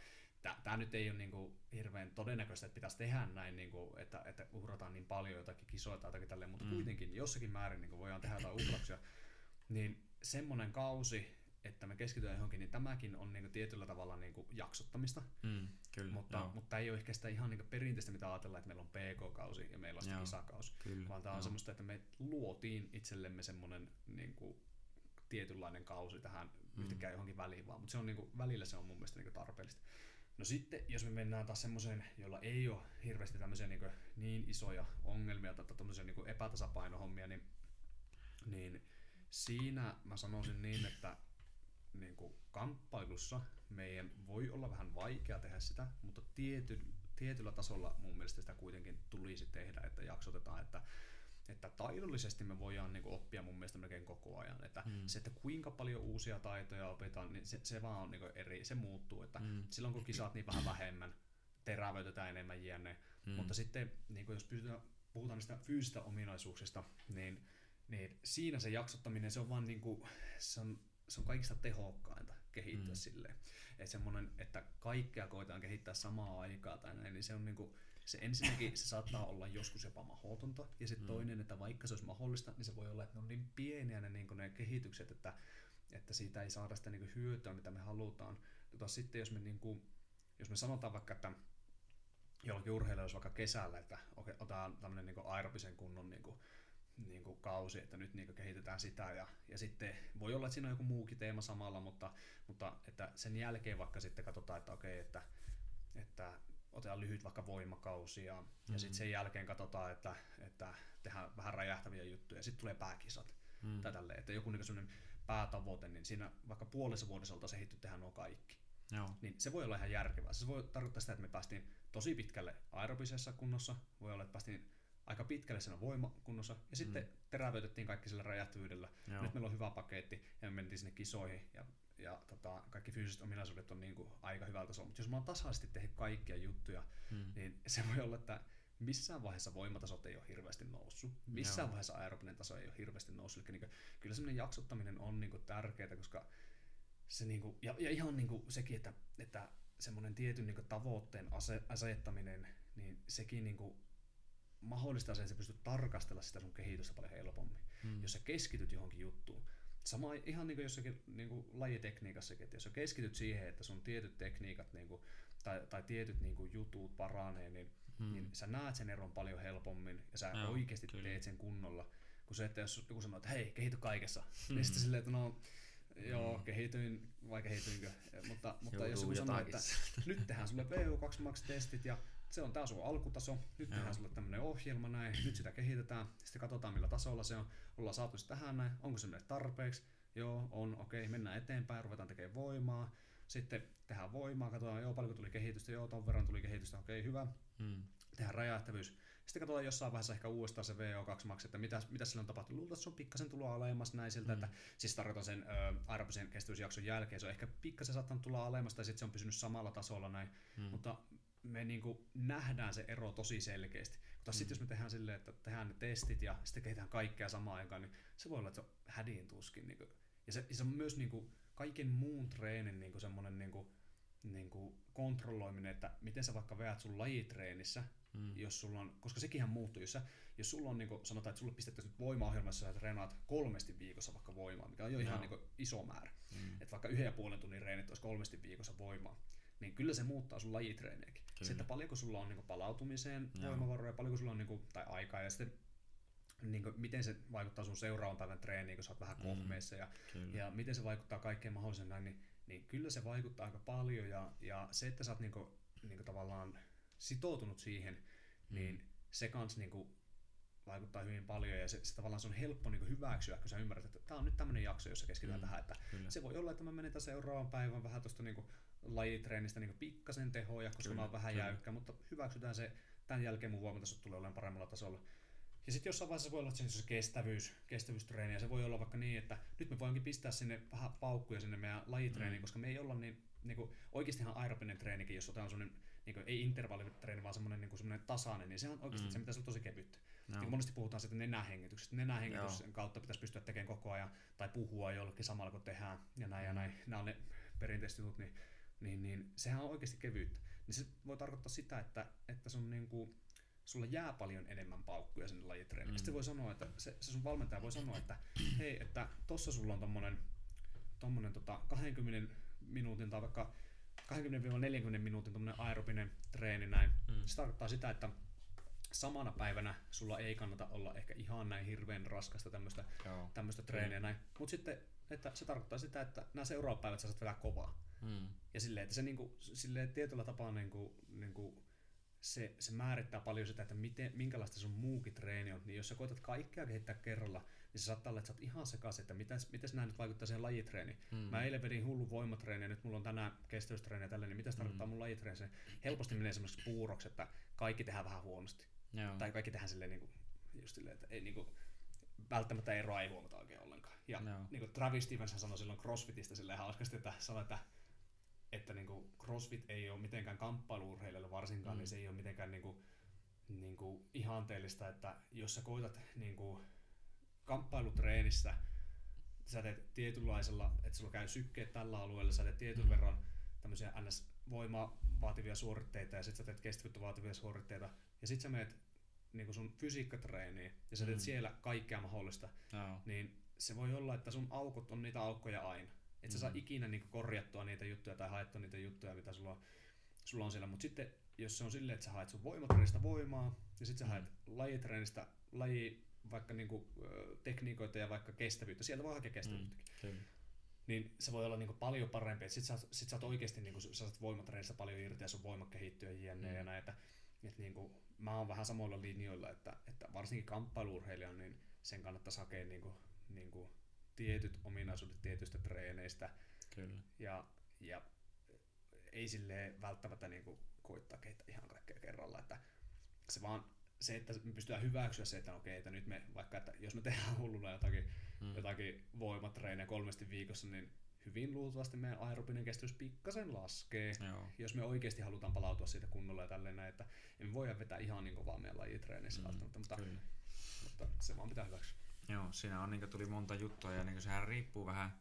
Tämä nyt ei ole niin kuin, hirveän todennäköistä, että pitäisi tehdä näin, niin kuin, että, että uhrataan niin paljon jotakin kisoja tai jotakin tälleen, mutta mm. kuitenkin jossakin määrin niin kuin voidaan tehdä jotain uhrauksia. Niin semmoinen kausi, että me keskitytään johonkin, niin tämäkin on niin kuin, tietyllä tavalla niin kuin, jaksottamista. Mm. Kyllä, Mutta, joo. mutta ei ole ehkä sitä ihan niin perinteistä, mitä ajatellaan, että meillä on PK-kausi ja meillä on Joo. kisakausi. Kyllä, Vaan tämä on joo. semmoista, että me luotiin itsellemme semmoinen niin kuin, tietynlainen kausi tähän Mm. yhtäkkiä johonkin väliin vaan, mutta se on niin kuin, välillä se on mun mielestä niin kuin, tarpeellista. No sitten, jos me mennään taas semmoiseen, jolla ei ole hirveästi tämmöisiä niin, niin isoja ongelmia tai tämmöisiä niin epätasapainohommia, niin, niin siinä mä sanoisin niin, että niin kuin kamppailussa meidän voi olla vähän vaikea tehdä sitä, mutta tiety, tietyllä tasolla mun mielestä sitä kuitenkin tulisi tehdä, että jaksotetaan, että että taidollisesti me voidaan niin kuin, oppia mun mielestä melkein koko ajan. Että mm. se, että kuinka paljon uusia taitoja opetaan, niin se, se vaan on niin kuin, eri, se muuttuu. Että mm. Silloin kun kisat niin vähän vähemmän, terävöitetään enemmän jne. Mm. Mutta sitten niin kuin, jos pystytään, puhutaan niistä fyysistä ominaisuuksista, niin, niin siinä se jaksottaminen, se on vaan niin kuin, se on, se on kaikista tehokkainta kehittää mm. silleen. Että semmoinen, että kaikkea koetaan kehittää samaa aikaa tai näin, niin se on niinku, se ensinnäkin se saattaa olla joskus jopa mahdotonta, ja sitten mm. toinen, että vaikka se olisi mahdollista, niin se voi olla, että ne on niin pieniä ne, niin ne kehitykset, että, että siitä ei saada sitä niin hyötyä, mitä me halutaan. Tota, sitten jos me, niin kuin, jos me sanotaan vaikka, että jollakin urheilijalla olisi vaikka kesällä, että otetaan tämmöinen niin aerobisen kunnon niin kuin, niin kuin kausi, että nyt niin kuin kehitetään sitä ja, ja sitten voi olla, että siinä on joku muukin teema samalla, mutta, mutta että sen jälkeen vaikka sitten katsotaan, että okei, että, että otetaan lyhyt vaikka voimakausi ja, mm-hmm. ja sitten sen jälkeen katsotaan, että, että tehdään vähän räjähtäviä juttuja ja sitten tulee pääkisat mm. tai tälleen, että joku niin sellainen päätavoite, niin siinä vaikka puolessa vuodessa oltaisiin ehditty tehdä nuo kaikki. Joo. Niin se voi olla ihan järkevää. Se voi tarkoittaa sitä, että me päästiin tosi pitkälle aerobisessa kunnossa, voi olla, että päästiin aika pitkälle sen voimakunnossa, ja sitten mm. terävöitettiin kaikki sillä räjähtyvyydellä. Joo. Nyt meillä on hyvä paketti, ja me mentiin sinne kisoihin, ja, ja tota, kaikki fyysiset ominaisuudet on niin kuin aika hyvältä tasolla. Mutta jos mä oon tasaisesti tehnyt kaikkia juttuja, mm. niin se voi olla, että missään vaiheessa voimatasot ei ole hirveästi noussut. Missään Joo. vaiheessa aerobinen taso ei ole hirveästi noussut. Eli niin kuin, kyllä semmoinen jaksottaminen on niin kuin tärkeää, koska se niin kuin, ja, ja ihan niin kuin sekin, että, että semmoinen tietyn niin kuin tavoitteen asettaminen, niin sekin niin kuin mahdollistaa sen, että sä pystyt tarkastella sitä sun kehitystä paljon helpommin, hmm. jos sä keskityt johonkin juttuun. Sama ihan niin kuin jossakin niin kuin lajitekniikassakin, että jos sä keskityt siihen, että sun tietyt tekniikat niin kuin, tai, tai tietyt niin kuin jutut paranee, niin, hmm. niin sä näet sen eron paljon helpommin ja sä no, oikeasti kyllä. teet sen kunnolla. Kun se, että jos joku sanoo, että hei, kehity kaikessa, hmm. niin sitten silleen, että no, Joo, mm. kehityin, vai kehityinkö, mutta, mutta jos joku sanoo, että nyt tehdään sulle VU2 Max-testit ja se on tämä sun alkutaso, nyt Joo. tehdään sulle tämmöinen ohjelma näin, nyt sitä kehitetään, sitten katsotaan millä tasolla se on, ollaan saatu se tähän näin, onko se meille tarpeeksi, joo, on, okei, okay, mennään eteenpäin, ruvetaan tekemään voimaa, sitten tehdään voimaa, katsotaan, joo, paljonko tuli kehitystä, joo, ton verran tuli kehitystä, okei, okay, hyvä, hmm. tehdään räjähtävyys, sitten katsotaan jossain vaiheessa ehkä uudestaan se VO2 Max, että mitä, mitä sillä on tapahtunut. Luultavasti että se on pikkasen tullut alemmas näin siltä, mm. että siis tarkoitan sen aerobisen kestävyysjakson jälkeen, se on ehkä pikkasen saattanut tulla alemmas tai sitten se on pysynyt samalla tasolla näin, mm. mutta me niinku nähdään se ero tosi selkeästi. Mutta mm. sitten jos me tehdään silleen, että tehdään ne testit ja sitten kehitetään kaikkea samaan aikaan, niin se voi olla, että se on hädin tuskin. Niinku. Ja, se, ja se on myös niinku kaiken muun treenin niinku semmoinen niinku, niinku kontrolloiminen, että miten sä vaikka veät sun lajitreenissä, mm. jos sulla on, koska sekinhän muuttuu, jos, sä, jos sulla on, niinku, sanotaan, että sulle pistettäisiin nyt voimaohjelmassa, että treenaat kolmesti viikossa vaikka voimaa, mikä on jo no. ihan niinku iso määrä. Mm. Että vaikka yhden ja puolen tunnin reenit olisi kolmesti viikossa voimaa, niin kyllä se muuttaa sun lajitreeniäkin. Se, että paljonko sulla on niinku palautumiseen Joo. voimavaroja, paljonko sulla on niinku, tai aikaa ja sitten niin kuin, miten se vaikuttaa sun seuraavan päivän treeniin, kun sä oot vähän mm, kohmeissa ja, ja miten se vaikuttaa kaikkeen mahdollisen näin, niin, niin kyllä se vaikuttaa aika paljon ja, ja se, että sä oot niin kuin, niin kuin tavallaan sitoutunut siihen, mm. niin se kans niin kuin, vaikuttaa hyvin paljon ja se, se tavallaan se on helppo niin hyväksyä, kun sä ymmärrät, että tämä on nyt tämmöinen jakso, jossa keskitytään mm, tähän, että kyllä. se voi olla, että mä menen seuraavan päivän vähän tuosta niin lajitreenistä niin pikkasen tehoja, koska kyllä, mä oon vähän kyllä. jäykkä, mutta hyväksytään se, tämän jälkeen mun voimatasot tulee olemaan paremmalla tasolla. Ja sitten jossain vaiheessa voi olla että se kestävyys, kestävyystreeni, ja se voi olla vaikka niin, että nyt me voimmekin pistää sinne vähän paukkuja sinne meidän lajitreeniin, mm. koska me ei olla niin, niin kuin, oikeastihan aerobinen treenikin, jos otetaan semmoinen, niin kuin, ei intervallitreeni, vaan semmoinen, niin kuin, semmoinen tasainen, niin se on oikeasti mm. se, mitä se on tosi kevyttä. No. Niin monesti puhutaan sitten nenähengityksestä. Nenähengityksen Joo. kautta pitäisi pystyä tekemään koko ajan, tai puhua jollekin samalla kun tehdään, ja näin mm. ja näin. Nämä on ne perinteiset jutut, niin, niin, niin sehän on oikeasti kevyyttä. Niin se voi tarkoittaa sitä, että, että sun niin kuin, sulla jää paljon enemmän paukkuja sinne lajitreeniin. Mm. Sitten voi sanoa, että se, se sun valmentaja voi sanoa, että hei, että tossa sulla on tommonen, tommonen tota 20 minuutin tai vaikka 20-40 minuutin tommonen aerobinen treeni näin. Mm. Se tarkoittaa sitä, että samana päivänä sulla ei kannata olla ehkä ihan näin hirveän raskasta tämmöistä, tämmöistä treeniä mm. näin. Mutta sitten että se tarkoittaa sitä, että nämä seuraavat päivät sä saat vetää kovaa. Mm. Ja silleen, että se niinku, silleen tietyllä tapaa niinku, niinku, se, se määrittää paljon sitä, että miten, minkälaista sun muukin treeni on. Niin jos sä koetat kaikkea kehittää kerralla, niin se saattaa olla, että sä oot ihan sekaisin, että mitäs, mitäs nämä nyt vaikuttaa siihen lajitreeniin. Mm. Mä eilen vedin hullu voimatreeni ja nyt mulla on tänään kestävyystreeni ja tälleen, niin mitä se tarkoittaa Mm. mun lajitreeni? Se helposti menee semmoiseksi puuroksi, että kaikki tehdään vähän huonosti. Joo. Tai kaikki tehdään silleen niinku, just silleen, että ei niinku, välttämättä eroa ei huomata oikein ollenkaan. Ja Joo. niin kuin Travis Stevens sanoi silloin CrossFitistä silleen hauskasti, että sanoi, että, että niin kuin CrossFit ei ole mitenkään kamppailuurheilijalle varsinkaan, Mm. mm. niin se ei ole mitenkään niin kuin, niin kuin ihanteellista, että jos sä koitat niin kuin kamppailutreenissä, sä teet tietynlaisella, että sulla käy sykkeet tällä alueella, sä teet tietyn Mm. verran tämmöisiä ns. voimaa vaativia suoritteita ja sitten sä teet kestävyyttä vaativia suoritteita ja sitten sä menet niin kuin sun fysiikkatreeniin ja sä teet Mm. siellä kaikkea mahdollista, Joo. niin se voi olla, että sun aukot on niitä aukkoja aina. Et sä saa Mhm. ikinä niinku korjattua niitä juttuja tai haettua niitä juttuja, mitä sulla on, sulla on siellä. Mutta sitten, jos se on silleen, että sä haet sun voimatreenistä voimaa, ja sitten sä Mhm. haet lajitreenistä laji, vaikka niinku, ö, tekniikoita ja vaikka kestävyyttä, sieltä voi hakea kestävyyttäkin. Mm. Kyllä. Niin se voi olla niinku paljon parempi, että sit sä, sit sä oot oikeasti niinku, sä saat voimatreenistä paljon irti ja sun voima kehittyy ja jne Mm. ja näitä. Et niinku, mä oon vähän samoilla linjoilla, että, että varsinkin kamppailuurheilijan, niin sen kannattaisi hakea niinku, niinku tietyt ominaisuudet tietyistä treeneistä Kyllä. ja, ja ei sille välttämättä niinku koittaa kehittää ihan kaikkea kerralla, että se vaan se, että me pystytään hyväksyä se, että okei, että nyt me, vaikka että jos me tehdään hulluna jotakin, Mm. jotakin voimatreenejä kolmesti viikossa, niin hyvin luultavasti meidän aerobinen kestävyys pikkasen laskee, Joo. jos me oikeasti halutaan palautua siitä kunnolla ja tälleen näin, että emme voida vetää ihan niin kovaa meidän lajitreenissä Mm, mm, välttämättä, mutta, Kyllä. mutta, se vaan pitää hyväksyä. Joo, siinä on, niin tuli monta juttua ja niin sehän riippuu vähän,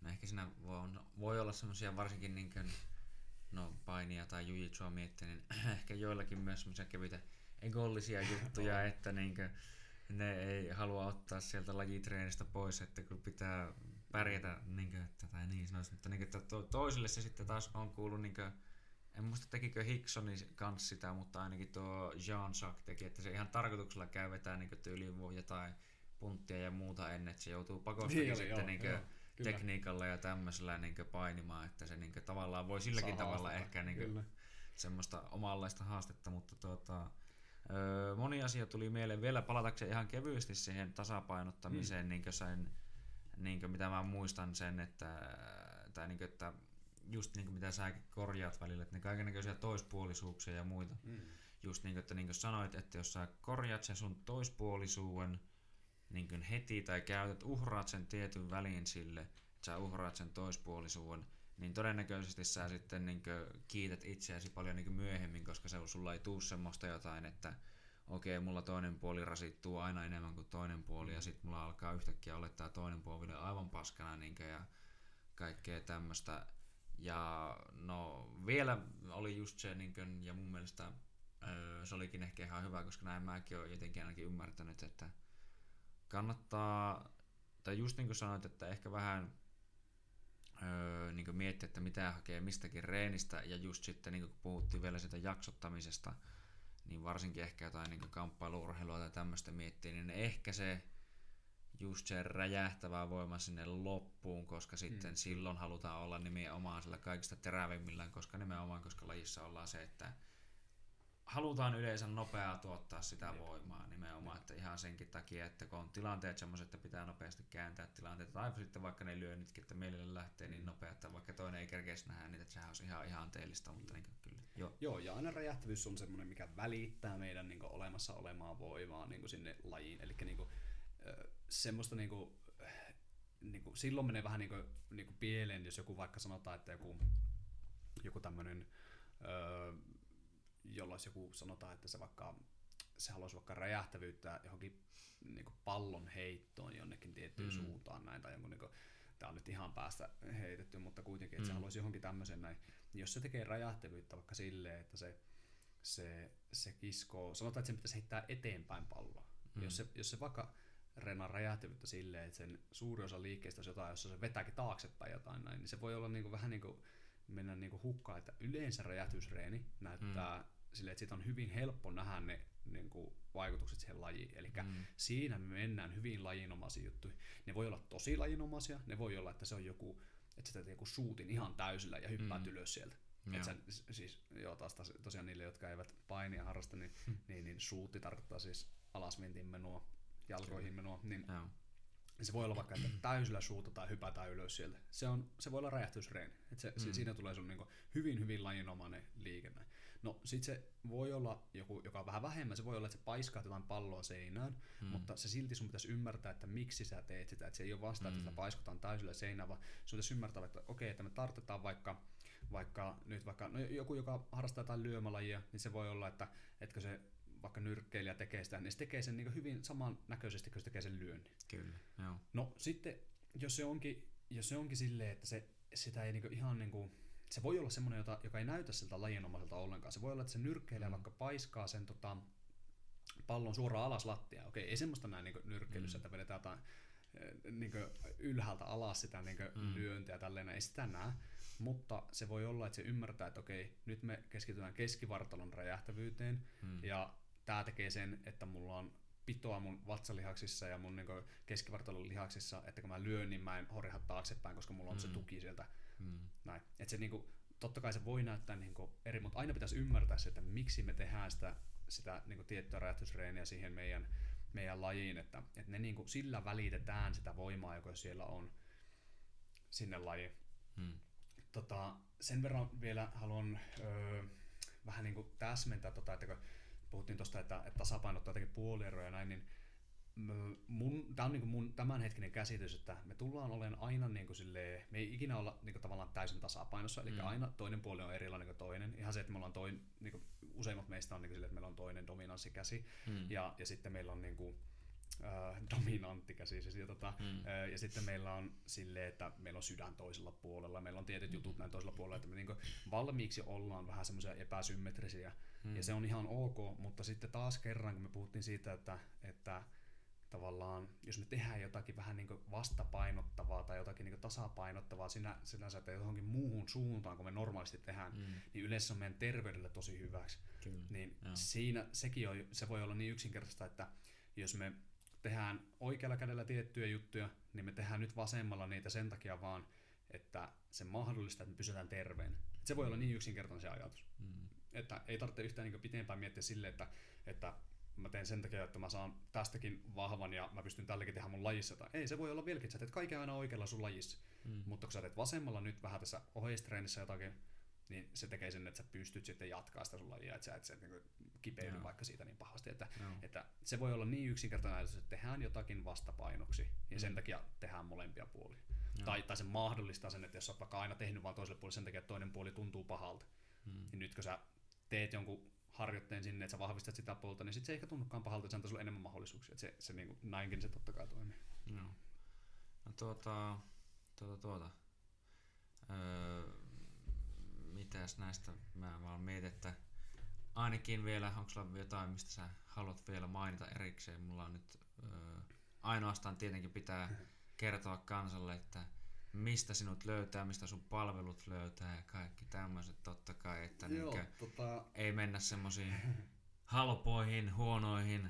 no ehkä siinä voi, voi olla semmoisia varsinkin niin kuin, no painia tai jujitsua miettiä, niin ehkä joillakin myös semmoisia kevyitä egollisia juttuja, että niin kuin, ne ei halua ottaa sieltä lajitreenistä pois, että kun pitää pärjätä, niin kuin, että, tai niin sanoisi, mutta niin kuin, että to, toisille se sitten taas on kuullut niin kuin, en muista tekikö Hicksoni kanssa sitä, mutta ainakin tuo Jean Jacques teki, että se ihan tarkoituksella käy vetää niin tyyliin jotain punttia ja muuta ennen, että se joutuu pakostakin Niin sitten joo, niin joo, kyllä. tekniikalla ja tämmöisellä niin painimaan, että se niin tavallaan voi silläkin Saa tavalla haastetta, ehkä niin semmoista omanlaista haastetta, mutta tuota, öö, moni asia tuli mieleen vielä palatakseen ihan kevyesti siihen tasapainottamiseen, mm. niin sen, niin mitä mä muistan sen, että, tai niin kuin, että just niin kuin mitä säkin korjaat välillä, että ne kaikenlaisia toispuolisuuksia ja muita. Mm. Just niin kuin, että niin kuin sanoit, että jos sä korjaat sen sun toispuolisuuden niin kuin heti tai käytät, uhraat sen tietyn välin sille, että sä uhraat sen toispuolisuuden, niin todennäköisesti sä sitten niin kuin kiität itseäsi paljon niin kuin myöhemmin, koska se, sulla ei tuu semmoista jotain, että okei, mulla toinen puoli rasittuu aina enemmän kuin toinen puoli, ja sitten mulla alkaa yhtäkkiä olla tämä toinen puoli aivan paskana niin kuin, ja kaikkea tämmöistä. Ja no vielä oli just se, niin kuin, ja mun mielestä öö, se olikin ehkä ihan hyvä, koska näin mäkin olen jotenkin ainakin ymmärtänyt, että kannattaa, tai just niin kuin sanoit, että ehkä vähän öö, niin kuin miettiä, että mitä hakee mistäkin reenistä, ja just sitten niin kuin kun puhuttiin vielä sitä jaksottamisesta, niin varsinkin ehkä jotain niin kamppailuurheilua tai tämmöistä miettiä, niin ehkä se just se räjähtävä voima sinne loppuun, koska sitten mm. silloin halutaan olla nimenomaan sillä kaikista terävimmillään, koska nimenomaan, koska lajissa ollaan se, että halutaan yleensä nopeaa tuottaa sitä Jep. voimaa nimenomaan, Jep. että ihan senkin takia, että kun on tilanteet semmoiset, että pitää nopeasti kääntää tilanteet, tai sitten vaikka ne lyönnitkin, että mielelle lähtee niin nopea, että vaikka toinen ei kerkeisi nähdä niitä, että sehän olisi ihan ihanteellista, mutta niin kyllä. Joo. Joo, ja aina räjähtävyys on semmoinen, mikä välittää meidän niin olemassa olemaa voimaa niin sinne lajiin. Eli niin kuin, semmoista niin kuin, niin kuin, silloin menee vähän niin kuin, niin kuin pieleen, jos joku vaikka sanotaan, että joku, joku tämmöinen, öö, jolla olisi joku sanotaan, että se vaikka se haluaisi vaikka räjähtävyyttä johonkin niin kuin pallon heittoon jonnekin tiettyyn mm. suuntaan näin, tai jonkun niin kuin, tämä on nyt ihan päästä heitetty, mutta kuitenkin, että mm. se haluaisi johonkin tämmöisen näin. Niin jos se tekee räjähtävyyttä vaikka silleen, että se, se, se kiskoo, sanotaan, että sen pitäisi heittää eteenpäin palloa. Mm. Jos, se, jos se vaikka reenaa räjähtävyyttä silleen, että sen suuri osa liikkeestä on jotain, jossa se vetääkin taaksepäin jotain näin, niin se voi olla niinku vähän niin kuin mennä niinku hukkaan, että yleensä räjähtysreeni näyttää mm. Silleen, että siitä on hyvin helppo nähdä ne niin kuin, vaikutukset siihen lajiin. Eli mm. siinä me mennään hyvin lajinomaisiin juttuihin. Ne voi olla tosi lajinomaisia, ne voi olla, että se on joku, että sä teet joku suutin ihan täysillä ja hyppäät mm. ylös sieltä. Joo. Sä, siis, joo, taas, taas tosiaan niille, jotka eivät painia harrasta, niin, hmm. niin, niin suutti tarkoittaa siis alasvintin menoa, jalkoihin menoa. Niin, niin se voi olla vaikka, että täysillä suuta tai hypätään ylös sieltä. Se, on, se voi olla räjähtysreeni. Et se, mm. Siinä tulee sun niinku hyvin, hyvin lajinomainen liikenne. No sit se voi olla joku, joka on vähän vähemmän, se voi olla, että se paiskaa jotain palloa seinään, mm. mutta se silti sun pitäisi ymmärtää, että miksi sä teet sitä. Että se ei ole vasta, että mm. sitä paiskotaan täysillä seinään, vaan sun pitäisi ymmärtää, että okei, okay, että me tartutetaan vaikka, vaikka nyt vaikka, no joku, joka harrastaa jotain lyömälajia, niin se voi olla, että etkö se vaikka nyrkkeilijä tekee sitä, niin se tekee sen niin hyvin samannäköisesti, kun se tekee sen lyönnin. Kyllä, joo. No sitten, jos se onkin, jos se onkin silleen, että se, sitä ei niin ihan niin kuin, se voi olla semmoinen, jota, joka ei näytä siltä lajinomaiselta ollenkaan. Se voi olla, että se nyrkkeilijä mm. vaikka paiskaa sen tota, pallon suoraan alas lattia. Okei, ei semmoista näin niin nyrkkeilyssä, mm. että vedetään jotain niin ylhäältä alas sitä niin mm. lyöntiä tälleen, ei sitä näe. Mutta se voi olla, että se ymmärtää, että okei, nyt me keskitytään keskivartalon räjähtävyyteen, mm. ja tämä tekee sen, että mulla on pitoa mun vatsalihaksissa ja mun niin keskivartalon lihaksissa, että kun mä lyön, niin mä en horjaa taaksepäin, koska mulla on mm. se tuki sieltä. Mm. Näin. Et se, niin kuin, totta kai se voi näyttää niin kuin eri, mutta aina pitäisi ymmärtää se, että miksi me tehdään sitä, sitä niin kuin tiettyä räjähtysreeniä siihen meidän, meidän lajiin, että, että ne niin kuin, sillä välitetään sitä voimaa, joka siellä on sinne lajiin. Mm. Tota, sen verran vielä haluan öö, vähän niin kuin täsmentää, tota, että kun puhuttiin tuosta, että, että tasapainottaa jotenkin puolieroja ja näin, niin mun, tämä on niin mun tämänhetkinen käsitys, että me tullaan olemaan aina niin kuin silleen, me ei ikinä olla niin kuin tavallaan täysin tasapainossa, eli mm. aina toinen puoli on erilainen kuin toinen. Ihan se, että me ollaan toin, niin kuin useimmat meistä on niin kuin silleen, että meillä on toinen dominanssikäsi, mm. ja, ja sitten meillä on niin kuin, äh, dominanttikäsi. Siis, ja, tota, mm. äh, ja sitten meillä on sille, että meillä on sydän toisella puolella, meillä on tietyt jutut näin toisella puolella, että me niin valmiiksi ollaan vähän semmoisia epäsymmetrisiä, mm. ja se on ihan ok, mutta sitten taas kerran, kun me puhuttiin siitä, että, että tavallaan, jos me tehdään jotakin vähän niin vastapainottavaa tai jotakin niin tasapainottavaa sinä, sinänsä, että johonkin muuhun suuntaan, kuin me normaalisti tehdään, mm. niin yleensä on meidän terveydelle tosi hyväksi. Kyllä. Niin siinä sekin on, se voi olla niin yksinkertaista, että jos me tehdään oikealla kädellä tiettyjä juttuja, niin me tehdään nyt vasemmalla niitä sen takia vaan, että se mahdollistaa, että me pysytään terveen. Se voi olla niin yksinkertainen se ajatus. Mm. Että ei tarvitse yhtään niin pitempään miettiä sille, että, että mä teen sen takia, että mä saan tästäkin vahvan ja mä pystyn tälläkin tehdä mun lajissa. Tai ei, se voi olla vieläkin, että sä teet kaiken aina oikealla sun lajissa. Mm. Mutta kun sä teet vasemmalla nyt vähän tässä oheistreenissä jotakin, niin se tekee sen, että sä pystyt sitten jatkaa sitä sun lajia, että sä et se niin kipeydy vaikka siitä niin pahasti. Että, no. että se voi olla niin yksinkertainen että tehdään jotakin vastapainoksi, ja mm. sen takia tehdään molempia puolia. No. Tai, tai se mahdollistaa sen, että jos sä oot vaikka aina tehnyt vaan toiselle puolelle sen takia, että toinen puoli tuntuu pahalta, mm. niin nyt kun sä teet jonkun harjoitteen sinne, että sä vahvistat sitä puolta, niin sit se ei ehkä tunnukaan pahalta, että se antaa sulle enemmän mahdollisuuksia. Että se, se niin kuin, näinkin se totta kai toimii. No. No tuota, tuota, tuota. Öö, mitäs näistä mä vaan mietin, että ainakin vielä, onko sulla jotain, mistä sä haluat vielä mainita erikseen? Mulla on nyt öö, ainoastaan tietenkin pitää kertoa kansalle, että mistä sinut löytää, mistä sun palvelut löytää ja kaikki tämmöiset totta kai, että Joo, niinkö, tota... ei mennä semmoisiin halpoihin, huonoihin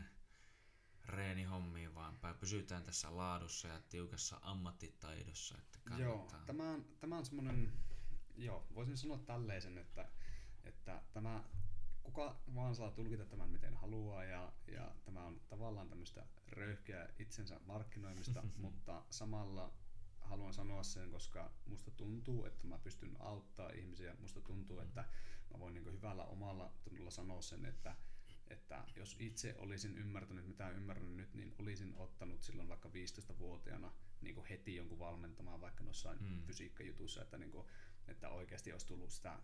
reenihommiin, vaan pysytään tässä laadussa ja tiukassa ammattitaidossa. Että Joo, tämä on, tämä on semmoinen, joo, voisin sanoa tälleisen, että, että tämä, kuka vaan saa tulkita tämän miten haluaa ja, ja tämä on tavallaan tämmöistä röyhkeä itsensä markkinoimista, mutta samalla haluan sanoa sen, koska musta tuntuu, että mä pystyn auttaa ihmisiä. Musta tuntuu, että mä voin niin hyvällä omalla tunnolla sanoa sen, että, että jos itse olisin ymmärtänyt, mitä ymmärrän nyt, niin olisin ottanut silloin vaikka 15-vuotiaana niin heti jonkun valmentamaan vaikka noissa mm. fysiikkajutuissa, että, niin kuin, että oikeasti olisi tullut sitä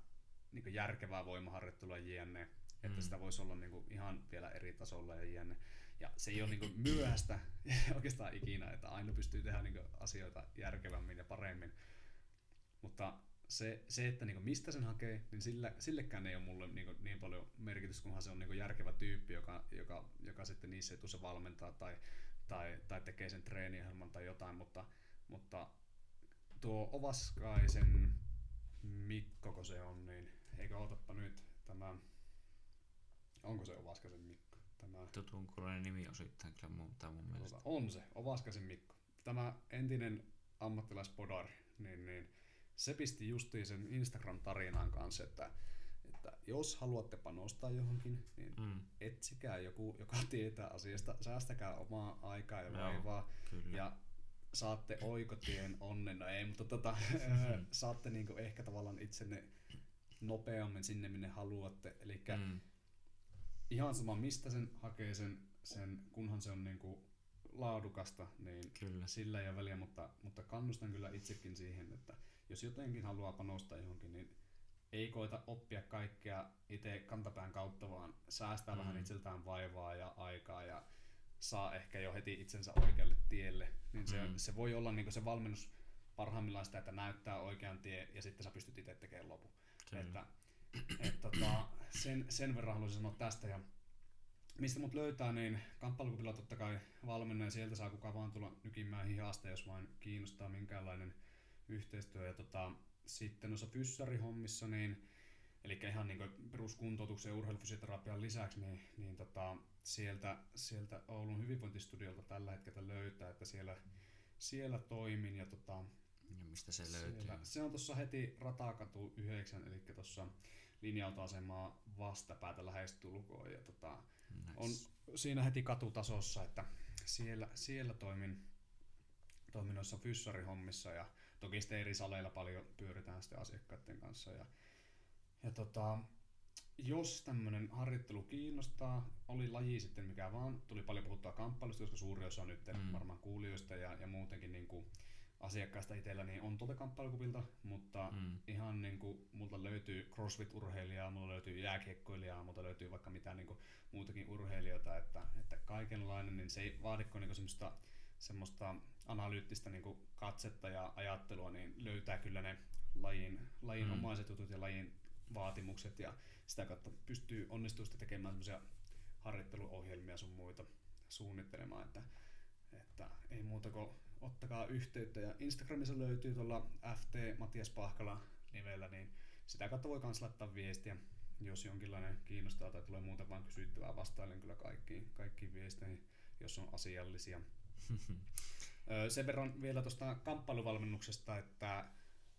niin järkevää voimaharjoittelua jne. Että mm. sitä voisi olla niin ihan vielä eri tasolla ja jne. Ja se ei ole niin myöhäistä oikeastaan ikinä, että aina pystyy tehdä niin asioita järkevämmin ja paremmin. Mutta se, se että niin mistä sen hakee, niin sillä, sillekään ei ole mulle niin, niin paljon merkitystä, kunhan se on niin järkevä tyyppi, joka, joka, joka sitten niissä etuissa valmentaa tai, tai, tai tekee sen treeniohjelman tai jotain, mutta, mutta tuo Ovaskaisen Mikko, kun se on, niin eikö otapa nyt tämä, onko se Ovaskaisen Mikko? Tämä, Tutun kuuloinen nimi osittain kyllä mun, tämä mun mielestä. On se, Ovaskasin Mikko. Tämä entinen ammattilaispodari, niin, niin se pisti justiin sen Instagram-tarinaan kanssa, että, että jos haluatte panostaa johonkin, niin mm. etsikää joku, joka tietää asiasta, säästäkää omaa aikaa ja vaivaa. Ja saatte oikotien onnen, no ei, mutta tota, saatte niinku ehkä tavallaan itsenne nopeammin sinne, minne haluatte. Eli mm. Ihan sama, mistä sen hakee sen, sen kunhan se on niinku laadukasta, niin kyllä. sillä ei ole väliä, mutta, mutta kannustan kyllä itsekin siihen, että jos jotenkin haluaa panostaa johonkin, niin ei koita oppia kaikkea itse kantapään kautta, vaan säästää mm. vähän itseltään vaivaa ja aikaa ja saa ehkä jo heti itsensä oikealle tielle. Niin se, mm. se voi olla niin se valmennus parhaimmillaan sitä, että näyttää oikean tie ja sitten sä pystyt itse tekemään lopu. Että, et, tota, sen, sen verran haluaisin sanoa tästä. Ja mistä mut löytää, niin kamppailukupilla totta kai valmennan ja sieltä saa kukaan vaan tulla nykimään hihasta, jos vain kiinnostaa minkäänlainen yhteistyö. Ja tota, sitten noissa fyssarihommissa, niin, eli ihan niin peruskuntoutuksen ja urheilufysioterapian lisäksi, niin, niin tota, sieltä, sieltä Oulun hyvinvointistudiolta tällä hetkellä löytää, että siellä, siellä toimin. Ja, tota, ja mistä se löytyy? Siellä, se on tuossa heti Ratakatu 9, eli tuossa linja-autoasemaa vastapäätä lähestulkoon. Ja tota, nice. on siinä heti katutasossa, että siellä, siellä toimin, toimin noissa fyssarihommissa ja toki sitten eri saleilla paljon pyöritään sitten asiakkaiden kanssa. Ja, ja tota, jos tämmöinen harjoittelu kiinnostaa, oli laji sitten mikä vaan, tuli paljon puhuttua kamppailusta, koska suuri osa nyt mm. varmaan kuulijoista ja, ja muutenkin niin kuin asiakkaista itsellä niin on tuolta kamppailukupilta, mutta mm. ihan niin kuin, multa löytyy crossfit-urheilijaa, mulla löytyy jääkiekkoilijaa, multa löytyy vaikka mitään niin kuin, muutakin urheilijoita, että, että kaikenlainen, niin se ei vaadiko niin semmoista, semmoista analyyttistä niin kuin katsetta ja ajattelua, niin löytää kyllä ne lajin, lajin mm. omaiset jutut ja lajin vaatimukset ja sitä kautta pystyy onnistuisesti tekemään semmoisia harjoitteluohjelmia sun muita suunnittelemaan, että, että ei muuta kuin ottakaa yhteyttä ja Instagramissa löytyy tuolla FT Matias Pahkala nimellä, niin sitä kautta voi myös laittaa viestiä, jos jonkinlainen kiinnostaa tai tulee muuta vaan kysyttävää, vastailen kyllä kaikkiin, kaikkiin viesteihin, jos on asiallisia. Sen verran vielä tuosta kamppailuvalmennuksesta, että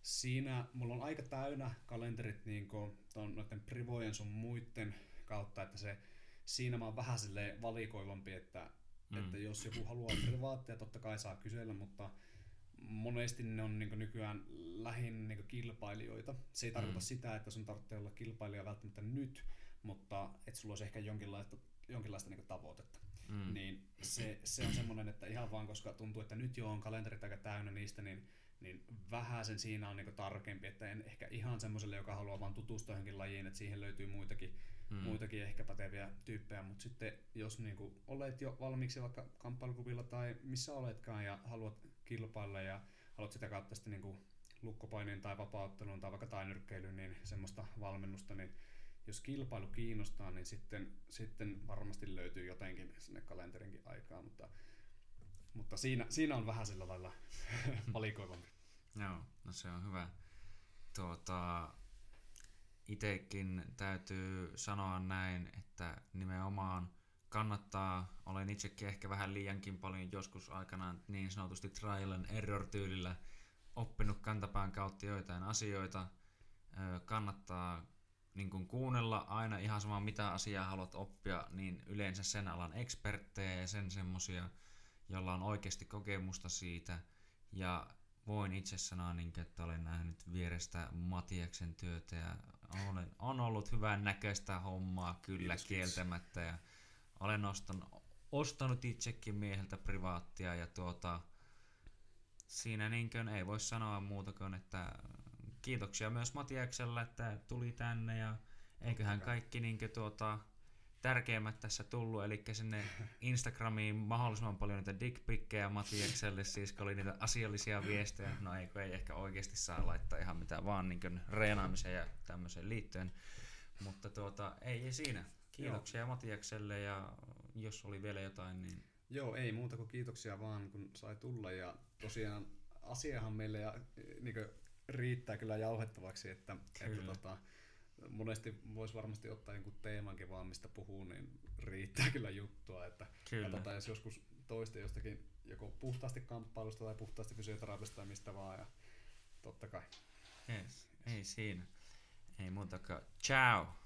siinä mulla on aika täynnä kalenterit niin ton, noiden privojen sun muiden kautta, että se siinä mä oon vähän valikoivampi, että, mm. että jos joku haluaa privaatteja, totta kai saa kysellä, mutta monesti ne on niin nykyään lähin niin kilpailijoita. Se ei tarkoita mm. sitä, että sun tarvitsee olla kilpailija välttämättä nyt, mutta että sulla olisi ehkä jonkinlaista, jonkinlaista niin tavoitetta. Mm. Niin se, se on semmoinen, että ihan vaan koska tuntuu, että nyt jo on kalenterit aika täynnä niistä, niin niin vähän sen siinä on niinku tarkempi, että en ehkä ihan semmoiselle, joka haluaa vaan tutustua johonkin lajiin, että siihen löytyy muitakin, hmm. muitakin ehkä päteviä tyyppejä, mutta sitten jos niinku olet jo valmiiksi vaikka kamppailukuvilla tai missä oletkaan ja haluat kilpailla ja haluat sitä kautta sitten niinku lukkopaineen tai vapauttelun tai vaikka tainyrkkeilyyn, niin semmoista valmennusta, niin jos kilpailu kiinnostaa, niin sitten, sitten varmasti löytyy jotenkin sinne kalenterinkin aikaa, mutta, mutta siinä, siinä on vähän sillä lailla valikoivampi. Joo, no se on hyvä. Tuota, itekin täytyy sanoa näin, että nimenomaan kannattaa, olen itsekin ehkä vähän liiankin paljon joskus aikanaan niin sanotusti trial and error tyylillä oppinut kantapään kautta joitain asioita. Kannattaa niin kun kuunnella aina ihan sama mitä asiaa haluat oppia, niin yleensä sen alan eksperttejä ja sen semmosia, jolla on oikeasti kokemusta siitä. Ja voin itse sanoa, niin, että olen nähnyt vierestä Matiaksen työtä ja olen, on ollut hyvän näköistä hommaa kyllä Kiitos, kieltämättä ja olen ostanut, ostanut itsekin mieheltä privaattia ja tuota, siinä niin kuin ei voi sanoa muuta kuin, että kiitoksia myös Matiaksella, että tuli tänne ja eiköhän kaikki niin kuin, tuota, tärkeimmät tässä tullut, eli sinne Instagramiin mahdollisimman paljon niitä dickpikkejä Matiakselle, siis kun oli niitä asiallisia viestejä, no ei, ei ehkä oikeasti saa laittaa ihan mitään vaan niin reenaamiseen ja tämmöiseen liittyen, mutta tuota, ei, ei siinä. Kiitoksia Joo. Matiakselle ja jos oli vielä jotain, niin... Joo, ei muuta kuin kiitoksia vaan, kun sai tulla ja tosiaan asiahan meille ja, niin riittää kyllä jauhettavaksi, että, kyllä. että tota, monesti voisi varmasti ottaa jonkun teemankin vaan, mistä puhuu, niin riittää kyllä juttua. Että kyllä. katsotaan, jos joskus toista jostakin joko puhtaasti kamppailusta tai puhtaasti fysioterapiasta tai mistä vaan. Ja totta kai. Yes. Ei siinä. Ei muuta kuin ciao.